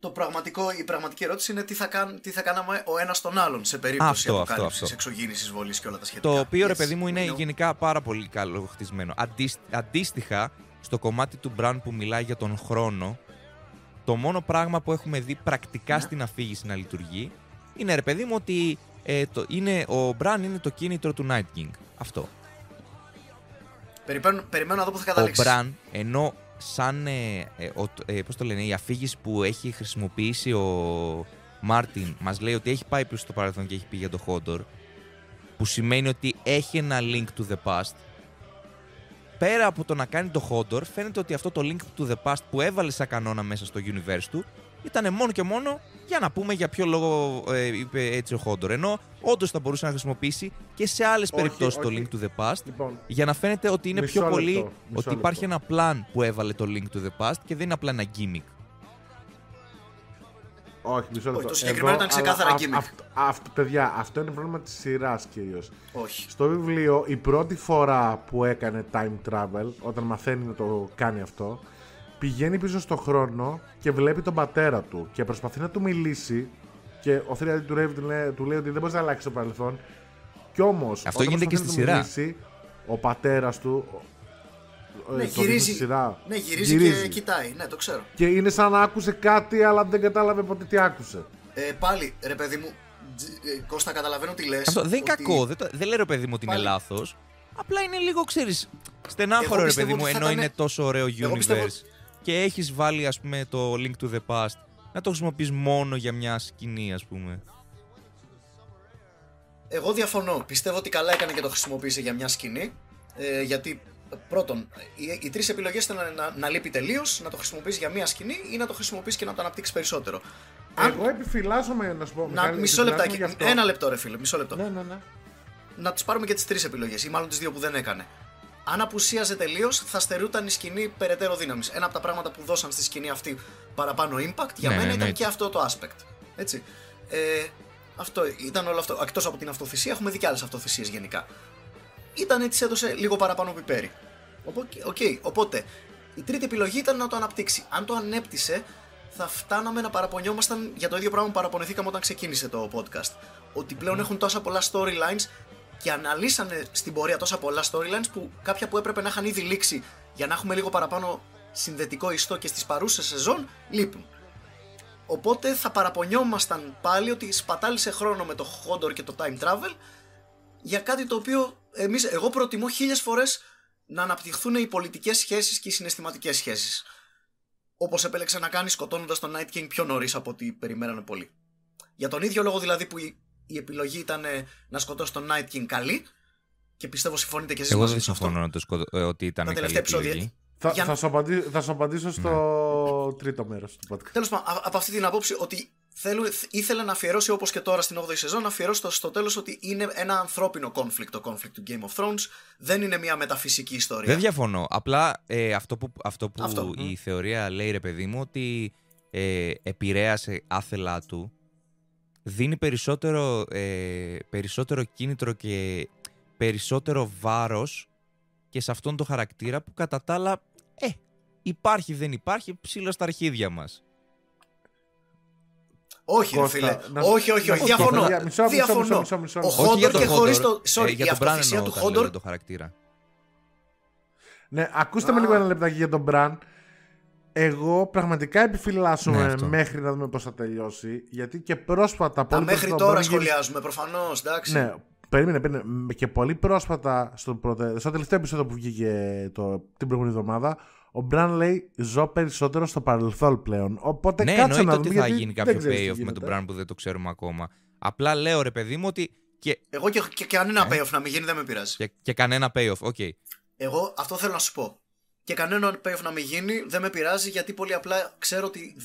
Speaker 2: Το πραγματικό, η πραγματική ερώτηση είναι τι θα, κάν, τι θα κάναμε ο ένας τον άλλον σε περίπτωση
Speaker 3: Αυτό, αυτό,
Speaker 2: αποκάλυψης,
Speaker 3: αυτό.
Speaker 2: εξωγήινης εισβολής και όλα τα σχετικά.
Speaker 3: Το οποίο ρε
Speaker 2: Yes.
Speaker 3: παιδί μου είναι
Speaker 2: You know.
Speaker 3: γενικά πάρα πολύ καλό χτισμένο. Αντίστ- αντίστοιχα, στο κομμάτι του Μπραν που μιλάει για τον χρόνο, το μόνο πράγμα που έχουμε δει πρακτικά
Speaker 2: Ναι.
Speaker 3: στην αφήγηση να λειτουργεί είναι ρε παιδί μου ότι ε, το, είναι, ο Μπραν είναι το κίνητρο του Night King. Αυτό.
Speaker 2: Περιμένω, περιμένω να δω που θα
Speaker 3: Ο
Speaker 2: καταλήξεις.
Speaker 3: Μπραν, ενώ σαν. Ε, ε, ο, ε, πώς το λένε, η αφήγηση που έχει χρησιμοποιήσει ο Μάρτιν μας λέει ότι έχει πάει πίσω στο παρελθόν και έχει πει για το Χόντορ. Που σημαίνει ότι έχει ένα link to the past. Πέρα από το να κάνει το Χόντορ, φαίνεται ότι αυτό το link to the past που έβαλε σαν κανόνα μέσα στο universe του ήταν μόνο και μόνο για να πούμε για ποιο λόγο ε, είπε έτσι ο Χόντορ. Ενώ όντως θα μπορούσε να χρησιμοποιήσει και σε άλλες
Speaker 1: Όχι,
Speaker 3: περιπτώσεις το
Speaker 1: όχι.
Speaker 3: link to the past
Speaker 1: Λοιπόν,
Speaker 3: για να φαίνεται ότι είναι
Speaker 1: Μισό
Speaker 3: πιο
Speaker 1: λεπτό,
Speaker 3: πολύ
Speaker 1: μισό
Speaker 3: ότι
Speaker 1: λεπτό.
Speaker 3: υπάρχει ένα plan που έβαλε το link to the past και δεν είναι απλά ένα gimmick.
Speaker 1: όχι, μισό λεπτό.
Speaker 2: το συγκεκριμένο ήταν ξεκάθαρα
Speaker 1: αλλά
Speaker 2: gimmick.
Speaker 1: αυ- αυ- παιδιά, αυτό είναι πρόβλημα της σειράς κυρίως.
Speaker 2: Όχι.
Speaker 1: Στο βιβλίο, η πρώτη φορά που έκανε time travel, όταν μαθαίνει να το κάνει αυτό, πηγαίνει πίσω στο χρόνο και βλέπει τον πατέρα του και προσπαθεί να του μιλήσει. Και ο Θρυάδη του Ρέιβ του λέει, του λέει ότι δεν μπορείς να αλλάξεις το παρελθόν. Κι όμως.
Speaker 3: Αυτό γίνεται και στη σειρά.
Speaker 1: ο πατέρας του. ε,
Speaker 2: Ναι,
Speaker 1: το δείχνει
Speaker 2: γυρίζει,
Speaker 1: στη σειρά.
Speaker 2: ναι, γυρίζει, και κοιτάει. Ναι, το ξέρω.
Speaker 1: Και είναι σαν να άκουσε κάτι, αλλά δεν κατάλαβε ποτέ τι άκουσε.
Speaker 2: Ε, πάλι, ρε παιδί μου, τζ- ε, Κώστα, καταλαβαίνω τι λες.
Speaker 3: Αυτό δεν είναι
Speaker 2: ότι-
Speaker 3: κακό, δεν, το- δεν λέω ρε παιδί μου ότι είναι
Speaker 2: Πάλι-
Speaker 3: λάθος. Απλά είναι λίγο, ξέρεις, στενάχωρο
Speaker 2: Εγώ
Speaker 3: ρε
Speaker 2: πιστεύω
Speaker 3: παιδί μου,
Speaker 2: ότι θα
Speaker 3: ενώ
Speaker 2: ήταν-
Speaker 3: είναι τόσο ωραίο
Speaker 2: Εγώ
Speaker 3: universe
Speaker 2: πιστεύω-
Speaker 3: και έχεις βάλει, ας πούμε, το link to the past να το χρησιμοποιείς μόνο για μια σκηνή, ας πούμε.
Speaker 2: Εγώ διαφωνώ. Πιστεύω ότι καλά έκανε και το χρησιμοποίησε για μια σκηνή. Ε, γιατί ε, πρώτον, οι, οι τρεις επιλογές ήταν να, να, να λείπει τελείως, να το χρησιμοποιήσει για μια σκηνή ή να το χρησιμοποιήσει και να το αναπτύξεις περισσότερο. Αν-
Speaker 1: Εγώ επιφυλάσσομαι να σου πω.
Speaker 2: να,
Speaker 1: Μιχάλη,
Speaker 2: μισό
Speaker 1: επιφυλάσσομαι
Speaker 2: λεπτάκι.
Speaker 1: γι' αυτό.
Speaker 2: Ένα λεπτό, ρε φίλε, μισό λεπτό.
Speaker 1: Ναι, ναι, ναι.
Speaker 2: Να τις πάρουμε και τις τρεις επιλογές, ή μάλλον τις δύο που δεν έκανε. Αν απουσίαζε τελείως, θα στερούταν η σκηνή περαιτέρω δύναμης. Ένα από τα πράγματα που δώσαν στη σκηνή αυτή παραπάνω impact για
Speaker 3: Ναι,
Speaker 2: μένα ήταν
Speaker 3: εννοείται.
Speaker 2: και αυτό το aspect. Έτσι. Ε, αυτό ήταν όλο αυτό. Εκτός από την αυτοθυσία, έχουμε δει και άλλες αυτοθυσίες γενικά. Ήταν έτσι, έδωσε λίγο παραπάνω πιπέρι. Οπό- Οκ, οπότε η τρίτη επιλογή ήταν να το αναπτύξει. Αν το ανέπτυσσε, θα φτάναμε να παραπονιόμασταν για το ίδιο πράγμα που παραπονηθήκαμε όταν ξεκίνησε το podcast. Ότι πλέον έχουν τόσα πολλά storylines και αναλύσανε στην πορεία τόσα πολλά storylines που κάποια που έπρεπε να είχαν ήδη λήξει για να έχουμε λίγο παραπάνω συνδετικό ιστό και στις παρούσες σεζόν λείπουν. Οπότε θα παραπονιόμασταν πάλι ότι σπατάλησε χρόνο με το Hodor και το time travel για κάτι το οποίο εμείς, εγώ προτιμώ χίλιες φορές να αναπτυχθούν οι πολιτικές σχέσεις και οι συναισθηματικές σχέσεις. Όπως επέλεξε να κάνει σκοτώνοντας τον Night King πιο νωρίς από ό,τι περιμένανε πολλοί. Για τον ίδιο λόγο δηλαδή που η, η επιλογή ήταν ε, να σκοτώσει τον Night King καλή και πιστεύω συμφωνείτε και εσείς
Speaker 3: Εγώ
Speaker 2: μαζί
Speaker 3: δεν
Speaker 2: μου σε αυτό.
Speaker 3: συμφωνώ να το σκοτω... ε, ότι ήταν
Speaker 2: Τα
Speaker 3: καλή
Speaker 2: τελευταία επεισόδια.
Speaker 3: επιλογή.
Speaker 1: Θα,
Speaker 2: Για-
Speaker 1: θα, σου απαντήσω, θα σου απαντήσω στο
Speaker 3: Ναι.
Speaker 1: τρίτο μέρος του podcast.
Speaker 2: Τέλος πάντων, α- από αυτή την άποψη ότι θέλω, ήθελε να αφιερώσει όπως και τώρα στην 8η σεζόν, να αφιερώσει στο, στο τέλος ότι είναι ένα ανθρώπινο conflict το conflict του Game of Thrones. Δεν είναι μια μεταφυσική ιστορία.
Speaker 3: Δεν διαφωνώ. Απλά ε, αυτό που, αυτό που
Speaker 2: Αυτό.
Speaker 3: η θεωρία λέει, ρε παιδί μου, ότι ε, επηρέασε άθελά του, δίνει περισσότερο, ε, περισσότερο κίνητρο και περισσότερο βάρος και σε αυτόν τον χαρακτήρα που κατά τα άλλα, ε, υπάρχει δεν υπάρχει, ψήλο στα αρχίδια μας.
Speaker 2: Όχι, ρε
Speaker 1: Κώστα,
Speaker 2: φίλε.
Speaker 1: να-
Speaker 2: όχι, όχι,
Speaker 1: να-
Speaker 2: όχι.
Speaker 1: όχι,
Speaker 2: Διαφωνώ.
Speaker 1: παιδιά, μισό, μισό,
Speaker 2: Διαφωνώ.
Speaker 1: μισό, μισό, μισό,
Speaker 2: Ο
Speaker 1: μισό.
Speaker 3: Όχι για
Speaker 2: Χόντορ
Speaker 3: τον
Speaker 2: και χωρίς
Speaker 3: Χόντορ,
Speaker 2: το. Sorry,
Speaker 3: ε, για
Speaker 2: η
Speaker 3: τον Μπραν
Speaker 2: αυτοθυσία
Speaker 3: εννοώ
Speaker 2: του
Speaker 3: όταν λέω
Speaker 2: Χόντορ.
Speaker 3: το χαρακτήρα.
Speaker 1: Ναι, ακούστε με
Speaker 2: Α.
Speaker 1: λίγο ένα λεπτάκι για τον Μπραν. Εγώ πραγματικά επιφυλάσσομαι
Speaker 3: Ναι, αυτό.
Speaker 1: μέχρι να δούμε πώς θα τελειώσει. Γιατί και πρόσφατα.
Speaker 2: Τα
Speaker 1: πολύ
Speaker 2: μέχρι
Speaker 1: πρόσφατα,
Speaker 2: τώρα
Speaker 1: μπορεί να γίνει-
Speaker 2: σχολιάζουμε, προφανώς. Εντάξει.
Speaker 1: Ναι, περίμενε, περίμενε. Και πολύ πρόσφατα, στο, πρωτε... στο τελευταίο επεισόδιο που βγήκε το... την προηγούμενη εβδομάδα, ο Μπραν λέει: Ζω περισσότερο στο παρελθόν πλέον. Οπότε
Speaker 3: Ναι,
Speaker 1: κάτσε
Speaker 3: εννοείται
Speaker 1: να
Speaker 3: ότι
Speaker 1: δούμε.
Speaker 3: θα
Speaker 1: γιατί
Speaker 3: γίνει
Speaker 1: δεν
Speaker 3: κάποιο
Speaker 1: ξέρεις τι
Speaker 3: payoff με
Speaker 1: γίνεται.
Speaker 3: τον Μπραν που δεν το ξέρουμε ακόμα. Απλά λέω ρε παιδί μου ότι και,
Speaker 2: Εγώ και, και, και κανένα
Speaker 3: Ε.
Speaker 2: payoff να μην γίνει δεν με πειράζει.
Speaker 3: και, και κανένα payoff. OK.
Speaker 2: Εγώ αυτό θέλω να σου πω. Και κανένα payoff να μην γίνει δεν με πειράζει γιατί πολύ απλά ξέρω ότι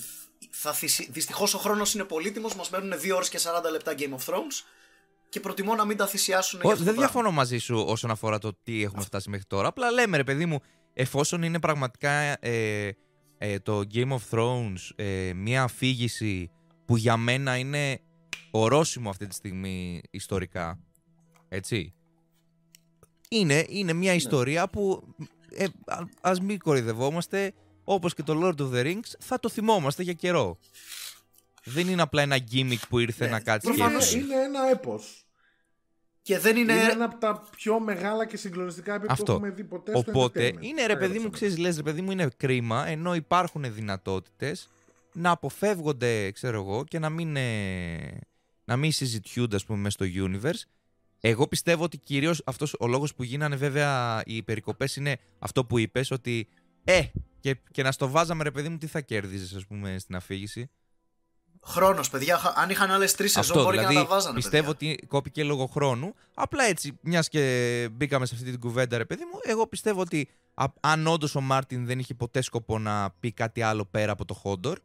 Speaker 2: θα θυσι... δυστυχώς ο χρόνος είναι πολύτιμος, μας μένουν 2 ώρες και 40 λεπτά Game of Thrones και προτιμώ να μην τα θυσιάσουν για
Speaker 3: Ω,
Speaker 2: αυτό το
Speaker 3: δεν
Speaker 2: πράγμα.
Speaker 3: διαφωνώ μαζί σου όσον αφορά το τι έχουμε φτάσει μέχρι τώρα. Απλά λέμε ρε παιδί μου, εφόσον είναι πραγματικά ε, ε, το Game of Thrones ε, μια αφήγηση που για μένα είναι ορόσημο αυτή τη στιγμή ιστορικά. Έτσι. Είναι, είναι μια
Speaker 2: Ναι.
Speaker 3: ιστορία που ε, α, ας μην κορυδευόμαστε όπως και το Lord of the Rings θα το θυμόμαστε για καιρό. Δεν είναι απλά ένα gimmick που ήρθε
Speaker 2: Ναι,
Speaker 3: να κάτσει και
Speaker 1: Είναι,
Speaker 2: προφανώς.
Speaker 3: έφυγε.
Speaker 1: είναι ένα έπος.
Speaker 2: Και δεν είναι...
Speaker 1: Είναι ένα από τα πιο μεγάλα και συγκλονιστικά έπη που
Speaker 3: Αυτό.
Speaker 1: έχουμε δει ποτέ στο
Speaker 3: Οπότε
Speaker 1: entertainment.
Speaker 3: είναι ρε παιδί μου,
Speaker 1: Έγραψα.
Speaker 3: ξέρεις, λες ρε παιδί μου, είναι κρίμα ενώ υπάρχουν δυνατότητες να αποφεύγονται, ξέρω εγώ, και να μην, ε, να μην συζητιούνται, ας πούμε, μέσα στο universe. Εγώ πιστεύω ότι κυρίως αυτός ο λόγος που γίνανε βέβαια οι περικοπές είναι αυτό που είπες, ότι ε, και, και να στο βάζαμε ρε παιδί μου, τι θα κέρδιζες, ας πούμε, στην αφήγηση.
Speaker 2: Χρόνος, παιδιά. Αν είχαν άλλες τρεις σεζόν, μπορεί
Speaker 3: δηλαδή,
Speaker 2: να τα βάζανε.
Speaker 3: Πιστεύω
Speaker 2: παιδιά.
Speaker 3: ότι κόπηκε λόγω χρόνου. Απλά έτσι, μιας και μπήκαμε σε αυτή την κουβέντα, ρε παιδί μου, εγώ πιστεύω ότι α, αν όντως ο Μάρτιν δεν είχε ποτέ σκοπό να πει κάτι άλλο πέρα από το Χόντορ,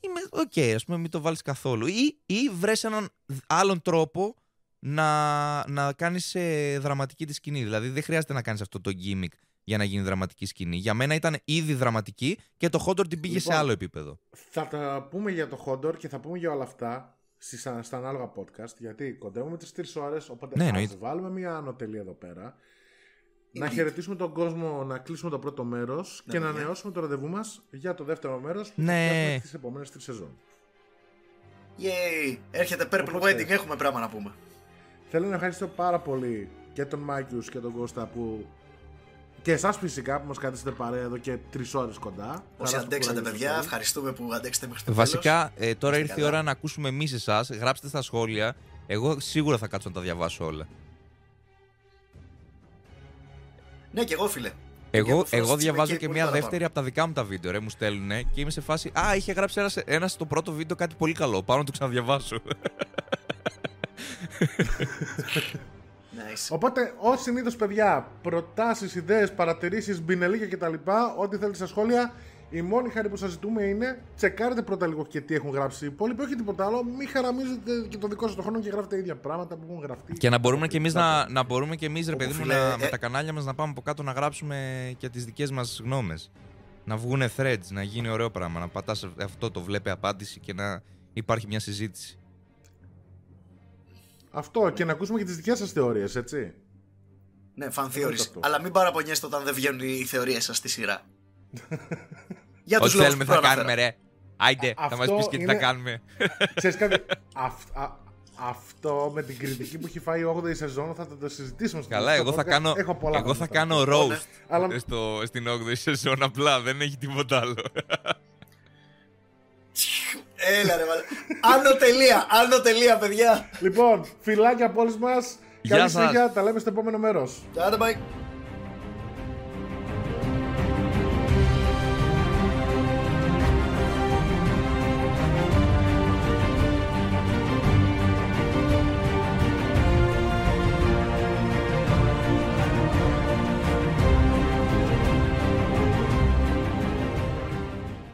Speaker 3: είμαι OK, okay, ας πούμε, μην το βάλεις καθόλου. Ή, ή βρες έναν άλλον τρόπο να, να κάνεις ε, δραματική τη σκηνή. Δηλαδή δεν χρειάζεται να κάνεις αυτό το gimmick για να γίνει δραματική σκηνή. Για μένα ήταν ήδη δραματική και το Χόντορ την πήγε
Speaker 1: Λοιπόν,
Speaker 3: σε άλλο επίπεδο.
Speaker 1: Θα τα πούμε για το Χόντορ και θα πούμε για όλα αυτά στις, στα ανάλογα podcast. Γιατί κοντεύουμε τις 3 ώρες. Οπότε
Speaker 3: Ναι,
Speaker 1: ας
Speaker 3: εννοείται.
Speaker 1: βάλουμε μια άνω τελεία εδώ πέρα. Να
Speaker 2: Indeed.
Speaker 1: χαιρετήσουμε τον κόσμο, να κλείσουμε το πρώτο μέρος
Speaker 2: Ναι,
Speaker 1: και να
Speaker 2: παιδιά.
Speaker 1: ανανεώσουμε το ραντεβού μας για το δεύτερο μέρος που
Speaker 3: Ναι.
Speaker 1: θα τις επόμενες τρεις σεζόν.
Speaker 2: Yay! Έρχεται Purple
Speaker 1: Οπότε-
Speaker 2: Wedding, έχουμε πράγμα να πούμε.
Speaker 1: Θέλω να ευχαριστώ πάρα πολύ και τον Μάκιου και τον Κώστα που. και εσάς φυσικά που μας κρατήσετε παρέα εδώ και τρεις ώρες κοντά.
Speaker 2: Όσοι
Speaker 1: Χαρά στο
Speaker 2: αντέξατε,
Speaker 1: κουράγιο
Speaker 2: παιδιά,
Speaker 1: σας όλους.
Speaker 2: ευχαριστούμε που αντέξατε μέχρι το
Speaker 3: Βασικά, ε, τώρα
Speaker 2: Είστε
Speaker 3: ήρθε η
Speaker 2: καλά.
Speaker 3: ώρα να ακούσουμε εμείς εσάς. Γράψτε στα σχόλια. Εγώ σίγουρα θα κάτσω να τα διαβάσω όλα.
Speaker 2: τέλος. Ναι, και εγώ, φίλε.
Speaker 3: Εγώ,
Speaker 2: Και
Speaker 3: εγώ
Speaker 2: Frost
Speaker 3: διαβάζω
Speaker 2: είμαι
Speaker 3: και
Speaker 2: πολύ
Speaker 3: μία
Speaker 2: παραπάνω.
Speaker 3: δεύτερη από τα δικά μου τα βίντεο, ρε, μου στέλνουν και είμαι σε φάση. Α, είχε γράψει ένα, ένας στο πρώτο βίντεο κάτι πολύ καλό. Πάω να το ξαναδιαβάσω.
Speaker 2: Nice.
Speaker 1: Οπότε, ως συνήθως, παιδιά, προτάσεις, ιδέες, παρατηρήσεις, μπινελίκια κτλ. Ό,τι θέλετε στα σχόλια. Η μόνη χάρη που σας ζητούμε είναι τσεκάρετε πρώτα λίγο και τι έχουν γράψει οι υπόλοιποι. Όχι τίποτα άλλο. Μην χαραμίζετε και το δικό σας το χρόνο και γράφετε ίδια πράγματα που έχουν γραφτεί.
Speaker 3: και να μπορούμε και εμείς να, να μπορούμε και εμείς, ρε
Speaker 2: Όπου,
Speaker 3: παιδί μου,
Speaker 2: φίλε,
Speaker 3: να,
Speaker 2: ε-
Speaker 3: με τα κανάλια μας να πάμε από κάτω να γράψουμε και τις δικές μας γνώμες. Να βγούνε threads, να γίνει ωραίο πράγμα. Να πατάς αυτό το βλέπει απάντηση και να υπάρχει μια συζήτηση.
Speaker 1: Αυτό και να ακούσουμε και τις δικές σας θεωρίες, έτσι.
Speaker 2: Ναι, fan
Speaker 1: Αυτό.
Speaker 2: theories. Αλλά μην παραπονιέστε όταν δεν βγαίνουν οι θεωρίες σας στη σειρά. Για τους
Speaker 3: Ό,τι
Speaker 2: λόγους
Speaker 3: θέλουμε
Speaker 2: που
Speaker 3: θα
Speaker 2: προαναφέρα.
Speaker 3: κάνουμε, ρε. Άιντε, θα μας
Speaker 1: Αυτό
Speaker 3: πει και τι θα
Speaker 1: είναι-
Speaker 3: κάνουμε.
Speaker 1: Ξέρεις κάτι, αυ- α- αυτό με την κριτική που έχει φάει η 8η σεζόν θα το, το συζητήσουμε στο
Speaker 3: Καλά,
Speaker 1: στο
Speaker 3: εγώ θα
Speaker 1: podcast.
Speaker 3: κάνω,
Speaker 1: Έχω πολλά
Speaker 3: εγώ θα
Speaker 1: πράγματα.
Speaker 3: κάνω
Speaker 2: Λοιπόν, ναι.
Speaker 3: roast
Speaker 1: Αλλά-
Speaker 3: στο, στην 8η σεζόν απλά, δεν έχει τίποτα άλλο.
Speaker 2: Έλα ρε βάλε. Άνω τελεία, άνω τελεία παιδιά.
Speaker 1: Λοιπόν, φιλάκια από όλους μας.
Speaker 3: Γεια
Speaker 1: Καλή
Speaker 3: σας.
Speaker 1: συνέχεια, τα λέμε στο επόμενο μέρος.
Speaker 2: Άντε bye.